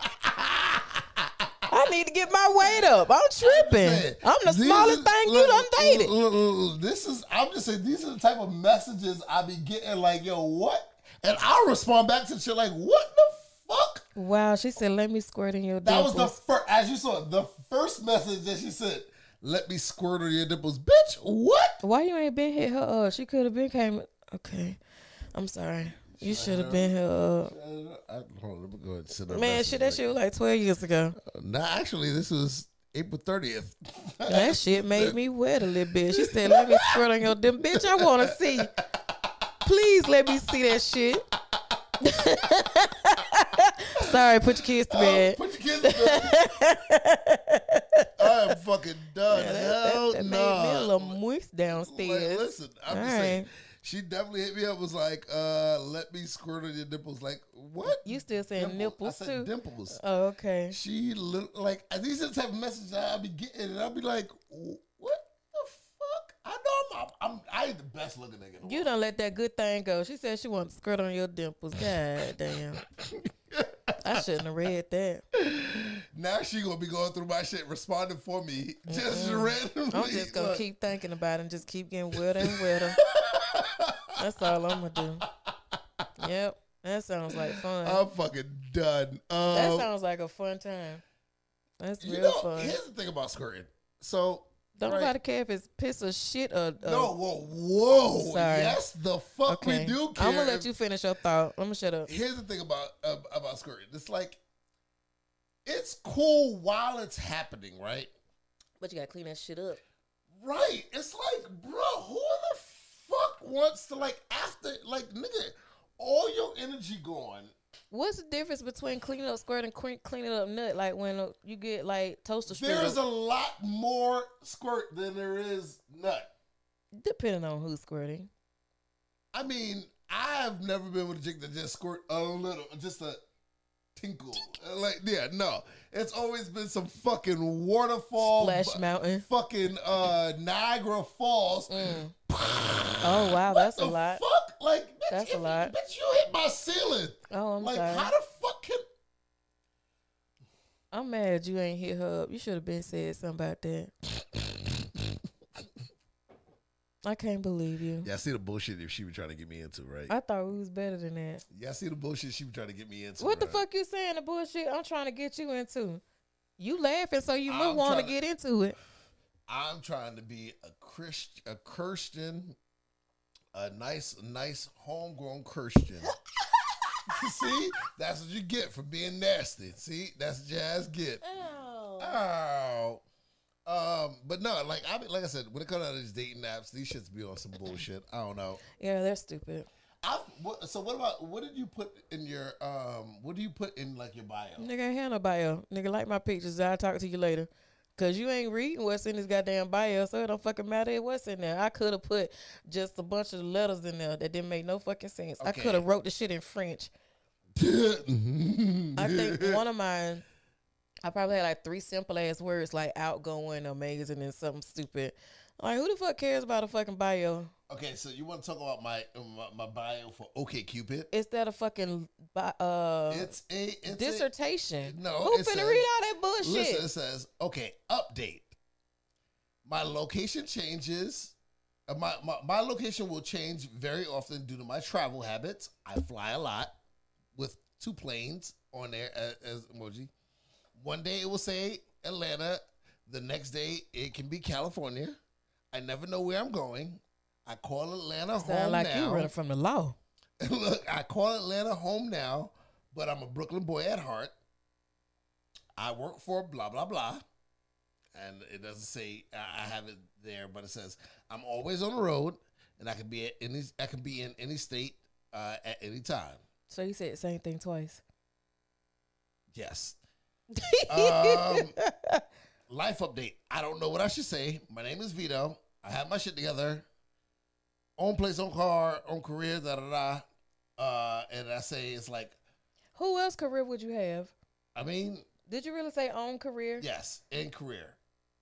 [SPEAKER 2] I need to get my weight up. I'm tripping.
[SPEAKER 1] saying,
[SPEAKER 2] I'm the smallest
[SPEAKER 1] is-
[SPEAKER 2] thing you
[SPEAKER 1] look,
[SPEAKER 2] done dated.
[SPEAKER 1] look, look, look, This is. I'm just saying. These are the type of messages I be getting. Like, yo, what? And I'll respond back to shit like, what the fuck?
[SPEAKER 2] Wow, she said, "Let me squirt in your
[SPEAKER 1] That was the first. As you saw, the first message that she said. Let me squirt on your nipples, bitch. What?
[SPEAKER 2] Why you ain't been hit her up? She could have been came. Okay, I'm sorry. You should have been here up.
[SPEAKER 1] Uh, I, hold on, let me go ahead and her a
[SPEAKER 2] Man, shit, that shit was like 12 years ago.
[SPEAKER 1] Nah, actually, this was April 30th.
[SPEAKER 2] That shit made me wet a little bit. She said, "Let me <laughs> squirt on your dim bitch. I want to see. Please let me see that shit." <laughs> Sorry, put your kids to
[SPEAKER 1] Oh,
[SPEAKER 2] bed.
[SPEAKER 1] put your kids to bed. <laughs> I am fucking done.
[SPEAKER 2] Yeah, that,
[SPEAKER 1] Hell
[SPEAKER 2] that, that
[SPEAKER 1] no.
[SPEAKER 2] made me a little moist downstairs.
[SPEAKER 1] listen, I'm
[SPEAKER 2] All
[SPEAKER 1] just saying. She definitely hit me up. Was like, uh, let me squirt on your nipples. Like, what?
[SPEAKER 2] You still saying
[SPEAKER 1] Dimples.
[SPEAKER 2] nipples
[SPEAKER 1] I said
[SPEAKER 2] too?
[SPEAKER 1] Dimples.
[SPEAKER 2] Oh, okay.
[SPEAKER 1] She li- like these are the type of messages I'll be getting, and I'll be like, what the fuck? I know I'm, I'm, I ain't the best looking nigga.
[SPEAKER 2] You
[SPEAKER 1] world.
[SPEAKER 2] don't let that good thing go. She said she wants to skirt on your dimples. God damn. <laughs> I shouldn't have read that.
[SPEAKER 1] Now she gonna be going through my shit, responding for me, just randomly.
[SPEAKER 2] I'm just gonna keep thinking about it and just keep getting wetter and <laughs> wetter. That's all I'm gonna do. Yep. That sounds like fun.
[SPEAKER 1] I'm fucking done. Um,
[SPEAKER 2] that sounds like a fun time. That's
[SPEAKER 1] you
[SPEAKER 2] real
[SPEAKER 1] know,
[SPEAKER 2] fun.
[SPEAKER 1] here's the thing about skirting. So
[SPEAKER 2] Don't
[SPEAKER 1] right.
[SPEAKER 2] nobody care if it's piss or shit or. or
[SPEAKER 1] no, whoa, whoa,
[SPEAKER 2] Sorry.
[SPEAKER 1] yes, the fuck
[SPEAKER 2] okay.
[SPEAKER 1] we do care.
[SPEAKER 2] I'm gonna let you finish your thought. I'm gonna shut up.
[SPEAKER 1] here's the thing about uh, about skirting. It's like it's cool while it's happening, right?
[SPEAKER 2] But you gotta clean that shit up.
[SPEAKER 1] Right. It's like, bro, who the fuck wants to like after like nigga, all your energy gone.
[SPEAKER 2] What's the difference between cleaning up squirt and clean, cleaning up nut? Like when uh, you get like toaster strudel,
[SPEAKER 1] There's a lot more squirt than there is nut.
[SPEAKER 2] depending on who's squirting.
[SPEAKER 1] I mean, I've never been with a chick that just squirt a little, just a tinkle. Like, yeah, no. It's always been some fucking waterfall,
[SPEAKER 2] Splash Mountain.
[SPEAKER 1] fucking uh Niagara Falls.
[SPEAKER 2] Mm. <laughs> Oh wow, that's a lot.
[SPEAKER 1] Fuck, like, bitch,
[SPEAKER 2] That's
[SPEAKER 1] if
[SPEAKER 2] a lot.
[SPEAKER 1] Bitch, you hit my ceiling.
[SPEAKER 2] Oh, I'm
[SPEAKER 1] like,
[SPEAKER 2] sorry.
[SPEAKER 1] how the fuck can?
[SPEAKER 2] I'm mad you ain't hit her up. You should have been said something about that. <laughs> I can't believe you.
[SPEAKER 1] Yeah, I see the bullshit if she was trying to get me into, right?
[SPEAKER 2] I thought we was better than that.
[SPEAKER 1] yeah, I see the bullshit she was trying to get me into.
[SPEAKER 2] What the fuck you saying the bullshit I'm trying to get you into? You laughing, so you
[SPEAKER 1] I'm
[SPEAKER 2] must want to get into it.
[SPEAKER 1] I'm trying to be a Christ, a Christian, a nice, nice homegrown Christian. <laughs> See, that's what you get for being nasty. See, that's what your ass get. Oh. Oh. Um, but no, like I like I said, when it comes out of these dating apps, these shits be on some bullshit. I don't know.
[SPEAKER 2] Yeah, they're stupid.
[SPEAKER 1] I what, so what about what did you put in your um? What do you put in like your bio?
[SPEAKER 2] Nigga ain't had no bio. Nigga like my pictures. I'll talk to you later. Cause you ain't reading what's in this goddamn bio, so it don't fucking matter what's in there. I could have put just a bunch of letters in there that didn't make no fucking sense. I could have wrote the shit in French. <laughs> I think one of mine, I probably had like three simple ass words like outgoing, amazing, and something stupid. Like who the fuck cares about a fucking bio?
[SPEAKER 1] Okay, so you want to talk about my my, my bio for OkCupid?
[SPEAKER 2] Is that a fucking uh
[SPEAKER 1] It's a it's a-
[SPEAKER 2] dissertation?
[SPEAKER 1] no,
[SPEAKER 2] who finna
[SPEAKER 1] says-
[SPEAKER 2] read all that bullshit?
[SPEAKER 1] Listen, it says, okay, update. My location changes. Uh, my, my, my location will change very often due to my travel habits. I fly a lot with two planes on there as, as emoji. One day it will say Atlanta. The next day it can be California. I never know where I'm going. I call Atlanta
[SPEAKER 2] Sound
[SPEAKER 1] home
[SPEAKER 2] like
[SPEAKER 1] now.
[SPEAKER 2] you running from the law. <laughs>
[SPEAKER 1] Look, I call Atlanta home now, but I'm a Brooklyn boy at heart. I work for blah blah blah, and it doesn't say I have it there, but it says I'm always on the road, and I can be at any I can be in any state uh, at any time.
[SPEAKER 2] So you said the same thing twice.
[SPEAKER 1] Yes. Um, <laughs> life update. I don't know what I should say. My name is Vito. I have my shit together. Own place, own car, own career, da da da. Uh, and I say it's like,
[SPEAKER 2] Who else career would you have?
[SPEAKER 1] I mean,
[SPEAKER 2] Did you really say own career?
[SPEAKER 1] Yes, and career.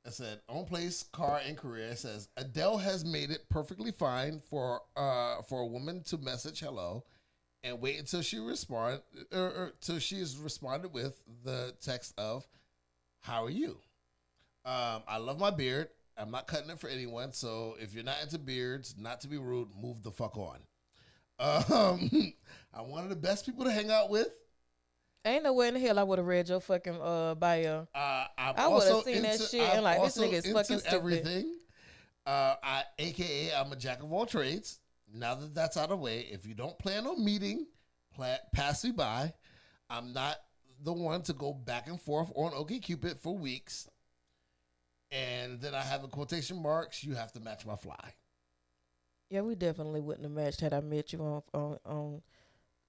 [SPEAKER 1] I said own place, car, and career. It says Adele has made it perfectly fine for uh for a woman to message hello, and wait until she respond or, or till she is responded with the text of, "How are you?" Um, I love my beard. I'm not cutting it for anyone. So if you're not into beards, not to be rude, move the fuck on. Um, <laughs> I'm one of the best people to hang out with.
[SPEAKER 2] Ain't no way in the hell I would have read your fucking uh bio.
[SPEAKER 1] Uh, I'm
[SPEAKER 2] I would've
[SPEAKER 1] also
[SPEAKER 2] seen that shit and
[SPEAKER 1] I'm
[SPEAKER 2] like, this nigga is
[SPEAKER 1] into
[SPEAKER 2] fucking stupid.
[SPEAKER 1] everything. Uh, I, AKA, I'm a jack of all trades. Now that that's out of the way, if you don't plan on meeting, plan, pass me by. I'm not the one to go back and forth on OkCupid for weeks. And then I have a quotation marks. You have to match my fly.
[SPEAKER 2] Yeah, we definitely wouldn't have matched had I met you on on on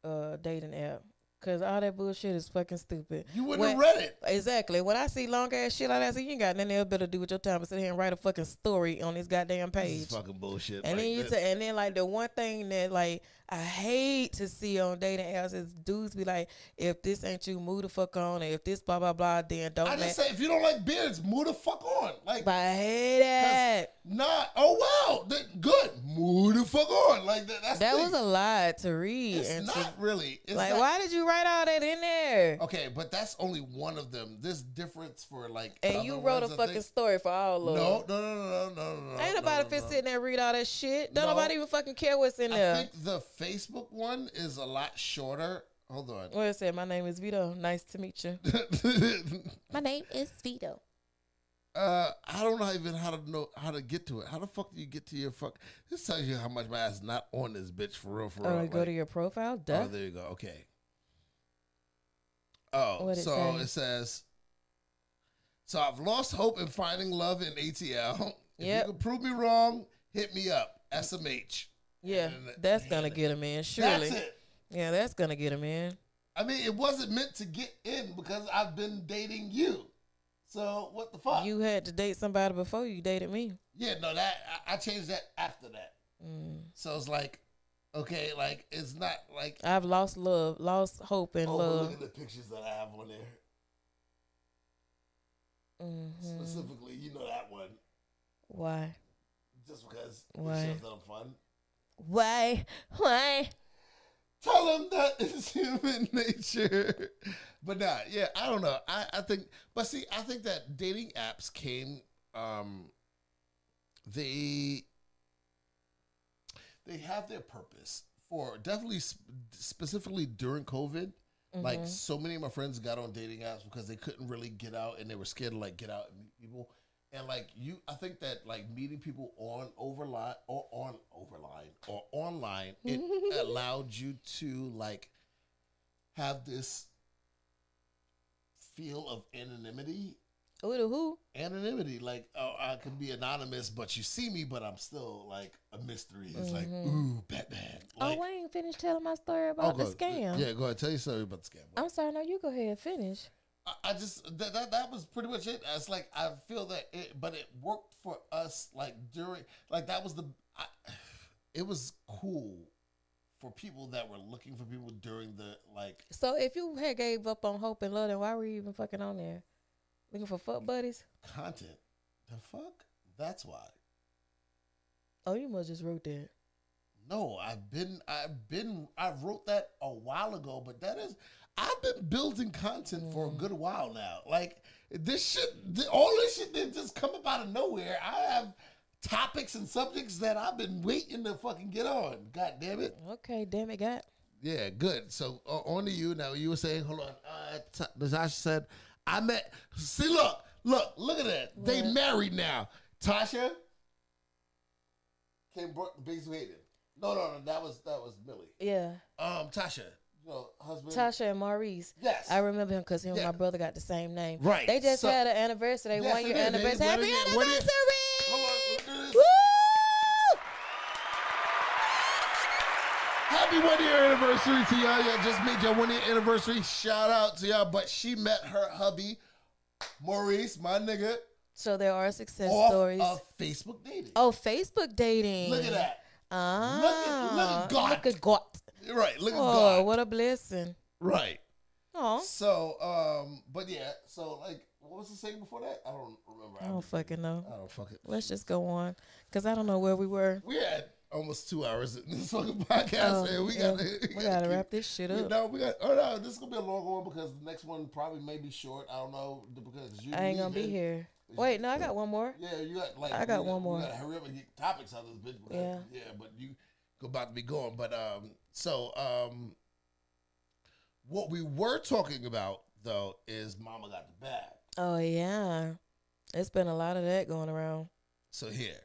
[SPEAKER 2] uh dating app. Cause all that bullshit is fucking stupid.
[SPEAKER 1] You wouldn't
[SPEAKER 2] When-
[SPEAKER 1] have read it.
[SPEAKER 2] Exactly. When I see long ass shit like that, I say you ain't got nothing else better to do with your time but sit here and write a fucking story on this goddamn
[SPEAKER 1] This
[SPEAKER 2] page.
[SPEAKER 1] is fucking bullshit.
[SPEAKER 2] And
[SPEAKER 1] Like,
[SPEAKER 2] then you ta- and then like the one thing that like I hate to see on dating apps is dudes be like, if this ain't you, move the fuck on, and if this blah blah blah, then don't.
[SPEAKER 1] I just say if you don't like beards, move the fuck on. Like
[SPEAKER 2] but I hate that.
[SPEAKER 1] Not. Oh wow, that, good. Move the fuck on. Like that. That's
[SPEAKER 2] That was a lot to read
[SPEAKER 1] It's
[SPEAKER 2] and
[SPEAKER 1] not
[SPEAKER 2] to,
[SPEAKER 1] really. It's
[SPEAKER 2] like,
[SPEAKER 1] not-
[SPEAKER 2] why did you write all that in there?
[SPEAKER 1] Okay, but that's only one of them. There's difference for like.
[SPEAKER 2] And you wrote a fucking story for all of
[SPEAKER 1] No,
[SPEAKER 2] them.
[SPEAKER 1] no, no, no, no, no, no.
[SPEAKER 2] Ain't nobody
[SPEAKER 1] no,
[SPEAKER 2] fit
[SPEAKER 1] no.
[SPEAKER 2] sitting there read all that shit. Don't
[SPEAKER 1] No.
[SPEAKER 2] nobody even fucking care what's in
[SPEAKER 1] I
[SPEAKER 2] there.
[SPEAKER 1] think the Facebook one is a lot shorter. Hold on.
[SPEAKER 2] What it said? My name is Vito. Nice to meet you. <laughs> My name is Vito.
[SPEAKER 1] uh, I don't know even how to know how to get to it. How the fuck do you get to your fuck? This tells you how much my ass not on this bitch for real, for real.
[SPEAKER 2] Oh, go to your profile. Duh.
[SPEAKER 1] Oh, there you go. Okay. Oh,
[SPEAKER 2] What'd it
[SPEAKER 1] so
[SPEAKER 2] say?
[SPEAKER 1] it says. So I've lost hope in finding love in ATL. If
[SPEAKER 2] Yep.
[SPEAKER 1] you can prove me wrong, hit me up. SMH.
[SPEAKER 2] Yeah,
[SPEAKER 1] And that-
[SPEAKER 2] that's gonna get him in. Surely.
[SPEAKER 1] That's it.
[SPEAKER 2] Yeah, that's gonna get him in.
[SPEAKER 1] I mean, it wasn't meant to get in because I've been dating you. So what the fuck?
[SPEAKER 2] You had to date somebody before you dated me.
[SPEAKER 1] yeah, no, that I, I changed that after that.
[SPEAKER 2] Mm.
[SPEAKER 1] So it's like, okay, like it's not like
[SPEAKER 2] I've lost love, lost hope in
[SPEAKER 1] oh, but look
[SPEAKER 2] love.
[SPEAKER 1] at the pictures that I have on there.
[SPEAKER 2] hmm
[SPEAKER 1] Specifically, you know that one.
[SPEAKER 2] Why?
[SPEAKER 1] Just because
[SPEAKER 2] Why?
[SPEAKER 1] it shows that I'm fun.
[SPEAKER 2] Why? Why?
[SPEAKER 1] Tell them that <laughs> is human nature. But nah, yeah, I don't know. I, I think, but see, I think that dating apps came, um, they, they have their purpose for definitely sp- specifically during COVID. Like
[SPEAKER 2] Mhm.
[SPEAKER 1] so many of my friends got on dating apps because they couldn't really get out and they were scared to like get out and meet people. And like you, I think that like meeting people on overline or on overline or online, it <laughs> allowed you to like have this feel of anonymity.
[SPEAKER 2] Who the who?
[SPEAKER 1] Anonymity, like oh, I can be anonymous, but you see me, but I'm still like a mystery. It's like mm-hmm. ooh, Batman. Oh, like,
[SPEAKER 2] oh, I ain't finished telling my story about the
[SPEAKER 1] go-
[SPEAKER 2] scam.
[SPEAKER 1] Yeah, go ahead. Tell your story about the scam.
[SPEAKER 2] I'm sorry. No, you go ahead and finish.
[SPEAKER 1] I, just that, that that was pretty much it. It's like I feel that it, but it worked for us. Like during, like that was the, I, <sighs> it was cool for people that were looking for people during the like.
[SPEAKER 2] So if you had gave up on hope and love, then why were you even fucking on there? Looking for fuck buddies?
[SPEAKER 1] content. The fuck? That's why.
[SPEAKER 2] Oh, you must just wrote that.
[SPEAKER 1] No, I've been, I've been, I wrote that a while ago, but that is, I've been building content for a good while now. Like this shit, all this shit didn't just come up out of nowhere. I have topics and subjects that I've been waiting to fucking get on. God damn it.
[SPEAKER 2] Okay, damn it, God.
[SPEAKER 1] Yeah, good. So uh, on to you now. You were saying, hold on. Uh, T- Natasha said, I met. See, look, look, look at that. They married now. Tasha came brought the biggest. No, no, no. That was that was Millie.
[SPEAKER 2] Yeah,
[SPEAKER 1] Um, Tasha, know, husband.
[SPEAKER 2] Tasha and Maurice.
[SPEAKER 1] Yes.
[SPEAKER 2] I remember him because him and my brother got the same name.
[SPEAKER 1] Right,
[SPEAKER 2] They just
[SPEAKER 1] so-
[SPEAKER 2] had an anniversary. They
[SPEAKER 1] Yes,
[SPEAKER 2] one year anniversary. Happy
[SPEAKER 1] wedding-
[SPEAKER 2] anniversary!
[SPEAKER 1] Hold on, look at this.
[SPEAKER 2] Woo!
[SPEAKER 1] Happy one year anniversary to y'all. Y'all just made your one year anniversary. Shout out to y'all. But she met her hubby, Maurice, my nigga,
[SPEAKER 2] So there are success stories.
[SPEAKER 1] of Facebook dating.
[SPEAKER 2] oh, Facebook dating.
[SPEAKER 1] Look at that.
[SPEAKER 2] Ah,
[SPEAKER 1] Look at- look at God.
[SPEAKER 2] Look at God.
[SPEAKER 1] Right. Look at
[SPEAKER 2] Oh,
[SPEAKER 1] God.
[SPEAKER 2] what a blessing.
[SPEAKER 1] Right.
[SPEAKER 2] Oh,
[SPEAKER 1] So, um, but yeah, so like what was the saying before that? I don't remember.
[SPEAKER 2] I don't fucking know.
[SPEAKER 1] I don't fucking.
[SPEAKER 2] Let's just go on, cause I don't know where we were.
[SPEAKER 1] We had almost two hours in this fucking podcast,
[SPEAKER 2] Oh,
[SPEAKER 1] man. We
[SPEAKER 2] yeah.
[SPEAKER 1] gotta,
[SPEAKER 2] We gotta
[SPEAKER 1] keep-
[SPEAKER 2] wrap this shit up.
[SPEAKER 1] No, we got. Oh no, this is gonna be a long one because the next one probably may be short. I don't know because you.
[SPEAKER 2] I ain't gonna be here. Wait, no, I got one more.
[SPEAKER 1] Yeah, you got like.
[SPEAKER 2] I got
[SPEAKER 1] we
[SPEAKER 2] one more.
[SPEAKER 1] We gotta hurry up and get topics out of this bitch. because-
[SPEAKER 2] Yeah.
[SPEAKER 1] Yeah, but you go about to be going. But um, so um, what we were talking about though is Mama got the bag.
[SPEAKER 2] Oh yeah, it's been a lot of that going around.
[SPEAKER 1] So here,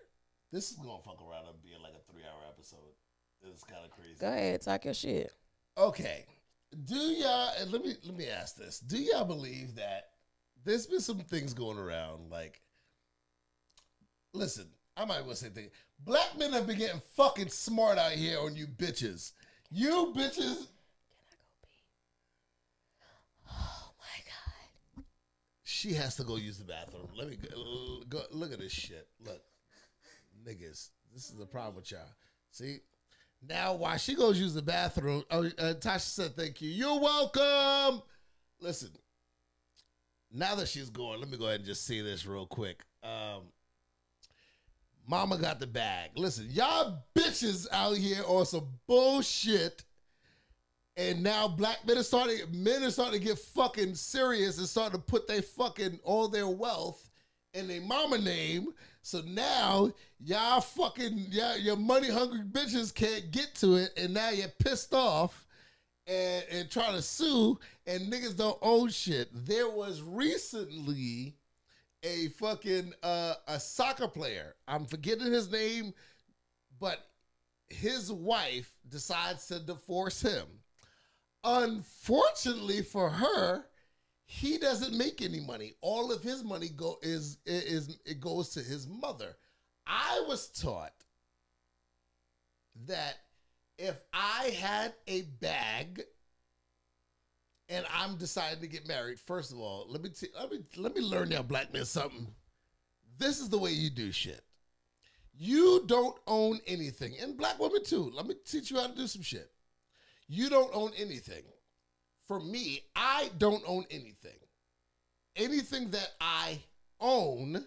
[SPEAKER 1] this is gonna fuck around and be like a three-hour episode. It's kind of crazy.
[SPEAKER 2] Go ahead, talk your shit.
[SPEAKER 1] Okay. Do y'all and let me let me ask this. Do y'all believe that there's been some things going around like listen, I might as well say things. Black men have been getting fucking smart out here on you bitches. You bitches Can I go pee?
[SPEAKER 2] Oh my god.
[SPEAKER 1] she has to go use the bathroom. Let me go, go look at this shit. Look. Niggas. This is the problem with y'all. See? Now while she goes use the bathroom, oh uh, Tasha said thank you. You're welcome. Listen. Now that she's going, let me go ahead and just see this real quick. Um Mama got the bag. Listen, y'all bitches out here on some bullshit. And now black men are starting, men are starting to get fucking serious and starting to put their fucking all their wealth in their mama name. So now y'all fucking y'all, your money hungry bitches can't get to it, and now you're pissed off and, and trying to sue, and niggas don't own shit. There was recently a fucking uh, a soccer player. I'm forgetting his name, but his wife decides to divorce him. Unfortunately for her, he doesn't make any money. All of his money go is is it goes to his mother. I was taught that if I had a bag and I'm deciding to get married, first of all, let me t- let me let me learn y'all black men something. This is the way you do shit. You don't own anything, and black women too. Let me teach you how to do some shit. You don't own anything. For me, I don't own anything. Anything that I own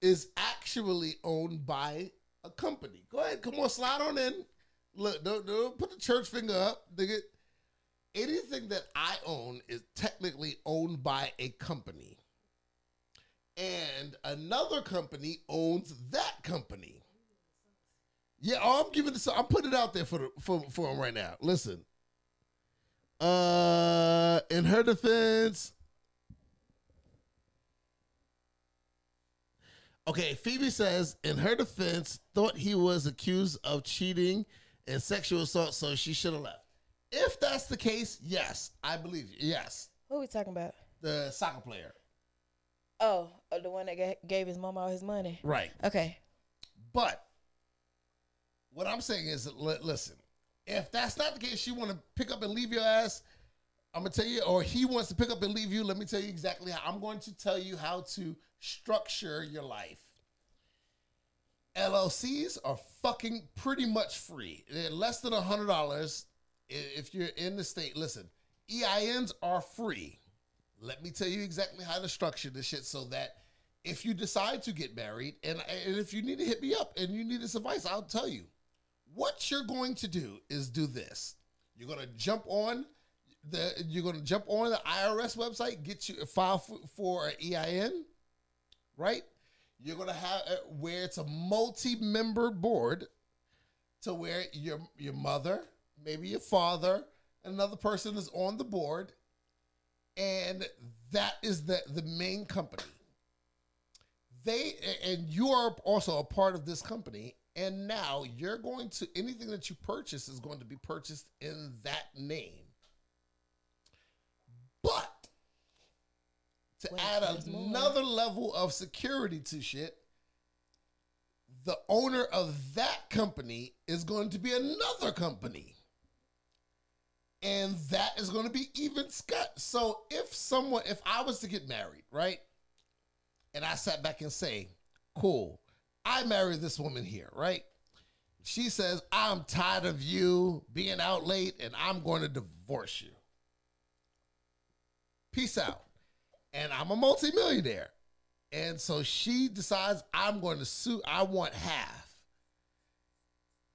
[SPEAKER 1] is actually owned by a company. Go ahead, come on, slide on in. Look, don't, don't put the church finger up, nigga. Anything that I own is technically owned by a company. And another company owns that company. Yeah, oh, I'm giving this. I'm putting it out there for the, for for him right now. Listen. Uh, in her defense. Okay, Phoebe says in her defense, thought he was accused of cheating and sexual assault, so she should have left. If that's the case, yes, I believe you. Yes,
[SPEAKER 2] Who are we talking about?
[SPEAKER 1] the soccer player,
[SPEAKER 2] Oh, uh, the one that ga- gave his mom all his money.
[SPEAKER 1] right?
[SPEAKER 2] Okay.
[SPEAKER 1] But what I'm saying is, li- listen, if that's not the case, she want to pick up and leave your ass. I'm gonna tell you, or he wants to pick up and leave you. Let me tell you exactly how. I'm going to tell you how to structure your life. LLCs are fucking pretty much free. They're less than a hundred dollars if you're in the state. Listen, EINs are free. Let me tell you exactly how to structure this shit so that if you decide to get married and, and if you need to hit me up and you need this advice, I'll tell you. What you're going to do is do this. You're going to jump on the you're going to jump on the IRS website, get you a file for, for an EIN, right? You're going to have uh, where it's a multi-member board to where your your mother, maybe your father, another person is on the board and that is the the main company. They and you are also a part of this company and now you're going to anything that you purchase is going to be purchased in that name. But to
[SPEAKER 2] Wait,
[SPEAKER 1] add
[SPEAKER 2] there's more.
[SPEAKER 1] another level of security to shit the owner of that company is going to be another company and that is going to be even Scott. So if someone, if I was to get married, right, and I sat back and say, "Cool, I married this woman here," right? She says, "I'm tired of you being out late, and I'm going to divorce you." Peace out. and I'm a multimillionaire. And so she decides I'm going to sue, I want half.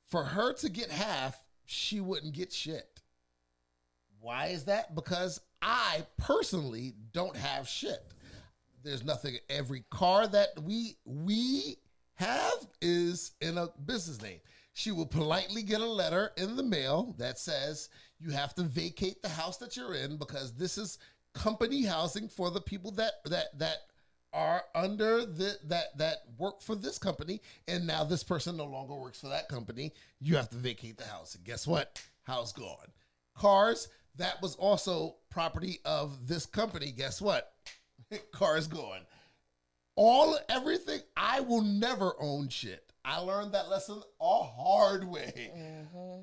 [SPEAKER 1] For her to get half, she wouldn't get shit. Why is that? Because I personally don't have shit. There's nothing every car that we we have is in a business name. She will politely get a letter in the mail that says you have to vacate the house that you're in because this is company housing for the people that that that are under the that that work for this company and now this person no longer works for that company you have to vacate the house and guess what house gone cars that was also property of this company. Guess what? <laughs> Car is gone. All everything i will never own shit. I learned that lesson a hard way. Mm-hmm.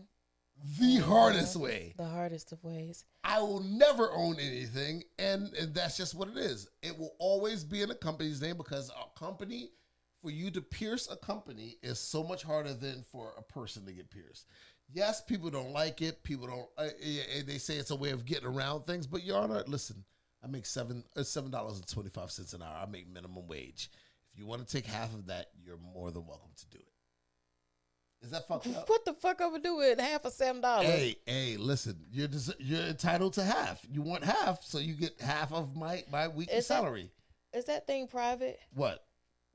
[SPEAKER 1] The mm-hmm. hardest way.
[SPEAKER 2] The hardest of ways.
[SPEAKER 1] I will never own anything, and, and that's just what it is. It will always be in a company's name because a company, for you to pierce a company, is so much harder than for a person to get pierced. Yes, people don't like it. People don't. Uh, they say it's a way of getting around things, but Your Honor, listen. I make seven uh, seven dollars and twenty five cents an hour. I make minimum wage. If you want to take half of that, you're more than welcome to do it. Is that fucked up?
[SPEAKER 2] What the fuck I would do with half of seven dollars?
[SPEAKER 1] Hey, hey, listen, you're des- you're entitled to half. You want half, so you get half of my my weekly
[SPEAKER 2] Is
[SPEAKER 1] salary.
[SPEAKER 2] Is that thing private?
[SPEAKER 1] what?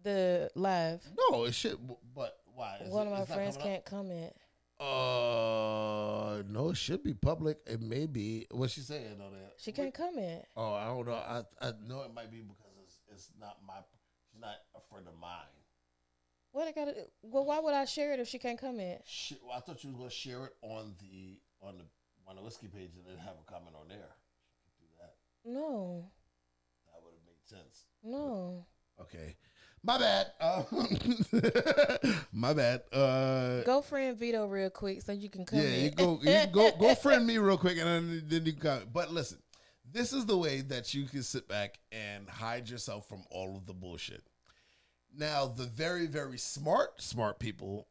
[SPEAKER 2] The live.
[SPEAKER 1] No, it should. But why? Is
[SPEAKER 2] One
[SPEAKER 1] it-
[SPEAKER 2] of my friends can't comment.
[SPEAKER 1] Uh, no, it should be public. It may be. What's she saying on that?
[SPEAKER 2] She can't comment.
[SPEAKER 1] Oh, I don't know. I I know it might be because it's it's not my. She's not a friend of mine.
[SPEAKER 2] What I gotta? Well, why would I share it if she can't comment?
[SPEAKER 1] She, well, I thought you was gonna share it on the on the on the whiskey page and then have a comment on there. She could do that.
[SPEAKER 2] No,
[SPEAKER 1] That would have made sense.
[SPEAKER 2] no.
[SPEAKER 1] Okay. My bad. Um, <laughs> my bad. Uh,
[SPEAKER 2] Go friend Vito real quick so you can comment.
[SPEAKER 1] yeah, you go, you go, go <laughs> friend me real quick, and then, then you can comment. But listen, this is the way that you can sit back and hide yourself from all of the bullshit. Now, the very, very smart, smart people.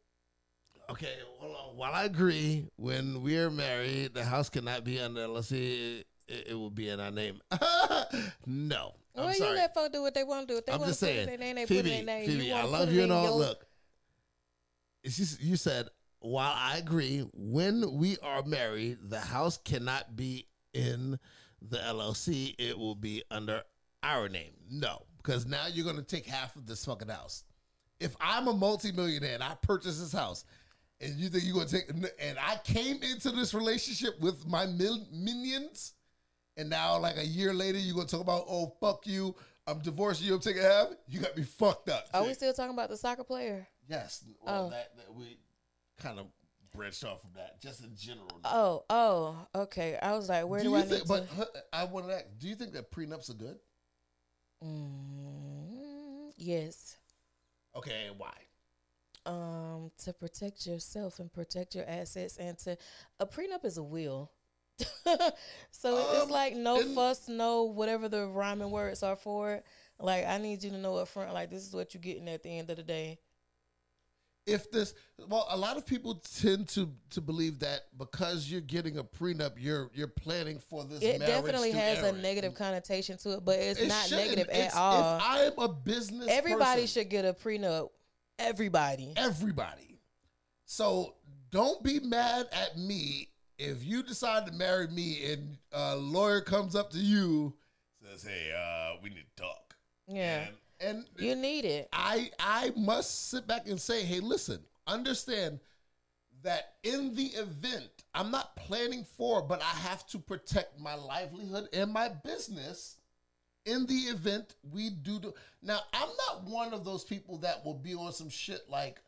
[SPEAKER 1] Okay, on. While I agree, when we are married, the house cannot be under LLC. It, it will be in our name. <laughs> no, I'm
[SPEAKER 2] well,
[SPEAKER 1] sorry.
[SPEAKER 2] you let folks do what they want to do. If they
[SPEAKER 1] I'm
[SPEAKER 2] want
[SPEAKER 1] just
[SPEAKER 2] to put
[SPEAKER 1] saying,
[SPEAKER 2] their name, they put
[SPEAKER 1] Phoebe,
[SPEAKER 2] in their name.
[SPEAKER 1] Phoebe, I love you and all.
[SPEAKER 2] your-
[SPEAKER 1] Look, it's just you said while I agree, when we are married, the house cannot be in the LLC. It will be under our name. No, because now you're going to take half of this fucking house. If I'm a multimillionaire and I purchase this house, and you think you're going to take, and I came into this relationship with my mil- minions, and now like a year later you're going to talk about, oh fuck you, I'm divorcing you, I'm taking half. You got me fucked up.
[SPEAKER 2] Are we still talking about the soccer player?
[SPEAKER 1] Yes. Well,
[SPEAKER 2] Oh.
[SPEAKER 1] that, that we kind of branched off from that, just in general.
[SPEAKER 2] Oh, oh, okay. I was like, where do,
[SPEAKER 1] you
[SPEAKER 2] I
[SPEAKER 1] think?
[SPEAKER 2] need
[SPEAKER 1] But
[SPEAKER 2] to?
[SPEAKER 1] I want to ask: Do you think that prenups are good?
[SPEAKER 2] Mm, yes.
[SPEAKER 1] Okay, and why?
[SPEAKER 2] Um, to protect yourself and protect your assets, and to a prenup is a will. <laughs> so it's
[SPEAKER 1] Um,
[SPEAKER 2] like no fuss, no whatever the rhyming words are for it. Like I need you to know up front, like this is what you're getting at the end of the day.
[SPEAKER 1] If this, well, a lot of people tend to to believe that because you're getting a prenup, you're you're planning for this.
[SPEAKER 2] It definitely has a negative connotation to it, but it's
[SPEAKER 1] It
[SPEAKER 2] not
[SPEAKER 1] shouldn't.
[SPEAKER 2] negative
[SPEAKER 1] It's-
[SPEAKER 2] at all.
[SPEAKER 1] If I'm a business,
[SPEAKER 2] Everybody
[SPEAKER 1] person,
[SPEAKER 2] should get a prenup. Everybody.
[SPEAKER 1] everybody. So don't be mad at me if you decide to marry me and a lawyer comes up to you says, "Hey, uh, we need to talk."
[SPEAKER 2] Yeah.
[SPEAKER 1] And, and
[SPEAKER 2] You need it.
[SPEAKER 1] I I must sit back and say, "Hey, listen, understand that in the event I'm not planning for, but I have to protect my livelihood and my business." in the event we do, do now i'm not one of those people that will be on some shit like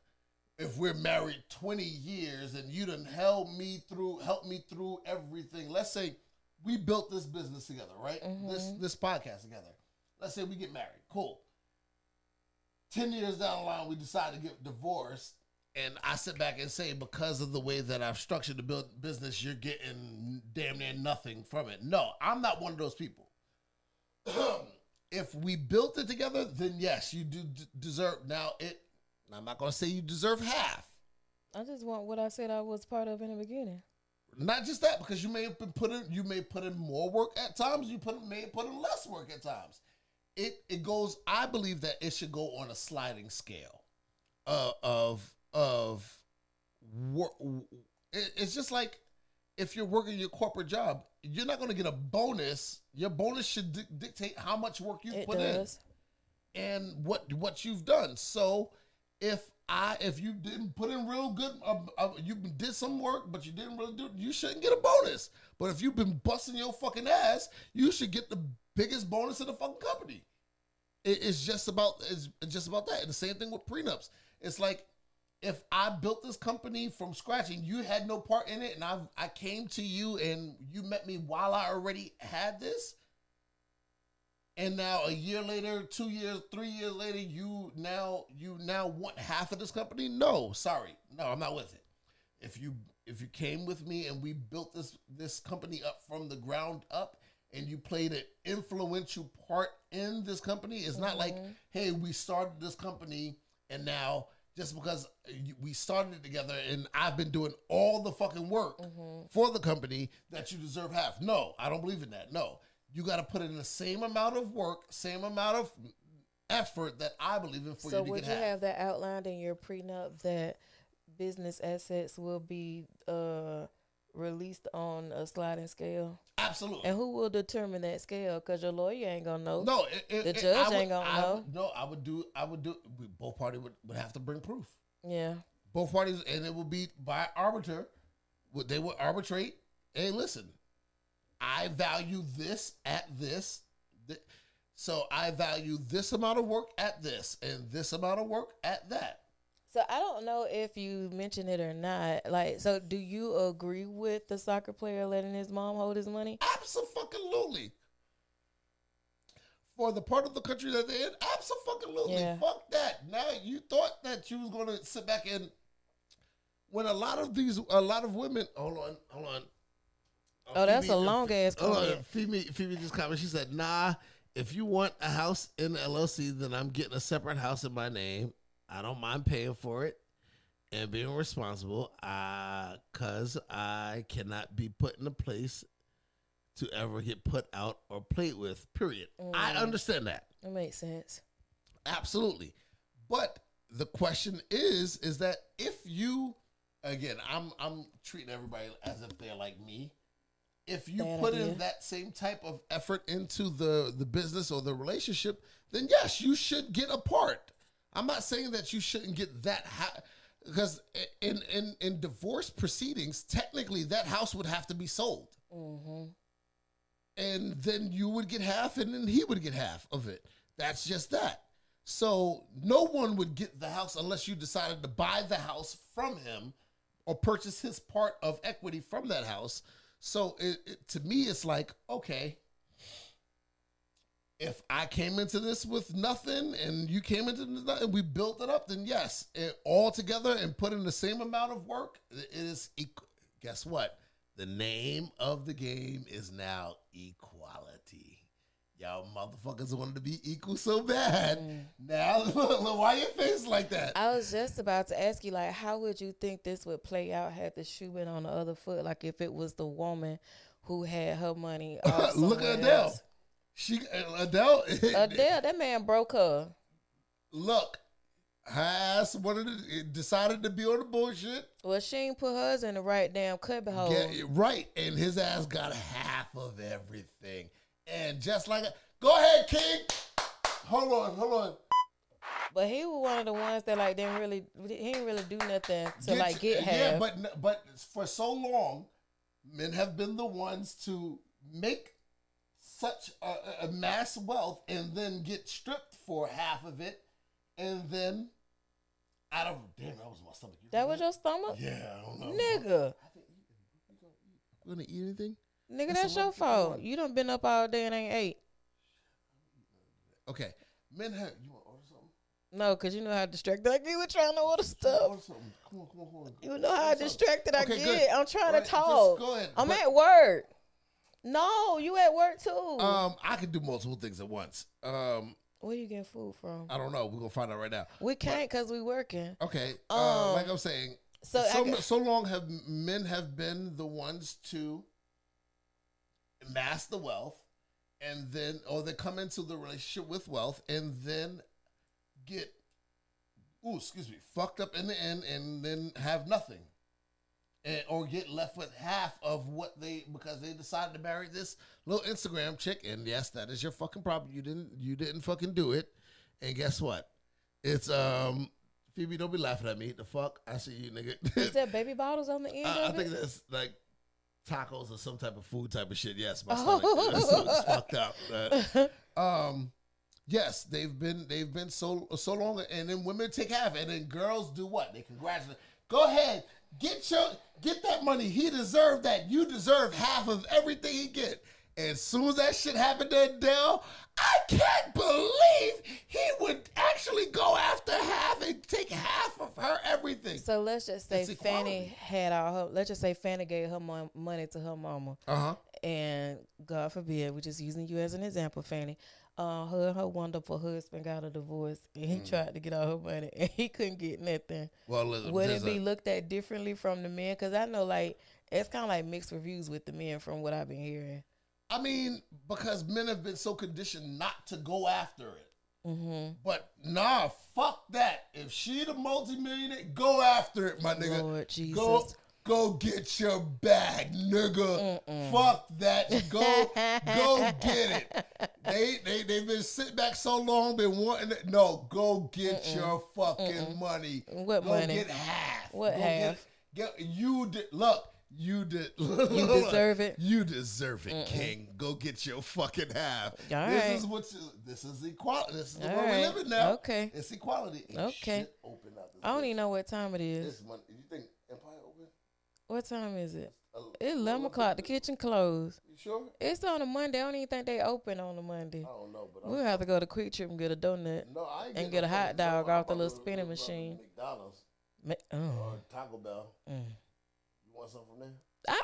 [SPEAKER 1] if we're married 20 years and you done help me through help me through everything let's say we built this business together right mm-hmm. this this podcast together let's say we get married cool 10 years down the line we decide to get divorced and I sit back and say, because of the way that I've structured the build business, you're getting damn near nothing from it. No, I'm not one of those people <clears throat> if we built it together, then yes, you do d- deserve. Now it. I'm not going to say you deserve half.
[SPEAKER 2] I just want what I said I was part of in the beginning.
[SPEAKER 1] Not just that, because you may have been putting. You may put in more work at times. You put may put in less work at times. it it goes. I believe that it should go on a sliding scale uh, of of wor- it- It's just like if you're working your corporate job, you're not going to get a bonus. Your bonus should di- dictate how much work you
[SPEAKER 2] It
[SPEAKER 1] put
[SPEAKER 2] does.
[SPEAKER 1] in and what what you've done. So if I if you didn't put in real good, uh, uh, you did some work, but you didn't really do, you shouldn't get a bonus. But if you've been busting your fucking ass, you should get the biggest bonus in the fucking company. It- it's just about it's just about that. And the same thing with prenups. It's like if I built this company from scratch and you had no part in it, and I I came to you and you met me while I already had this, and now a year later, two years, three years later, you now you now want half of this company? No, sorry, no, I'm not with it. If you if you came with me and we built this this company up from the ground up and you played an influential part in this company, it's not like mm-hmm. hey we started this company and now just because we started it together and I've been doing all the fucking work mm-hmm. for the company that you deserve half. No, I don't believe in that. No, you got to put in the same amount of work, same amount of effort that I believe in for
[SPEAKER 2] So
[SPEAKER 1] you to
[SPEAKER 2] would you
[SPEAKER 1] half.
[SPEAKER 2] have that outlined in your prenup that business assets will be uh released on a sliding scale?
[SPEAKER 1] Absolutely.
[SPEAKER 2] And who will determine that scale? Because your lawyer ain't gonna know.
[SPEAKER 1] No, it, it,
[SPEAKER 2] The
[SPEAKER 1] it-
[SPEAKER 2] judge
[SPEAKER 1] I would-
[SPEAKER 2] ain't gonna
[SPEAKER 1] I
[SPEAKER 2] know.
[SPEAKER 1] no, I would do. I would do. we- Both parties would, would have to bring proof.
[SPEAKER 2] Yeah.
[SPEAKER 1] Both parties, and it will be by arbiter. Would they would arbitrate? Hey, listen, I value this at this. Th- So I value this amount of work at this, and this amount of work at that.
[SPEAKER 2] So I don't know if you mentioned it or not. Like, so do you agree with the soccer player letting his mom hold his money?
[SPEAKER 1] Absolutely. For the part of the country that they're in, absolutely.
[SPEAKER 2] Yeah.
[SPEAKER 1] Fuck that. Now you thought that you was gonna sit back and when a lot of these a lot of women hold on, hold on.
[SPEAKER 2] Oh, that's a long ass
[SPEAKER 1] on.
[SPEAKER 2] comment.
[SPEAKER 1] Phoebe, Phoebe just commented. She said, "Nah, if you want a house in the LLC, then I'm getting a separate house in my name. I don't mind paying for it and being responsible. Uh, cause I cannot be put in a place to ever get put out or played with. Period. I understand that
[SPEAKER 2] That makes sense.
[SPEAKER 1] absolutely, but the question is, is that if you, again, I'm I'm treating everybody as if they're like me. If you
[SPEAKER 2] Bad
[SPEAKER 1] put
[SPEAKER 2] idea.
[SPEAKER 1] in that same type of effort into the the business or the relationship, then yes, you should get a part. I'm not saying that you shouldn't get that ha- because in in in divorce proceedings, technically that house would have to be sold, mm-hmm. and then you would get half, and then he would get half of it. That's just that. So no one would get the house unless you decided to buy the house from him or purchase his part of equity from that house. So it, it, to me, it's like okay, if I came into this with nothing and you came into nothing and we built it up, then yes, it, all together and put in the same amount of work, it is. equ- Guess what? The name of the game is now equality. Y'all motherfuckers wanted to be equal so bad. Mm. Now, <laughs> look, why your face like that?
[SPEAKER 2] I was just about to ask you, like, how would you think this would play out had the shoe been on the other foot? Like, if it was the woman who had her money. <laughs>
[SPEAKER 1] Look at Adele.
[SPEAKER 2] else.
[SPEAKER 1] She uh, Adele. <laughs>
[SPEAKER 2] Adele, that man broke her.
[SPEAKER 1] Look, has wanted to, decided to be on the bullshit.
[SPEAKER 2] Well, she ain't put hers in the right damn cubby hole.
[SPEAKER 1] Right, and his ass got half of everything. And just like, go ahead, King. Hold on, hold on.
[SPEAKER 2] But he was one of the ones that like didn't really he didn't really do nothing to
[SPEAKER 1] Get-
[SPEAKER 2] like get half.
[SPEAKER 1] Yeah, but but for so long, men have been the ones to make such a, a mass wealth and then get stripped for half of it, and then out of damn, that was my stomach. You
[SPEAKER 2] that
[SPEAKER 1] heard
[SPEAKER 2] was your stomach,
[SPEAKER 1] yeah, I don't know.
[SPEAKER 2] nigga.
[SPEAKER 1] You gonna eat anything?
[SPEAKER 2] Nigga,
[SPEAKER 1] That's
[SPEAKER 2] that's your fault. You done been up all day and ain't ate.
[SPEAKER 1] Okay, men have. You want to order something?
[SPEAKER 2] No, cause you know how distracted I get with trying to order
[SPEAKER 1] Order
[SPEAKER 2] stuff.
[SPEAKER 1] something. Come on, come on, come on.
[SPEAKER 2] You know how
[SPEAKER 1] Order
[SPEAKER 2] distracted I get.
[SPEAKER 1] good.
[SPEAKER 2] I'm trying
[SPEAKER 1] Right,
[SPEAKER 2] to talk.
[SPEAKER 1] go ahead.
[SPEAKER 2] I'm
[SPEAKER 1] But-
[SPEAKER 2] at work. No, you at work too.
[SPEAKER 1] Um, I can do multiple things at once. Um,
[SPEAKER 2] Where you getting food from?
[SPEAKER 1] I don't know. We're gonna find out right now.
[SPEAKER 2] We can't cause we working.
[SPEAKER 1] Okay. uh,
[SPEAKER 2] Um,
[SPEAKER 1] like I'm saying,
[SPEAKER 2] so
[SPEAKER 1] so
[SPEAKER 2] got-
[SPEAKER 1] so long have men have been the ones to amass the wealth, and then or they come into the relationship with wealth and then get ooh excuse me fucked up in the end and then have nothing. And, or get left with half of what they because they decided to marry this little Instagram chick and yes that is your fucking problem. You didn't you didn't fucking do it. And guess what? It's um Phoebe don't be laughing at me. The fuck? I see you nigga.
[SPEAKER 2] Is there baby bottles on the <laughs> end?
[SPEAKER 1] I, think that's like tacos or some type of food type of shit. Yes, my stomach <laughs> it's fucked up. Uh, um, yes, they've been they've been so so long, and then women take half, and then girls do what? They congratulate. Go ahead, get your get that money. He deserved that. You deserve half of everything he get. As soon as that shit happened to Adele, I can't believe he would actually go after half and take half of her everything.
[SPEAKER 2] So let's just say Fanny
[SPEAKER 1] equality.
[SPEAKER 2] had all her. Let's just say Fanny gave her mon- money to her mama,
[SPEAKER 1] Uh huh.
[SPEAKER 2] and God forbid, we're just using you as an example, Fanny. Uh, her and her wonderful husband got a divorce, and he tried to get all her money, and he couldn't get nothing.
[SPEAKER 1] Well, listen,
[SPEAKER 2] Would it be
[SPEAKER 1] a-
[SPEAKER 2] looked at differently from the men? Because I know, like, it's kind of like mixed reviews with the men from what I've been hearing.
[SPEAKER 1] I mean, because men have been so conditioned not to go after it.
[SPEAKER 2] Mm-hmm.
[SPEAKER 1] But nah, fuck that. If she the multimillionaire, go after it, my nigga.
[SPEAKER 2] Lord Jesus.
[SPEAKER 1] Go, go get your bag, nigga. Fuck that. Go, <laughs> go get it. They, they, they've been sitting back so long, been wanting it. No, go get your fucking money.
[SPEAKER 2] What
[SPEAKER 1] go
[SPEAKER 2] money?
[SPEAKER 1] get half.
[SPEAKER 2] What
[SPEAKER 1] Go
[SPEAKER 2] half?
[SPEAKER 1] Get, get, you did, look. You did. <laughs> You
[SPEAKER 2] deserve it.
[SPEAKER 1] You deserve it, King. Go get your fucking half.
[SPEAKER 2] All
[SPEAKER 1] this
[SPEAKER 2] right.
[SPEAKER 1] is what. You, this is equality. This is the
[SPEAKER 2] All
[SPEAKER 1] world
[SPEAKER 2] right.
[SPEAKER 1] we live in now.
[SPEAKER 2] Okay.
[SPEAKER 1] It's equality. Ain't
[SPEAKER 2] Okay.
[SPEAKER 1] shit Open up.
[SPEAKER 2] I don't even know what time it is.
[SPEAKER 1] This money. You think Empire open?
[SPEAKER 2] What time is it? It's 11 o'clock. The kitchen closed.
[SPEAKER 1] You sure?
[SPEAKER 2] It's on a Monday. I don't even think they open on a Monday.
[SPEAKER 1] I don't know, but I'm,
[SPEAKER 2] We'll have to go to QuikTrip and get a donut.
[SPEAKER 1] no, I ain't
[SPEAKER 2] and get a hot dog off the little spinning machine.
[SPEAKER 1] McDonald's
[SPEAKER 2] Ma-
[SPEAKER 1] or
[SPEAKER 2] oh.
[SPEAKER 1] Taco Bell.
[SPEAKER 2] Mm.
[SPEAKER 1] You want something from there?
[SPEAKER 2] I,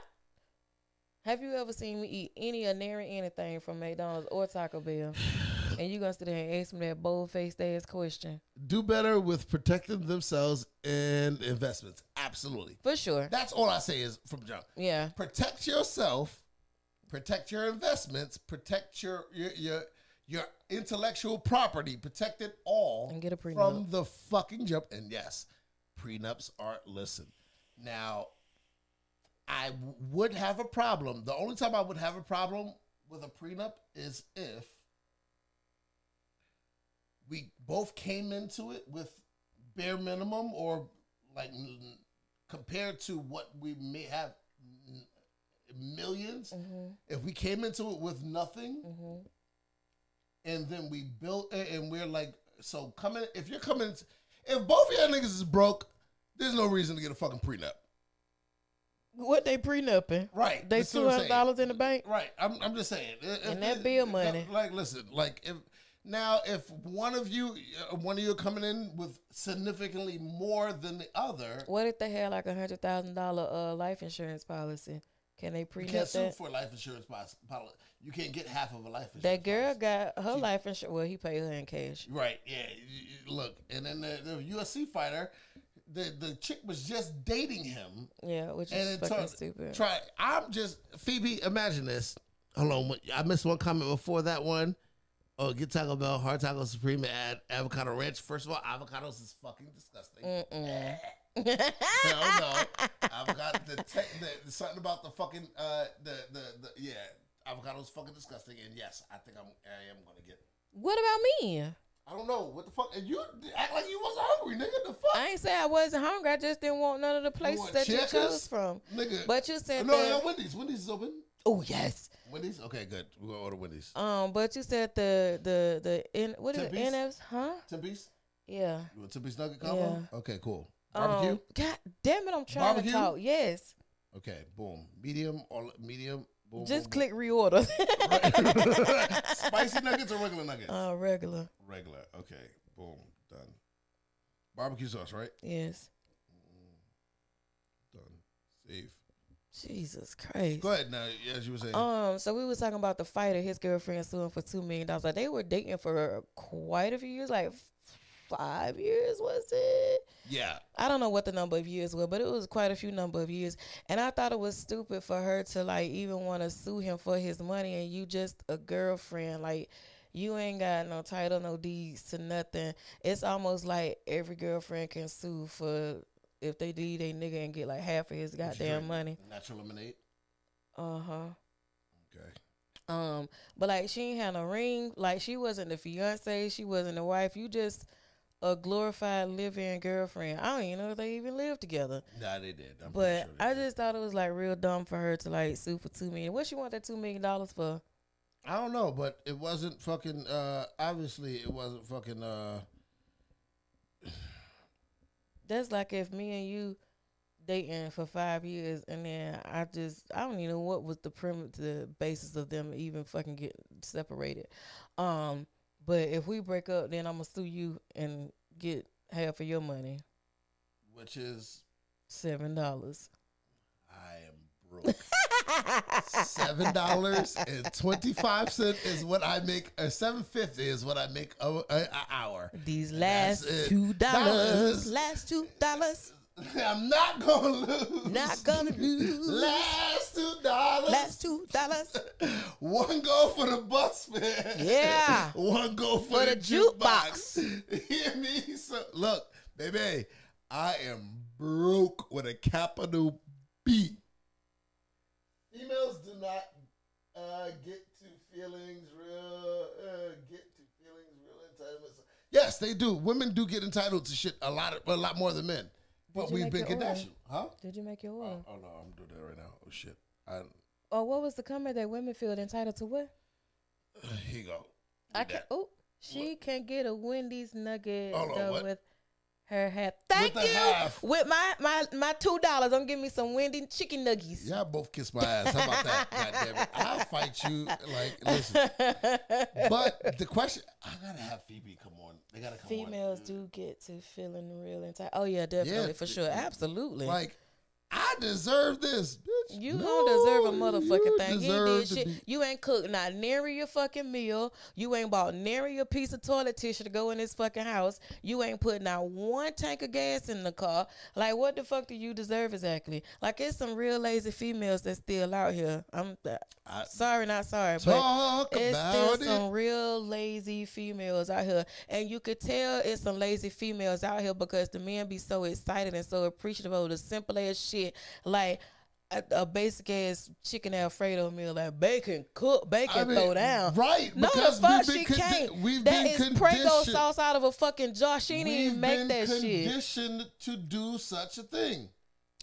[SPEAKER 2] have you ever seen me eat any or near anything from McDonald's or Taco Bell? <sighs> and you gonna sit there and ask me that bold faced ass question?
[SPEAKER 1] Do better with protecting themselves and investments. Absolutely.
[SPEAKER 2] For sure.
[SPEAKER 1] That's all I say is from jump.
[SPEAKER 2] Yeah.
[SPEAKER 1] protect yourself, protect your investments, protect your your your, your intellectual property, protect it all
[SPEAKER 2] And get a prenup.
[SPEAKER 1] from the fucking jump. And yes, prenups are listen. Now, I would have a problem. The only time I would have a problem with a prenup is if we both came into it with bare minimum or like compared to what we may have n- 1000000s mm-hmm. if we came into it with nothing mm-hmm. and then we built it and we're like so coming if you're coming if both of y'all niggas is broke there's no reason to get a fucking prenup
[SPEAKER 2] What they prenupping?
[SPEAKER 1] Right,
[SPEAKER 2] They two hundred dollars in the bank.
[SPEAKER 1] Right. I'm, I'm just saying. If-
[SPEAKER 2] And that bill money.
[SPEAKER 1] Like, listen, like if now if one of you, uh, one of you are coming in with significantly more than the other,
[SPEAKER 2] What if they had like a hundred thousand dollar uh life insurance policy? Can they
[SPEAKER 1] you
[SPEAKER 2] prenup
[SPEAKER 1] can't sue
[SPEAKER 2] that?
[SPEAKER 1] for a life insurance policy. You can't get half of a life insurance.
[SPEAKER 2] That girl
[SPEAKER 1] policy.
[SPEAKER 2] got her life insurance. Well, he paid her in cash.
[SPEAKER 1] Right. Yeah. you- you- Look, and then the, the UFC fighter, the the chick was just dating him,
[SPEAKER 2] Yeah, which
[SPEAKER 1] and
[SPEAKER 2] is fucking
[SPEAKER 1] turned-
[SPEAKER 2] stupid.
[SPEAKER 1] Try. I'm just Phoebe. Imagine this. Hold on. I missed one comment before that one. Oh, get Taco Bell, hard taco supreme, add avocado ranch. First of all, avocados is fucking disgusting.
[SPEAKER 2] Mm-mm. <laughs>
[SPEAKER 1] Hell no. Avocado. The, te- the something about the fucking uh the the, the yeah avocados fucking disgusting. And yes, I think I'm I am gonna get.
[SPEAKER 2] What about me?
[SPEAKER 1] I don't know what the fuck. And you act like you wasn't hungry, nigga. The fuck,
[SPEAKER 2] I ain't say I wasn't hungry. I just didn't want none of the places
[SPEAKER 1] want
[SPEAKER 2] that you
[SPEAKER 1] Checkers?
[SPEAKER 2] chose from.
[SPEAKER 1] nigga.
[SPEAKER 2] But you said
[SPEAKER 1] no,
[SPEAKER 2] that.
[SPEAKER 1] no, Wendy's. Wendy's is open.
[SPEAKER 2] oh yes.
[SPEAKER 1] Wendy's. Okay, good. We're gonna order Wendy's.
[SPEAKER 2] Um, but you said the the the in what is it? NFs? Huh?
[SPEAKER 1] Ten piece.
[SPEAKER 2] Yeah.
[SPEAKER 1] You want ten piece nugget combo? Okay, cool.
[SPEAKER 2] Um,
[SPEAKER 1] Barbecue.
[SPEAKER 2] God damn it! I'm trying
[SPEAKER 1] Barbecue?
[SPEAKER 2] to talk. Yes.
[SPEAKER 1] Okay, boom. Medium or medium. Boom.
[SPEAKER 2] Just
[SPEAKER 1] boom,
[SPEAKER 2] click reorder. <laughs>
[SPEAKER 1] Spicy nuggets or regular nuggets?
[SPEAKER 2] uh, regular.
[SPEAKER 1] regular. Okay, boom. Done. Barbecue sauce, right?
[SPEAKER 2] Yes.
[SPEAKER 1] Done. Save.
[SPEAKER 2] Jesus Christ.
[SPEAKER 1] Go ahead now. As you were saying.
[SPEAKER 2] Um, so we was talking about the fighter, his girlfriend suing for two million dollars. Like they were dating for quite a few years, like five years, was it?
[SPEAKER 1] Yeah.
[SPEAKER 2] I don't know what the number of years were, but it was quite a few number of years. And I thought it was stupid for her to like even want to sue him for his money and you just a girlfriend. Like you ain't got no title, no deeds to nothing. It's almost like every girlfriend can sue for if they leave a nigga and get like half of his goddamn money.
[SPEAKER 1] Natural lemonade.
[SPEAKER 2] Uh huh.
[SPEAKER 1] Okay.
[SPEAKER 2] Um, but like she ain't had no ring. Like she wasn't the fiance. She wasn't the wife. You just a glorified live-in girlfriend. I don't even know if they even live together.
[SPEAKER 1] Nah, they did. I'm
[SPEAKER 2] But
[SPEAKER 1] sure they
[SPEAKER 2] I
[SPEAKER 1] did.
[SPEAKER 2] just thought it was like real dumb for her to like sue for two million. What she want that two million dollars for?
[SPEAKER 1] I don't know, but it wasn't fucking. uh Obviously, it wasn't fucking. uh <sighs>
[SPEAKER 2] That's like if me and you dating for five years and then I just I don't even know what was the premise the basis of them even fucking getting separated. Um but if we break up then I'm gonna sue you and get half of your money.
[SPEAKER 1] Which is,
[SPEAKER 2] Seven dollars.
[SPEAKER 1] I am broke. <laughs> Seven dollars and twenty five cent is what I make. Or seven fifty is what I make a, a, a hour.
[SPEAKER 2] These last two. Dollars. Last two dollars. <laughs>
[SPEAKER 1] I'm not gonna lose.
[SPEAKER 2] Not gonna lose.
[SPEAKER 1] Last two dollars.
[SPEAKER 2] Last two dollars. <laughs>
[SPEAKER 1] One go for the bus fare.
[SPEAKER 2] Yeah. <laughs>
[SPEAKER 1] One go for,
[SPEAKER 2] For
[SPEAKER 1] the,
[SPEAKER 2] the
[SPEAKER 1] jukebox. Hear me? So look, baby, I am broke with a capital B. Females do not uh, get to feelings real. Uh, get to feelings real entitlements. Yes, they do. Women do get entitled to shit a lot, a lot more than men. But
[SPEAKER 2] you
[SPEAKER 1] we've been
[SPEAKER 2] your order?
[SPEAKER 1] conditioned, huh?
[SPEAKER 2] Did you make your
[SPEAKER 1] oh,
[SPEAKER 2] order?
[SPEAKER 1] oh no, I'm doing that right now. Oh shit. I,
[SPEAKER 2] Oh, what was the comment that women feel entitled to what? <sighs>
[SPEAKER 1] here you go.
[SPEAKER 2] I can
[SPEAKER 1] that.
[SPEAKER 2] Oh, she can't get a Wendy's nugget
[SPEAKER 1] Hold on, what?
[SPEAKER 2] with her half. Thank
[SPEAKER 1] the
[SPEAKER 2] you.
[SPEAKER 1] half.
[SPEAKER 2] With my my my two dollars, I'm giving me some Wendy chicken nuggies.
[SPEAKER 1] Y'all both kiss my ass. How about that? God damn it. I'll fight you. Like, listen. <laughs> But the question, I gotta have Phoebe come on. They gotta come on.
[SPEAKER 2] Females
[SPEAKER 1] on.
[SPEAKER 2] do get to feeling real entitled. Oh yeah, definitely
[SPEAKER 1] Yeah,
[SPEAKER 2] for sure, absolutely.
[SPEAKER 1] Like, I deserve this, bitch.
[SPEAKER 2] You
[SPEAKER 1] No,
[SPEAKER 2] don't deserve a motherfucking thing. You ain't
[SPEAKER 1] deserve
[SPEAKER 2] did shit.
[SPEAKER 1] be-
[SPEAKER 2] You ain't cooked not nary your fucking meal. You ain't bought nary a piece of toilet tissue to go in this fucking house. You ain't put not one tank of gas in the car. Like, what the fuck do you deserve exactly? Like, it's some real lazy females that's still out here. I'm uh,
[SPEAKER 1] I-
[SPEAKER 2] sorry, not sorry, but
[SPEAKER 1] Talk
[SPEAKER 2] it's still
[SPEAKER 1] about it.
[SPEAKER 2] some real lazy females out here, and you could tell it's some lazy females out here because the men be so excited and so appreciative of the simple ass shit, like a, a basic ass chicken alfredo meal, like bacon cook, bacon
[SPEAKER 1] I mean,
[SPEAKER 2] throw down.
[SPEAKER 1] right,
[SPEAKER 2] No,
[SPEAKER 1] because
[SPEAKER 2] the fuck she
[SPEAKER 1] condi-
[SPEAKER 2] can't.
[SPEAKER 1] we've
[SPEAKER 2] That
[SPEAKER 1] been
[SPEAKER 2] is Prego
[SPEAKER 1] conditioned-
[SPEAKER 2] sauce out of a fucking jar. She didn't even make that shit
[SPEAKER 1] conditioned to do such a thing.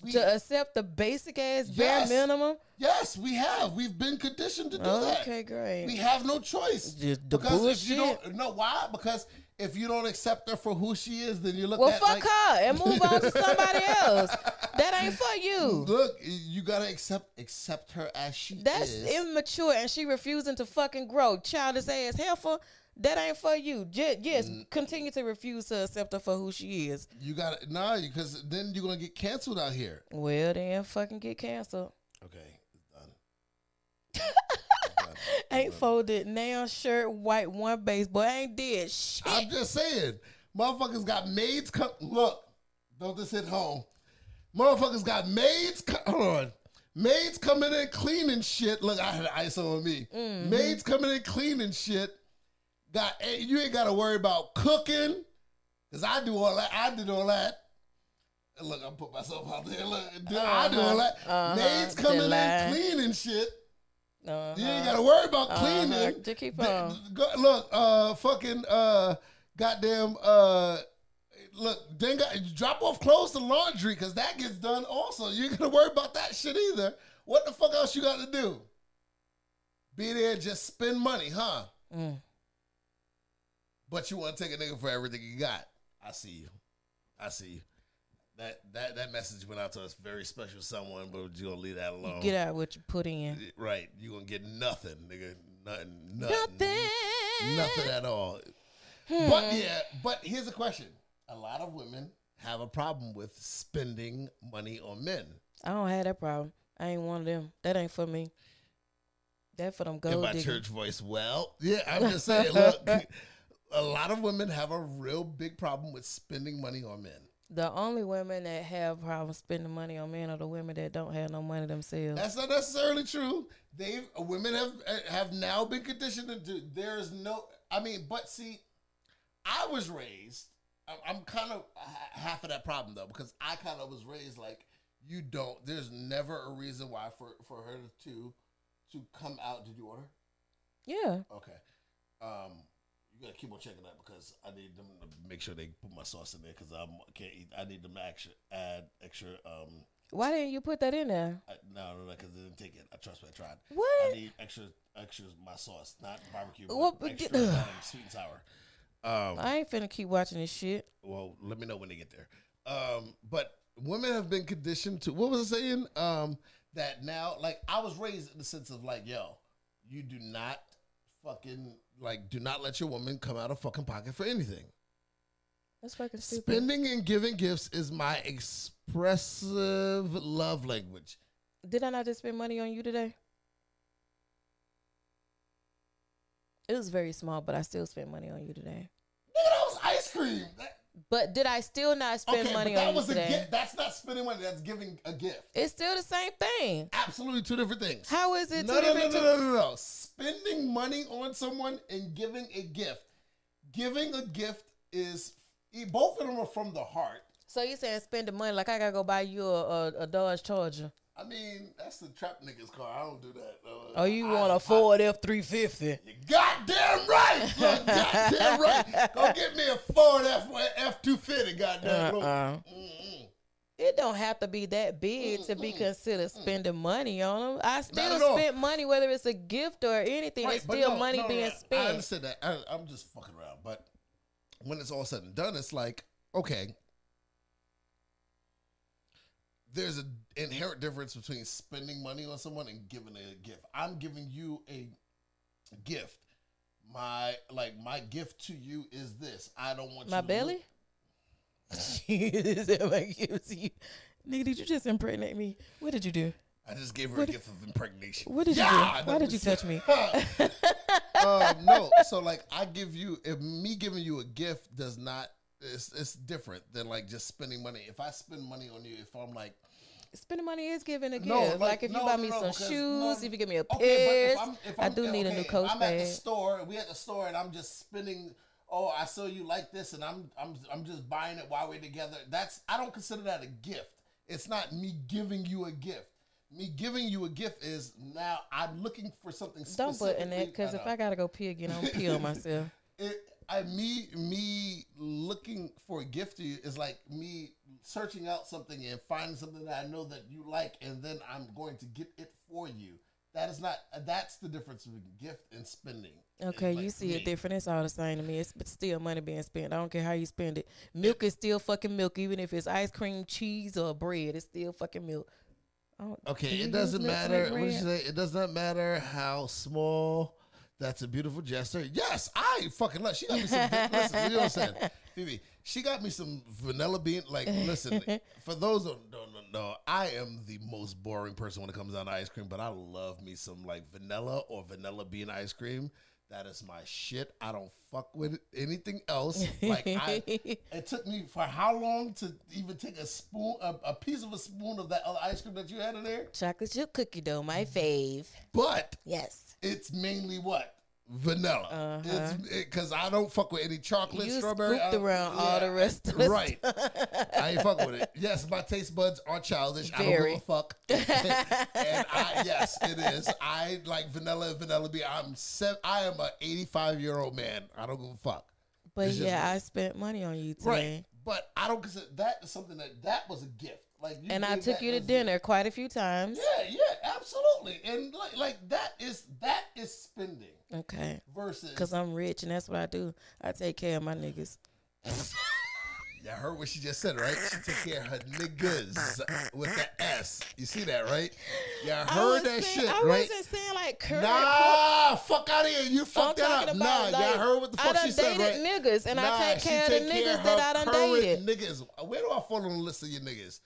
[SPEAKER 1] We-
[SPEAKER 2] to accept the basic ass bare
[SPEAKER 1] Yes.
[SPEAKER 2] minimum.
[SPEAKER 1] yes, we have. We've been conditioned to do that.
[SPEAKER 2] Okay, great.
[SPEAKER 1] We have no choice.
[SPEAKER 2] Just the
[SPEAKER 1] because if you
[SPEAKER 2] bullshit.
[SPEAKER 1] don't know why, because if you don't accept her for who she is, then you look
[SPEAKER 2] Well, fuck
[SPEAKER 1] like,
[SPEAKER 2] her and move on to somebody <laughs> else. That ain't for you.
[SPEAKER 1] Look, you gotta accept accept her as she is.
[SPEAKER 2] That's
[SPEAKER 1] is.
[SPEAKER 2] immature, and she refusing to fucking grow. Childish ass heifer. That ain't for you. Just, yes,
[SPEAKER 1] Mm.
[SPEAKER 2] continue to refuse to accept her for who she is.
[SPEAKER 1] you gotta nah, because then you're gonna get canceled out here.
[SPEAKER 2] Well, then fucking get canceled.
[SPEAKER 1] Okay, it's done. <laughs> <laughs>
[SPEAKER 2] Ain't folded nail shirt, white one base, baseball. Ain't did shit.
[SPEAKER 1] I'm just saying, motherfuckers got maids come. Look, don't this hit home. Motherfuckers got maids. Co- hold on. Maids coming in cleaning shit. Look, I had ISO on me.
[SPEAKER 2] Mm-hmm.
[SPEAKER 1] Maids coming in cleaning shit. Got you ain't got to worry about cooking, cause I do all that. I did all that. Look, I put myself out there. Look, do- I do all that.
[SPEAKER 2] Uh-huh.
[SPEAKER 1] Maids coming in cleaning shit.
[SPEAKER 2] Uh-huh.
[SPEAKER 1] You ain't gotta worry about
[SPEAKER 2] Uh-huh.
[SPEAKER 1] cleaning.
[SPEAKER 2] Just keep
[SPEAKER 1] Th-
[SPEAKER 2] on.
[SPEAKER 1] look, uh, fucking, uh, goddamn, uh, look, then got, drop off clothes to laundry because that gets done also. You ain't gonna worry about that shit either. What the fuck else you got to do? Be there, just spend money, huh?
[SPEAKER 2] Mm.
[SPEAKER 1] But you want to take a nigga for everything you got. I see you. I see you. That that that message went out to us very special someone, but you gonna leave that alone.
[SPEAKER 2] Get out what you put in.
[SPEAKER 1] Right. You gonna get nothing, nigga. Nothing. Nothing.
[SPEAKER 2] Nothing.
[SPEAKER 1] Nothing at all.
[SPEAKER 2] Hmm.
[SPEAKER 1] But yeah, but here's a question. A lot of women have a problem with spending money on men.
[SPEAKER 2] I don't have that problem. I ain't one of them. That ain't for me. That for them
[SPEAKER 1] In my
[SPEAKER 2] diggers.
[SPEAKER 1] church voice, well, yeah, I'm just saying, look, <laughs> a lot of women have a real big problem with spending money on men.
[SPEAKER 2] The only women that have problems spending money on men are the women that don't have no money themselves.
[SPEAKER 1] That's not necessarily true. They've women have have now been conditioned to do. There is no. I mean, but see, I was raised. I'm- I'm kind of half of that problem though because I kind of was raised like you don't. There's never a reason why for for her to to come out. Did you order?
[SPEAKER 2] yeah.
[SPEAKER 1] Okay. Um, you gotta keep on checking that because I need them to make sure they put my sauce in there because I can't eat. I need them to extra add extra. Um,
[SPEAKER 2] Why didn't you put that in there?
[SPEAKER 1] I, no, no, no, because they didn't take it. I trust me, I tried.
[SPEAKER 2] What?
[SPEAKER 1] I need extra, extra my sauce, not barbecue.
[SPEAKER 2] Well,
[SPEAKER 1] extra um, <sighs> sweet and sour. Um,
[SPEAKER 2] I ain't finna keep watching this shit.
[SPEAKER 1] well, let me know when they get there. Um, but women have been conditioned to what was I saying? Um, that now, like I was raised in the sense of like, yo, you do not fucking like, do not let your woman come out of fucking pocket for anything.
[SPEAKER 2] That's fucking stupid.
[SPEAKER 1] Spending and giving gifts is my expressive love language.
[SPEAKER 2] Did I not just spend money on you today? It was very small, but I still spent money on you today.
[SPEAKER 1] Nigga, that was ice cream. That-
[SPEAKER 2] But did I still not spend
[SPEAKER 1] okay,
[SPEAKER 2] money
[SPEAKER 1] but that
[SPEAKER 2] on you
[SPEAKER 1] was a gift. That's not spending money. That's giving a gift.
[SPEAKER 2] It's still the same thing.
[SPEAKER 1] Absolutely two different things.
[SPEAKER 2] How is it
[SPEAKER 1] no,
[SPEAKER 2] two
[SPEAKER 1] no, no, no, no, no, no. Spending money on someone and giving a gift. Giving a gift is both of them are from the heart.
[SPEAKER 2] So you're saying spending money like I gotta go buy you a, a, a Dodge Charger?
[SPEAKER 1] I mean, that's the trap niggas car. I don't do that. Uh,
[SPEAKER 2] Oh, you
[SPEAKER 1] I-
[SPEAKER 2] want
[SPEAKER 1] I-
[SPEAKER 2] a Ford F three fifty?
[SPEAKER 1] You goddamn right. <laughs> Look, goddamn right. Go get me a Ford F F two fifty. Goddamn.
[SPEAKER 2] Uh-uh. It don't have to be that big to be considered spending money on them. I still
[SPEAKER 1] all.
[SPEAKER 2] spent money, whether it's a gift or anything.
[SPEAKER 1] Right,
[SPEAKER 2] it's still
[SPEAKER 1] no,
[SPEAKER 2] money
[SPEAKER 1] no,
[SPEAKER 2] being
[SPEAKER 1] I
[SPEAKER 2] spent.
[SPEAKER 1] understand that. I, I'm just fucking around. But when it's all said and done, it's like, okay, there's an inherent difference between spending money on someone and giving a gift. I'm giving you a gift. My like my gift to you is this. I don't want
[SPEAKER 2] My
[SPEAKER 1] you to
[SPEAKER 2] belly? Jesus, am I guilty you? Nigga, did you just impregnate me? What did you do?
[SPEAKER 1] I just gave her
[SPEAKER 2] What
[SPEAKER 1] a
[SPEAKER 2] did-
[SPEAKER 1] gift of impregnation.
[SPEAKER 2] What did you
[SPEAKER 1] Yeah,
[SPEAKER 2] do? Why did you touch me?
[SPEAKER 1] um, <laughs> no, so like I give you, if me giving you a gift does not, it's it's different than like just spending money. If I spend money on you, if I'm like,
[SPEAKER 2] Spending money is giving a gift.
[SPEAKER 1] No,
[SPEAKER 2] like,
[SPEAKER 1] like,
[SPEAKER 2] if you buy
[SPEAKER 1] no,
[SPEAKER 2] me
[SPEAKER 1] no,
[SPEAKER 2] some shoes,
[SPEAKER 1] no-
[SPEAKER 2] if you give me a
[SPEAKER 1] okay,
[SPEAKER 2] pair,
[SPEAKER 1] if I'm, if
[SPEAKER 2] I do need a new coach
[SPEAKER 1] I'm at the store. We at the store, and I'm just spending. Oh, I saw you like this, and I'm I'm I'm just buying it while we're together. That's I don't consider that a gift. It's not me giving you a gift. Me giving you a gift is now I'm looking for something.
[SPEAKER 2] Don't put in that because if. I gotta go pee again, I'm pee on myself. <laughs>
[SPEAKER 1] it I me me looking for a gift to you is like me searching out something and finding something that I know that you like and then I'm going to get it for you. That is not that's the difference between gift and spending.
[SPEAKER 2] Okay,
[SPEAKER 1] Like,
[SPEAKER 2] you see
[SPEAKER 1] me.
[SPEAKER 2] it different. It's all the same to me. It's but still money being spent. I don't care how you spend it. Milk is still fucking milk, even if it's ice cream, cheese, or bread. It's still fucking milk. Oh,
[SPEAKER 1] okay,
[SPEAKER 2] do
[SPEAKER 1] it doesn't matter. What you say? It does not matter how small. That's a beautiful gesture. Yes, I fucking love. She got me some. listen, you know what I'm saying, <laughs> Phoebe? She got me some vanilla bean. Like, listen, for those who don't know, I am the most boring person when it comes down to ice cream, but I love me some like vanilla or vanilla bean ice cream. That is my shit. I don't fuck with anything else. Like, I, <laughs> it took me for how long to even take a spoon, a, a piece of a spoon of that other ice cream that you had in there?
[SPEAKER 2] Chocolate chip cookie dough, my fave.
[SPEAKER 1] But
[SPEAKER 2] Yes.
[SPEAKER 1] It's mainly what vanilla. It's because I don't fuck with any chocolate,
[SPEAKER 2] Uh-huh. You
[SPEAKER 1] strawberry. I-
[SPEAKER 2] around all the rest of
[SPEAKER 1] Right. I ain't fuck with it. Yes, my taste buds are childish. I don't give a fuck. <laughs> and I yes, it is. I like vanilla and vanilla bean. I'm seven, I am a 85 year old man. I don't give a fuck.
[SPEAKER 2] But
[SPEAKER 1] It's
[SPEAKER 2] yeah. I spent money on you today.
[SPEAKER 1] Right. But I don't consider that something that that was a gift. Like you
[SPEAKER 2] And I took you to dinner quite a few times.
[SPEAKER 1] Yeah, yeah, absolutely. And like like that is that is spending
[SPEAKER 2] Okay.
[SPEAKER 1] versus
[SPEAKER 2] Cause I'm rich and that's what I do. I take care of my niggas. <laughs>
[SPEAKER 1] Y'all heard what she just said, right? She take care of her niggas with the S. You see that, right? Y'all
[SPEAKER 2] I
[SPEAKER 1] heard that
[SPEAKER 2] saying-
[SPEAKER 1] shit,
[SPEAKER 2] I
[SPEAKER 1] right?
[SPEAKER 2] wasn't saying like current.
[SPEAKER 1] Nah, fuck out of here. You
[SPEAKER 2] I'm
[SPEAKER 1] fucked that up. Nah,
[SPEAKER 2] like,
[SPEAKER 1] y'all heard what the
[SPEAKER 2] I
[SPEAKER 1] fuck she said,
[SPEAKER 2] dated
[SPEAKER 1] right?
[SPEAKER 2] niggas and
[SPEAKER 1] Nah,
[SPEAKER 2] I take care of the niggas that I done dated.
[SPEAKER 1] Niggas. Where do I fall on the list of your niggas?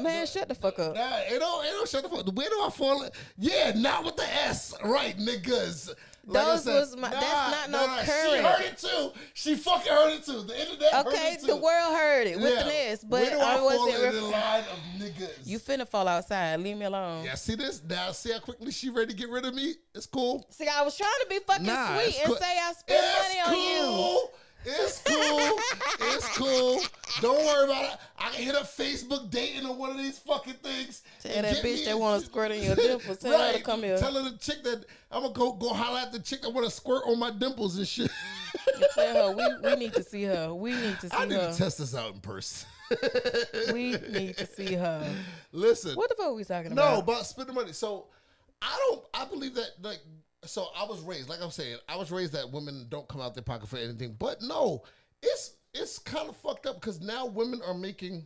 [SPEAKER 2] Man,
[SPEAKER 1] do-
[SPEAKER 2] shut the fuck up.
[SPEAKER 1] Nah, it don't, it don't shut the fuck. Where do I fall? Yeah, not with the S, right, niggas. Like
[SPEAKER 2] Those
[SPEAKER 1] said,
[SPEAKER 2] was my- that's not no
[SPEAKER 1] She
[SPEAKER 2] current.
[SPEAKER 1] heard it too. She fucking heard it too. The internet heard
[SPEAKER 2] Okay,
[SPEAKER 1] it too.
[SPEAKER 2] the world heard it with
[SPEAKER 1] Yeah.
[SPEAKER 2] an S, but Where
[SPEAKER 1] do I,
[SPEAKER 2] I
[SPEAKER 1] fall
[SPEAKER 2] wasn't.
[SPEAKER 1] in the line of niggas?
[SPEAKER 2] you finna fall outside. Leave me alone.
[SPEAKER 1] yeah, see this now? See how quickly she ready to get rid of me? It's cool.
[SPEAKER 2] See, I was trying to be fucking
[SPEAKER 1] Nah,
[SPEAKER 2] sweet and
[SPEAKER 1] cool.
[SPEAKER 2] say I spent money on you.
[SPEAKER 1] It's cool. it's cool. Don't worry about it. I can hit a Facebook dating or one of these fucking things.
[SPEAKER 2] Tell
[SPEAKER 1] and
[SPEAKER 2] that bitch that wanna squirt in your dimples, tell her to come here.
[SPEAKER 1] Tell her the chick that I'm gonna go go holler at the chick that want to squirt on my dimples and shit.
[SPEAKER 2] Tell her we, we need to see her. We need to see
[SPEAKER 1] I need
[SPEAKER 2] her.
[SPEAKER 1] to test this out in person.
[SPEAKER 2] we need to see her.
[SPEAKER 1] Listen,
[SPEAKER 2] What the fuck are we talking about?
[SPEAKER 1] No,
[SPEAKER 2] about?
[SPEAKER 1] spending money. So I don't. I believe that like. So I was raised, like I'm saying, I was raised that women don't come out their pocket for anything. But no, it's it's kind of fucked up because now women are making.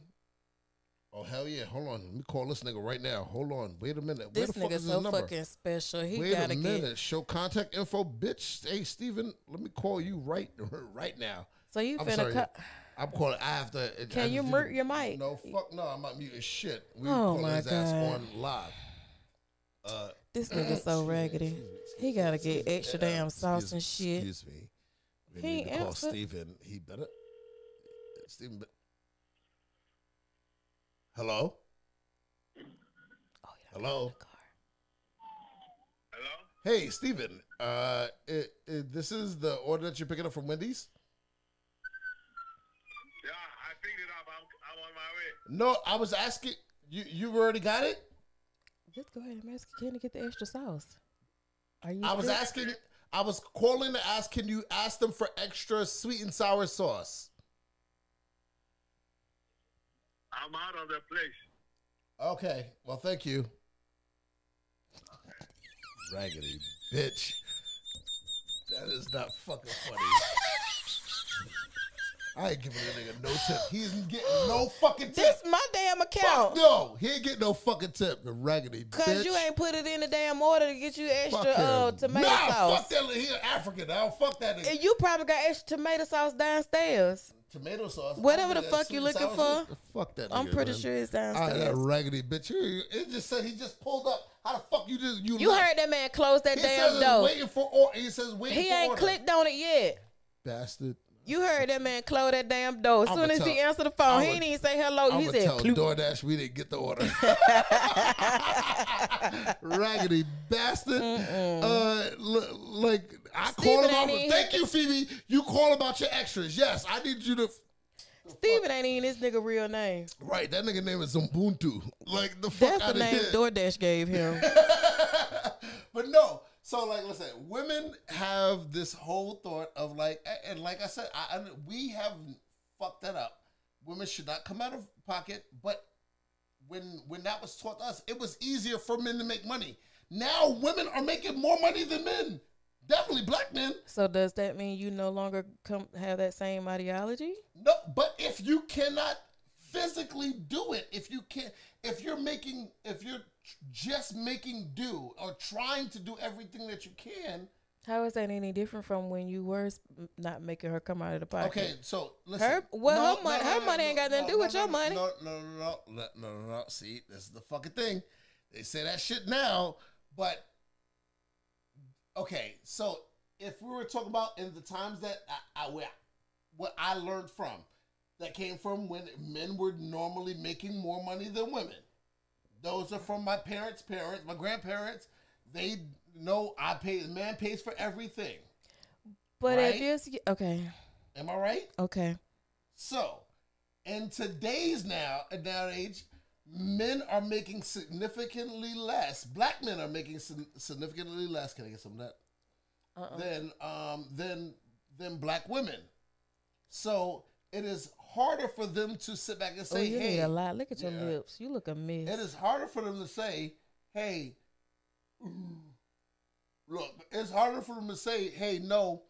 [SPEAKER 1] Oh hell yeah! Hold on, let me call this nigga right now. Hold on, wait a minute. Where
[SPEAKER 2] this
[SPEAKER 1] the fuck
[SPEAKER 2] nigga
[SPEAKER 1] is
[SPEAKER 2] so
[SPEAKER 1] number?
[SPEAKER 2] fucking special. He
[SPEAKER 1] Wait
[SPEAKER 2] gotta
[SPEAKER 1] a minute.
[SPEAKER 2] get.
[SPEAKER 1] Show contact info, bitch. Hey Steven, let me call you right <laughs> right now.
[SPEAKER 2] So you
[SPEAKER 1] I'm
[SPEAKER 2] finna cut.
[SPEAKER 1] I'm calling. I have to. I
[SPEAKER 2] Can you
[SPEAKER 1] just
[SPEAKER 2] mute your mic?
[SPEAKER 1] No, fuck no. I'm not muting shit. We
[SPEAKER 2] Oh,
[SPEAKER 1] calling his ass on live. Uh,
[SPEAKER 2] This nigga so raggedy. He gotta get extra damn sauce and shit.
[SPEAKER 1] Excuse me. We
[SPEAKER 2] He
[SPEAKER 1] need to call
[SPEAKER 2] answered.
[SPEAKER 1] Steven. He better. Steven. Be- Hello.
[SPEAKER 2] Oh,
[SPEAKER 1] Hello.
[SPEAKER 3] Hello?
[SPEAKER 1] Hey, Steven. Uh, it, it, this is the order that you're picking up from Wendy's.
[SPEAKER 3] Yeah, I picked it up. I'm, I'm on my way.
[SPEAKER 1] No, I was asking. You you've already got it.
[SPEAKER 2] Just go ahead and ask Ken to get the extra sauce. Are you?
[SPEAKER 1] I was
[SPEAKER 2] still-
[SPEAKER 1] asking. I was calling to ask. Can you ask them for extra sweet and sour sauce?
[SPEAKER 3] I'm out of the place.
[SPEAKER 1] Okay. Well, thank you. Raggedy bitch. That is not fucking funny. <laughs> I ain't giving a nigga no tip. He isn't getting no fucking tip.
[SPEAKER 2] This my damn
[SPEAKER 1] Fuck
[SPEAKER 2] account.
[SPEAKER 1] no. He ain't getting no fucking tip. The raggedy bitch.
[SPEAKER 2] Cause you ain't put it in the damn order to get you extra uh, tomato
[SPEAKER 1] nah,
[SPEAKER 2] sauce.
[SPEAKER 1] fuck that. He an African. I don't fuck that nigga.
[SPEAKER 2] And you probably got extra tomato sauce downstairs.
[SPEAKER 1] Tomato sauce.
[SPEAKER 2] Whatever the fuck you looking for.
[SPEAKER 1] Fuck that.
[SPEAKER 2] I'm
[SPEAKER 1] nigga,
[SPEAKER 2] pretty
[SPEAKER 1] man.
[SPEAKER 2] sure it's
[SPEAKER 1] Ah, that
[SPEAKER 2] downstairs.
[SPEAKER 1] raggedy bitch. It just said he just pulled up. How the fuck you just you?
[SPEAKER 2] You
[SPEAKER 1] left?
[SPEAKER 2] heard that man close that
[SPEAKER 1] He
[SPEAKER 2] damn
[SPEAKER 1] says
[SPEAKER 2] door.
[SPEAKER 1] waiting for or he says waiting
[SPEAKER 2] He ain't
[SPEAKER 1] order.
[SPEAKER 2] clicked on it yet.
[SPEAKER 1] Bastard.
[SPEAKER 2] You heard that man close that damn door. As soon as he answered the phone, he didn't even say hello.
[SPEAKER 1] I'm
[SPEAKER 2] he said,
[SPEAKER 1] tell. DoorDash we didn't get the order. <laughs> Raggedy bastard. Uh, l- like I call
[SPEAKER 2] Steven
[SPEAKER 1] him out. Thank you, Phoebe. You call about your extras. Yes, I need you to.
[SPEAKER 2] Steven ain't even this nigga real name.
[SPEAKER 1] Right, that nigga name is Ubuntu. Like the fuck
[SPEAKER 2] That's the name
[SPEAKER 1] here.
[SPEAKER 2] DoorDash gave him. <laughs>
[SPEAKER 1] But no. So like, listen, women have this whole thought of like, and like I said, I, I we have fucked that up. Women should not come out of pocket, but when when that was taught to us, it was easier for men to make money. Now women are making more money than men. Definitely black men.
[SPEAKER 2] so does that mean you no longer come have that same ideology?
[SPEAKER 1] No, but if you cannot physically do it, if you can't, if you're making, if you're just making do or trying to do everything that you can,
[SPEAKER 2] How is that any different from when you were not making her come out of the pocket?
[SPEAKER 1] Okay, so listen.
[SPEAKER 2] Her- well, her money- her money ain't got nothing to do with
[SPEAKER 1] no,
[SPEAKER 2] your
[SPEAKER 1] no,
[SPEAKER 2] money.
[SPEAKER 1] No, no, no, no, no, no, no, no. See, this is the fucking thing. They say that shit now, but okay. So if we were talking about in the times that I, I where, what I learned from, that came from when men were normally making more money than women. Those are from my parents' parents, my grandparents. They know I pay. The man pays for everything.
[SPEAKER 2] But
[SPEAKER 1] Right?
[SPEAKER 2] if it's okay,
[SPEAKER 1] Am I right?
[SPEAKER 2] okay,
[SPEAKER 1] So, in today's now now and age, men are making significantly less. Black men are making significantly less. Can I get some of that?
[SPEAKER 2] Uh-uh.
[SPEAKER 1] Than um than than black women. So it is harder for them to sit back and
[SPEAKER 2] oh,
[SPEAKER 1] say,
[SPEAKER 2] you
[SPEAKER 1] "Hey."
[SPEAKER 2] a lot. Look at your
[SPEAKER 1] Yeah.
[SPEAKER 2] lips. You look a mess.
[SPEAKER 1] It is harder for them to say, "Hey." Look, it's harder for them to say, "Hey, no,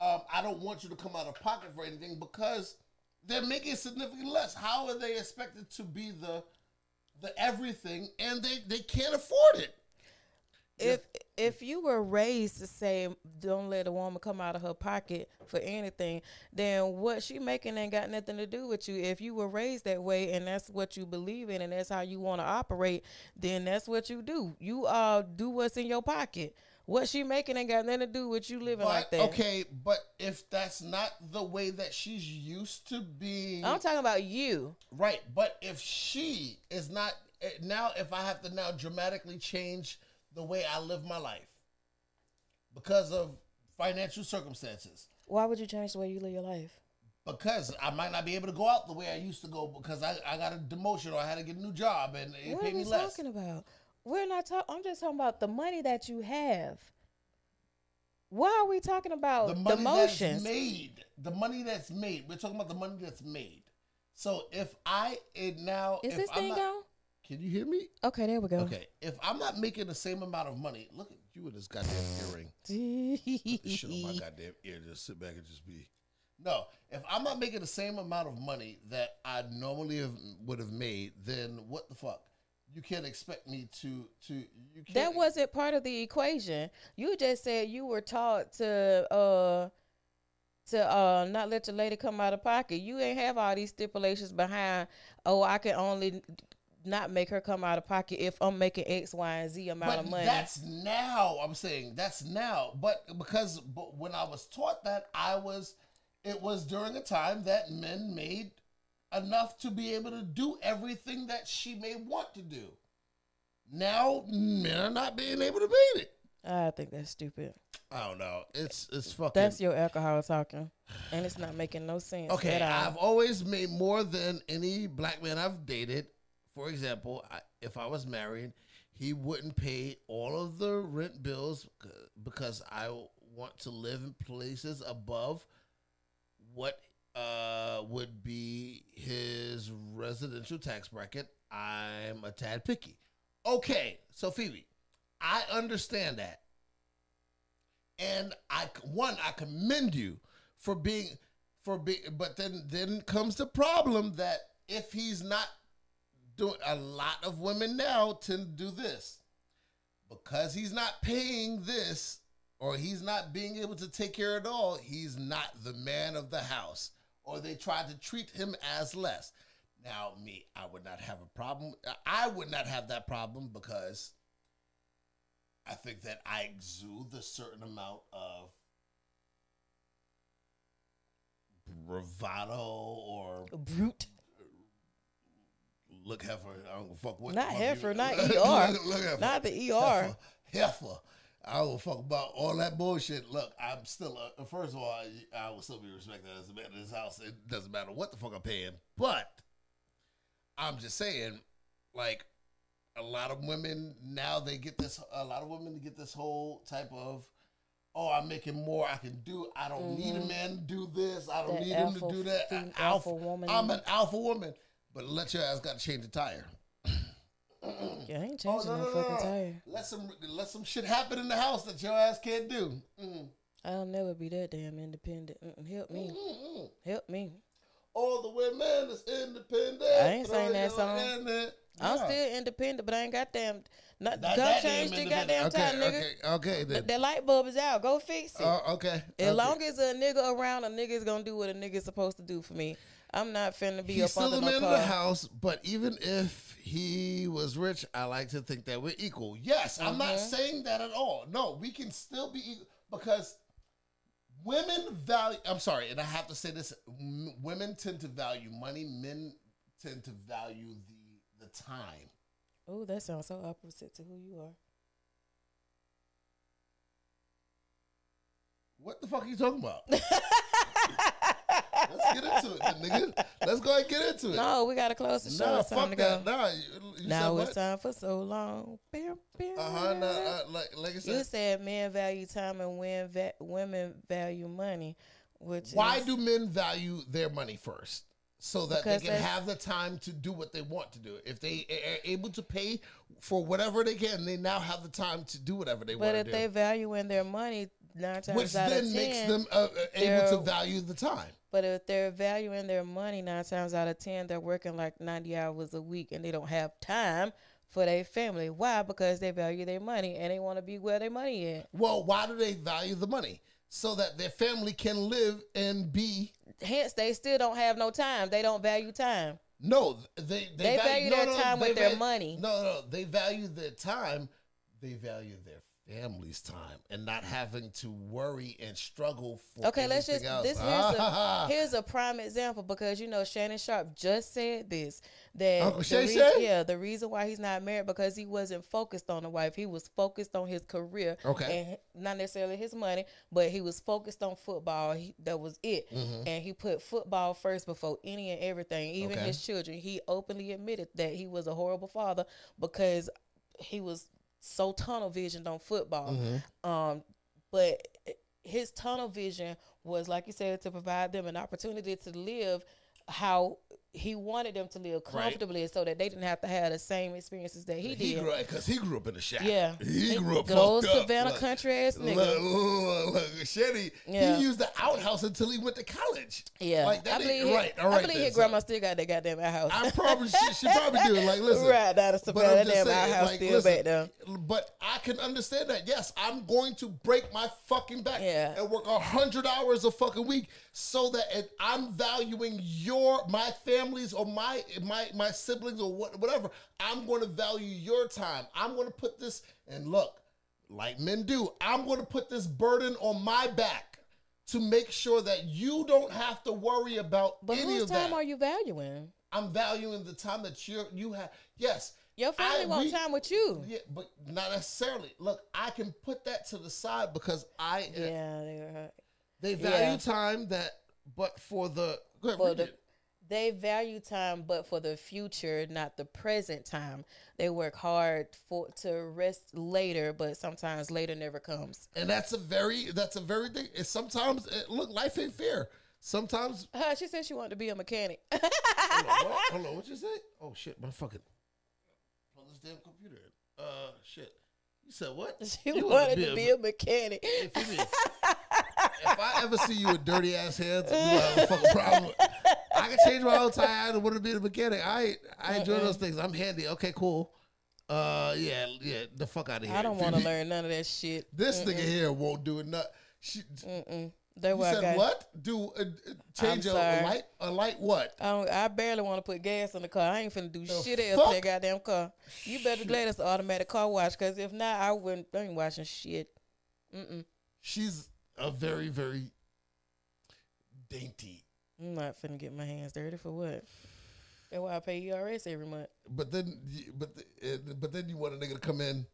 [SPEAKER 1] um, I don't want you to come out of pocket for anything," because they're making significantly less. How are they expected to be the the everything, and they they can't afford it?
[SPEAKER 2] If if you were raised to say don't let a woman come out of her pocket for anything, then what she making ain't got nothing to do with you. If you were raised that way and that's what you believe in and that's how you want to operate, then that's what you do. You uh do what's in your pocket. What she making ain't got nothing to do with you living like that.
[SPEAKER 1] okay, but if that's not the way that she's used to being,
[SPEAKER 2] I'm talking about you.
[SPEAKER 1] right? But if she is not eh, now, if I have to now dramatically change the way I live my life because of financial circumstances,
[SPEAKER 2] Why would you change the way you live your life?
[SPEAKER 1] because I might not be able to go out the way I used to go because I, I got a demotion or I had to get a new job and it
[SPEAKER 2] What
[SPEAKER 1] paid me less.
[SPEAKER 2] What are we talking about? We're not talking. I'm just talking about the money that you have. Why are we talking about
[SPEAKER 1] the money that's made, the money that's made. We're talking about the money that's made. So if I it now
[SPEAKER 2] Is
[SPEAKER 1] if
[SPEAKER 2] this
[SPEAKER 1] I'm
[SPEAKER 2] thing
[SPEAKER 1] not,
[SPEAKER 2] on?
[SPEAKER 1] Can you hear me?
[SPEAKER 2] Okay, there we go.
[SPEAKER 1] Okay, if I'm not making the same amount of money, look at you with this goddamn earring. <laughs> This shit on my goddamn ear. Just sit back and just be. No, if I'm not making the same amount of money that I normally have, would have made, then what the fuck? You can't expect me to to. You can't.
[SPEAKER 2] that wasn't part of the equation. You just said you were taught to uh to uh not let your lady come out of pocket. You ain't have all these stipulations behind. Oh, I can only not make her come out of pocket if I'm making X, Y, and Z amount
[SPEAKER 1] But
[SPEAKER 2] of money.
[SPEAKER 1] that's now. I'm saying that's now. But because but when I was taught that, I was. It was during a time that men made enough to be able to do everything that she may want to do. Now men are not being able to beat it.
[SPEAKER 2] I think that's stupid.
[SPEAKER 1] I don't know. It's it's fucking.
[SPEAKER 2] That's your alcohol talking, and it's not making no sense.
[SPEAKER 1] okay. I've always made more than any black man I've dated. For example, I, if I was married, he wouldn't pay all of the rent bills because I want to live in places above what uh, would be his residential tax bracket. I'm a tad picky. Okay, so Phoebe, I understand that. and I one I commend you for being for being but then then comes the problem that if he's not doing a lot of women now tend to do this. Because he's not paying this or he's not being able to take care of it all he's not the man of the house. Or they try to treat him as less. Now me I would not have a problem I would not have that problem because I think that I exude a certain amount of bravado or
[SPEAKER 2] Brute.
[SPEAKER 1] Look heifer. I don't fuck what.
[SPEAKER 2] Not heifer, not <laughs>
[SPEAKER 1] Look-
[SPEAKER 2] ER.
[SPEAKER 1] look heifer.
[SPEAKER 2] Not the ER.
[SPEAKER 1] Heifer. heifer. I don't fuck about all that bullshit. Look, I'm still. A, first of all, I, I will still be respected as a man in this house. It doesn't matter what the fuck I'm paying, but I'm just saying, like a lot of women now they get this. A lot of women get this whole type of. Oh, I'm making more. I can do. I don't need a man to do this. I don't
[SPEAKER 2] That
[SPEAKER 1] need him to do that. I-
[SPEAKER 2] alpha woman.
[SPEAKER 1] I'm an alpha woman, but let your ass got to change the tire. <clears throat>
[SPEAKER 2] Yeah, I ain't
[SPEAKER 1] Oh,
[SPEAKER 2] changing no, fucking tire.
[SPEAKER 1] Let some let some shit happen in the house that your ass can't do. Mm.
[SPEAKER 2] I'll never be that damn independent. Mm-mm, help me.
[SPEAKER 1] Mm-mm.
[SPEAKER 2] Help me.
[SPEAKER 1] All the women is independent.
[SPEAKER 2] I ain't saying that song. I'm
[SPEAKER 1] Yeah.
[SPEAKER 2] still independent, but I ain't got damn. Not,
[SPEAKER 1] Not
[SPEAKER 2] go change the goddamn time, nigga.
[SPEAKER 1] okay, Okay, okay then.
[SPEAKER 2] That light bulb is out. Go fix it.
[SPEAKER 1] Uh, okay.
[SPEAKER 2] as
[SPEAKER 1] okay.
[SPEAKER 2] long as a nigga around, a nigga is gonna do what a nigga is supposed to do for me. I'm not finna be
[SPEAKER 1] He's still the
[SPEAKER 2] no
[SPEAKER 1] man
[SPEAKER 2] car.
[SPEAKER 1] of the house, but even if he was rich, I like to think that we're equal. Yes, I'm not
[SPEAKER 2] Mm-hmm.
[SPEAKER 1] saying that at all. No, we can still be equal because women value. I'm sorry, and I have to say this: women tend to value money. Men tend to value the the time.
[SPEAKER 2] Oh, that sounds so opposite to who you are.
[SPEAKER 1] What the fuck are you talking about? <laughs> Let's get into it, nigga. Let's go ahead and get into it.
[SPEAKER 2] No, we gotta close the show.
[SPEAKER 1] nah,
[SPEAKER 2] it's time
[SPEAKER 1] fuck
[SPEAKER 2] to
[SPEAKER 1] that.
[SPEAKER 2] go.
[SPEAKER 1] Nah, you, you
[SPEAKER 2] now it's
[SPEAKER 1] what?
[SPEAKER 2] time for so long.
[SPEAKER 1] Uh huh. Nah, uh, like, like I said,
[SPEAKER 2] You
[SPEAKER 1] said,
[SPEAKER 2] men value time and women va- women value money, which
[SPEAKER 1] why
[SPEAKER 2] is,
[SPEAKER 1] do men value their money first? So that
[SPEAKER 2] Because
[SPEAKER 1] they can have the time to do what they want to do. If they are able to pay for whatever they can, they now have the time to do whatever they want to do.
[SPEAKER 2] But if they
[SPEAKER 1] value
[SPEAKER 2] in their money nine times
[SPEAKER 1] Which
[SPEAKER 2] out
[SPEAKER 1] then
[SPEAKER 2] of ten,
[SPEAKER 1] makes them uh, uh, able to value the time.
[SPEAKER 2] But if they're valuing their money nine times out of ten, they're working like ninety hours a week and they don't have time for their family. Why? Because they value their money and they want to be where their money is.
[SPEAKER 1] Well, why do they value the money? So that their family can live and be.
[SPEAKER 2] Hence, they still don't have no time. They don't value time.
[SPEAKER 1] No, they they,
[SPEAKER 2] They value their time with their money.
[SPEAKER 1] No, no, they value their time. They value their family's time and not having to worry and struggle for.
[SPEAKER 2] Okay, let's just
[SPEAKER 1] else.
[SPEAKER 2] this here's a <laughs> here's a prime example because you know Shannon Sharpe just said this that
[SPEAKER 1] Uncle Shay
[SPEAKER 2] reason,
[SPEAKER 1] Shay?
[SPEAKER 2] yeah the reason why he's not married because he wasn't focused on the wife he was focused on his career
[SPEAKER 1] Okay.
[SPEAKER 2] and not necessarily his money but he was focused on football he, that was it and he put football first before any and everything even
[SPEAKER 1] Mm-hmm. Okay.
[SPEAKER 2] his children he openly admitted that he was a horrible father because he was so tunnel visioned on football
[SPEAKER 1] Mm-hmm.
[SPEAKER 2] um but his tunnel vision was like you said to provide them an opportunity to live how he wanted them to live
[SPEAKER 1] Right.
[SPEAKER 2] comfortably so that they didn't have to have the same experiences that he,
[SPEAKER 1] He
[SPEAKER 2] did
[SPEAKER 1] because he grew up in the shack.
[SPEAKER 2] yeah
[SPEAKER 1] he grew up
[SPEAKER 2] those
[SPEAKER 1] fucked up.
[SPEAKER 2] savannah
[SPEAKER 1] Look,
[SPEAKER 2] country ass nigga
[SPEAKER 1] look, look, Shetty,
[SPEAKER 2] Yeah.
[SPEAKER 1] he used the outhouse until he went to college.
[SPEAKER 2] yeah
[SPEAKER 1] like that.
[SPEAKER 2] i believe, he-
[SPEAKER 1] right, all
[SPEAKER 2] I believe
[SPEAKER 1] then,
[SPEAKER 2] his
[SPEAKER 1] so-
[SPEAKER 2] grandma still got that goddamn house
[SPEAKER 1] I probably she, she probably do. Like, listen, <laughs>
[SPEAKER 2] right down the
[SPEAKER 1] But
[SPEAKER 2] savannah
[SPEAKER 1] I'm
[SPEAKER 2] that damn
[SPEAKER 1] saying,
[SPEAKER 2] house
[SPEAKER 1] like,
[SPEAKER 2] still
[SPEAKER 1] listen,
[SPEAKER 2] back there
[SPEAKER 1] But I can understand that. Yes, I'm going to break my fucking back
[SPEAKER 2] Yeah.
[SPEAKER 1] and work a hundred hours a fucking week so that it, I'm valuing your my family's or my my my siblings or what whatever. I'm going to value your time. I'm going to put this and look like men do. I'm going to put this burden on my back to make sure that you don't have to worry about
[SPEAKER 2] but
[SPEAKER 1] any
[SPEAKER 2] whose
[SPEAKER 1] of
[SPEAKER 2] time are you valuing
[SPEAKER 1] I'm valuing the time that you you have. Yes,
[SPEAKER 2] your family
[SPEAKER 1] I-
[SPEAKER 2] want
[SPEAKER 1] we-
[SPEAKER 2] time with you
[SPEAKER 1] yeah, but not necessarily. Look, I can put that to the side because I
[SPEAKER 2] yeah they were
[SPEAKER 1] they value
[SPEAKER 2] Yeah.
[SPEAKER 1] time that, but for the
[SPEAKER 2] for the. They value time but for the future not the present time they work hard for to rest later but sometimes later never comes
[SPEAKER 1] and that's a very that's a very thing. It's sometimes it, look, life ain't fair. Sometimes <laughs>
[SPEAKER 2] uh, she said she wanted to be a mechanic <laughs>
[SPEAKER 1] hold on, what? hold on, what you say? Oh shit, my fucking plug this damn computer in. Uh, shit. You said what? <laughs>
[SPEAKER 2] she
[SPEAKER 1] You
[SPEAKER 2] wanted to be a mechanic
[SPEAKER 1] Hey, Phoebe, if I ever see you with dirty ass hands, you have a fucking problem. I can change my own tire and want to be a mechanic. I I enjoy those things. I'm handy. Okay, cool. Uh, yeah, yeah. The fuck out of here.
[SPEAKER 2] i don't want to learn none of that shit
[SPEAKER 1] This nigga here won't do it. Not. She,
[SPEAKER 2] Mm-mm. That's
[SPEAKER 1] you said
[SPEAKER 2] got
[SPEAKER 1] what? Do uh, uh, change a, light? A light what?
[SPEAKER 2] I, don't, I barely want to put gas in the car. I ain't finna do
[SPEAKER 1] The
[SPEAKER 2] shit else
[SPEAKER 1] in
[SPEAKER 2] that goddamn car. You better
[SPEAKER 1] Shit.
[SPEAKER 2] glad it's automatic car wash, cause if not, I wouldn't. I ain't washing shit. Mm-mm.
[SPEAKER 1] She's a very very dainty.
[SPEAKER 2] I'm not finna get my hands dirty for what? That's why I pay ERS every month.
[SPEAKER 1] But then, but the, uh, but then you want a nigga to come in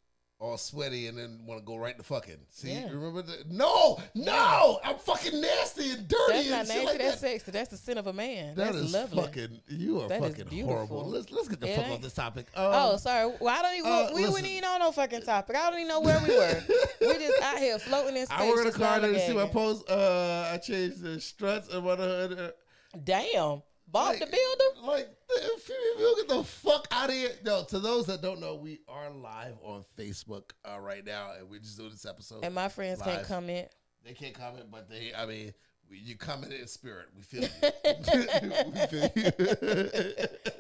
[SPEAKER 1] all sweaty and then want to go right to fucking. See,
[SPEAKER 2] Yeah.
[SPEAKER 1] remember the no, no, I'm fucking nasty and dirty
[SPEAKER 2] That's
[SPEAKER 1] and
[SPEAKER 2] not nasty.
[SPEAKER 1] like
[SPEAKER 2] that's
[SPEAKER 1] that.
[SPEAKER 2] sexy. That's the sin of a man.
[SPEAKER 1] That
[SPEAKER 2] that's
[SPEAKER 1] is
[SPEAKER 2] lovely.
[SPEAKER 1] fucking. You are
[SPEAKER 2] That
[SPEAKER 1] fucking horrible. Let's let's get the
[SPEAKER 2] It
[SPEAKER 1] fuck
[SPEAKER 2] ain't-
[SPEAKER 1] off this topic.
[SPEAKER 2] oh,
[SPEAKER 1] Um,
[SPEAKER 2] sorry. Well, I don't even.
[SPEAKER 1] uh,
[SPEAKER 2] we wouldn't even on no fucking topic. I don't even know where we were. <laughs> we just out here floating in space.
[SPEAKER 1] I work in a car. You see my post? Uh, I changed the struts and what. Uh,
[SPEAKER 2] Damn, Bob
[SPEAKER 1] like,
[SPEAKER 2] the Builder.
[SPEAKER 1] Like, if you, if you get the fuck out of here. No, to those that don't know, we are live on Facebook uh, right now, and we're just doing this episode.
[SPEAKER 2] And my friends can't comment.
[SPEAKER 1] They can't comment, but they, I mean, you comment in spirit. We feel you. <laughs> we feel you.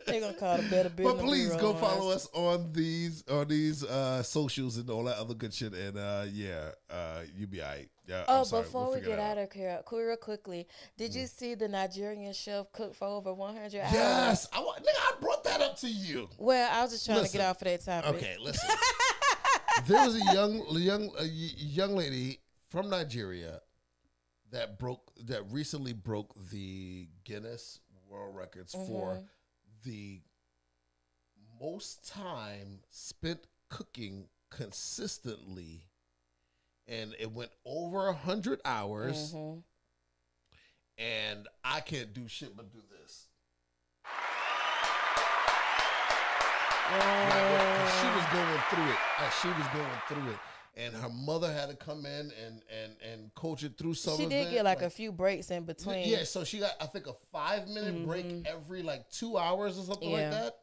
[SPEAKER 2] They gonna call the better business.
[SPEAKER 1] but please go follow us on these on these uh, socials and all that other good shit. And uh, yeah, uh, you be alright. Yeah.
[SPEAKER 2] Oh,
[SPEAKER 1] sorry.
[SPEAKER 2] before
[SPEAKER 1] We'll
[SPEAKER 2] we get
[SPEAKER 1] it
[SPEAKER 2] out of here, real quickly, did you see the Nigerian chef cook for over 100 hours?
[SPEAKER 1] Yes, I. Nigga, I brought that up to you.
[SPEAKER 2] Well, I was just trying to get off of that topic.
[SPEAKER 1] Okay, listen. there was a young young a young lady from Nigeria that broke that recently broke the Guinness World Records for
[SPEAKER 2] Mm-hmm.
[SPEAKER 1] the most time spent cooking consistently and it went over a hundred hours
[SPEAKER 2] Mhm.
[SPEAKER 1] and I can't do shit but do this. Like, 'cause she was going through it. Like, she was going through it, and her mother had to come in and and and coach it through some.
[SPEAKER 2] She did get like, a few breaks in between.
[SPEAKER 1] Yeah, so she got I think a five minute break every like two hours or something
[SPEAKER 2] Mm-hmm. Yeah.
[SPEAKER 1] like that.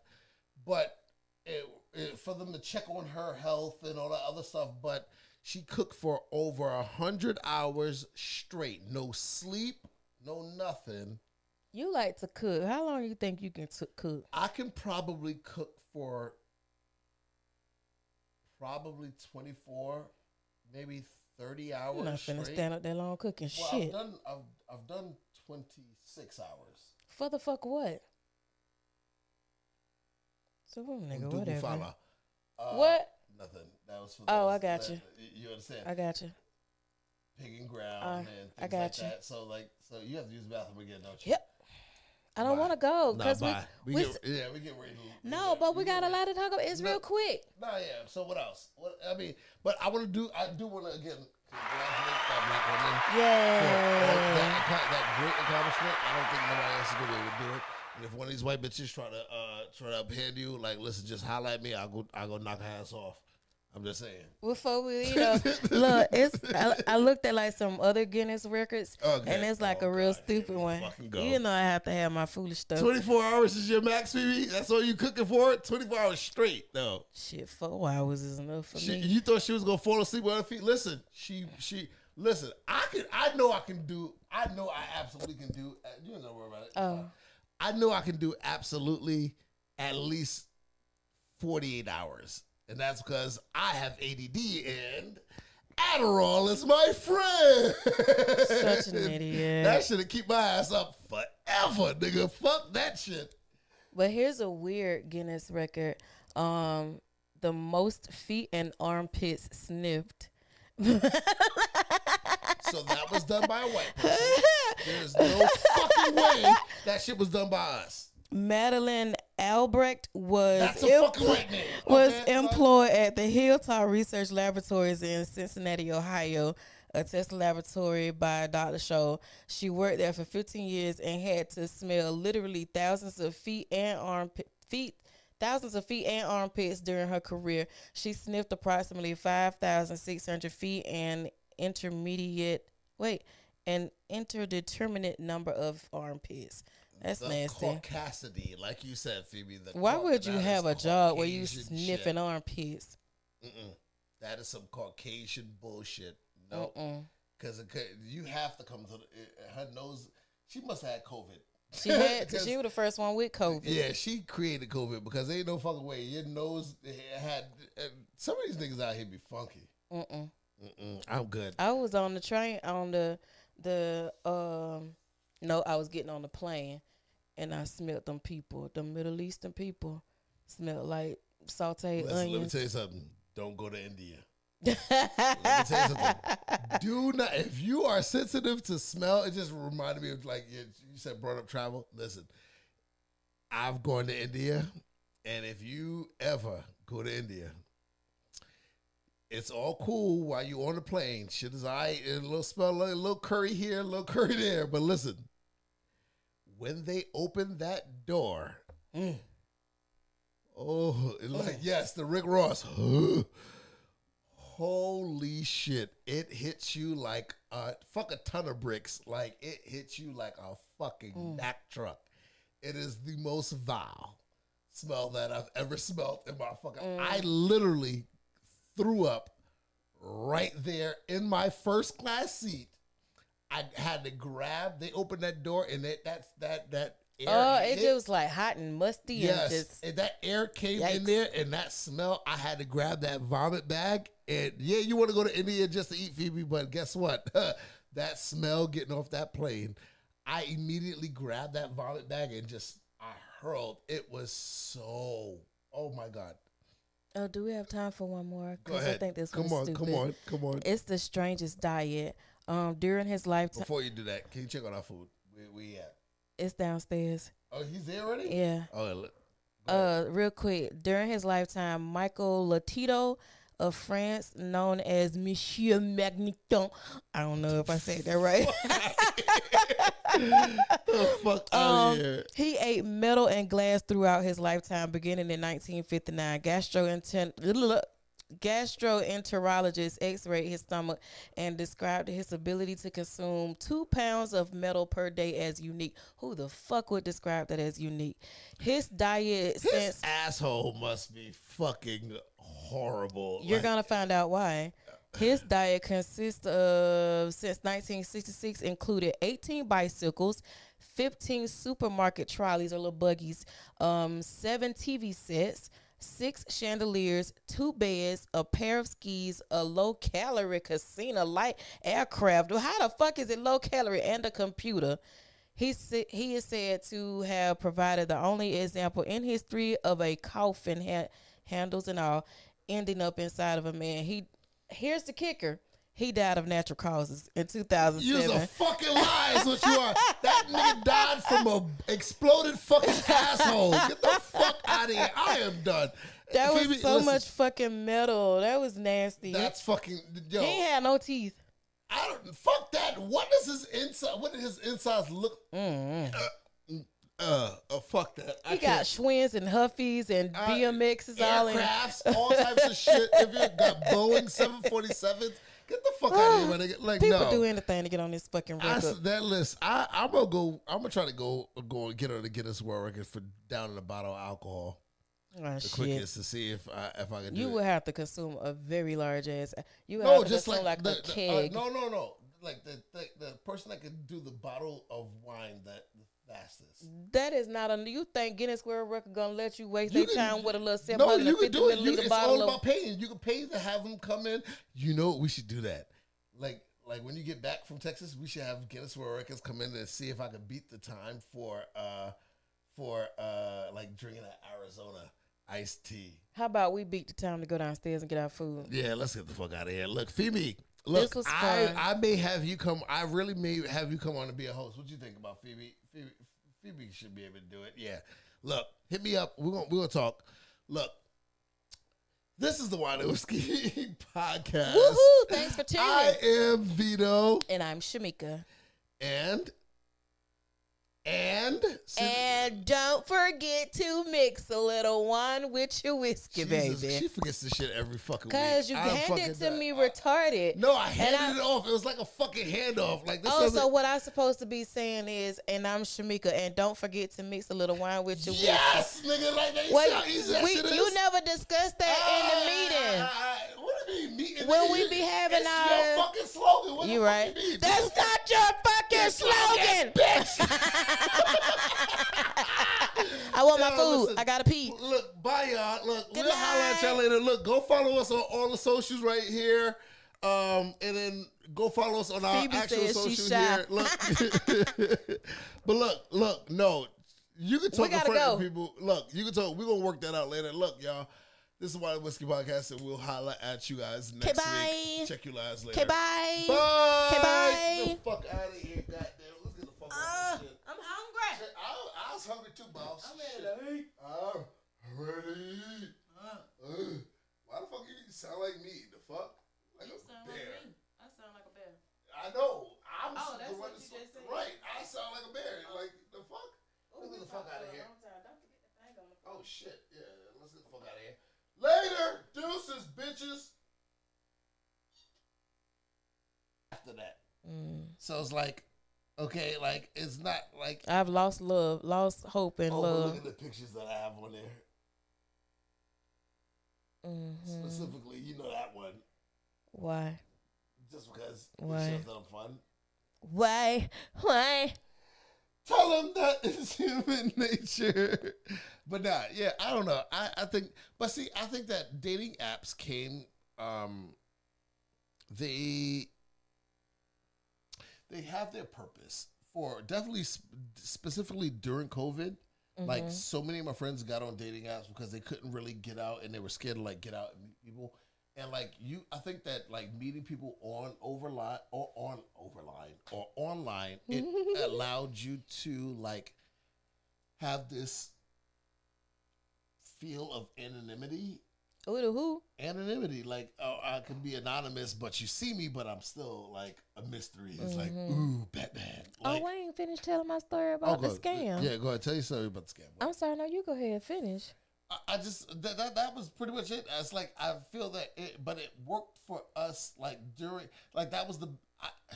[SPEAKER 1] But it, it, for them to check on her health and all that other stuff, but she cooked for over a hundred hours straight, no sleep, no nothing.
[SPEAKER 2] You like to cook. How long you think you can t- cook?
[SPEAKER 1] I can probably cook for probably 24, maybe 30 hours.
[SPEAKER 2] I'm not finna
[SPEAKER 1] straight.
[SPEAKER 2] stand up that long cooking
[SPEAKER 1] Well,
[SPEAKER 2] shit.
[SPEAKER 1] I've done I've, I've done 26 hours.
[SPEAKER 2] For the fuck what? So nigga,
[SPEAKER 1] Dugu
[SPEAKER 2] whatever.
[SPEAKER 1] Uh,
[SPEAKER 2] What?
[SPEAKER 1] Nothing. That was for
[SPEAKER 2] Oh,
[SPEAKER 1] those
[SPEAKER 2] I got
[SPEAKER 1] that-
[SPEAKER 2] you.
[SPEAKER 1] You understand?
[SPEAKER 2] I got you.
[SPEAKER 1] Picking ground
[SPEAKER 2] Uh,
[SPEAKER 1] and things
[SPEAKER 2] I got
[SPEAKER 1] like
[SPEAKER 2] you.
[SPEAKER 1] that. So like, so you have to use the bathroom again, don't you?
[SPEAKER 2] Yep. I don't want to go
[SPEAKER 1] Nah,
[SPEAKER 2] because we,
[SPEAKER 1] we,
[SPEAKER 2] we
[SPEAKER 1] get, yeah, we get ready. To,
[SPEAKER 2] no, but we got a lot to talk about. It's real quick.
[SPEAKER 1] Nah, yeah. So what else? What I mean, but I want to do. I do want to again congratulate that black woman
[SPEAKER 2] Yeah.
[SPEAKER 1] that, that, that great accomplishment. I don't think nobody else is gonna be able to do it. And if one of these white bitches try to uh try to uphand you, like listen, just highlight me. I'll go. I'll go knock her ass off. I'm just saying.
[SPEAKER 2] Before we, <laughs> you know, look, it's I, I looked at like some other Guinness records,
[SPEAKER 1] Okay.
[SPEAKER 2] and it's like
[SPEAKER 1] Oh,
[SPEAKER 2] a real
[SPEAKER 1] God.
[SPEAKER 2] stupid one. You know, I have to have my foolish stuff.
[SPEAKER 1] 24 hours is your max, Phoebe. That's all you cooking for it. 24 hours straight, though.
[SPEAKER 2] Shit, four hours is enough for
[SPEAKER 1] She,
[SPEAKER 2] me.
[SPEAKER 1] you thought she was gonna fall asleep with her feet? Listen, she she listen. I can I know I can do. I know I absolutely can do. uh, You ain't gonna worry about it.
[SPEAKER 2] Oh.
[SPEAKER 1] I know I can do absolutely at least forty eight hours, and that's because I have ADD and Adderall is my friend.
[SPEAKER 2] Such an <laughs> idiot.
[SPEAKER 1] That should keep my ass up forever, nigga. Fuck that shit.
[SPEAKER 2] But here's a weird Guinness record. Um, the most feet and armpits sniffed.
[SPEAKER 1] So that was done by a white person. <laughs> There's no fucking way that shit was done by us.
[SPEAKER 2] Madeline Albrecht was
[SPEAKER 1] That's a fucking white name. <laughs>
[SPEAKER 2] was
[SPEAKER 1] okay?
[SPEAKER 2] employed at the Hilltop Research Laboratories in Cincinnati, Ohio, a test laboratory by Dr. Scholl. She worked there for 15 years and had to smell literally thousands of feet and armpit feet. Thousands of feet and armpits during her career. She sniffed approximately 5,600 feet and intermediate, wait, an interdeterminate number of armpits. That's
[SPEAKER 1] the
[SPEAKER 2] nasty.
[SPEAKER 1] Caucasity, like you said, Phoebe. The
[SPEAKER 2] Why would you have a job where you sniffing
[SPEAKER 1] shit.
[SPEAKER 2] armpits?
[SPEAKER 1] Mm-mm. That is some Caucasian bullshit. No, because you have to come to the, her nose. She must have had COVID.
[SPEAKER 2] She had <laughs> she was the first one with COVID.
[SPEAKER 1] Yeah, she created COVID because there ain't no fucking way your nose had. uh, Some of these niggas out here be funky.
[SPEAKER 2] Mm-mm.
[SPEAKER 1] Mm-mm, I'm good.
[SPEAKER 2] I was on the train on the the um no, I was getting on the plane and I smelled them people, the Middle Eastern people smelled like sauteed
[SPEAKER 1] Listen, let me tell you something. Don't go to India. Let me tell you something. <laughs> Do not. If you are sensitive to smell, it just reminded me of like you, you said brought up travel. Listen, I've gone to India, and if you ever go to India, it's all cool while you on the plane. Shit is alright. A little smell, a little curry here, a little curry there. But listen, when they open that door,
[SPEAKER 2] Mm.
[SPEAKER 1] oh, like yes, the Rick Ross. <gasps> Holy shit! It hits you like a fuck a ton of bricks. Like it hits you like a fucking Mack truck. It is the most vile smell that I've ever smelled in my fucking. I literally threw up right there in my first class seat. I had to grab. They opened that door, and it, that's that that. Air
[SPEAKER 2] Oh, it just was like hot and musty
[SPEAKER 1] Yes,
[SPEAKER 2] and just
[SPEAKER 1] and that air came in there, and that smell. I had to grab that vomit bag, and yeah, you want to go to India just to eat Phoebe, but guess what? <laughs> that smell getting off that plane, I immediately grabbed that vomit bag and just I hurled. It was so. Oh my god!
[SPEAKER 2] Oh, do we have time for one more?
[SPEAKER 1] Go
[SPEAKER 2] 'Cause
[SPEAKER 1] ahead.
[SPEAKER 2] I think this
[SPEAKER 1] come on,
[SPEAKER 2] stupid.
[SPEAKER 1] come on, come on.
[SPEAKER 2] It's the strangest diet. Um, during his lifetime,
[SPEAKER 1] Before you do that, can you check on our food? Where we at?
[SPEAKER 2] it's downstairs.
[SPEAKER 1] Oh, he's there already.
[SPEAKER 2] Yeah.
[SPEAKER 1] Oh, look.
[SPEAKER 2] Uh, real quick, during his lifetime, Michael Lotito of France, known as Monsieur Magneton. I don't know if I said that right. <laughs> <laughs>
[SPEAKER 1] the fuck
[SPEAKER 2] Um, he ate metal and glass throughout his lifetime, beginning in 1959. Gastroenter- gastroenterologist x-rayed his stomach and described his ability to consume two pounds of metal per day as unique. Who the fuck would describe that as unique? His diet
[SPEAKER 1] This
[SPEAKER 2] since
[SPEAKER 1] asshole must be fucking horrible.
[SPEAKER 2] You're
[SPEAKER 1] Like,
[SPEAKER 2] gonna find out why. His diet consists of since 1966 included 18 bicycles, 15 supermarket trolleys or little buggies, um, seven TV sets, six chandeliers, two beds, a pair of skis, a low calorie Cessna light aircraft. How the fuck is it low calorie and a computer? He he is said to have provided the only example in history of a coffin ha- handles and all ending up inside of a man. He here's the kicker. He died of natural causes in
[SPEAKER 1] You're a fucking lie, is what you are. That nigga died from a exploded fucking asshole. Get the fuck out of here. I am done.
[SPEAKER 2] That was so
[SPEAKER 1] listen,
[SPEAKER 2] much fucking metal. That was nasty.
[SPEAKER 1] That's fucking yo.
[SPEAKER 2] he ain't had no teeth.
[SPEAKER 1] I don't fuck that. What does his inside? What did his insides look? Uh, uh, uh, fuck that. I
[SPEAKER 2] Mm-hmm. He got
[SPEAKER 1] can't.
[SPEAKER 2] Schwinns and Huffies and BMXs all in.
[SPEAKER 1] all types of shit. If you got Boeing seven forty sevens, get the fuck out of here, my nigga. Like
[SPEAKER 2] People
[SPEAKER 1] no.
[SPEAKER 2] do anything to get on this fucking
[SPEAKER 1] I,
[SPEAKER 2] record.
[SPEAKER 1] that list, I, I'm gonna go. I'm gonna try to go go and get her to get us world record for down in a bottle of alcohol
[SPEAKER 2] oh,
[SPEAKER 1] the
[SPEAKER 2] shit.
[SPEAKER 1] quickest to see if I if I can do
[SPEAKER 2] You would have to consume a very large ass. You would
[SPEAKER 1] no,
[SPEAKER 2] have to
[SPEAKER 1] just
[SPEAKER 2] consume
[SPEAKER 1] like,
[SPEAKER 2] like,
[SPEAKER 1] the,
[SPEAKER 2] a
[SPEAKER 1] the- uh,
[SPEAKER 2] keg.
[SPEAKER 1] no, no, no. Like the, the the person that could do the bottle of wine that
[SPEAKER 2] That is not a. You think Guinness World Record gonna let you waste their time with a little seven
[SPEAKER 1] No, you
[SPEAKER 2] and
[SPEAKER 1] can
[SPEAKER 2] fifty
[SPEAKER 1] do it. You,
[SPEAKER 2] milliliter
[SPEAKER 1] it's
[SPEAKER 2] bottle
[SPEAKER 1] all
[SPEAKER 2] of?
[SPEAKER 1] about paying. You can pay to have them come in. You know, we should do that. Like, like when you get back from Texas, we should have Guinness World Records come in and see if I can beat the time for uh for uh like drinking an Arizona iced tea.
[SPEAKER 2] How about we beat the time to go downstairs and get our food?
[SPEAKER 1] Yeah, let's get the fuck out of here. Look, Phoebe. Look, I. I may have you come. I really may have you come on to be a host. What do you think about Phoebe? Phoebe, Phoebe should be able to do it. Yeah. Look, hit me up. We're gonna we're gonna talk. Look, this is the Whine and Whiskey <laughs> podcast.
[SPEAKER 2] Woohoo! Thanks for tuning. In.
[SPEAKER 1] I am Vito,
[SPEAKER 2] and I'm Shameka.
[SPEAKER 1] and and
[SPEAKER 2] And don't forget to mix a little wine with your whiskey,
[SPEAKER 1] Jesus,
[SPEAKER 2] baby.
[SPEAKER 1] She forgets this shit every fucking week.
[SPEAKER 2] Cause you handed it to me retarded.
[SPEAKER 1] No, I handed
[SPEAKER 2] I-
[SPEAKER 1] it off. It was like a fucking handoff. Like this.
[SPEAKER 2] Oh, so what I'm supposed to be saying is, and I'm Shameka, and don't forget to mix a little wine with your whiskey.
[SPEAKER 1] Yes, nigga, like that. You
[SPEAKER 2] Well,
[SPEAKER 1] see how easy that
[SPEAKER 2] we,
[SPEAKER 1] shit is?
[SPEAKER 2] you never discussed that in the meeting.
[SPEAKER 1] Ah, ah, what do you mean meeting?
[SPEAKER 2] When we be having
[SPEAKER 1] it's
[SPEAKER 2] our-
[SPEAKER 1] your fucking slogan. What
[SPEAKER 2] You right?
[SPEAKER 1] You?
[SPEAKER 2] That's not your fucking slogan. <laughs> I want my food.
[SPEAKER 1] listen,
[SPEAKER 2] I gotta pee.
[SPEAKER 1] Look, bye y'all. Look,
[SPEAKER 2] Good
[SPEAKER 1] we'll holler at y'all later. Look, go follow us on all the socials right here. Um, and then go follow us on our
[SPEAKER 2] Phoebe
[SPEAKER 1] actual
[SPEAKER 2] says she's
[SPEAKER 1] social here. Look, <laughs> but look, look, no, you can talk
[SPEAKER 2] gotta
[SPEAKER 1] front people. Look, you can talk. We're gonna work that out later. Look, y'all. This is Why and Whiskey Podcast, and we'll holler at you guys next
[SPEAKER 2] bye.
[SPEAKER 1] week. Check you guys later.
[SPEAKER 2] Bye.
[SPEAKER 1] Bye.
[SPEAKER 2] Bye.
[SPEAKER 1] Get the fuck out of here, goddamn. Let's get the fuck
[SPEAKER 2] Uh,
[SPEAKER 1] out of this shit.
[SPEAKER 2] I'm.
[SPEAKER 1] I, I was hungry too, boss.
[SPEAKER 2] I'm ready to eat.
[SPEAKER 1] I'm ready to eat. Uh, why the fuck you sound like me? The fuck? Like a bear.
[SPEAKER 2] I sound like a bear.
[SPEAKER 1] I know. I'm
[SPEAKER 2] Oh,
[SPEAKER 1] the
[SPEAKER 2] that's
[SPEAKER 1] one
[SPEAKER 2] what
[SPEAKER 1] that's
[SPEAKER 2] you just said.
[SPEAKER 1] right. I sound like a bear. Like the fuck? Let's get the fuck out of here. Oh shit. Yeah, let's get the fuck out of here. Later, deuces, bitches. After that. So it's like, okay, like it's not like
[SPEAKER 2] I've lost love, lost hope and
[SPEAKER 1] oh, but look at the pictures that I have on there.
[SPEAKER 2] Mm-hmm.
[SPEAKER 1] Specifically, you know that one.
[SPEAKER 2] Why?
[SPEAKER 1] Just because
[SPEAKER 2] Why?
[SPEAKER 1] it shows that I'm fun.
[SPEAKER 2] Why? Why?
[SPEAKER 1] Tell them that <laughs> it's human nature. But nah, yeah, I don't know. I, I think, but see, I think that dating apps came, um, they, they have their purpose for definitely sp- specifically during COVID. Like mm-hmm. so many of my friends got on dating apps because they couldn't really get out and they were scared to like get out and meet people. And like you, I think that like meeting people on overline or on overline or online, it <laughs> allowed you to like have this feel of anonymity.
[SPEAKER 2] Who the who?
[SPEAKER 1] Anonymity, like oh, I can be anonymous, but you see me, but I'm still like a mystery. It's like mm-hmm. ooh, Batman. Like,
[SPEAKER 2] oh, I ain't finished telling my story about the scam.
[SPEAKER 1] Yeah, go ahead. Tell your story about the scam.
[SPEAKER 2] I'm sorry. No, you go ahead and finish.
[SPEAKER 1] I, I just that, that that was pretty much it. It's like I feel that it, but it worked for us. Like during, like that was the, I, <sighs>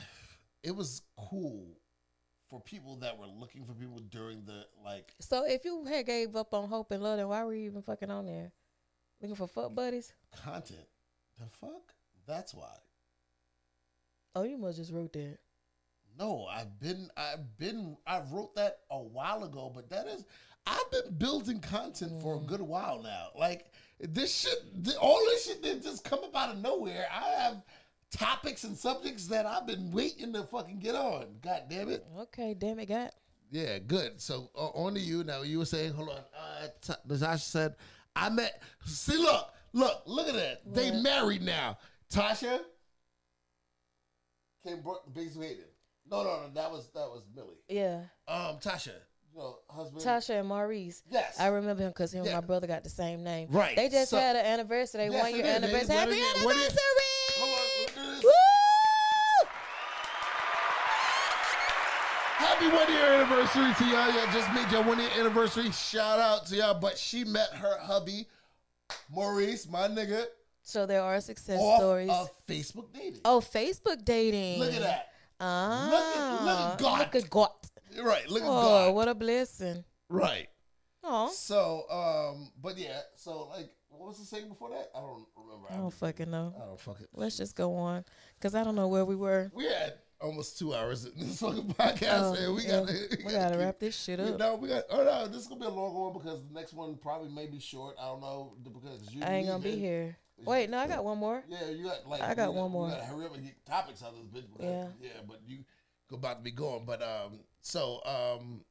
[SPEAKER 1] it was cool for people that were looking for people during the like.
[SPEAKER 2] So if you had gave up on hope and love, then why were you even fucking on there? Looking for fuck buddies?
[SPEAKER 1] content. The fuck? That's why.
[SPEAKER 2] Oh, you must just wrote that.
[SPEAKER 1] No, I've been, I've been, I wrote that a while ago, but that is, I've been building content for a good while now. Like this shit, all this shit didn't just come up out of nowhere. I have topics and subjects that I've been waiting to fucking get on. God damn it.
[SPEAKER 2] Okay, damn it, God.
[SPEAKER 1] Yeah, good. So uh, on to you now. You were saying, hold on. Uh, T- Natasha said, I met. See, look, look, look at that. They married now. Tasha came bigs Hayden. No, no, no. That was that was Millie.
[SPEAKER 2] Yeah,
[SPEAKER 1] Um, Tasha, you know, husband.
[SPEAKER 2] Tasha and Maurice.
[SPEAKER 1] Yes.
[SPEAKER 2] I remember him because him
[SPEAKER 1] Yeah.
[SPEAKER 2] and my brother got the same name.
[SPEAKER 1] Right.
[SPEAKER 2] They just
[SPEAKER 1] So-
[SPEAKER 2] had an anniversary. They
[SPEAKER 1] Yes,
[SPEAKER 2] one year anniversary. Happy anniversary!
[SPEAKER 1] Happy one year anniversary to y'all. Y'all just made your one year anniversary. Shout out to y'all. But she met her hubby, Maurice, my nigga,
[SPEAKER 2] So there are success
[SPEAKER 1] off
[SPEAKER 2] stories.
[SPEAKER 1] of Facebook dating.
[SPEAKER 2] oh, Facebook dating.
[SPEAKER 1] Look at that.
[SPEAKER 2] Ah,
[SPEAKER 1] Look at- look at God.
[SPEAKER 2] Look at God.
[SPEAKER 1] Right, look at
[SPEAKER 2] Oh,
[SPEAKER 1] God.
[SPEAKER 2] what a blessing.
[SPEAKER 1] Right.
[SPEAKER 2] Oh,
[SPEAKER 1] So, um, but yeah, so like, what was the saying before that? I don't remember.
[SPEAKER 2] I don't fucking know.
[SPEAKER 1] I don't fucking.
[SPEAKER 2] Let's just go on because I don't know where we were.
[SPEAKER 1] We had almost two hours in this fucking <laughs> podcast,
[SPEAKER 2] Oh,
[SPEAKER 1] man. We
[SPEAKER 2] yeah.
[SPEAKER 1] gotta, <laughs>
[SPEAKER 2] We gotta
[SPEAKER 1] keep-
[SPEAKER 2] wrap this shit
[SPEAKER 1] we-
[SPEAKER 2] up.
[SPEAKER 1] No, we got. Oh no, this is gonna be a long one because the next one probably may be short. I don't know because you.
[SPEAKER 2] I ain't gonna be here. Wait, no, I got one more.
[SPEAKER 1] Yeah, you got like.
[SPEAKER 2] I got
[SPEAKER 1] you
[SPEAKER 2] one more.
[SPEAKER 1] Gotta hurry up and get topics out of this bitch.
[SPEAKER 2] Yeah.
[SPEAKER 1] Yeah, but you go about to be going. But um, so um,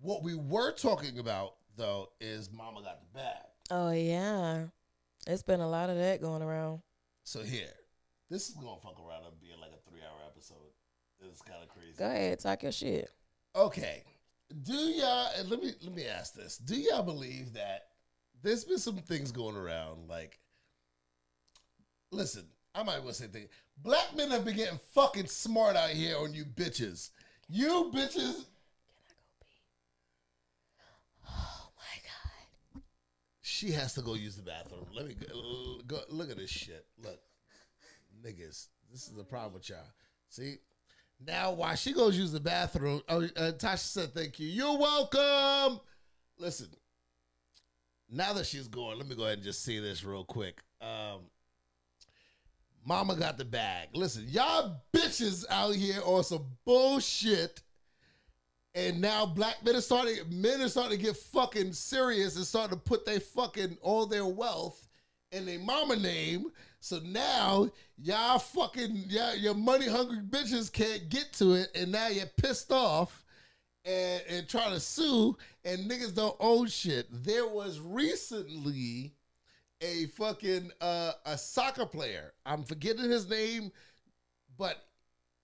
[SPEAKER 1] what we were talking about though is Mama got the bag.
[SPEAKER 2] Oh yeah, it's been a lot of that going around.
[SPEAKER 1] So here, this is gonna fuck around and be like a three-hour episode. It's kind of crazy.
[SPEAKER 2] Go ahead, talk your shit.
[SPEAKER 1] Okay, do y'all? And let me let me ask this: Do y'all believe that there's been some things going around? Like, listen, I might want to say things. Black men have been getting fucking smart out here on you bitches. You bitches. Can I go pee?
[SPEAKER 2] Oh my god.
[SPEAKER 1] She has to go use the bathroom. Let me go, go look at this shit. Look, niggas, this is the problem with y'all. See, now while she goes use the bathroom, oh, uh, Tasha said thank you. You're welcome. Listen, now that she's going, let me go ahead and just see this real quick. Um, Mama got the bag. Listen, y'all bitches out here on some bullshit. And now black men are starting, men are starting to get fucking serious and starting to put their fucking all their wealth in their mama name. So now y'all fucking y'all, your money hungry bitches can't get to it, and now you're pissed off and, and trying to sue, and niggas don't own shit. There was recently a fucking uh, a soccer player. I'm forgetting his name, but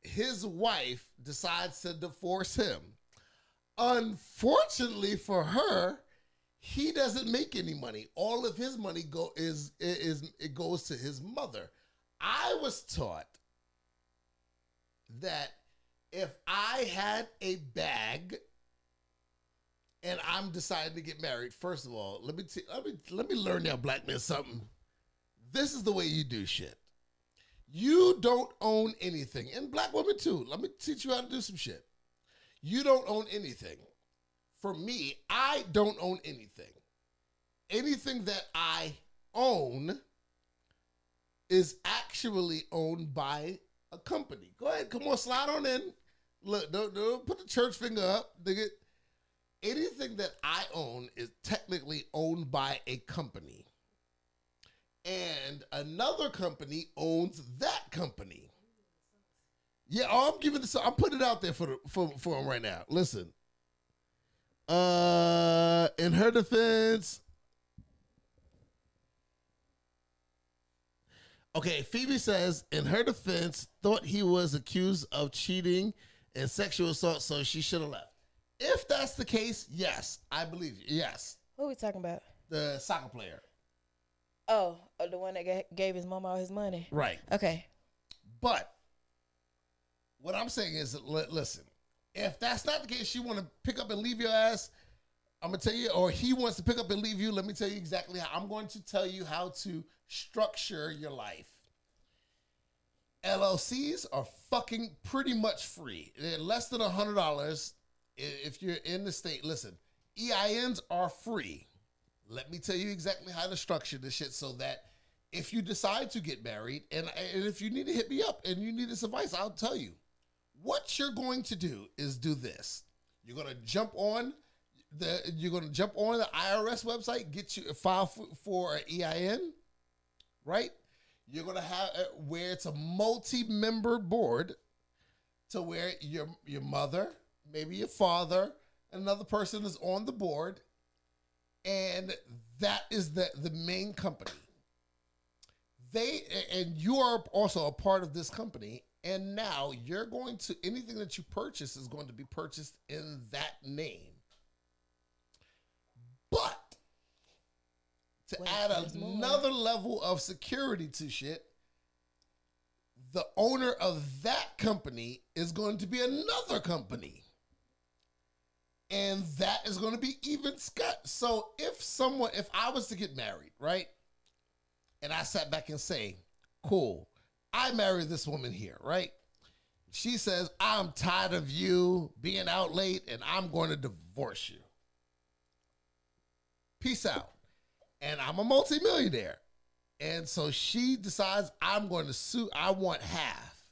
[SPEAKER 1] his wife decides to divorce him. Unfortunately for her, he doesn't make any money. All of his money go is is it goes to his mother. I was taught that if I had a bag and I'm deciding to get married, first of all, let me t- let me let me learn y'all black men something. This is the way you do shit. You don't own anything, and black women too. Let me teach you how to do some shit. You don't own anything. For me, I don't own anything. Anything that I own is actually owned by a company. Go ahead, come on, slide on in. Look, don't, don't put the church finger up, nigga. Anything that I own is technically owned by a company. And another company owns that company. Yeah, oh, I'm giving this. I'm putting it out there for the, for for him right now. Listen. Uh, in her defense, okay. Phoebe says, in her defense, thought he was accused of cheating and sexual assault, so she should have left. If that's the case, yes, I believe you. Yes,
[SPEAKER 2] Who we talking about?
[SPEAKER 1] the soccer player,
[SPEAKER 2] Oh, uh, the one that ga- gave his mom all his money.
[SPEAKER 1] right?
[SPEAKER 2] Okay.
[SPEAKER 1] But what I'm saying is, li- listen, if that's not the case, she want to pick up and leave your ass. I'm gonna tell you, or he wants to pick up and leave you. Let me tell you exactly how. I'm going to tell you how to structure your life. LLCs are fucking pretty much free. They're less than hundred dollars if you're in the state. Listen, EINs are free. Let me tell you exactly how to structure this shit so that if you decide to get married, and, and if you need to hit me up and you need this advice, I'll tell you. What you're going to do is do this. You're going to jump on the you're going to jump on the IRS website, get you a file for, for an EIN, right? You're going to have uh, where it's a multi-member board to where your your mother, maybe your father, another person is on the board and that is the the main company they and you are also a part of this company and now you're going to anything that you purchase is going to be purchased in that name but to
[SPEAKER 2] Wait,
[SPEAKER 1] add
[SPEAKER 2] there's more.
[SPEAKER 1] another level of security to shit the owner of that company is going to be another company and that is going to be even Scott. So if someone, if I was to get married, right, and I sat back and say, "Cool, I married this woman here," right? She says, "I'm tired of you being out late, and I'm going to divorce you." Peace out. And I'm a multimillionaire, and so she decides I'm going to sue. I want half.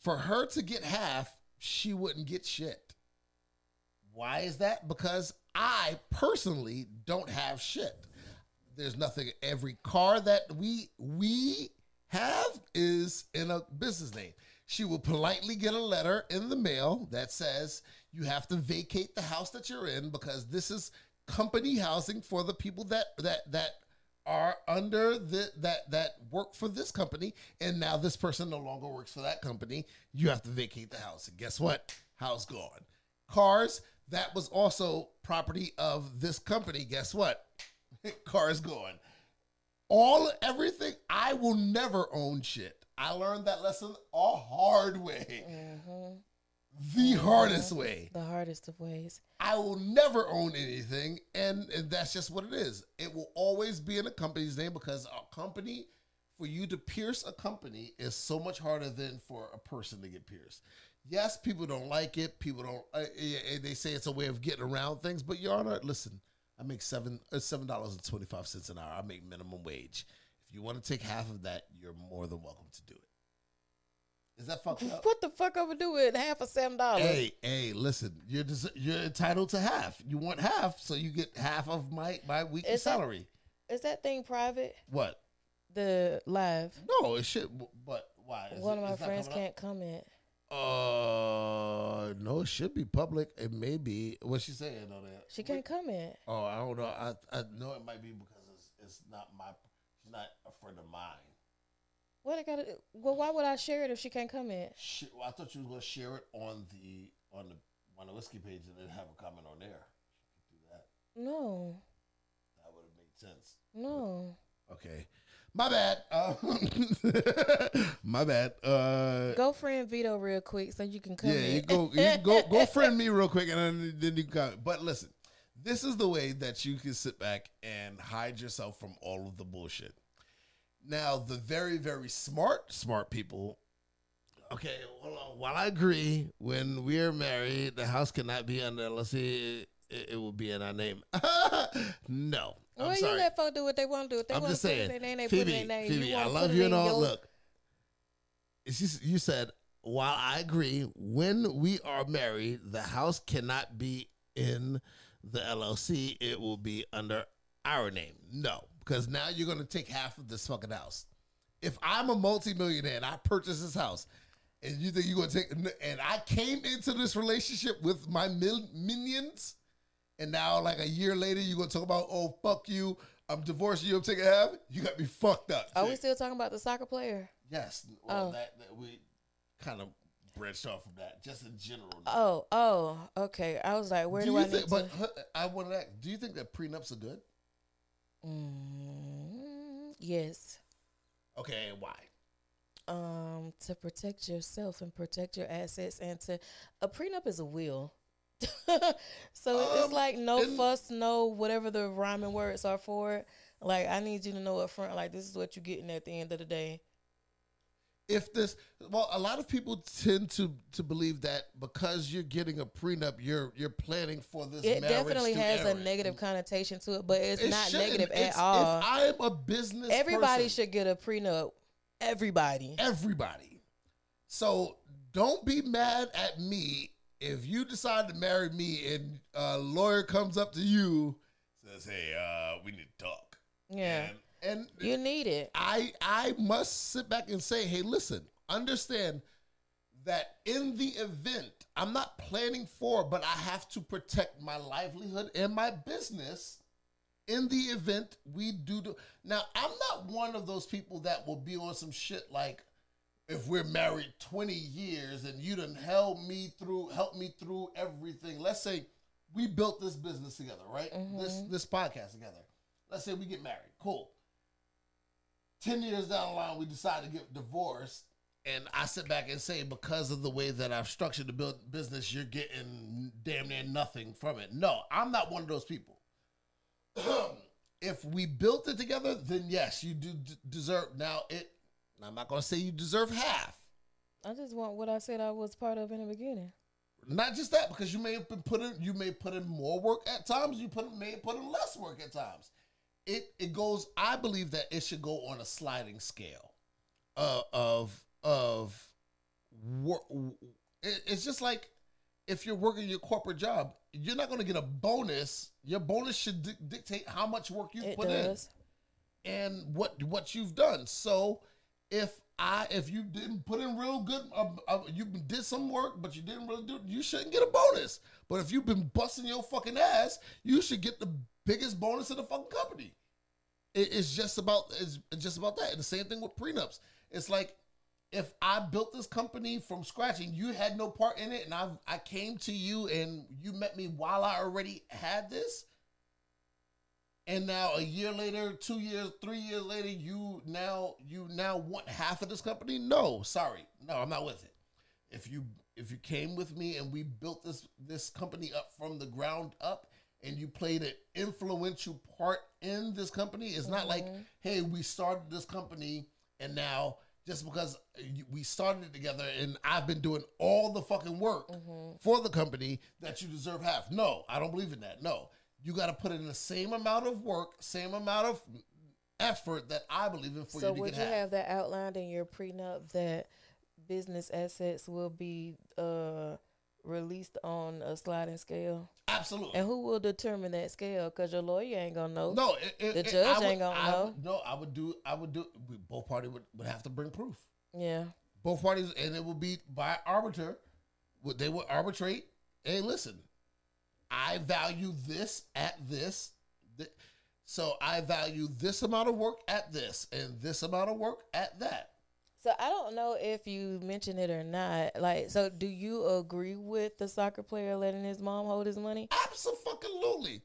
[SPEAKER 1] For her to get half, she wouldn't get shit. Why is that? Because I personally don't have shit. There's nothing. Every car that we we have is in a business name. She will politely get a letter in the mail that says you have to vacate the house that you're in because this is company housing for the people that that that are under the that that work for this company. And now this person no longer works for that company. You have to vacate the house. And guess what? House gone. Cars that was also property of this company. Guess what? <laughs> Cars gone all everything i will never own shit i learned that lesson a hard way the hardest way
[SPEAKER 2] The hardest of ways.
[SPEAKER 1] I will never own anything, and, and that's just what it is. It will always be in a company's name because a company, for you to pierce a company, is so much harder than for a person to get pierced. Yes, people don't like it. People don't. Uh, they say it's a way of getting around things, but Your Honor, listen. I make seven uh, seven dollars and twenty five cents an hour. I make minimum wage. If you want to take half of that, you're more than welcome to do it. Is that fucked up?
[SPEAKER 2] What the fuck I would do with half of seven dollars?
[SPEAKER 1] Hey, hey, listen, you're des- you're entitled to half. You want half, so you get half of my my weekly
[SPEAKER 2] Is
[SPEAKER 1] salary.
[SPEAKER 2] Is that thing private?
[SPEAKER 1] what?
[SPEAKER 2] The live.
[SPEAKER 1] No, it should. But why? Is
[SPEAKER 2] One
[SPEAKER 1] it-
[SPEAKER 2] of my friends can't comment.
[SPEAKER 1] Uh, no, it should be public. It may be. What's she saying on that?
[SPEAKER 2] She can't comment.
[SPEAKER 1] Oh, I don't know. I I know it might be because it's it's not my. She's not a friend of mine.
[SPEAKER 2] What I gotta? Well, why would I share it if she can't comment?
[SPEAKER 1] She, well, I thought you was gonna share it on the on the on the whiskey page and then have a comment on there. She could do that.
[SPEAKER 2] No,
[SPEAKER 1] That would have made sense.
[SPEAKER 2] no.
[SPEAKER 1] Okay. My bad. Uh, <laughs> my bad. Uh,
[SPEAKER 2] Go friend Vito real quick so you can comment.
[SPEAKER 1] yeah, you go, you go, go <laughs> friend me real quick, and then, then you. Comment. But listen, this is the way that you can sit back and hide yourself from all of the bullshit. Now, the very, very smart, smart people. Okay, well, while I agree, when we are married, the house cannot be under LLC. It, it will be in our name. <laughs> no, I'm
[SPEAKER 2] well,
[SPEAKER 1] sorry.
[SPEAKER 2] you let folks do what they want to do. If they
[SPEAKER 1] I'm
[SPEAKER 2] want
[SPEAKER 1] just
[SPEAKER 2] to put
[SPEAKER 1] saying,
[SPEAKER 2] their name, they put
[SPEAKER 1] Phoebe,
[SPEAKER 2] in their name.
[SPEAKER 1] Phoebe, I love you and all.
[SPEAKER 2] your-
[SPEAKER 1] Look, you said while I agree, when we are married, the house cannot be in the LLC. It will be under our name. No, because now you're going to take half of this fucking house. If I'm a multimillionaire and I purchase this house, and you think you're going to take, and I came into this relationship with my mil- minions, and now like a year later you're going to talk about, oh fuck you, I'm divorcing you, I'm taking half. You got me fucked up.
[SPEAKER 2] Are we still talking about the soccer player?
[SPEAKER 1] Yes. Well,
[SPEAKER 2] Oh.
[SPEAKER 1] that, that we kind of branched off from that, just in general.
[SPEAKER 2] Oh, oh, okay. I was like, where do,
[SPEAKER 1] you
[SPEAKER 2] I
[SPEAKER 1] think?
[SPEAKER 2] need
[SPEAKER 1] But
[SPEAKER 2] to?
[SPEAKER 1] I want to ask: Do you think that prenups are good?
[SPEAKER 2] Mm, yes.
[SPEAKER 1] Okay, and why?
[SPEAKER 2] Um, to protect yourself and protect your assets, and to a prenup is a will. <laughs> so it's
[SPEAKER 1] Um,
[SPEAKER 2] like no fuss, no whatever the rhyming words are for it. Like I need you to know up front, like this is what you're getting at the end of the day.
[SPEAKER 1] If this, well, a lot of people tend to to believe that because you're getting a prenup, you're you're planning for this.
[SPEAKER 2] It definitely has a negative connotation to it, but it's
[SPEAKER 1] It
[SPEAKER 2] not
[SPEAKER 1] shouldn't.
[SPEAKER 2] negative
[SPEAKER 1] It's-
[SPEAKER 2] at all.
[SPEAKER 1] If I'm a business,
[SPEAKER 2] Everybody
[SPEAKER 1] person,
[SPEAKER 2] should get a prenup. Everybody.
[SPEAKER 1] everybody. So don't be mad at me if you decide to marry me and a lawyer comes up to you says, "Hey, uh, we need to talk."
[SPEAKER 2] Yeah.
[SPEAKER 1] And, and
[SPEAKER 2] You need it.
[SPEAKER 1] I I must sit back and say, hey, listen, understand that in the event I'm not planning for, but I have to protect my livelihood and my business. In the event we do, do now, I'm not one of those people that will be on some shit like if we're married 20 years and you done held me through, help me through everything. Let's say we built this business together, right? Mm-hmm. This this podcast together. Let's say we get married. Cool. 10 years down the line, we decide to get divorced. And I sit back and say, because of the way that I've structured the build business, you're getting damn near nothing from it. No, I'm not one of those people. <clears throat> if we built it together, then yes, you do d- deserve. Now, it. I'm not going to say you deserve half.
[SPEAKER 2] I just want what I said I was part of in the beginning.
[SPEAKER 1] Not just that, because you may have been putting you may put in more work at times. You put may put in less work at times. It it goes. I believe that it should go on a sliding scale, uh, of of work. It, it's just like if you're working your corporate job, you're not going to get a bonus. Your bonus should di- dictate how much work you
[SPEAKER 2] It
[SPEAKER 1] put
[SPEAKER 2] does.
[SPEAKER 1] in and what what you've done. So if I if you didn't put in real good, uh, uh, you did some work, but you didn't really do, you shouldn't get a bonus. But if you've been busting your fucking ass, you should get the biggest bonus in the fucking company. It- it's just about it's just about that. And the same thing with prenups. It's like if I built this company from scratch and you had no part in it, and I I came to you and you met me while I already had this, and now a year later, two years, three years later, you now you now want half of this company? No, sorry, no, I'm not with it. If you if you came with me and we built this this company up from the ground up, and you played an influential part in this company, it's not like mm-hmm. hey, we started this company and now just because we started it together and I've been doing all the fucking work mm-hmm. for the company that you deserve half. No, I don't believe in that. No, you got to put in the same amount of work, same amount of effort that I believe in for
[SPEAKER 2] So
[SPEAKER 1] you to
[SPEAKER 2] would you
[SPEAKER 1] half.
[SPEAKER 2] have that outlined in your prenup that business assets will be uh released on a sliding scale?
[SPEAKER 1] Absolutely.
[SPEAKER 2] And who will determine that scale? Because your lawyer ain't gonna know.
[SPEAKER 1] No, it, it,
[SPEAKER 2] The
[SPEAKER 1] it-
[SPEAKER 2] judge
[SPEAKER 1] I would-
[SPEAKER 2] ain't gonna
[SPEAKER 1] I
[SPEAKER 2] know.
[SPEAKER 1] no, I would do. I would do. we- Both parties would, would have to bring proof.
[SPEAKER 2] Yeah.
[SPEAKER 1] Both parties, and it will be by arbiter. Would they would arbitrate? Hey, listen, I value this at this. Th- So I value this amount of work at this, and this amount of work at that.
[SPEAKER 2] So I don't know if you mentioned it or not. Like, so do you agree with the soccer player letting his mom hold his money?
[SPEAKER 1] Absolutely.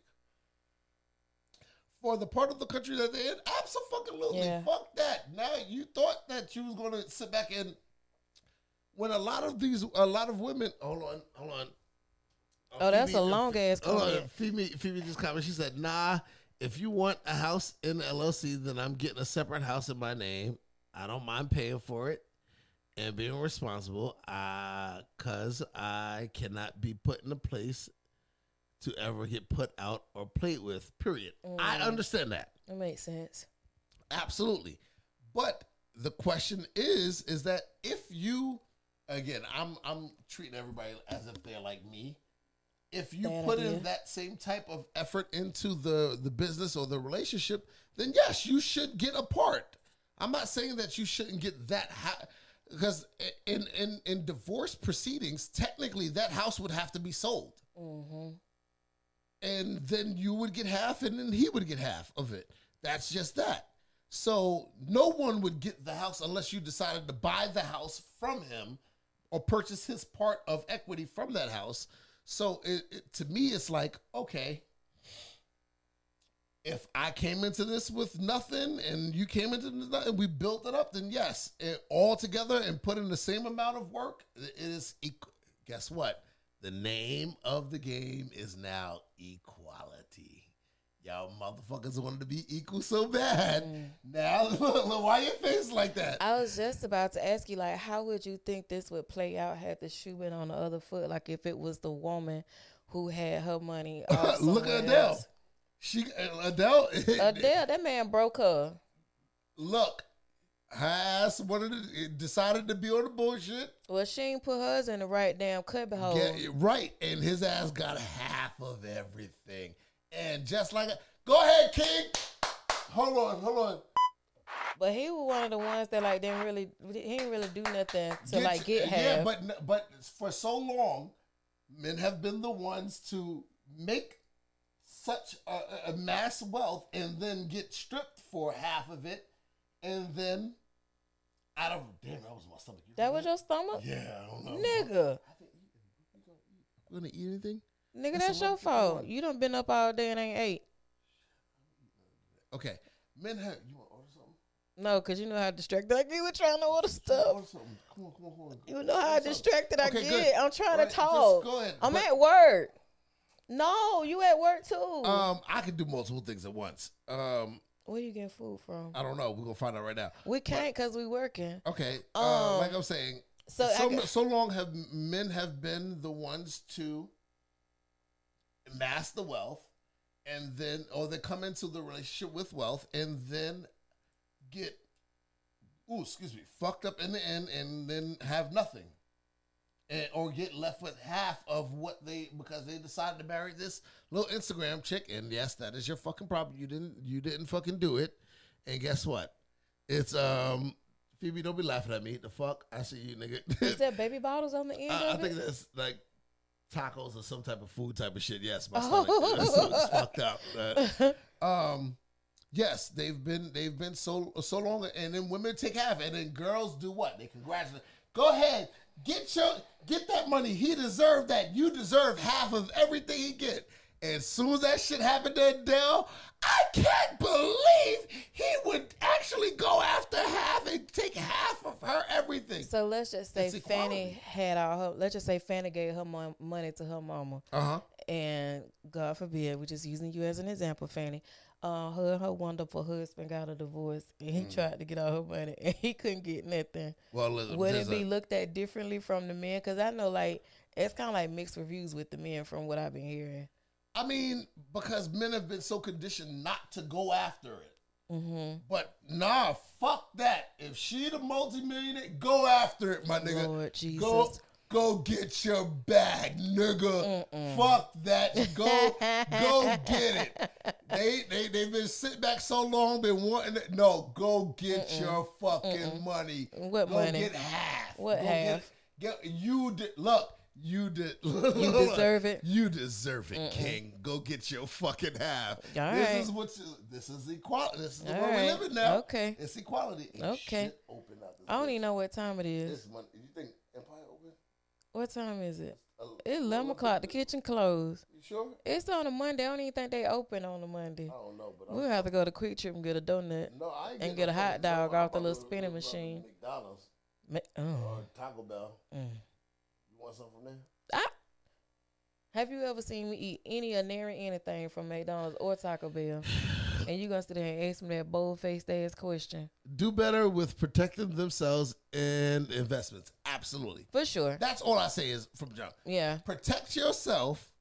[SPEAKER 1] For the part of the country that they're in, absolutely.
[SPEAKER 2] Yeah.
[SPEAKER 1] Fuck that. Now you thought that you was gonna sit back and when a lot of these a lot of women hold on, hold on.
[SPEAKER 2] Oh, that's a long ass
[SPEAKER 1] on,
[SPEAKER 2] comment.
[SPEAKER 1] Phoebe, Phoebe just comment. She said, "Nah, if you want a house in the LLC, then I'm getting a separate house in my name. I don't mind paying for it and being responsible, uh, cause I cannot be put in a place to ever get put out or played with. Period. I
[SPEAKER 2] Mm.
[SPEAKER 1] understand that
[SPEAKER 2] That makes sense.
[SPEAKER 1] absolutely, but the question is, is that if you, again, I'm I'm treating everybody as if they're like me. If you
[SPEAKER 2] Bad
[SPEAKER 1] put
[SPEAKER 2] idea.
[SPEAKER 1] in that same type of effort into the the business or the relationship, then yes, you should get a part. I'm not saying that you shouldn't get that ha- because in in in divorce proceedings, technically that house would have to be sold,
[SPEAKER 2] Mm-hmm.
[SPEAKER 1] and then you would get half, and then he would get half of it. That's just that. So no one would get the house unless you decided to buy the house from him or purchase his part of equity from that house. So it, it, to me, it's like okay, if I came into this with nothing and you came into nothing and we built it up, then yes, it, all together and put in the same amount of work, it is. equ- Guess what? The name of the game is now equality. Y'all motherfuckers wanted to be equal so bad. Mm. Now, <laughs> look, why your face like that?
[SPEAKER 2] I was just about to ask you, like, how would you think this would play out had the shoe been on the other foot? Like, if it was the woman who had her money. <laughs>
[SPEAKER 1] Look at Adele.
[SPEAKER 2] else.
[SPEAKER 1] She uh, Adele. <laughs>
[SPEAKER 2] Adele, that man broke her.
[SPEAKER 1] Look, has wanted to, decided to be on the bullshit.
[SPEAKER 2] Well, she ain't put hers in the right damn cubby hole.
[SPEAKER 1] Get, right, and his ass got half of everything. And just like, go ahead, King. Hold on, hold on.
[SPEAKER 2] But he was one of the ones that like didn't really he didn't really do nothing to
[SPEAKER 1] Get-
[SPEAKER 2] like get uh, half.
[SPEAKER 1] Yeah, but but for so long, men have been the ones to make such a, a mass wealth and then get stripped for half of it, and then out of damn, that was my stomach. You
[SPEAKER 2] that
[SPEAKER 1] heard
[SPEAKER 2] was your stomach,
[SPEAKER 1] yeah, I don't know,
[SPEAKER 2] nigga.
[SPEAKER 1] You gonna eat anything?
[SPEAKER 2] Nigga,
[SPEAKER 1] That's
[SPEAKER 2] that's your fault. You done been up all day and ain't ate.
[SPEAKER 1] Okay, men have. You want to order something?
[SPEAKER 2] No, cause you know how distracted I get with trying to order
[SPEAKER 1] Order
[SPEAKER 2] stuff.
[SPEAKER 1] something. Come on, come on, come on.
[SPEAKER 2] You know how
[SPEAKER 1] Order
[SPEAKER 2] distracted I get.
[SPEAKER 1] good.
[SPEAKER 2] I'm trying
[SPEAKER 1] Right,
[SPEAKER 2] to talk.
[SPEAKER 1] go ahead.
[SPEAKER 2] I'm
[SPEAKER 1] But-
[SPEAKER 2] at work. No, you at work too.
[SPEAKER 1] Um, I can do multiple things at once. Um,
[SPEAKER 2] Where you getting food from?
[SPEAKER 1] I don't know. We're gonna find out right now.
[SPEAKER 2] We can't cause we working.
[SPEAKER 1] Okay. uh,
[SPEAKER 2] Um,
[SPEAKER 1] like I'm saying,
[SPEAKER 2] so
[SPEAKER 1] so
[SPEAKER 2] got-
[SPEAKER 1] so long have men have been the ones to amass the wealth, and then or they come into the relationship with wealth, and then get, ooh, excuse me, fucked up in the end, and then have nothing. And, or get left with half of what they because they decided to marry this little Instagram chick, and yes, that is your fucking problem. You didn't you didn't fucking do it, and guess what? It's um Phoebe, don't be laughing at me. The fuck, I see you, nigga.
[SPEAKER 2] Is <laughs> there baby bottles on the end
[SPEAKER 1] I, think that's like tacos or some type of food type of shit. Yes, my stomach <laughs> so- fucked up. Uh, um, yes, they've been they've been so so long, and then women take half, and then girls do what? They congratulate. Go ahead, get your get that money. He deserved that. You deserve half of everything he get. As soon as that shit happened to Adele, I can't believe he would actually go after half and take half of her everything.
[SPEAKER 2] So let's just say Fanny
[SPEAKER 1] equality.
[SPEAKER 2] had all her. Let's just say Fanny gave her mon- money to her mama,
[SPEAKER 1] Uh huh.
[SPEAKER 2] and God forbid, we're just using you as an example, Fanny. Uh, her and her wonderful husband got a divorce, and he tried to get all her money, <laughs> and he couldn't get nothing.
[SPEAKER 1] Well, listen,
[SPEAKER 2] Would it be
[SPEAKER 1] a-
[SPEAKER 2] looked at differently from the men? Because I know, like, it's kind of like mixed reviews with the men from what I've been hearing.
[SPEAKER 1] I mean, because men have been so conditioned not to go after it.
[SPEAKER 2] Mm-hmm.
[SPEAKER 1] But nah, fuck that. If she the multimillionaire, go after it, my nigga.
[SPEAKER 2] Lord Jesus.
[SPEAKER 1] Go, go get your bag, nigga. Fuck that. Go, go <laughs> get it. They, they, they've been sitting back so long, been wanting it. No, go get your fucking money.
[SPEAKER 2] What
[SPEAKER 1] go
[SPEAKER 2] money?
[SPEAKER 1] get half.
[SPEAKER 2] What
[SPEAKER 1] Go
[SPEAKER 2] half?
[SPEAKER 1] Get, get, you did, look. You did. <laughs> You
[SPEAKER 2] deserve it.
[SPEAKER 1] You deserve it, King. Go get your fucking half.
[SPEAKER 2] All
[SPEAKER 1] this
[SPEAKER 2] right.
[SPEAKER 1] is what. You, this is equality. This is the
[SPEAKER 2] All
[SPEAKER 1] world
[SPEAKER 2] right.
[SPEAKER 1] we live in now.
[SPEAKER 2] Okay.
[SPEAKER 1] It's equality. Ain't
[SPEAKER 2] Okay.
[SPEAKER 1] shit open this
[SPEAKER 2] I don't
[SPEAKER 1] bitch.
[SPEAKER 2] even know what time it is.
[SPEAKER 1] This money. You think Empire open?
[SPEAKER 2] What time is it? It's 11 o'clock. The kitchen closed.
[SPEAKER 1] You sure?
[SPEAKER 2] It's on a Monday. I don't even think they open on a Monday.
[SPEAKER 1] I don't know, but I'm,
[SPEAKER 2] We'll have to go to QuikTrip and get a donut.
[SPEAKER 1] no, I ain't
[SPEAKER 2] and get a hot dog. Off the little spinning machine.
[SPEAKER 1] McDonald's
[SPEAKER 2] Ma-
[SPEAKER 1] or
[SPEAKER 2] oh.
[SPEAKER 1] Taco Bell.
[SPEAKER 2] Mm.
[SPEAKER 1] You want something from there?
[SPEAKER 2] I, have you ever seen me eat any or near anything from McDonald's or Taco Bell? <sighs> and you gonna sit there and ask me that bold faced ass question?
[SPEAKER 1] Do better with protecting themselves and investments. Absolutely.
[SPEAKER 2] For sure.
[SPEAKER 1] That's all I say is from jump.
[SPEAKER 2] Yeah.
[SPEAKER 1] protect yourself,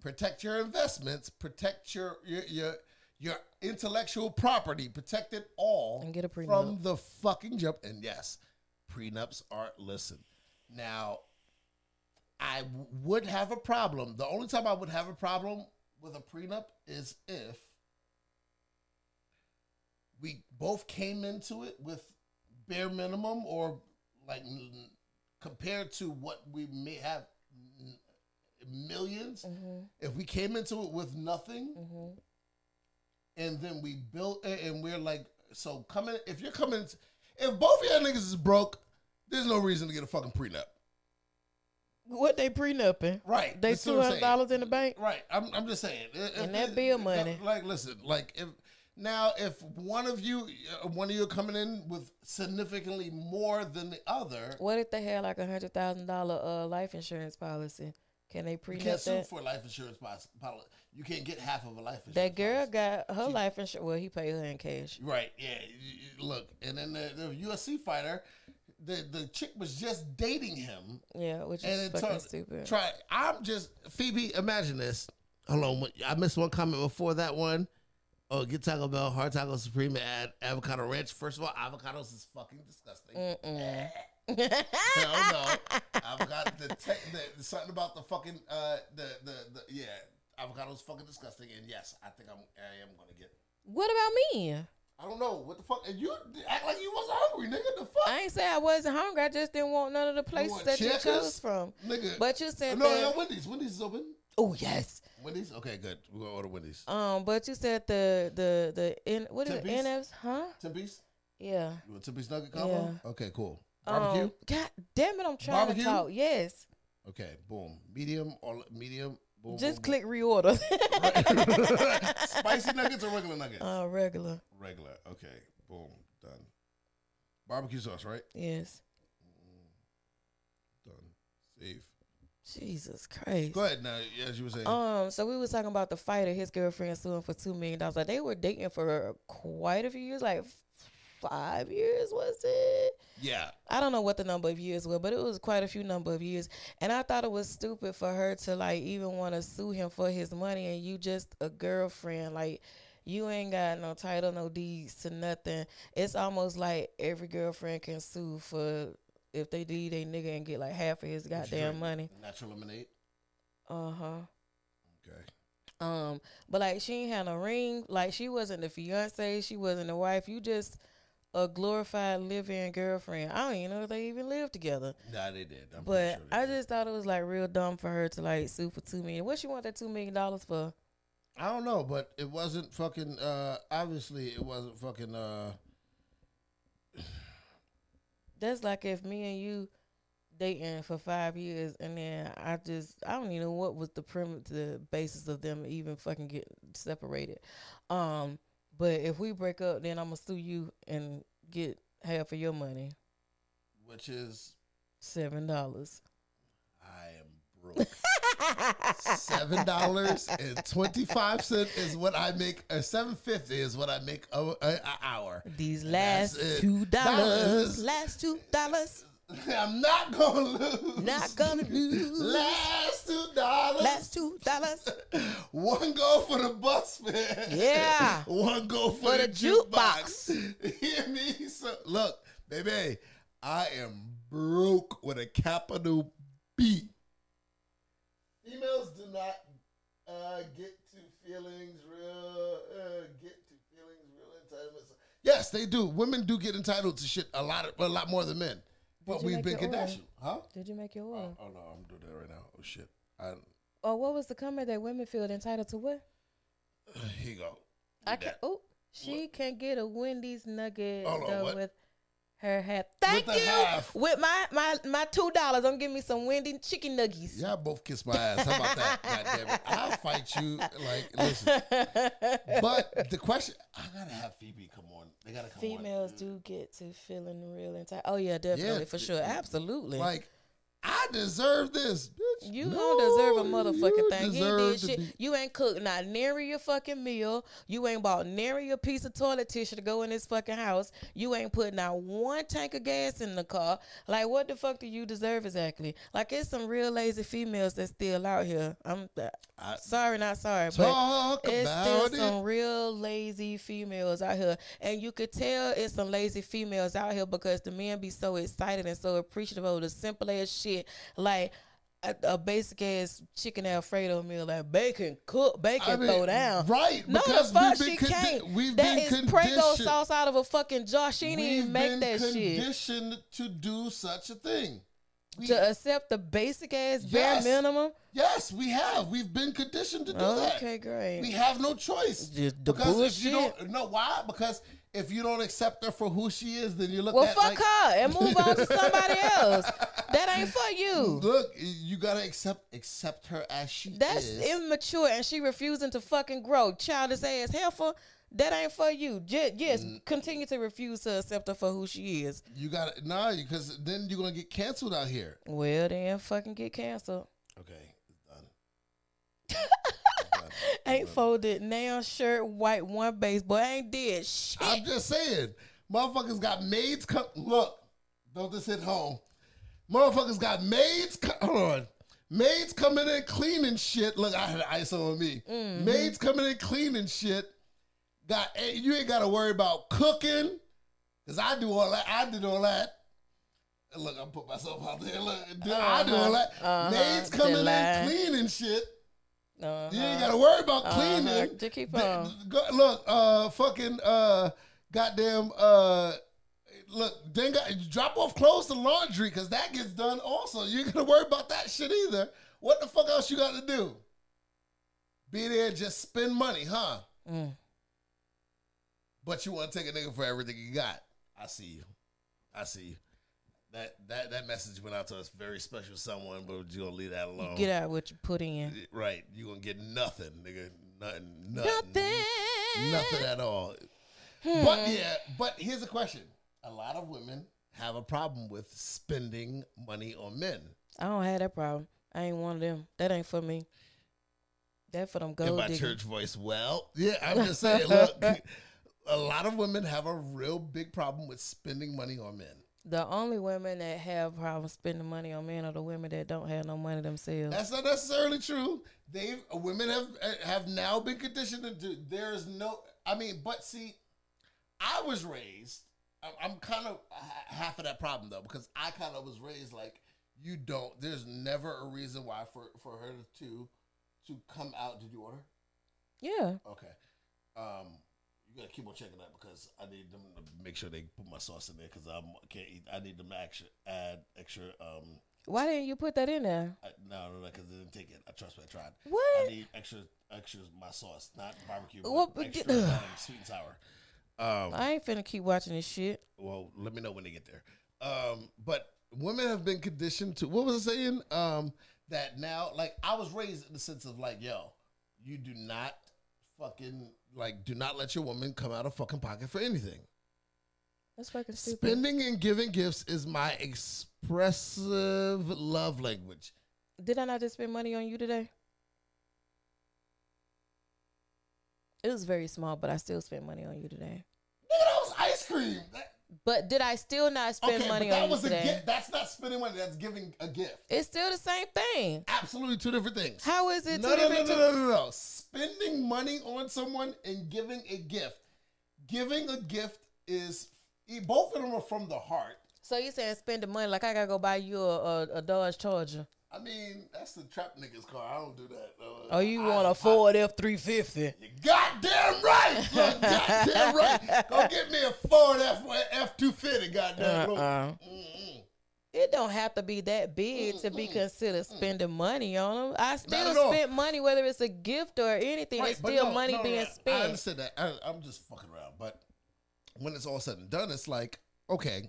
[SPEAKER 1] protect your investments, protect your your your, your intellectual property, protect it all
[SPEAKER 2] And get a prenup.
[SPEAKER 1] from the fucking jump. And yes, prenups are listen. Now, I would have a problem. The only time I would have a problem with a prenup is if we both came into it with bare minimum or like compared to what we may have n- 1000000s mm-hmm. if we came into it with nothing mm-hmm. and then we built it and we're like so coming if you're coming if both of y'all niggas is broke there's no reason to get a fucking prenup
[SPEAKER 2] What they prenupping?
[SPEAKER 1] Right,
[SPEAKER 2] They two hundred dollars in the bank.
[SPEAKER 1] Right. I'm, I'm just saying. If-
[SPEAKER 2] And that bill money.
[SPEAKER 1] Like, listen, like if now if one of you, uh, one of you coming in with significantly more than the other,
[SPEAKER 2] What if they had like a hundred thousand dollar uh life insurance policy? Can they
[SPEAKER 1] you
[SPEAKER 2] prenup
[SPEAKER 1] can't sue
[SPEAKER 2] that?
[SPEAKER 1] for a life insurance policy. You can't get half of a life insurance.
[SPEAKER 2] That girl
[SPEAKER 1] policy.
[SPEAKER 2] got her life insurance. Well, he paid her in cash.
[SPEAKER 1] Right. Yeah. you- you- Look, and then the, the UFC fighter, the the chick was just dating him,
[SPEAKER 2] Yeah, which is fucking
[SPEAKER 1] turned-
[SPEAKER 2] stupid.
[SPEAKER 1] Try. I'm just Phoebe. Imagine this. Hold on. I missed one comment before that one. Oh, get Taco Bell, hard taco supreme, add avocado ranch. First of all, avocados is fucking disgusting.
[SPEAKER 2] Mm-mm. <laughs>
[SPEAKER 1] Hell no. Avocado, the, te- the something about the fucking uh the the, the yeah, avocados fucking disgusting. And yes, I think I'm I am gonna get.
[SPEAKER 2] What about me?
[SPEAKER 1] I don't know what the fuck. And you act like you wasn't hungry, nigga. The fuck,
[SPEAKER 2] I ain't say I wasn't hungry. I just didn't want none of the places
[SPEAKER 1] want
[SPEAKER 2] that you
[SPEAKER 1] Checkers?
[SPEAKER 2] chose from.
[SPEAKER 1] nigga.
[SPEAKER 2] But you said
[SPEAKER 1] no,
[SPEAKER 2] that.
[SPEAKER 1] no, Wendy's. Wendy's is open.
[SPEAKER 2] oh yes.
[SPEAKER 1] Wendy's. Okay, good. We're gonna order Wendy's.
[SPEAKER 2] Um, but you said the the the in what is it? NFs? Huh?
[SPEAKER 1] Ten piece.
[SPEAKER 2] Yeah.
[SPEAKER 1] You want ten piece nugget combo? Okay, cool.
[SPEAKER 2] Um,
[SPEAKER 1] Barbecue.
[SPEAKER 2] God damn it! I'm trying
[SPEAKER 1] Barbecue?
[SPEAKER 2] to talk. Yes.
[SPEAKER 1] Okay, boom. Medium or medium. Boom.
[SPEAKER 2] Just
[SPEAKER 1] boom,
[SPEAKER 2] click reorder. <laughs>
[SPEAKER 1] Spicy nuggets or regular nuggets?
[SPEAKER 2] uh, regular.
[SPEAKER 1] regular. Okay, boom. Done. Barbecue sauce, right?
[SPEAKER 2] Yes.
[SPEAKER 1] Done. Save.
[SPEAKER 2] Jesus Christ.
[SPEAKER 1] Go ahead now. As you were saying.
[SPEAKER 2] Um, so we was talking about the fighter, his girlfriend suing for two million dollars. Like they were dating for quite a few years, like five years, was it?
[SPEAKER 1] yeah.
[SPEAKER 2] I don't know what the number of years were, but it was quite a few number of years. And I thought it was stupid for her to like even want to sue him for his money and you just a girlfriend. Like you ain't got no title, no deeds to nothing. It's almost like every girlfriend can sue for if they leave a nigga and get like half of his goddamn money.
[SPEAKER 1] Natural lemonade.
[SPEAKER 2] Uh huh.
[SPEAKER 1] Okay.
[SPEAKER 2] Um, but like she ain't had no ring. Like she wasn't the fiance. She wasn't the wife. You just a glorified live-in girlfriend. I don't even know if they even lived together.
[SPEAKER 1] Nah, they did. I'm
[SPEAKER 2] But
[SPEAKER 1] sure they
[SPEAKER 2] I
[SPEAKER 1] did.
[SPEAKER 2] just thought it was like real dumb for her to like sue for two million. What she want that two million dollars for?
[SPEAKER 1] I don't know, but it wasn't fucking. uh Obviously, it wasn't fucking. uh <sighs>
[SPEAKER 2] That's like if me and you dating for five years and then I just I don't even know what was the premise the basis of them even fucking get separated. Um but if we break up then I'm gonna sue you and get half of your money.
[SPEAKER 1] Which is,
[SPEAKER 2] Seven dollars.
[SPEAKER 1] I am broke. <laughs> Seven dollars and twenty five cent is what I make. Or seven fifty is what I make a, a, a hour.
[SPEAKER 2] These last two. Dollars. Last two dollars. <laughs>
[SPEAKER 1] I'm not gonna lose.
[SPEAKER 2] Not gonna lose.
[SPEAKER 1] Last two dollars.
[SPEAKER 2] Last two dollars. <laughs>
[SPEAKER 1] One go for the bus fare.
[SPEAKER 2] Yeah. <laughs>
[SPEAKER 1] One go for,
[SPEAKER 2] For
[SPEAKER 1] the,
[SPEAKER 2] the
[SPEAKER 1] jukebox. Hear me? So look, baby, I am broke with a capital B. Females do not uh, get to feelings real. Uh, get to feelings real entitlements. Yes, they do. Women do get entitled to shit a lot, a lot more than men. But
[SPEAKER 2] you
[SPEAKER 1] we've been
[SPEAKER 2] your order?
[SPEAKER 1] conditioned, huh?
[SPEAKER 2] Did you make your order?
[SPEAKER 1] Oh, oh no, I'm doing that right now. Oh shit. I,
[SPEAKER 2] Oh, what was the comment that women feel entitled to what? <sighs>
[SPEAKER 1] here you go.
[SPEAKER 2] I can
[SPEAKER 1] that.
[SPEAKER 2] Oh, she can't get a Wendy's nugget
[SPEAKER 1] Hold on,
[SPEAKER 2] though
[SPEAKER 1] what?
[SPEAKER 2] with her half. Thank
[SPEAKER 1] the
[SPEAKER 2] you.
[SPEAKER 1] half.
[SPEAKER 2] With my my my two dollars, I'm giving me some Wendy chicken nuggies.
[SPEAKER 1] Y'all both kiss my ass. How about that? God damn it. I'll fight you. Like, listen. <laughs> But the question, I gotta have Phoebe come on. They gotta come on.
[SPEAKER 2] Females
[SPEAKER 1] on.
[SPEAKER 2] do get to feeling real entitled. Oh yeah, definitely
[SPEAKER 1] Yeah,
[SPEAKER 2] for sure, absolutely.
[SPEAKER 1] Like, I deserve this, bitch.
[SPEAKER 2] You
[SPEAKER 1] No,
[SPEAKER 2] don't deserve a motherfucking thing. You ain't
[SPEAKER 1] deserve
[SPEAKER 2] did shit.
[SPEAKER 1] be-
[SPEAKER 2] You ain't cooked not nary a fucking meal. You ain't bought nary a piece of toilet tissue to go in this fucking house. You ain't put not one tank of gas in the car. Like, what the fuck do you deserve exactly? Like, it's some real lazy females that's still out here. I'm uh,
[SPEAKER 1] I-
[SPEAKER 2] sorry, not sorry, but
[SPEAKER 1] Talk
[SPEAKER 2] it's still
[SPEAKER 1] about
[SPEAKER 2] some real lazy females out here, and you could tell it's some lazy females out here because the men be so excited and so appreciative of the simple ass shit, like a, a basic ass chicken alfredo meal, like bacon cook, bacon
[SPEAKER 1] I mean,
[SPEAKER 2] throw down.
[SPEAKER 1] right,
[SPEAKER 2] No,
[SPEAKER 1] because
[SPEAKER 2] the fuck she
[SPEAKER 1] condi-
[SPEAKER 2] can't.
[SPEAKER 1] we've
[SPEAKER 2] That
[SPEAKER 1] been
[SPEAKER 2] is Prego
[SPEAKER 1] conditioned-
[SPEAKER 2] sauce out of a fucking jar. She didn't even make
[SPEAKER 1] been
[SPEAKER 2] that shit.
[SPEAKER 1] conditioned to do such a thing. We-
[SPEAKER 2] To accept the basic ass bare
[SPEAKER 1] Yes.
[SPEAKER 2] minimum.
[SPEAKER 1] yes, we have. We've been conditioned to do that.
[SPEAKER 2] Okay, great.
[SPEAKER 1] We have no choice.
[SPEAKER 2] Just the
[SPEAKER 1] because if you don't know why, because if you don't accept her for who she is, then you look
[SPEAKER 2] Well, fuck
[SPEAKER 1] like,
[SPEAKER 2] her and move on to somebody else. That ain't for you.
[SPEAKER 1] Look, you gotta accept accept her as she is.
[SPEAKER 2] That's
[SPEAKER 1] is.
[SPEAKER 2] immature, and she refusing to fucking grow. Childish ass heifer. That ain't for you. Just, yes,
[SPEAKER 1] Mm.
[SPEAKER 2] continue to refuse to accept her for who she is.
[SPEAKER 1] you gotta nah, because then you're gonna get canceled out here.
[SPEAKER 2] Well, then fucking get canceled.
[SPEAKER 1] Okay, done. <laughs> <laughs>
[SPEAKER 2] Ain't folded nail shirt, white one base, but ain't did shit.
[SPEAKER 1] I'm just saying, motherfuckers got maids come. Look, don't just hit home. Motherfuckers got maids. Co- hold on. Maids coming in cleaning shit. Look, I had ISO on me.
[SPEAKER 2] Mm-hmm.
[SPEAKER 1] Maids coming in cleaning shit. got you ain't got to worry about cooking, cause I do all that. I did all that. Look, I put myself out there. Look, do- I do all that.
[SPEAKER 2] Uh-huh.
[SPEAKER 1] Maids coming in cleaning shit.
[SPEAKER 2] Uh-huh.
[SPEAKER 1] You ain't gotta worry about
[SPEAKER 2] Uh-huh.
[SPEAKER 1] cleaning.
[SPEAKER 2] Just keep on.
[SPEAKER 1] look, uh, fucking, uh, goddamn, uh, look, then got, drop off clothes to laundry because that gets done also. You ain't gonna worry about that shit either. What the fuck else you got to do? Be there, just spend money, huh?
[SPEAKER 2] Mm.
[SPEAKER 1] But you want to take a nigga for everything you got. I see you. I see you. That that that message went out to us very special someone, but you gonna leave that alone.
[SPEAKER 2] Get out what you put in.
[SPEAKER 1] Right. You gonna get nothing, nigga. Nothing. Nothing.
[SPEAKER 2] Nothing.
[SPEAKER 1] Nothing at all.
[SPEAKER 2] Hmm.
[SPEAKER 1] But yeah, but here's a question. A lot of women have a problem with spending money on men.
[SPEAKER 2] I don't have that problem. I ain't one of them. That ain't for me. That for them
[SPEAKER 1] In my
[SPEAKER 2] diggers.
[SPEAKER 1] church voice, well, yeah, I'm just saying, look, <laughs> a lot of women have a real big problem with spending money on men.
[SPEAKER 2] The only women that have problems spending money on men are the women that don't have no money themselves.
[SPEAKER 1] That's not necessarily true. They've women have have now been conditioned to do. There is no. I mean, but see, I was raised. I'm- I'm kind of half of that problem though because I kind of was raised like you don't. There's never a reason why for for her to to come out. Did you order?
[SPEAKER 2] yeah.
[SPEAKER 1] Okay. Um, you gotta keep on checking that because I need them to make sure they put my sauce in there because I can't eat. I need them to extra add extra. Um,
[SPEAKER 2] Why didn't you put that in there?
[SPEAKER 1] I, no, no, no, because they didn't take it. I trust me, I tried.
[SPEAKER 2] What?
[SPEAKER 1] I need extra, extra my sauce, not barbecue.
[SPEAKER 2] Well,
[SPEAKER 1] but
[SPEAKER 2] but
[SPEAKER 1] extra
[SPEAKER 2] get-
[SPEAKER 1] um, <sighs> sweet and sour. Um,
[SPEAKER 2] I ain't finna keep watching this shit.
[SPEAKER 1] well, let me know when they get there. Um, but women have been conditioned to what was I saying? Um, that now, like I was raised in the sense of like, yo, you do not fucking like, do not let your woman come out of fucking pocket for anything.
[SPEAKER 2] That's fucking stupid.
[SPEAKER 1] Spending and giving gifts is my expressive love language.
[SPEAKER 2] Did I not just spend money on you today? It was very small, but I still spent money on you today.
[SPEAKER 1] Nigga, that was ice cream. That-
[SPEAKER 2] But did I still not spend
[SPEAKER 1] okay,
[SPEAKER 2] money
[SPEAKER 1] but that
[SPEAKER 2] on you
[SPEAKER 1] was a gift. That's not spending money. That's giving a gift.
[SPEAKER 2] It's still the same thing.
[SPEAKER 1] Absolutely two different things.
[SPEAKER 2] How is it
[SPEAKER 1] no,
[SPEAKER 2] two
[SPEAKER 1] no, no,
[SPEAKER 2] different?
[SPEAKER 1] no, no, no, no. Spending money on someone and giving a gift. Giving a gift is both of them are from the heart.
[SPEAKER 2] So you're saying spend the money like I gotta go buy you a, a, a Dodge Charger?
[SPEAKER 1] I mean, that's the trap niggas car. I don't do that. Uh,
[SPEAKER 2] Oh, you
[SPEAKER 1] I-
[SPEAKER 2] want
[SPEAKER 1] I-
[SPEAKER 2] a Ford F three fifty?
[SPEAKER 1] You goddamn right. <laughs> Look, goddamn right. Go get me a Ford F F two fifty. Goddamn. look.
[SPEAKER 2] Uh-uh. It don't have to be that big to be considered spending money on them. I still
[SPEAKER 1] all.
[SPEAKER 2] spent money, whether it's a gift or anything.
[SPEAKER 1] Right,
[SPEAKER 2] it's still
[SPEAKER 1] no,
[SPEAKER 2] money
[SPEAKER 1] no, no,
[SPEAKER 2] being
[SPEAKER 1] I
[SPEAKER 2] spent.
[SPEAKER 1] I understand that. I, I'm just fucking around. But when it's all said and done, it's like, okay,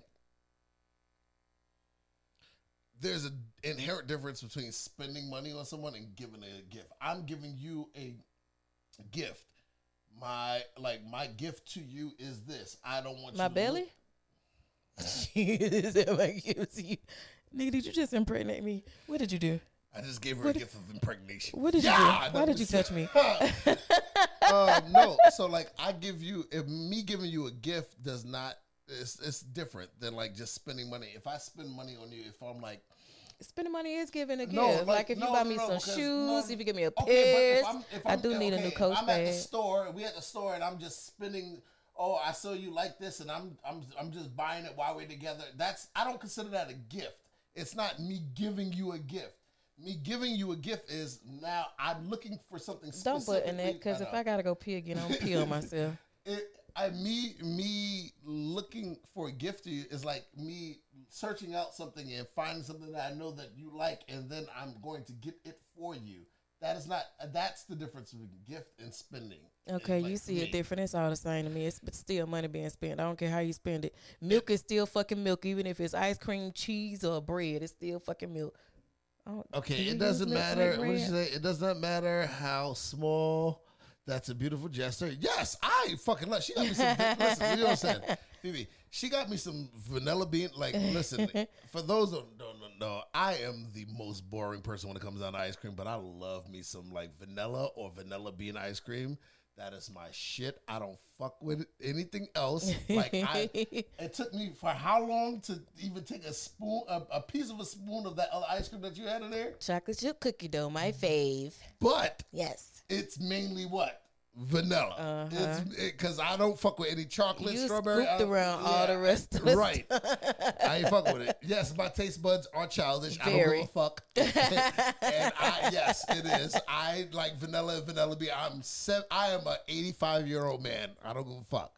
[SPEAKER 1] there's an inherent difference between spending money on someone and giving a gift. I'm giving you a gift. My like my gift to you is this. I don't want
[SPEAKER 2] My
[SPEAKER 1] you to
[SPEAKER 2] belly? Jesus, am I guilty? you? Nigga, did you just impregnate me? What did you do?
[SPEAKER 1] I just gave her
[SPEAKER 2] What
[SPEAKER 1] a gift of impregnation.
[SPEAKER 2] What did you
[SPEAKER 1] Yeah,
[SPEAKER 2] do? Why did you touch me?
[SPEAKER 1] um, <laughs> no, so like I give you, if me giving you a gift does not, it's it's different than like just spending money. If I spend money on you, if I'm like,
[SPEAKER 2] Spending money is giving a gift.
[SPEAKER 1] No,
[SPEAKER 2] like,
[SPEAKER 1] like,
[SPEAKER 2] if you buy
[SPEAKER 1] no,
[SPEAKER 2] me
[SPEAKER 1] no,
[SPEAKER 2] some shoes,
[SPEAKER 1] no,
[SPEAKER 2] if you give me a
[SPEAKER 1] okay,
[SPEAKER 2] purse,
[SPEAKER 1] if
[SPEAKER 2] I do need a new coach
[SPEAKER 1] I'm at the store. We at the store, and I'm just spending. Oh, I saw you like this, and I'm I'm I'm just buying it while we're together. That's I don't consider that a gift. It's not me giving you a gift. Me giving you a gift is now I'm looking for something.
[SPEAKER 2] Don't put in that because if. I gotta go pee again, I'm pee on myself. <laughs>
[SPEAKER 1] it I me me looking for a gift to you is like me searching out something and finding something that I know that you like and then I'm going to get it for you. That is not that's the difference between gift and spending.
[SPEAKER 2] Okay,
[SPEAKER 1] Like,
[SPEAKER 2] you see
[SPEAKER 1] me.
[SPEAKER 2] it different. It's all the same to me. It's still money being spent. I don't care how you spend it. Milk is still fucking milk, even if it's ice cream, cheese, or bread. It's still fucking milk.
[SPEAKER 1] Okay, it doesn't
[SPEAKER 2] milk to make
[SPEAKER 1] matter. What did you say? It does not matter how small. That's a beautiful gesture. Yes, I fucking love. She got me some. listen, you know what I'm saying, <laughs> Phoebe? She got me some vanilla bean. Like, listen, <laughs> for those who don't know, I am the most boring person when it comes down to ice cream. But I love me some like vanilla or vanilla bean ice cream. That is my shit. I don't fuck with anything else. Like, I, <laughs> it took me for how long to even take a spoon, a, a piece of a spoon of that other ice cream that you had in there?
[SPEAKER 2] Chocolate chip cookie dough, my fave.
[SPEAKER 1] But
[SPEAKER 2] Yes.
[SPEAKER 1] it's mainly what vanilla. It's because I don't fuck with any chocolate,
[SPEAKER 2] Uh-huh. You
[SPEAKER 1] strawberry. I-
[SPEAKER 2] around all the rest of the
[SPEAKER 1] Right. I ain't fuck with it. Yes, my taste buds are childish. I don't give a fuck. <laughs> and I yes, it is. I like vanilla and vanilla beer. I'm seven, I am a 85 year old man. I don't give a fuck.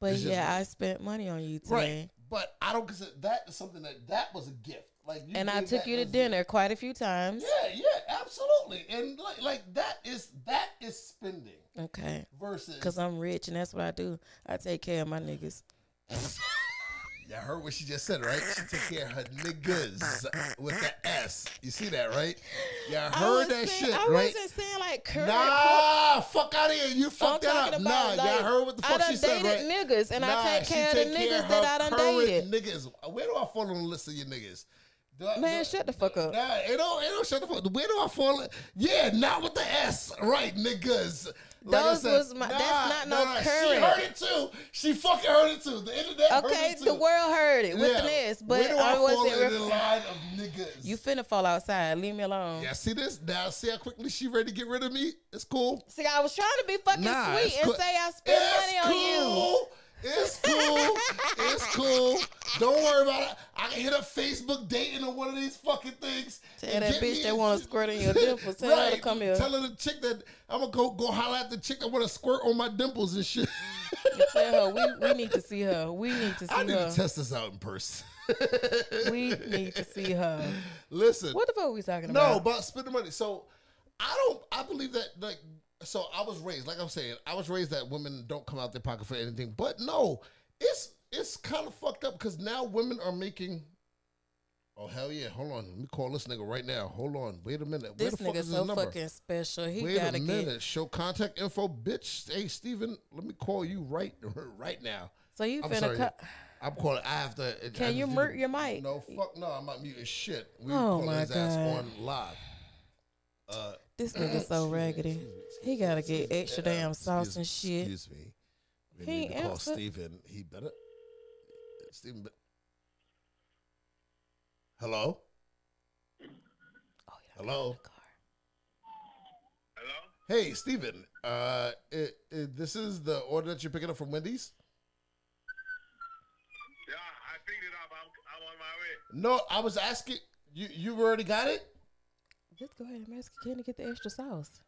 [SPEAKER 2] But
[SPEAKER 1] It's
[SPEAKER 2] yeah, I spent money on you today.
[SPEAKER 1] Right. But I don't consider that is something that that was a gift. Like you
[SPEAKER 2] And I took you to dinner quite a few times.
[SPEAKER 1] Yeah, yeah, absolutely. And like like that is that is spending
[SPEAKER 2] Okay.
[SPEAKER 1] versus
[SPEAKER 2] Cause I'm rich and that's what I do. I take care of my niggas.
[SPEAKER 1] Y'all heard what she just said, right? She take care of her niggas with the S. You see that, right? Y'all
[SPEAKER 2] I
[SPEAKER 1] heard that
[SPEAKER 2] saying-
[SPEAKER 1] shit,
[SPEAKER 2] I
[SPEAKER 1] right?
[SPEAKER 2] wasn't saying like current.
[SPEAKER 1] Nah, fuck out of here. You
[SPEAKER 2] I'm
[SPEAKER 1] fucked that
[SPEAKER 2] talking
[SPEAKER 1] up. Nah,
[SPEAKER 2] like,
[SPEAKER 1] y'all heard what the
[SPEAKER 2] I
[SPEAKER 1] fuck she said,
[SPEAKER 2] dated
[SPEAKER 1] right?
[SPEAKER 2] niggas and
[SPEAKER 1] Nah,
[SPEAKER 2] I take care of the niggas that I done dated.
[SPEAKER 1] Niggas. Where do I fall on the list of your niggas? I-
[SPEAKER 2] Man,
[SPEAKER 1] do-
[SPEAKER 2] shut the fuck up.
[SPEAKER 1] Nah, it don't, it don't shut the fuck. Where do I fall? Yeah, not with the S, right, niggas. Like
[SPEAKER 2] Those
[SPEAKER 1] said,
[SPEAKER 2] was my- that's not no
[SPEAKER 1] She
[SPEAKER 2] current.
[SPEAKER 1] heard it too. She fucking heard it too. The internet heard
[SPEAKER 2] Okay,
[SPEAKER 1] it too.
[SPEAKER 2] the world heard it with
[SPEAKER 1] Yeah.
[SPEAKER 2] an S, but Where
[SPEAKER 1] do
[SPEAKER 2] I
[SPEAKER 1] I fall in the line of niggas?
[SPEAKER 2] you finna fall outside. Leave me alone.
[SPEAKER 1] yeah, see this? Now see how quickly she ready to get rid of me? It's cool.
[SPEAKER 2] See, I was trying to be fucking
[SPEAKER 1] Nah,
[SPEAKER 2] sweet and
[SPEAKER 1] cool.
[SPEAKER 2] say I spent money on you.
[SPEAKER 1] It's cool. it's cool. Don't worry about it. I can hit a Facebook dating or one of these fucking things.
[SPEAKER 2] Tell
[SPEAKER 1] and
[SPEAKER 2] that bitch that wanna squirt in your dimples, tell her to come here.
[SPEAKER 1] Tell her the chick that I'm gonna go go holler at the chick that wanna squirt on my dimples and shit.
[SPEAKER 2] Tell her we, we need to see her. We need to see
[SPEAKER 1] I need
[SPEAKER 2] her.
[SPEAKER 1] to test this out in person.
[SPEAKER 2] we need to see her.
[SPEAKER 1] Listen.
[SPEAKER 2] What the fuck are we talking about?
[SPEAKER 1] No,
[SPEAKER 2] about?
[SPEAKER 1] spending money. So I don't. I believe that like. So I was raised, like I'm saying, I was raised that women don't come out their pocket for anything. But no, it's it's kind of fucked up because now women are making. Oh hell yeah! Hold on, let me call this nigga right now. Hold on, wait a minute. Where
[SPEAKER 2] this
[SPEAKER 1] the
[SPEAKER 2] nigga
[SPEAKER 1] is
[SPEAKER 2] so
[SPEAKER 1] number?
[SPEAKER 2] fucking special. He
[SPEAKER 1] Wait a
[SPEAKER 2] gotta
[SPEAKER 1] minute.
[SPEAKER 2] get.
[SPEAKER 1] Show contact info, bitch. Hey Steven, let me call you right <laughs> right now.
[SPEAKER 2] So you
[SPEAKER 1] I'm
[SPEAKER 2] finna cut.
[SPEAKER 1] I'm calling. I have to. I
[SPEAKER 2] Can you
[SPEAKER 1] just
[SPEAKER 2] mute your mic?
[SPEAKER 1] No, fuck no. I'm not muting shit. We
[SPEAKER 2] Oh,
[SPEAKER 1] calling his ass on live. Uh,
[SPEAKER 2] This nigga so raggedy. He gotta get extra damn sauce and shit.
[SPEAKER 1] Excuse me. We
[SPEAKER 2] He
[SPEAKER 1] need to call
[SPEAKER 2] answered.
[SPEAKER 1] Steven. He better. Steven. Be- Hello.
[SPEAKER 2] Oh,
[SPEAKER 1] Hello.
[SPEAKER 3] Hello?
[SPEAKER 1] Hey, Steven. Uh, it, it, this is the order that you're picking up from Wendy's.
[SPEAKER 3] Yeah, I picked it up. I'm, I'm on my way.
[SPEAKER 1] No, I was asking. You you've already got it.
[SPEAKER 2] Just go ahead and ask Ken to get the extra sauce.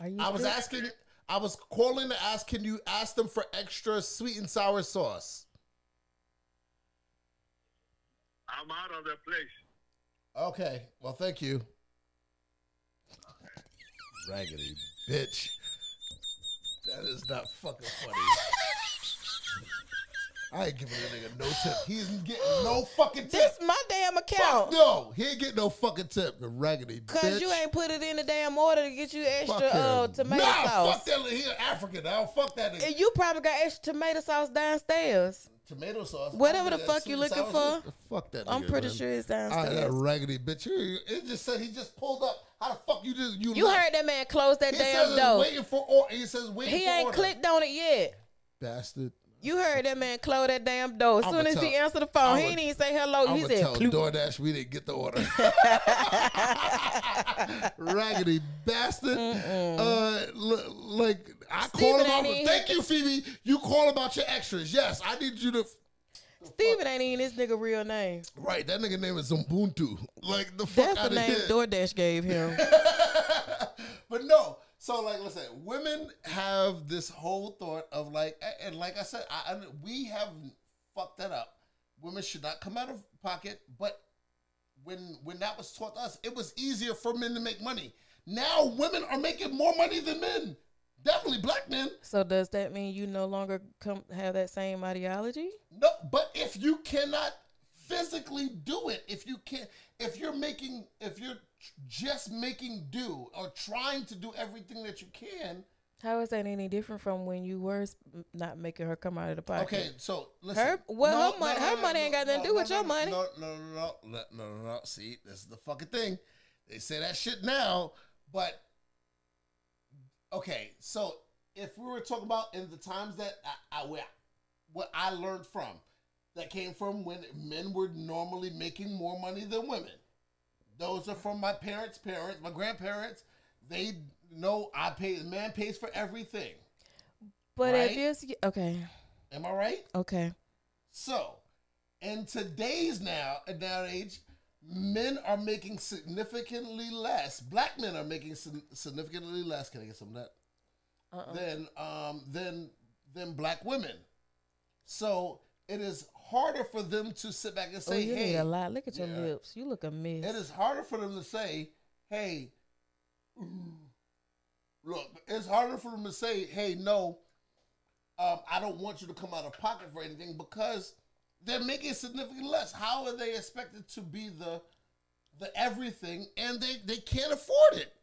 [SPEAKER 2] Are you?
[SPEAKER 1] I was
[SPEAKER 2] still-
[SPEAKER 1] asking. I was calling to ask. Can you ask them for extra sweet and sour sauce?
[SPEAKER 3] I'm out of the place.
[SPEAKER 1] Okay. Well, thank you. Raggedy bitch. That is not fucking funny. <laughs> I ain't giving a nigga no tip. He isn't getting no fucking tip.
[SPEAKER 2] This my damn
[SPEAKER 1] Fuck
[SPEAKER 2] account.
[SPEAKER 1] no. He ain't getting no fucking tip. The raggedy bitch.
[SPEAKER 2] Cause you ain't put it in the damn order to get you extra uh, tomato
[SPEAKER 1] nah,
[SPEAKER 2] sauce.
[SPEAKER 1] fuck that. He an African. I don't fuck that nigga.
[SPEAKER 2] And you probably got extra tomato sauce downstairs.
[SPEAKER 1] Tomato sauce.
[SPEAKER 2] Whatever the fuck you looking for.
[SPEAKER 1] Fuck that.
[SPEAKER 2] I'm
[SPEAKER 1] nigga,
[SPEAKER 2] pretty
[SPEAKER 1] man.
[SPEAKER 2] sure it's
[SPEAKER 1] Ah, that
[SPEAKER 2] downstairs.
[SPEAKER 1] raggedy bitch. It just said he just pulled up. How the fuck you just you?
[SPEAKER 2] You
[SPEAKER 1] left?
[SPEAKER 2] heard that man close that
[SPEAKER 1] He
[SPEAKER 2] damn door.
[SPEAKER 1] waiting for or he says waiting
[SPEAKER 2] He ain't
[SPEAKER 1] order.
[SPEAKER 2] clicked on it yet.
[SPEAKER 1] Bastard.
[SPEAKER 2] You heard that man close that damn door. As soon as he answered the phone, he didn't even say hello.
[SPEAKER 1] I'm
[SPEAKER 2] he said,
[SPEAKER 1] tell. DoorDash we didn't get the order. <laughs> Raggedy bastard. Uh, l- like I call
[SPEAKER 2] Steven
[SPEAKER 1] him out. Thank you, Phoebe. You call about your extras. Yes, I need you to.
[SPEAKER 2] Steven ain't even this nigga real name.
[SPEAKER 1] Right, that nigga name is Ubuntu. Like the fuck
[SPEAKER 2] That's
[SPEAKER 1] out
[SPEAKER 2] the name
[SPEAKER 1] here.
[SPEAKER 2] DoorDash gave him. <laughs>
[SPEAKER 1] But no. So like, listen, women have this whole thought of like, and like I said, I, I we have fucked that up. Women should not come out of pocket, but when when that was taught to us, it was easier for men to make money. Now women are making more money than men. Definitely black men.
[SPEAKER 2] so does that mean you no longer come have that same ideology?
[SPEAKER 1] No, but if you cannot physically do it, if you can't, if you're making, if you're just making do or trying to do everything that you can,
[SPEAKER 2] How is that any different from when you were not making her come out of the pocket?
[SPEAKER 1] Okay, so listen.
[SPEAKER 2] Her- well, her money- her money ain't got nothing to do with
[SPEAKER 1] no,
[SPEAKER 2] your
[SPEAKER 1] no,
[SPEAKER 2] money.
[SPEAKER 1] No, no, no, no, no, no, no, no. See, this is the fucking thing. They say that shit now, but okay. So if we were talking about in the times that I, I where, what I learned from, that came from when men were normally making more money than women. Those are from my parents' parents, my grandparents. They know I pay. The man pays for everything.
[SPEAKER 2] But
[SPEAKER 1] Right?
[SPEAKER 2] if it's okay,
[SPEAKER 1] Am I right?
[SPEAKER 2] okay,
[SPEAKER 1] So, in today's now now and age, men are making significantly less. Black men are making significantly less. Can I get some of that?
[SPEAKER 2] Uh-uh.
[SPEAKER 1] Than um than than black women. So it is harder for them to sit back and
[SPEAKER 2] oh,
[SPEAKER 1] say,
[SPEAKER 2] you
[SPEAKER 1] "Hey."
[SPEAKER 2] a lot. Look at your
[SPEAKER 1] Yeah.
[SPEAKER 2] lips. You look a mess.
[SPEAKER 1] It is harder for them to say, "Hey." Look, it's harder for them to say, "Hey, no, um, I don't want you to come out of pocket for anything," because they're making significantly less. How are they expected to be the the everything, and they they can't afford it?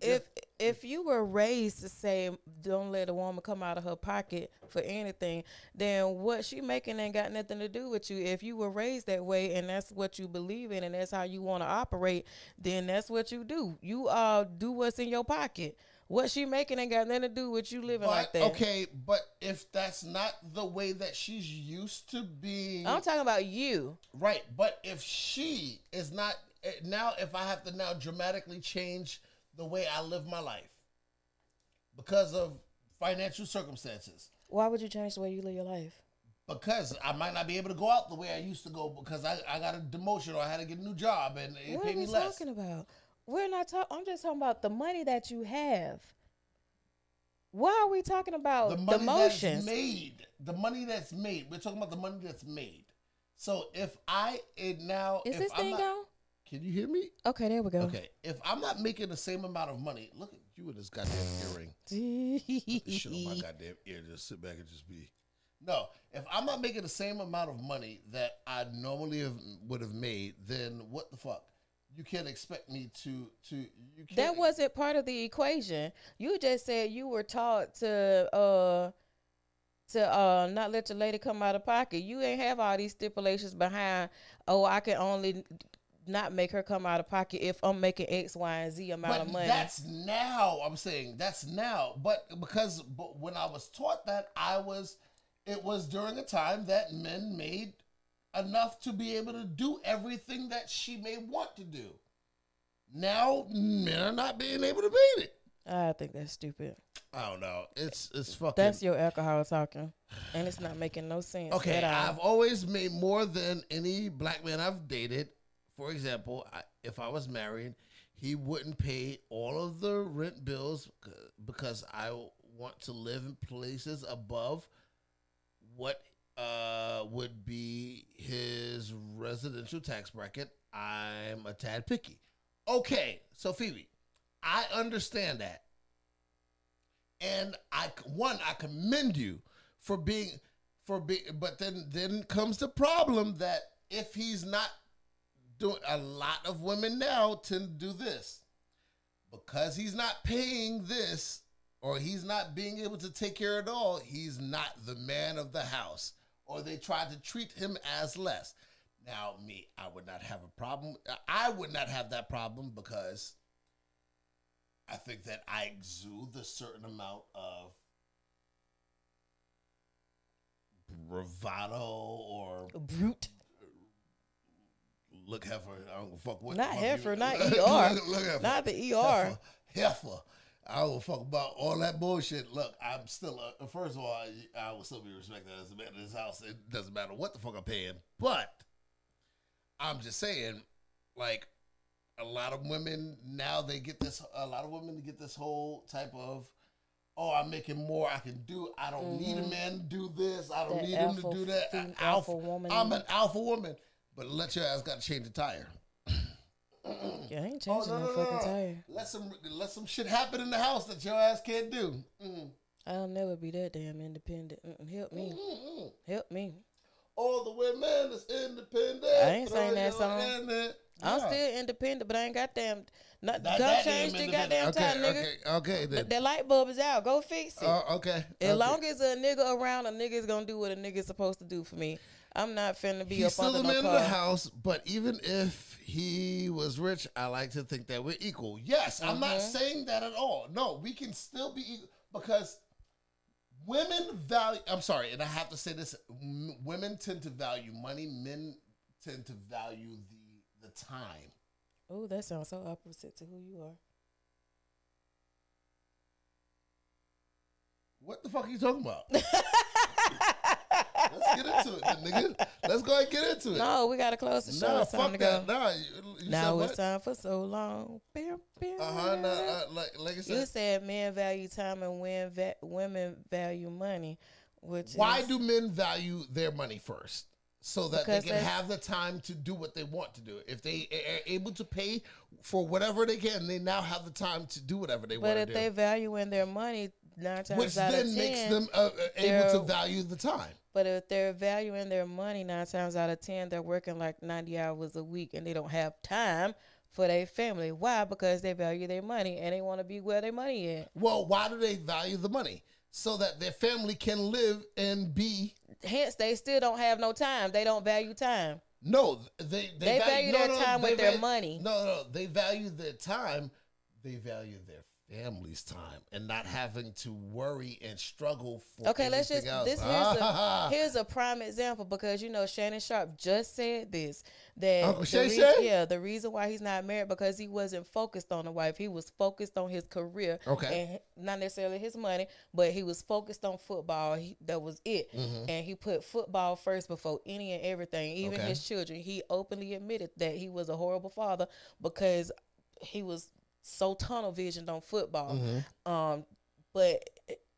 [SPEAKER 2] If if you were raised to say don't let a woman come out of her pocket for anything, then what she making ain't got nothing to do with you. If you were raised that way and that's what you believe in and that's how you want to operate, then that's what you do. You uh do what's in your pocket. What she making ain't got nothing to do with you living like that.
[SPEAKER 1] okay, but if that's not the way that she's used to being,
[SPEAKER 2] I'm talking about you.
[SPEAKER 1] Right, but if she is not eh, now, if I have to now dramatically change the way I live my life because of financial circumstances,
[SPEAKER 2] Why would you change the way you live your life?
[SPEAKER 1] because I might not be able to go out the way I used to go because I, I got a demotion or I had to get a new job and it
[SPEAKER 2] What
[SPEAKER 1] paid me less.
[SPEAKER 2] What are we talking about? We're not talking. I'm just talking about the money that you have. Why are we talking about
[SPEAKER 1] The money that's made, the money that's made. We're talking about the money that's made. So if I it now,
[SPEAKER 2] Is
[SPEAKER 1] if
[SPEAKER 2] this
[SPEAKER 1] I'm
[SPEAKER 2] thing
[SPEAKER 1] not-
[SPEAKER 2] on?
[SPEAKER 1] Can you hear me?
[SPEAKER 2] Okay, there we go.
[SPEAKER 1] Okay, if I'm not making the same amount of money, look at you with this goddamn earring. <laughs> shit on my goddamn ear. Just sit back and just be. No, if I'm not making the same amount of money that I normally have, would have made, then what the fuck? You can't expect me to to. You can't.
[SPEAKER 2] that wasn't part of the equation. You just said you were taught to uh to uh not let your lady come out of pocket. You ain't have all these stipulations behind. Oh, I can only not make her come out of pocket if I'm making X, Y, and Z amount
[SPEAKER 1] But
[SPEAKER 2] of money.
[SPEAKER 1] that's now. I'm saying that's now. But because but when I was taught that, I was. It was during a time that men made enough to be able to do everything that she may want to do. Now men are not being able to beat it.
[SPEAKER 2] I think that's stupid.
[SPEAKER 1] I don't know. It's it's fucking.
[SPEAKER 2] That's your alcohol talking, and it's not making no sense.
[SPEAKER 1] Okay. I've always made more than any black man I've dated. For example, I, if I was married, he wouldn't pay all of the rent bills because I want to live in places above what uh, would be his residential tax bracket. I'm a tad picky. Okay, so Phoebe, I understand that and I one I commend you for being for being but then then comes the problem that if he's not doing a lot of women now tend to do this. Because he's not paying this or he's not being able to take care of it all he's not the man of the house. Or they try to treat him as less. Now me I would not have a problem I would not have that problem because I think that I exude a certain amount of bravado or
[SPEAKER 2] brute.
[SPEAKER 1] Look heifer. I don't give a fuck what.
[SPEAKER 2] Not heifer, not <laughs>
[SPEAKER 1] Look-
[SPEAKER 2] ER.
[SPEAKER 1] look heifer.
[SPEAKER 2] Not the ER.
[SPEAKER 1] Heifer, heifer. I don't fuck about all that bullshit. Look, I'm still. A, first of all, I, I will still be respected as a man in this house. It doesn't matter what the fuck I'm paying, but I'm just saying, like a lot of women now they get this. A lot of women get this whole type of. Oh, I'm making more. I can do. I don't need a man to do this. I don't
[SPEAKER 2] That
[SPEAKER 1] need him to do that. I-
[SPEAKER 2] alpha woman.
[SPEAKER 1] I'm an alpha woman, but let your ass got to change the tire. <clears throat>
[SPEAKER 2] Yeah, I ain't
[SPEAKER 1] Oh,
[SPEAKER 2] changing no, fucking tire.
[SPEAKER 1] Let some let some shit happen in the house that your ass can't do. Mm.
[SPEAKER 2] I'll never be that damn independent. Mm-mm, help me.
[SPEAKER 1] Mm-mm.
[SPEAKER 2] Help me.
[SPEAKER 1] All the women is independent.
[SPEAKER 2] I ain't saying that song. I'm
[SPEAKER 1] Yeah.
[SPEAKER 2] still independent, but I ain't got damn. Not,
[SPEAKER 1] Not
[SPEAKER 2] go change the goddamn
[SPEAKER 1] independent.
[SPEAKER 2] time, nigga.
[SPEAKER 1] okay, Okay, okay then.
[SPEAKER 2] That light bulb is out. Go fix it.
[SPEAKER 1] Uh, okay.
[SPEAKER 2] as
[SPEAKER 1] okay.
[SPEAKER 2] long as a nigga around, a nigga is gonna do what a nigga is supposed to do for me. I'm not finna be
[SPEAKER 1] He's still the
[SPEAKER 2] no
[SPEAKER 1] man
[SPEAKER 2] car.
[SPEAKER 1] of the house, but even if he was rich, I like to think that we're equal. Yes, I'm not
[SPEAKER 2] Mm-hmm.
[SPEAKER 1] saying that at all. No, we can still be equal because women value. I'm sorry, and I have to say this: women tend to value money. Men tend to value the the time.
[SPEAKER 2] Oh, that sounds so opposite to who you are.
[SPEAKER 1] What the fuck are you talking about? <laughs> Let's get into it, nigga. Let's go ahead and get into it.
[SPEAKER 2] No, we gotta close the show.
[SPEAKER 1] nah,
[SPEAKER 2] it's time
[SPEAKER 1] fuck
[SPEAKER 2] to
[SPEAKER 1] that.
[SPEAKER 2] go.
[SPEAKER 1] Nah, you, you
[SPEAKER 2] now it's
[SPEAKER 1] what?
[SPEAKER 2] time for so long.
[SPEAKER 1] Uh huh. Nah, uh, like, like I said,
[SPEAKER 2] You
[SPEAKER 1] said,
[SPEAKER 2] men value time and women va- women value money, which
[SPEAKER 1] why
[SPEAKER 2] is,
[SPEAKER 1] do men value their money first? So that
[SPEAKER 2] Because
[SPEAKER 1] they can have the time to do what they want to do. If they are able to pay for whatever they can, they now have the time to do whatever they want to do.
[SPEAKER 2] But if they value in their money nine times
[SPEAKER 1] which
[SPEAKER 2] out
[SPEAKER 1] then
[SPEAKER 2] of ten,
[SPEAKER 1] makes them uh, uh, able to value the time.
[SPEAKER 2] But if they're valuing their money nine times out of ten, they're working like ninety hours a week and they don't have time for their family. Why? Because they value their money and they want to be where their money is.
[SPEAKER 1] Well, why do they value the money? So that their family can live and be.
[SPEAKER 2] Hence, they still don't have no time. They don't value time.
[SPEAKER 1] No, they they,
[SPEAKER 2] They value their time with
[SPEAKER 1] they
[SPEAKER 2] their money.
[SPEAKER 1] No, no, they value their time. They value their family's time and not having to worry and struggle for.
[SPEAKER 2] Okay, let's just
[SPEAKER 1] else.
[SPEAKER 2] this here's a <laughs> here's a prime example because you know Shannon Sharpe just said this that
[SPEAKER 1] Uncle
[SPEAKER 2] the
[SPEAKER 1] Shay
[SPEAKER 2] reason,
[SPEAKER 1] Shay?
[SPEAKER 2] yeah the reason why he's not married because he wasn't focused on the wife he was focused on his career
[SPEAKER 1] Okay.
[SPEAKER 2] and not necessarily his money but he was focused on football he, that was it and he put football first before any and everything even
[SPEAKER 1] Mm-hmm. Okay.
[SPEAKER 2] his children he openly admitted that he was a horrible father because he was so tunnel visioned on football.
[SPEAKER 1] Mm-hmm.
[SPEAKER 2] Um, but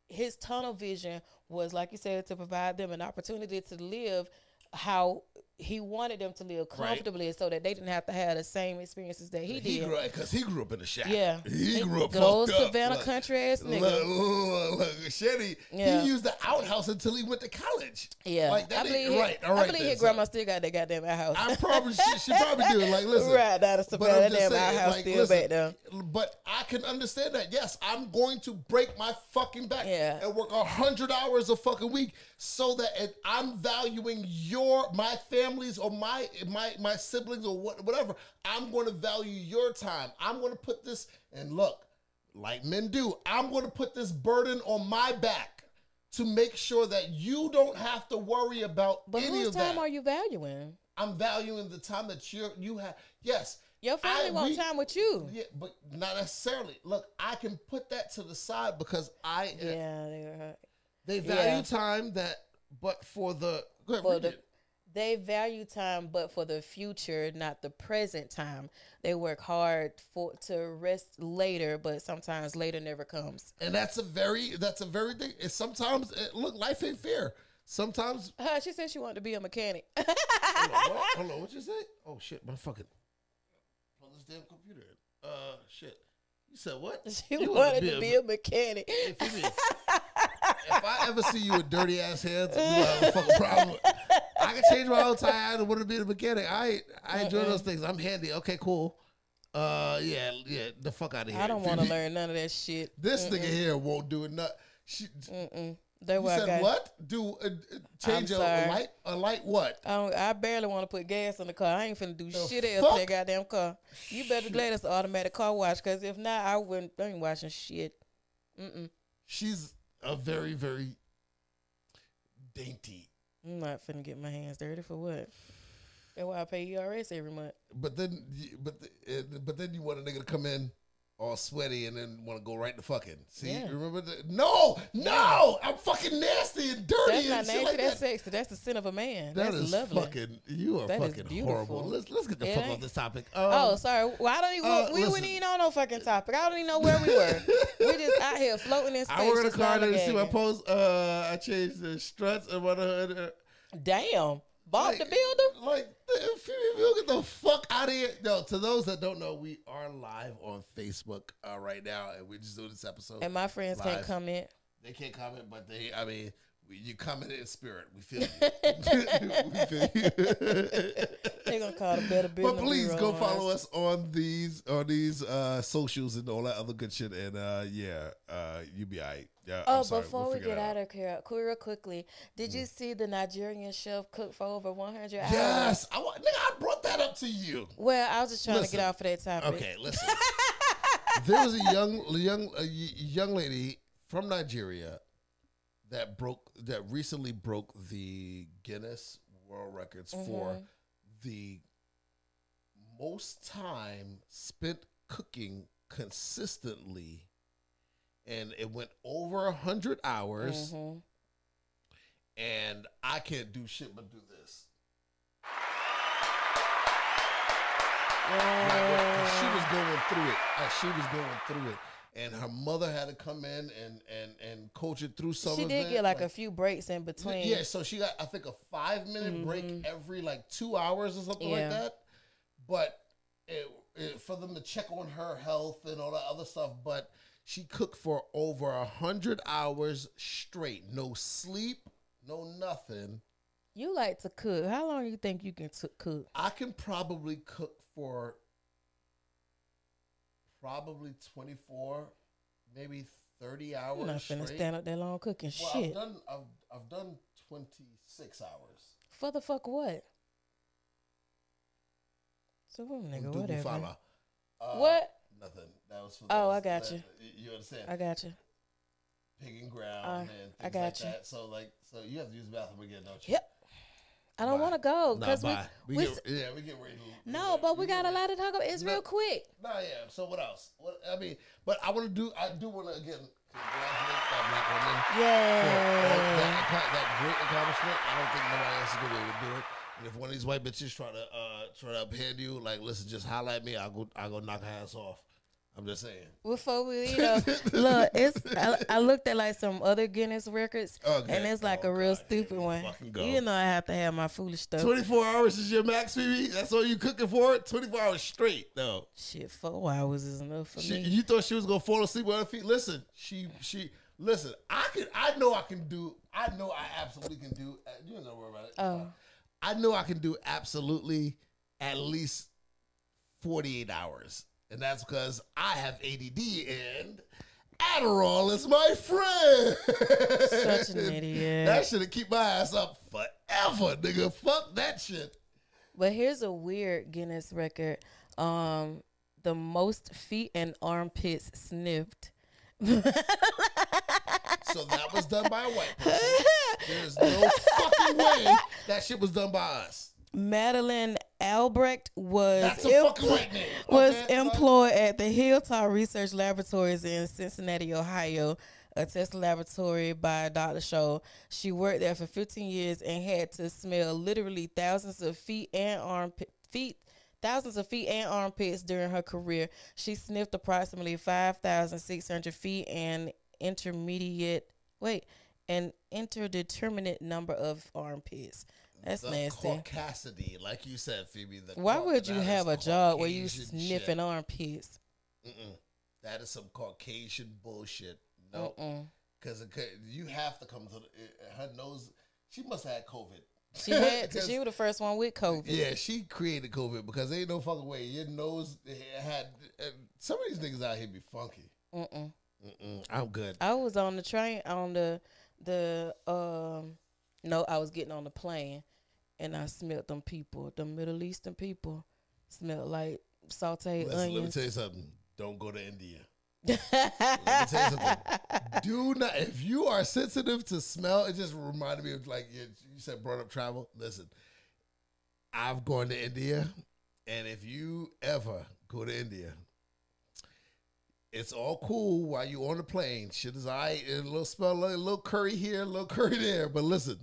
[SPEAKER 2] his tunnel vision was, like you said, to provide them an opportunity to live how he wanted them to live
[SPEAKER 1] Right.
[SPEAKER 2] comfortably, so that they didn't have to have the same experiences that he,
[SPEAKER 1] He
[SPEAKER 2] did.
[SPEAKER 1] because he grew up in the shack.
[SPEAKER 2] Yeah,
[SPEAKER 1] he grew up
[SPEAKER 2] Good old
[SPEAKER 1] fucked.
[SPEAKER 2] Savannah
[SPEAKER 1] Look,
[SPEAKER 2] country ass
[SPEAKER 1] Look,
[SPEAKER 2] nigga.
[SPEAKER 1] look, look, Shetty,
[SPEAKER 2] Yeah.
[SPEAKER 1] he used the outhouse until he went to college.
[SPEAKER 2] Yeah,
[SPEAKER 1] like that.
[SPEAKER 2] I believe, he-
[SPEAKER 1] right, all
[SPEAKER 2] I believe
[SPEAKER 1] then,
[SPEAKER 2] his
[SPEAKER 1] so-
[SPEAKER 2] grandma still got that goddamn house.
[SPEAKER 1] I probably she, she probably do. Like, listen, <laughs>
[SPEAKER 2] right down to
[SPEAKER 1] But
[SPEAKER 2] Savannah, that
[SPEAKER 1] just
[SPEAKER 2] damn
[SPEAKER 1] saying,
[SPEAKER 2] house
[SPEAKER 1] like,
[SPEAKER 2] still
[SPEAKER 1] listen,
[SPEAKER 2] back there.
[SPEAKER 1] But I can understand that. Yes, I'm going to break my fucking back
[SPEAKER 2] Yeah.
[SPEAKER 1] and work a hundred hours a fucking week so that it, I'm valuing your my family's or my my my siblings or what whatever. I'm going to value your time. I'm going to put this and look like men do. I'm going to put this burden on my back to make sure that you don't have to worry about
[SPEAKER 2] But
[SPEAKER 1] any
[SPEAKER 2] whose
[SPEAKER 1] of
[SPEAKER 2] time are you valuing?
[SPEAKER 1] I'm valuing the time that you you have. Yes,
[SPEAKER 2] Your family
[SPEAKER 1] I-
[SPEAKER 2] want time with you.
[SPEAKER 1] yeah, but not necessarily. Look, I can put that to the side because I
[SPEAKER 2] Yeah, they were.
[SPEAKER 1] they value
[SPEAKER 2] Yeah.
[SPEAKER 1] time that, but for the
[SPEAKER 2] For the-. They value time but for the future not the present time they work hard for to rest later but sometimes later never comes
[SPEAKER 1] and that's a very that's a very thing. It's sometimes it, look, life ain't fair. Sometimes <laughs>
[SPEAKER 2] uh, she said she wanted to be a mechanic <laughs>
[SPEAKER 1] hold on, what? hold on, what you say? Oh shit, my fucking plug this damn computer in. Uh, shit. You said what? <laughs>
[SPEAKER 2] she
[SPEAKER 1] You
[SPEAKER 2] wanted to be a mechanic
[SPEAKER 1] Hey, Phoebe, if I ever see you with dirty ass hands, you have a fucking problem. I can change my own tire and want to be a mechanic. I I enjoy those things. I'm handy. Okay, cool. Uh, yeah, yeah. The fuck out of here.
[SPEAKER 2] i don't want to learn none of that shit
[SPEAKER 1] This nigga here won't do it. Not. She,
[SPEAKER 2] That's
[SPEAKER 1] you
[SPEAKER 2] why I
[SPEAKER 1] said
[SPEAKER 2] got
[SPEAKER 1] what? Do uh, change a, light? A light what?
[SPEAKER 2] I, don't, I barely want to put gas in the car. I ain't finna do
[SPEAKER 1] The
[SPEAKER 2] shit else
[SPEAKER 1] in
[SPEAKER 2] that goddamn car. You better glad it's an automatic car wash, cause if not, I wouldn't. I ain't washing shit. Mm-mm.
[SPEAKER 1] She's a very very dainty.
[SPEAKER 2] I'm not finna get my hands dirty for what? That's why I pay ERS every month.
[SPEAKER 1] But then, but the, uh, but then you want a nigga to come in all sweaty and then want to go right to fucking. See,
[SPEAKER 2] Yeah.
[SPEAKER 1] remember the no, no, I'm fucking nasty and dirty
[SPEAKER 2] That's
[SPEAKER 1] and
[SPEAKER 2] not nasty.
[SPEAKER 1] like
[SPEAKER 2] that's
[SPEAKER 1] that.
[SPEAKER 2] sexy. That's the sin of a man.
[SPEAKER 1] That
[SPEAKER 2] that's
[SPEAKER 1] is
[SPEAKER 2] lovely.
[SPEAKER 1] fucking. You are
[SPEAKER 2] That
[SPEAKER 1] fucking horrible. Let's let's get the
[SPEAKER 2] It
[SPEAKER 1] fuck
[SPEAKER 2] ain't-
[SPEAKER 1] off this topic.
[SPEAKER 2] oh,
[SPEAKER 1] Um,
[SPEAKER 2] sorry. Well, I don't even.
[SPEAKER 1] uh,
[SPEAKER 2] we wouldn't even on no fucking topic. I don't even know where we were. <laughs> we just out here floating in space.
[SPEAKER 1] I work in a car. You see my post? Uh, I changed the struts and what. Uh,
[SPEAKER 2] Damn, Bob
[SPEAKER 1] like,
[SPEAKER 2] the Builder.
[SPEAKER 1] Like, if you, if you get the fuck out of here. No, to those that don't know, we are live on Facebook uh, right now, and we're just doing this episode.
[SPEAKER 2] And my friends can't comment.
[SPEAKER 1] They can't comment, but they, I mean, we, you comment in spirit. We feel you. <laughs> <laughs> we feel you. <laughs>
[SPEAKER 2] They gonna call the better business.
[SPEAKER 1] but please go follow us on these on these uh, socials and all that other good shit. And uh, yeah, uh, you be alright. Yeah.
[SPEAKER 2] Oh,
[SPEAKER 1] sorry.
[SPEAKER 2] before
[SPEAKER 1] We'll
[SPEAKER 2] we get
[SPEAKER 1] it
[SPEAKER 2] out of here, real quickly, did you see the Nigerian chef cook for over 100 hours?
[SPEAKER 1] Yes, I. Nigga, I brought that up to you.
[SPEAKER 2] Well, I was just trying to get off of that topic.
[SPEAKER 1] Okay, listen. there was a young young a young lady from Nigeria that broke that recently broke the Guinness World Records for the most time spent cooking consistently and it went over a hundred hours,
[SPEAKER 2] hmm
[SPEAKER 1] and I can't do shit but do this. Like, she was going through it. Uh, she was going through it, and her mother had to come in and and and coach it through some.
[SPEAKER 2] She did get like, a few breaks in between.
[SPEAKER 1] Yeah, so she got I think a five minute break every like two hours or something
[SPEAKER 2] Mm-hmm. Yeah.
[SPEAKER 1] like that. But it, it, for them to check on her health and all that other stuff, but she cooked for over a hundred hours straight, no sleep, no nothing.
[SPEAKER 2] You like to cook. How long you think you can t- cook?
[SPEAKER 1] I can probably cook for probably twenty four, maybe thirty hours.
[SPEAKER 2] I'm not finna
[SPEAKER 1] straight.
[SPEAKER 2] stand up that long cooking
[SPEAKER 1] Well,
[SPEAKER 2] shit.
[SPEAKER 1] I've done I've I've done twenty six hours.
[SPEAKER 2] For the fuck what? So nigga,
[SPEAKER 1] Dugu
[SPEAKER 2] whatever.
[SPEAKER 1] Fala. Uh,
[SPEAKER 2] What?
[SPEAKER 1] Nothing. That was for.
[SPEAKER 2] Oh,
[SPEAKER 1] those
[SPEAKER 2] I got
[SPEAKER 1] that-
[SPEAKER 2] you.
[SPEAKER 1] You understand?
[SPEAKER 2] I got you.
[SPEAKER 1] Picking ground
[SPEAKER 2] Uh,
[SPEAKER 1] and things
[SPEAKER 2] I got
[SPEAKER 1] like
[SPEAKER 2] you.
[SPEAKER 1] that. So like, so you have to use the bathroom again, don't you?
[SPEAKER 2] Yep. I don't want to go because
[SPEAKER 1] bye.
[SPEAKER 2] we,
[SPEAKER 1] we,
[SPEAKER 2] we,
[SPEAKER 1] get, yeah, we get ready. To,
[SPEAKER 2] no, but we got a lot to talk about. It's real quick.
[SPEAKER 1] Nah, yeah. So what else? What I mean, but I want to do. I do want to again congratulate that black woman.
[SPEAKER 2] Yeah.
[SPEAKER 1] that, that great accomplishment. I don't think nobody else is gonna be able to do it. And if one of these white bitches try to uh try to uphand you, like listen, just highlight me. I'll go. I'll go knock her ass off. I'm just saying.
[SPEAKER 2] Before we, <laughs> you know, look, it's I, I looked at like some other Guinness records,
[SPEAKER 1] Okay.
[SPEAKER 2] and it's like
[SPEAKER 1] Oh,
[SPEAKER 2] a real
[SPEAKER 1] God.
[SPEAKER 2] stupid one. You know, I have to have my foolish stuff.
[SPEAKER 1] 24 hours is your max, Phoebe? That's all you cooking for? 24 hours straight, though.
[SPEAKER 2] Shit, four hours is enough for
[SPEAKER 1] She,
[SPEAKER 2] me.
[SPEAKER 1] you thought she was gonna fall asleep with her feet? Listen, she she listen. I can I know I can do. I know I absolutely can do. uh, You ain't gonna worry about it.
[SPEAKER 2] Oh.
[SPEAKER 1] I know I can do absolutely at least 48 hours, and that's because I have ADD and. Adderall is my friend.
[SPEAKER 2] Such an <laughs> idiot.
[SPEAKER 1] That should keep my ass up forever, nigga. Fuck that shit.
[SPEAKER 2] But here's a weird Guinness record. Um, the most feet and armpits sniffed.
[SPEAKER 1] So that was done by a white <laughs> person. There's no fucking way that shit was done by us.
[SPEAKER 2] Madeline Albrecht was
[SPEAKER 1] That's a fucking white name. <laughs>
[SPEAKER 2] was employed at the Hilltop Research Laboratories in Cincinnati, Ohio, a test laboratory by Dr. Scholl. She worked there for 15 years and had to smell literally thousands of feet and armpit feet. Thousands of feet and armpits during her career. She sniffed approximately 5,600 feet and intermediate, wait, an interdeterminate number of armpits. That's
[SPEAKER 1] the
[SPEAKER 2] nasty.
[SPEAKER 1] Caucasity, like you said, Phoebe. The
[SPEAKER 2] Why would you have a job where you sniffing
[SPEAKER 1] shit.
[SPEAKER 2] armpits?
[SPEAKER 1] Mm-mm. That is some Caucasian bullshit. No, because you have to come to the, her nose. She must have had COVID.
[SPEAKER 2] She had <laughs> she was the first one with COVID.
[SPEAKER 1] Yeah, she created COVID because there ain't no fucking way your nose had. Uh, some of these niggas out here be funky.
[SPEAKER 2] Mm-mm.
[SPEAKER 1] Mm-mm, I'm good.
[SPEAKER 2] I was on the train on the the um no, I was getting on the plane and I smelled them people, the Middle Eastern people smelled like sauteed
[SPEAKER 1] Listen, let me tell you something. Don't go to India. Let me tell you something. <laughs> Do not. If you are sensitive to smell, it just reminded me of like you, you said, brought up travel. Listen, I've gone to India, and if you ever go to India, it's all cool while you on the plane. Shit is alright. A little smell, a little curry here, a little curry there. But listen,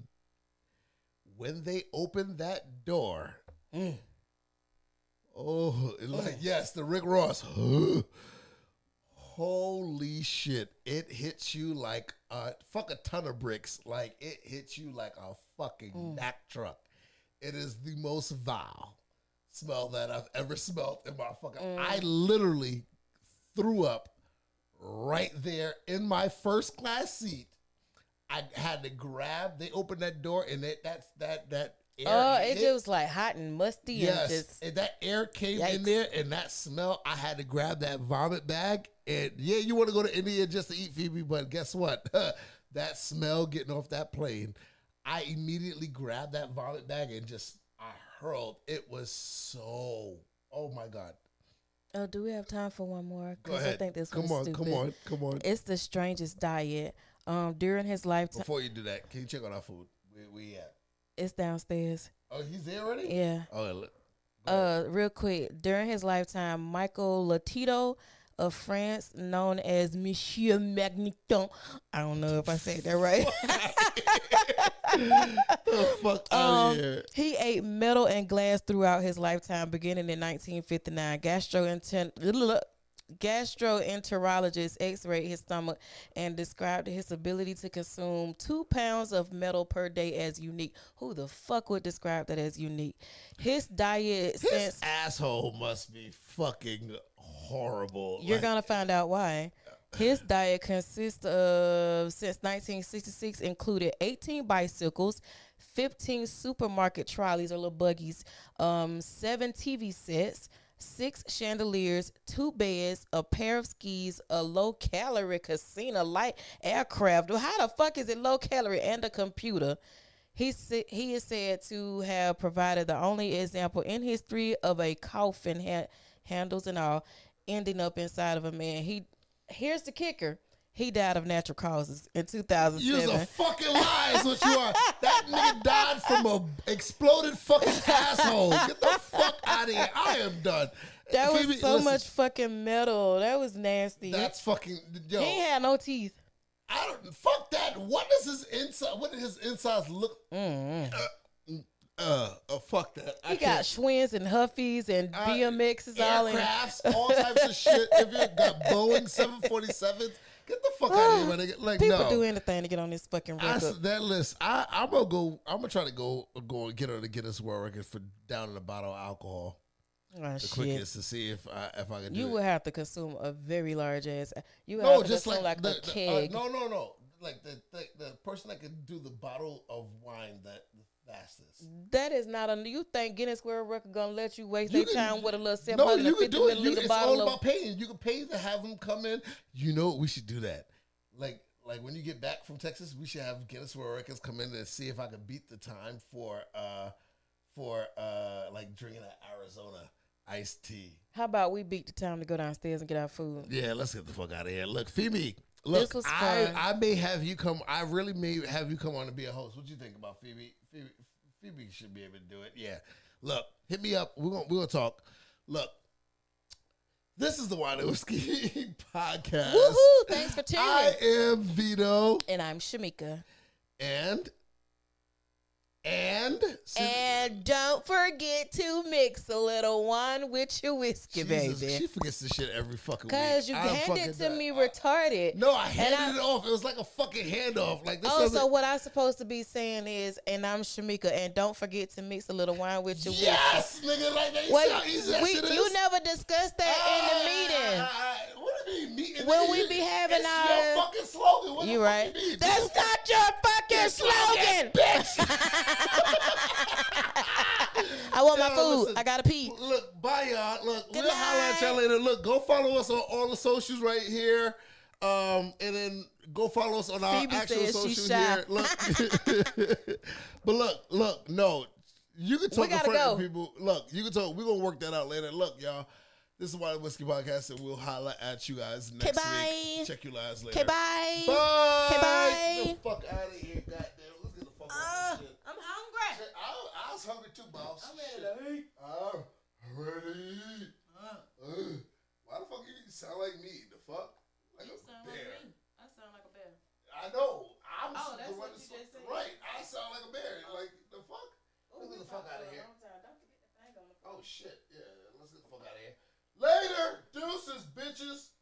[SPEAKER 1] when they open that door,
[SPEAKER 2] Mm.
[SPEAKER 1] oh, like yes, the Rick Ross. <gasps> Holy shit! It hits you like a fuck a ton of bricks. Like it hits you like a fucking Mack truck. It is the most vile smell that I've ever smelled in my fucking. I literally threw up right there in my first class seat. I had to grab. They opened that door, and it, that's that that. Air
[SPEAKER 2] Oh, it just was like hot and musty
[SPEAKER 1] Yes,
[SPEAKER 2] and just
[SPEAKER 1] and that air came in there, and that smell. I had to grab that vomit bag, and yeah, you want to go to India just to eat Phoebe, but guess what? <laughs> that smell getting off that plane, I immediately grabbed that vomit bag and just I hurled. It was so. Oh my god!
[SPEAKER 2] Oh, do we have time for one more?
[SPEAKER 1] Go
[SPEAKER 2] 'Cause
[SPEAKER 1] ahead.
[SPEAKER 2] I think this
[SPEAKER 1] come on,
[SPEAKER 2] stupid.
[SPEAKER 1] come on, come on.
[SPEAKER 2] It's the strangest diet. Um, during his lifetime,
[SPEAKER 1] Before you do that, can you check on our food? Where we at?
[SPEAKER 2] it's downstairs.
[SPEAKER 1] Oh, he's there already.
[SPEAKER 2] Yeah.
[SPEAKER 1] Oh, look.
[SPEAKER 2] Uh, real quick, during his lifetime, Michael Lotito of France, known as Monsieur Magneton. I don't know if I said that right. <laughs>
[SPEAKER 1] the fuck
[SPEAKER 2] Um, he ate metal and glass throughout his lifetime, beginning in 1959. Gastroenter- gastroenterologist x-rayed his stomach and described his ability to consume two pounds of metal per day as unique. Who the fuck would describe that as unique? His diet
[SPEAKER 1] His
[SPEAKER 2] since
[SPEAKER 1] asshole must be fucking horrible.
[SPEAKER 2] You're
[SPEAKER 1] Like,
[SPEAKER 2] gonna find out why. His diet consists of since 1966 included 18 bicycles, 15 supermarket trolleys or little buggies, um, seven TV sets, six chandeliers, two beds, a pair of skis, a low calorie Cessna light aircraft. How the fuck is it low calorie and a computer? He he is said to have provided the only example in history of a coffin ha- handles and all ending up inside of a man. He here's the kicker. He died of natural causes in
[SPEAKER 1] You's
[SPEAKER 2] 2007.
[SPEAKER 1] a fucking lie is what you are. That nigga died from a exploded fucking asshole. Get the fuck out of here. I am done.
[SPEAKER 2] that was so
[SPEAKER 1] listen,
[SPEAKER 2] much fucking metal. That was nasty.
[SPEAKER 1] That's fucking yo.
[SPEAKER 2] he ain't had no teeth.
[SPEAKER 1] I don't fuck that. What does his inside? What did his insides look? Uh, uh, uh, fuck that. I
[SPEAKER 2] Mm-hmm. He got
[SPEAKER 1] can't.
[SPEAKER 2] Schwinns and Huffies and BMXs all in.
[SPEAKER 1] all types of shit. If you got Boeing seven forty sevens, get the fuck out of here, my nigga. Like
[SPEAKER 2] People
[SPEAKER 1] no.
[SPEAKER 2] do anything to get on this fucking
[SPEAKER 1] I,
[SPEAKER 2] record.
[SPEAKER 1] that list, I, I'm gonna go. I'm gonna try to go go and get her to get us world record for down in a bottle of alcohol
[SPEAKER 2] oh,
[SPEAKER 1] the
[SPEAKER 2] shit.
[SPEAKER 1] quickest to see if I if I can do
[SPEAKER 2] You
[SPEAKER 1] it.
[SPEAKER 2] would have to consume a very large ass. You would
[SPEAKER 1] no,
[SPEAKER 2] have to
[SPEAKER 1] just
[SPEAKER 2] consume
[SPEAKER 1] like,
[SPEAKER 2] like,
[SPEAKER 1] the,
[SPEAKER 2] a
[SPEAKER 1] the- uh,
[SPEAKER 2] keg.
[SPEAKER 1] no, no, no. Like the, the the person that could do the bottle of wine that
[SPEAKER 2] That is not a. You think Guinness World Record gonna let you waste their time with a little seven
[SPEAKER 1] No,
[SPEAKER 2] hundred
[SPEAKER 1] can
[SPEAKER 2] fifty
[SPEAKER 1] do it. You,
[SPEAKER 2] milliliter
[SPEAKER 1] it's
[SPEAKER 2] bottle
[SPEAKER 1] all
[SPEAKER 2] of?
[SPEAKER 1] about paying. You can pay to have them come in. You know, we should do that. Like, like when you get back from Texas, we should have Guinness World Records come in and see if I can beat the time for, uh, for uh, like drinking an Arizona iced tea.
[SPEAKER 2] How about we beat the time to go downstairs and get our food?
[SPEAKER 1] Yeah, let's get the fuck out of here. Look, Phoebe. Look,
[SPEAKER 2] This was
[SPEAKER 1] I,
[SPEAKER 2] fun.
[SPEAKER 1] I may have you come. I really may have you come on to be a host. What do you think about Phoebe? Phoebe, Phoebe should be able to do it. Yeah. Look, hit me up. We're gonna we're gonna talk. Look, this is the Whiskey <laughs> podcast.
[SPEAKER 2] Woohoo! Thanks for tuning. In.
[SPEAKER 1] I am Vito,
[SPEAKER 2] and I'm Shameka.
[SPEAKER 1] and and
[SPEAKER 2] And don't forget to mix a little wine with your whiskey,
[SPEAKER 1] Jesus,
[SPEAKER 2] baby.
[SPEAKER 1] She forgets this shit every fucking week.
[SPEAKER 2] Cause you handed it to me
[SPEAKER 1] I-
[SPEAKER 2] retarded.
[SPEAKER 1] No, I handed
[SPEAKER 2] I-
[SPEAKER 1] it off. It was like a fucking handoff. Like this.
[SPEAKER 2] Oh, so what I'm supposed to be saying is, and I'm Shameka, and don't forget to mix a little wine with your whiskey.
[SPEAKER 1] Yes, nigga, like that. You
[SPEAKER 2] Well,
[SPEAKER 1] see how easy that
[SPEAKER 2] we,
[SPEAKER 1] shit is?
[SPEAKER 2] you never discussed that in the meeting.
[SPEAKER 1] Ah, ah, ah, what do you mean meeting?
[SPEAKER 2] When we be having our-
[SPEAKER 1] your fucking slogan. What
[SPEAKER 2] You right?
[SPEAKER 1] You?
[SPEAKER 2] That's not your fucking slogan. <laughs> I want my food.
[SPEAKER 1] listen,
[SPEAKER 2] I gotta pee.
[SPEAKER 1] Look, bye y'all. Look,
[SPEAKER 2] Good
[SPEAKER 1] we'll holler at y'all later. Look, go follow us on all the socials right here. Um, and then go follow us on our
[SPEAKER 2] Phoebe
[SPEAKER 1] actual
[SPEAKER 2] says she's
[SPEAKER 1] social
[SPEAKER 2] shy.
[SPEAKER 1] here. Look, <laughs> but look, look, no, you can talk front
[SPEAKER 2] go.
[SPEAKER 1] people. Look, you can talk. We're gonna work that out later. Look, y'all. This is Whine and Whiskey Podcast, and we'll holler at you guys next
[SPEAKER 2] bye.
[SPEAKER 1] week. Check you guys later.
[SPEAKER 2] Okay, bye.
[SPEAKER 1] Bye.
[SPEAKER 2] Okay, bye.
[SPEAKER 1] Get the fuck out of here, goddamn. Let's get the fuck out of this shit.
[SPEAKER 2] I'm hungry.
[SPEAKER 1] Shit, I, I was hungry too, boss.
[SPEAKER 2] I'm ready to eat.
[SPEAKER 1] I'm ready to eat. Uh, why the fuck you sound like me? The fuck? Like a bear.
[SPEAKER 2] I sound like a bear.
[SPEAKER 1] I know. I'm
[SPEAKER 2] Oh, that's
[SPEAKER 1] the one
[SPEAKER 2] what
[SPEAKER 1] that's
[SPEAKER 2] you just said.
[SPEAKER 1] right. I sound like a bear. Like the fuck? Let's get the fuck out of here. Oh shit. Yeah, let's get the fuck out of here. Later, deuces, bitches.